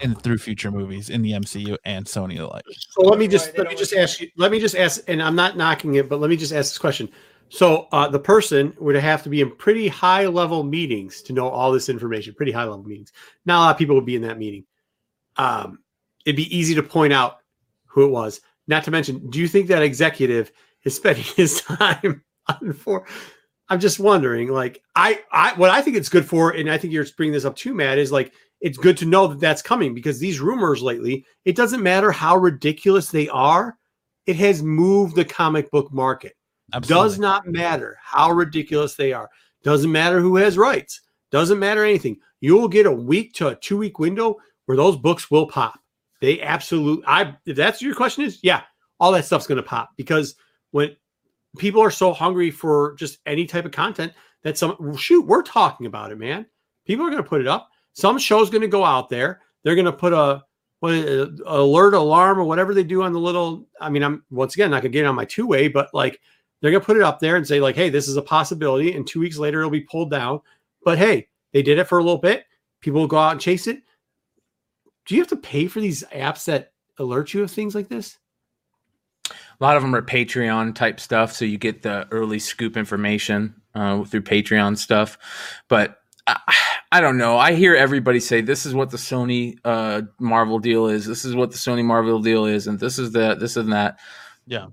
in through future movies in the MCU and Sony alike. So let me just let me just ask you. Let me just ask, and I'm not knocking it, but let me just ask this question. So uh, the person would have to be in pretty high level meetings to know all this information. Pretty high level meetings. Not a lot of people would be in that meeting. Um, it'd be easy to point out who it was. Not to mention, do you think that executive is spending his time on for? I'm just wondering. Like, I, I, what I think it's good for, and I think you're bringing this up too, Matt, is like it's good to know that that's coming because these rumors lately, it doesn't matter how ridiculous they are, it has moved the comic book market. Absolutely. Does not matter how ridiculous they are. Doesn't matter who has rights. Doesn't matter anything. You will get a week to a two week window where those books will pop. They absolutely. I if that's your question is yeah, all that stuff's going to pop because when people are so hungry for just any type of content that some shoot we're talking about it, man. People are going to put it up. Some show's going to go out there. They're going to put a what uh, alert alarm or whatever they do on the little. I mean, I'm once again not going to get it on my two way, but like they're going to put it up there and say like, hey, this is a possibility. And two weeks later, it'll be pulled down. But hey, they did it for a little bit. People will go out and chase it. Do you have to pay for these apps that alert you of things like this? A lot of them are Patreon type stuff, so you get the early scoop information uh, through Patreon stuff. But I, I don't know. I hear everybody say this is what the Sony uh, Marvel deal is. This is what the Sony Marvel deal is, and this is that. This and that. Yeah.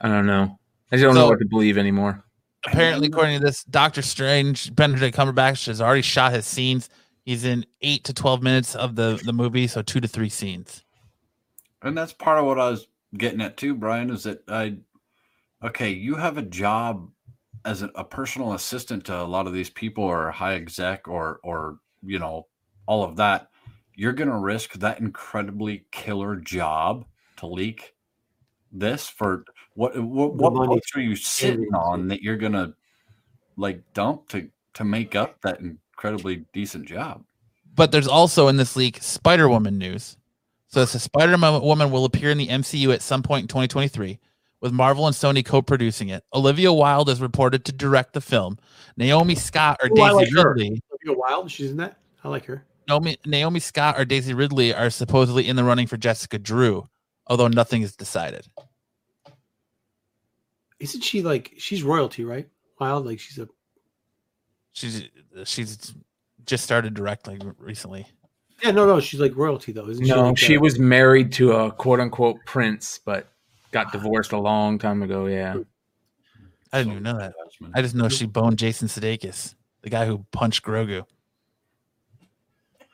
I don't know. I just don't know what to believe anymore. Apparently, according to this, Doctor Strange, Benedict Cumberbatch has already shot his scenes. He's in eight to twelve minutes of the the movie, so two to three scenes. And that's part of what I was getting at too, Brian, is that I okay, you have a job as a, a personal assistant to a lot of these people or high exec or or you know, all of that. You're gonna risk that incredibly killer job to leak this for what what, what books are you sitting on that you're gonna like dump to to make up that incredibly decent job? But there's also in this leak Spider Woman news. So it's a Spider Man Woman will appear in the MCU at some point in 2023, with Marvel and Sony co-producing it. Olivia Wilde is reported to direct the film. Naomi Scott or Ooh, Daisy like her. Ridley. Olivia Wilde, she's in that. I like her. Naomi, Naomi Scott or Daisy Ridley are supposedly in the running for Jessica Drew, although nothing is decided. Isn't she like she's royalty, right? Wilde, like she's a She's she's just started directing recently. Yeah, no, no, she's like royalty though, isn't she? No, like she a- was married to a quote unquote prince, but got divorced a long time ago. Yeah. I didn't even know that. I just know she boned Jason Sudeikis, the guy who punched Grogu.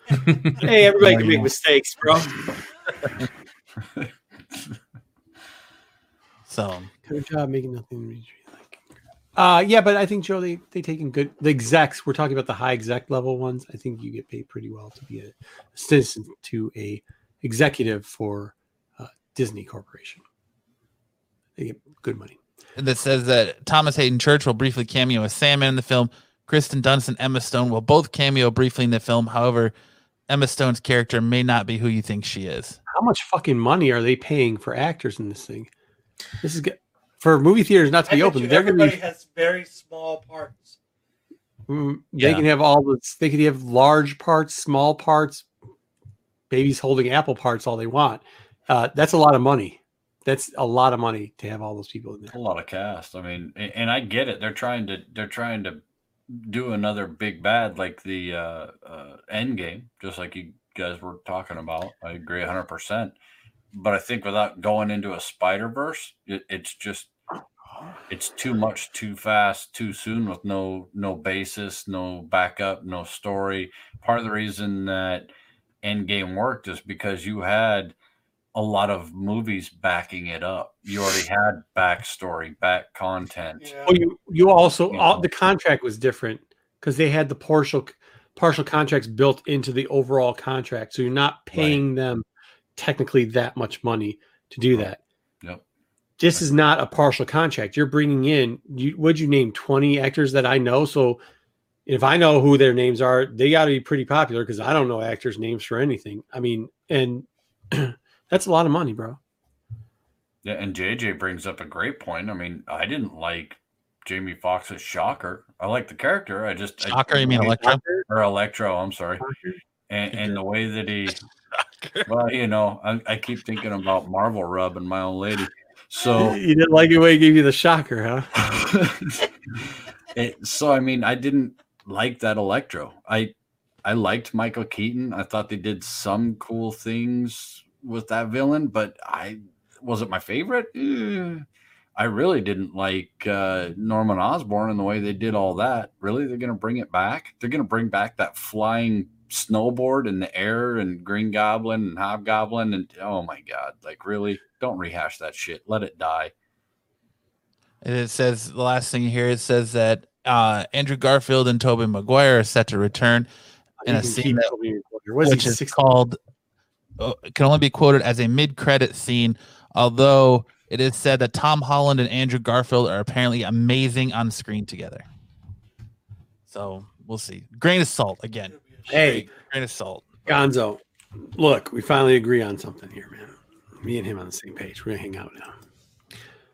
Hey, everybody can make mistakes, bro. So Good job making nothing reach you like. Uh yeah, but I think Joe, they they taking good the execs. We're talking about the high exec level ones. I think you get paid pretty well to be a assistant to a executive for uh, Disney Corporation. They get good money. that says that Thomas Haden Church will briefly cameo as Sandman in the film. Kirsten Dunst and Emma Stone will both cameo briefly in the film. However, Emma Stone's character may not be who you think she is. How much fucking money are they paying for actors in this thing? This is good for movie theaters not to I be bet open. you They're going to everybody be. has very small parts. Mm, Yeah. They can have all the. They can have large parts, small parts, babies holding apple parts, all they want. Uh, that's a lot of money. That's a lot of money to have all those people in there. a lot of cast. I mean, a- and I get it. They're trying to they're trying to do another big bad like the uh, uh, end game, just like you guys were talking about. I agree 100. percent but I think without going into a Spider Verse, it, it's just it's too much, too fast, too soon with no no basis, no backup, no story. Part of the reason that Endgame worked is because you had a lot of movies backing it up. You already had backstory, back content. Yeah. Oh, you you also Yeah. all, the contract was different because they had the partial partial contracts built into the overall contract, so you're not paying them technically that much money to do Right. that. Yep. This is not a partial contract. You're bringing in you would you name 20 actors that I know, so if I know who their names are, they got to be pretty popular because I don't know actors' names for anything. I mean, and that's a lot of money, bro. Yeah, and JJ brings up a great point. I mean, I didn't like Jamie Foxx's Shocker. I like the character. I just I- Shocker, you mean Electro? or Electro? I'm sorry. And, and the way that he, well, you know, I, I keep thinking about Marvel Rub and my old lady. So you didn't like the way he gave you the shocker, huh? it, so I mean, I didn't like that Electro. I I liked Michael Keaton. I thought they did some cool things with that villain, but I was it my favorite. Eh, I really didn't like uh, Norman Osborn and the way they did all that. Really, they're going to bring it back. They're going to bring back that flying snowboard in the air and Green Goblin and Hobgoblin and oh my god! Like really, don't rehash that shit. Let it die. And it says the last thing here. It says that uh, Andrew Garfield and Tobey Maguire are set to return in a scene that Tobey Maguire. What is which is 60? called uh, can only be quoted as a mid-credit scene although it is said that tom holland and andrew garfield are apparently amazing on screen together so we'll see grain of salt again Hey, grain of salt Gonzo, look, we finally agree on something here, man. Me and him on the same page. We're gonna hang out now.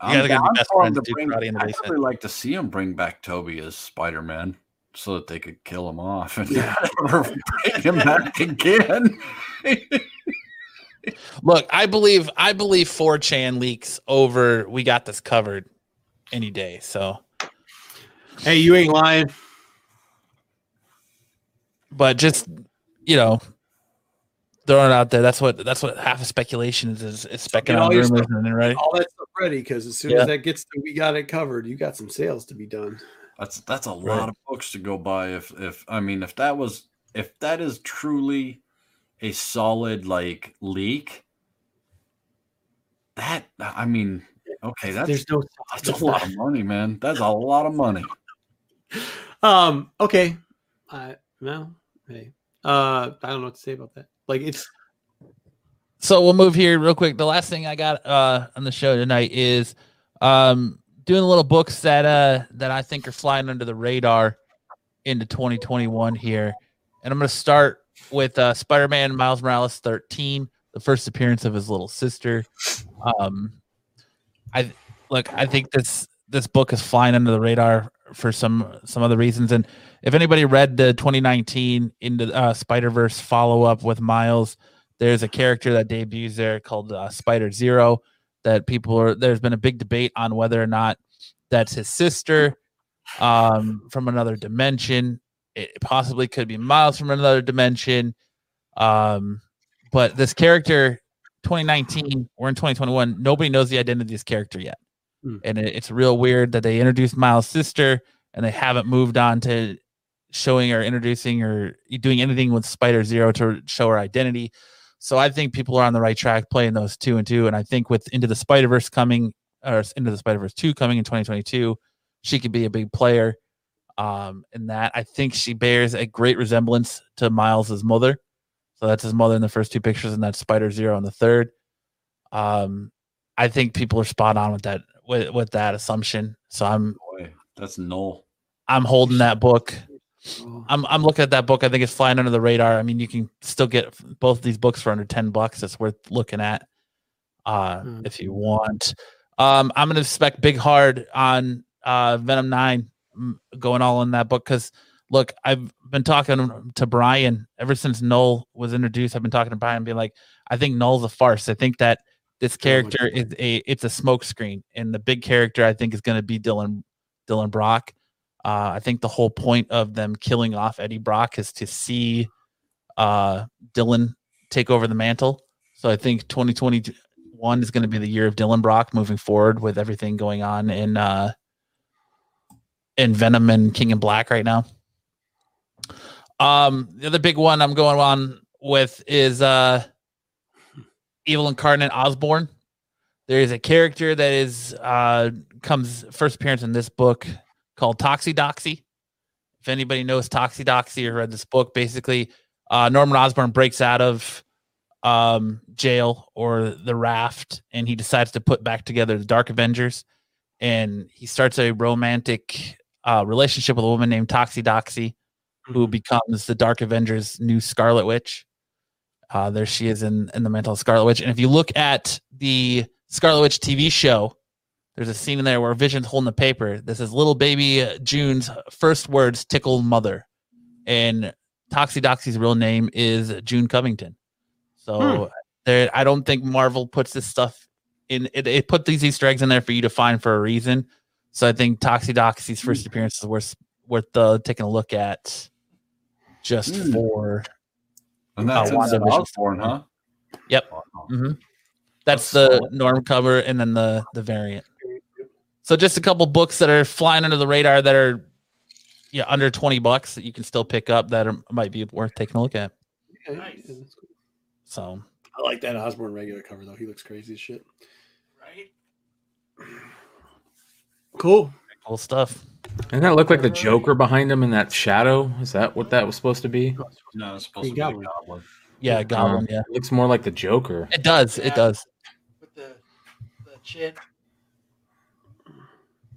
You gotta get down the best for 'em friends to bring- karate in the I'd basement. really like to see him bring back Tobey as Spider Man so that they could kill him off and Yeah. never bring him back again. look i believe i believe 4chan leaks over we got this covered any day so Hey, you ain't lying. But just you know throwing it out there that's what that's what half of speculation is is, is specking Get on all your rumors stuff- and then right All that stuff ready because as soon Yeah. as that gets to we got it covered, you got some sales to be done. That's that's a lot of books to go by. If if I mean if that was if that is truly a solid like leak, that I mean okay that's There's no that's a lot of money, man. That's a lot of money. Um. Okay. Uh. Well. Hey. Uh. I don't know what to say about that. Like it's. so we'll move here real quick. The last thing I got uh on the show tonight is um doing little books that uh that I think are flying under the radar into 2021 here. And I'm gonna start with uh Spider-Man Miles Morales 13, the first appearance of his little sister. Um I look, I think this this book is flying under the radar for some some other reasons. And if anybody read the 2019 into uh Spider-Verse follow-up with Miles, there's a character that debuts there called uh, Spider Zero that people are there's been a big debate on whether or not that's his sister um, from another dimension. It possibly could be Miles from another dimension. Um, but this character, 2019, we're in 2021. Nobody knows the identity of this character yet, Hmm. and it, it's real weird that they introduced Miles' sister and they haven't moved on to showing or introducing or doing anything with Spider Zero to show her identity. So I think people are on the right track playing those two and two. And I think with Into the Spider Verse coming or Into the Spider Verse two coming in 2022, she could be a big player. Um, in that I think she bears a great resemblance to Miles's mother. So that's his mother in the first two pictures, and that's Spider Zero in the third. Um, I think people are spot on with that with, with that assumption. So I'm Boy, that's null. I'm holding that book. Oh, I'm I'm looking at that book. I think it's flying under the radar. I mean, you can still get both of these books for under ten bucks. It's worth looking at uh, Hmm. if you want. Um, I'm gonna spec big hard on uh, Venom Nine mm, going all in that book because look, I've been talking to Brian ever since Null was introduced. I've been talking to Brian, being like, I think Null's a farce. I think that this character is a it's a smokescreen, and the big character I think is going to be Dylan Dylan Brock. Uh, I think the whole point of them killing off Eddie Brock is to see uh, Dylan take over the mantle. So I think 2021 is going to be the year of Dylan Brock moving forward with everything going on in uh in Venom and King in Black right now. Um, the other big one I'm going on with is uh Evil Incarnate Osborn. There is a character that is uh comes first appearance in this book called Toxie Doxie. If anybody knows Toxie Doxie or read this book, basically uh Norman Osborn breaks out of um jail or the raft and he decides to put back together the Dark Avengers and he starts a romantic uh relationship with a woman named Toxie Doxie who becomes the Dark Avengers new Scarlet Witch. Uh, there she is in, in the mental Scarlet Witch. And if you look at the Scarlet Witch TV show, there's a scene in there where Vision's holding the paper. This is little baby June's first words tickle mother. And Toxie Doxie's real name is June Covington. So there I don't think Marvel puts this stuff in it, it put these Easter eggs in there for you to find for a reason. So I think Toxie Doxie's first appearance is worth worth uh, taking a look at just Hmm. for And that's Uh, in WandaVision. Osborn, huh? Yep. Wow. hmm That's That's the solid. norm cover and then the the variant. So just a couple books that are flying under the radar that are yeah under twenty bucks that you can still pick up that are, might be worth taking a look at. Nice. So I like that Osborn regular cover though. He looks crazy as shit. Right? Cool. Cool stuff. Doesn't that look like the Joker behind him in that shadow? Is that what that was supposed to be? No, it's supposed Green to be Goblin. a goblin. Yeah, Goblin. Yeah, It looks more like the Joker. it does. Yeah. It does. With the the chin.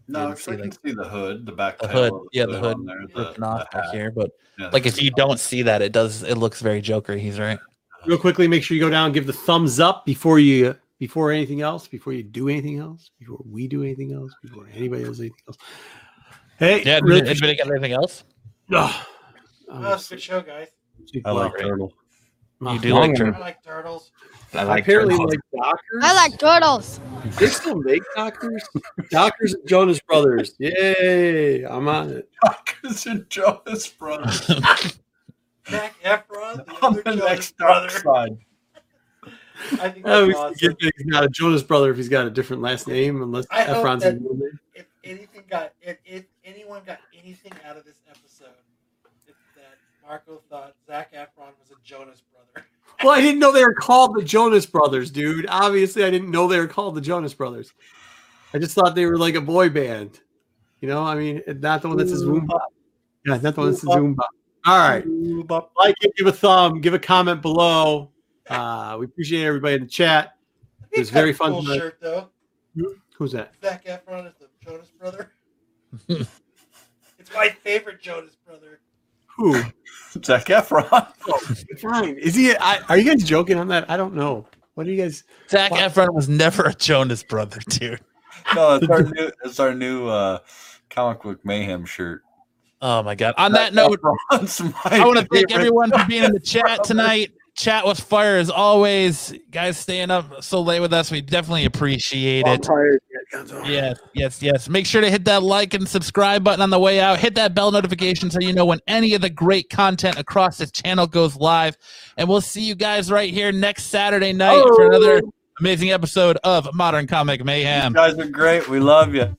No, Didn't I can see the hood, the back The hood. of Yeah, the hood on there, the- ripping off the back here. But Yeah, like if you the don't see that, it does. It looks very Joker. He's right. Real quickly, make sure you go down and give the thumbs up before you before anything else, before you do anything else, before we do anything else, before anybody does anything else. Hey, Yeah. really Anybody got anything else? Ugh. Oh, it's a good show, guys. I like Great. turtle. You uh-huh. do like one. turtle. I like turtles. I like Apparently, turtles. like doctors. I like turtles. They still make doctors. doctors and Jonas Brothers. Yay! I'm on it. Doctors and Jonas Brothers. Zac Efron, the on other the Jonas next brother. dark side. I think I that's awesome. that he's not a Jonas brother if he's got a different last name, unless I hope Efron's that- middle name. If anything got, if, if anyone got anything out of this episode, it's that Marco thought Zac Efron was a Jonas brother. Well, I didn't know they were called the Jonas Brothers, dude. Obviously, I didn't know they were called the Jonas Brothers. I just thought they were like a boy band. You know, I mean, not the one that says Zoom Yeah, not the one that says Zoom All right. Like it, give a thumb, give a comment below. Uh, we appreciate everybody in the chat. It was very fun Cool tonight. shirt though. Who's that? Zac Efron is the Jonas brother. it's my favorite Jonas brother. Who? Zac Efron. Fine. Is he? I, are you guys joking on that? I don't know. What are you guys? Zac Efron was never a Jonas brother, dude. No, it's our new, it's our new uh, comic book mayhem shirt. Oh my god. On that note, I want to thank everyone for being in the chat tonight. Chat was fire as always. Guys staying up so late with us. We definitely appreciate it. Yes, yes, yes. Make sure to hit that like and subscribe button on the way out. Hit that bell notification so you know when any of the great content across this channel goes live. And we'll see you guys right here next Saturday night for another oh! amazing episode of Modern Comic You Mayhem. guys are great. We love you.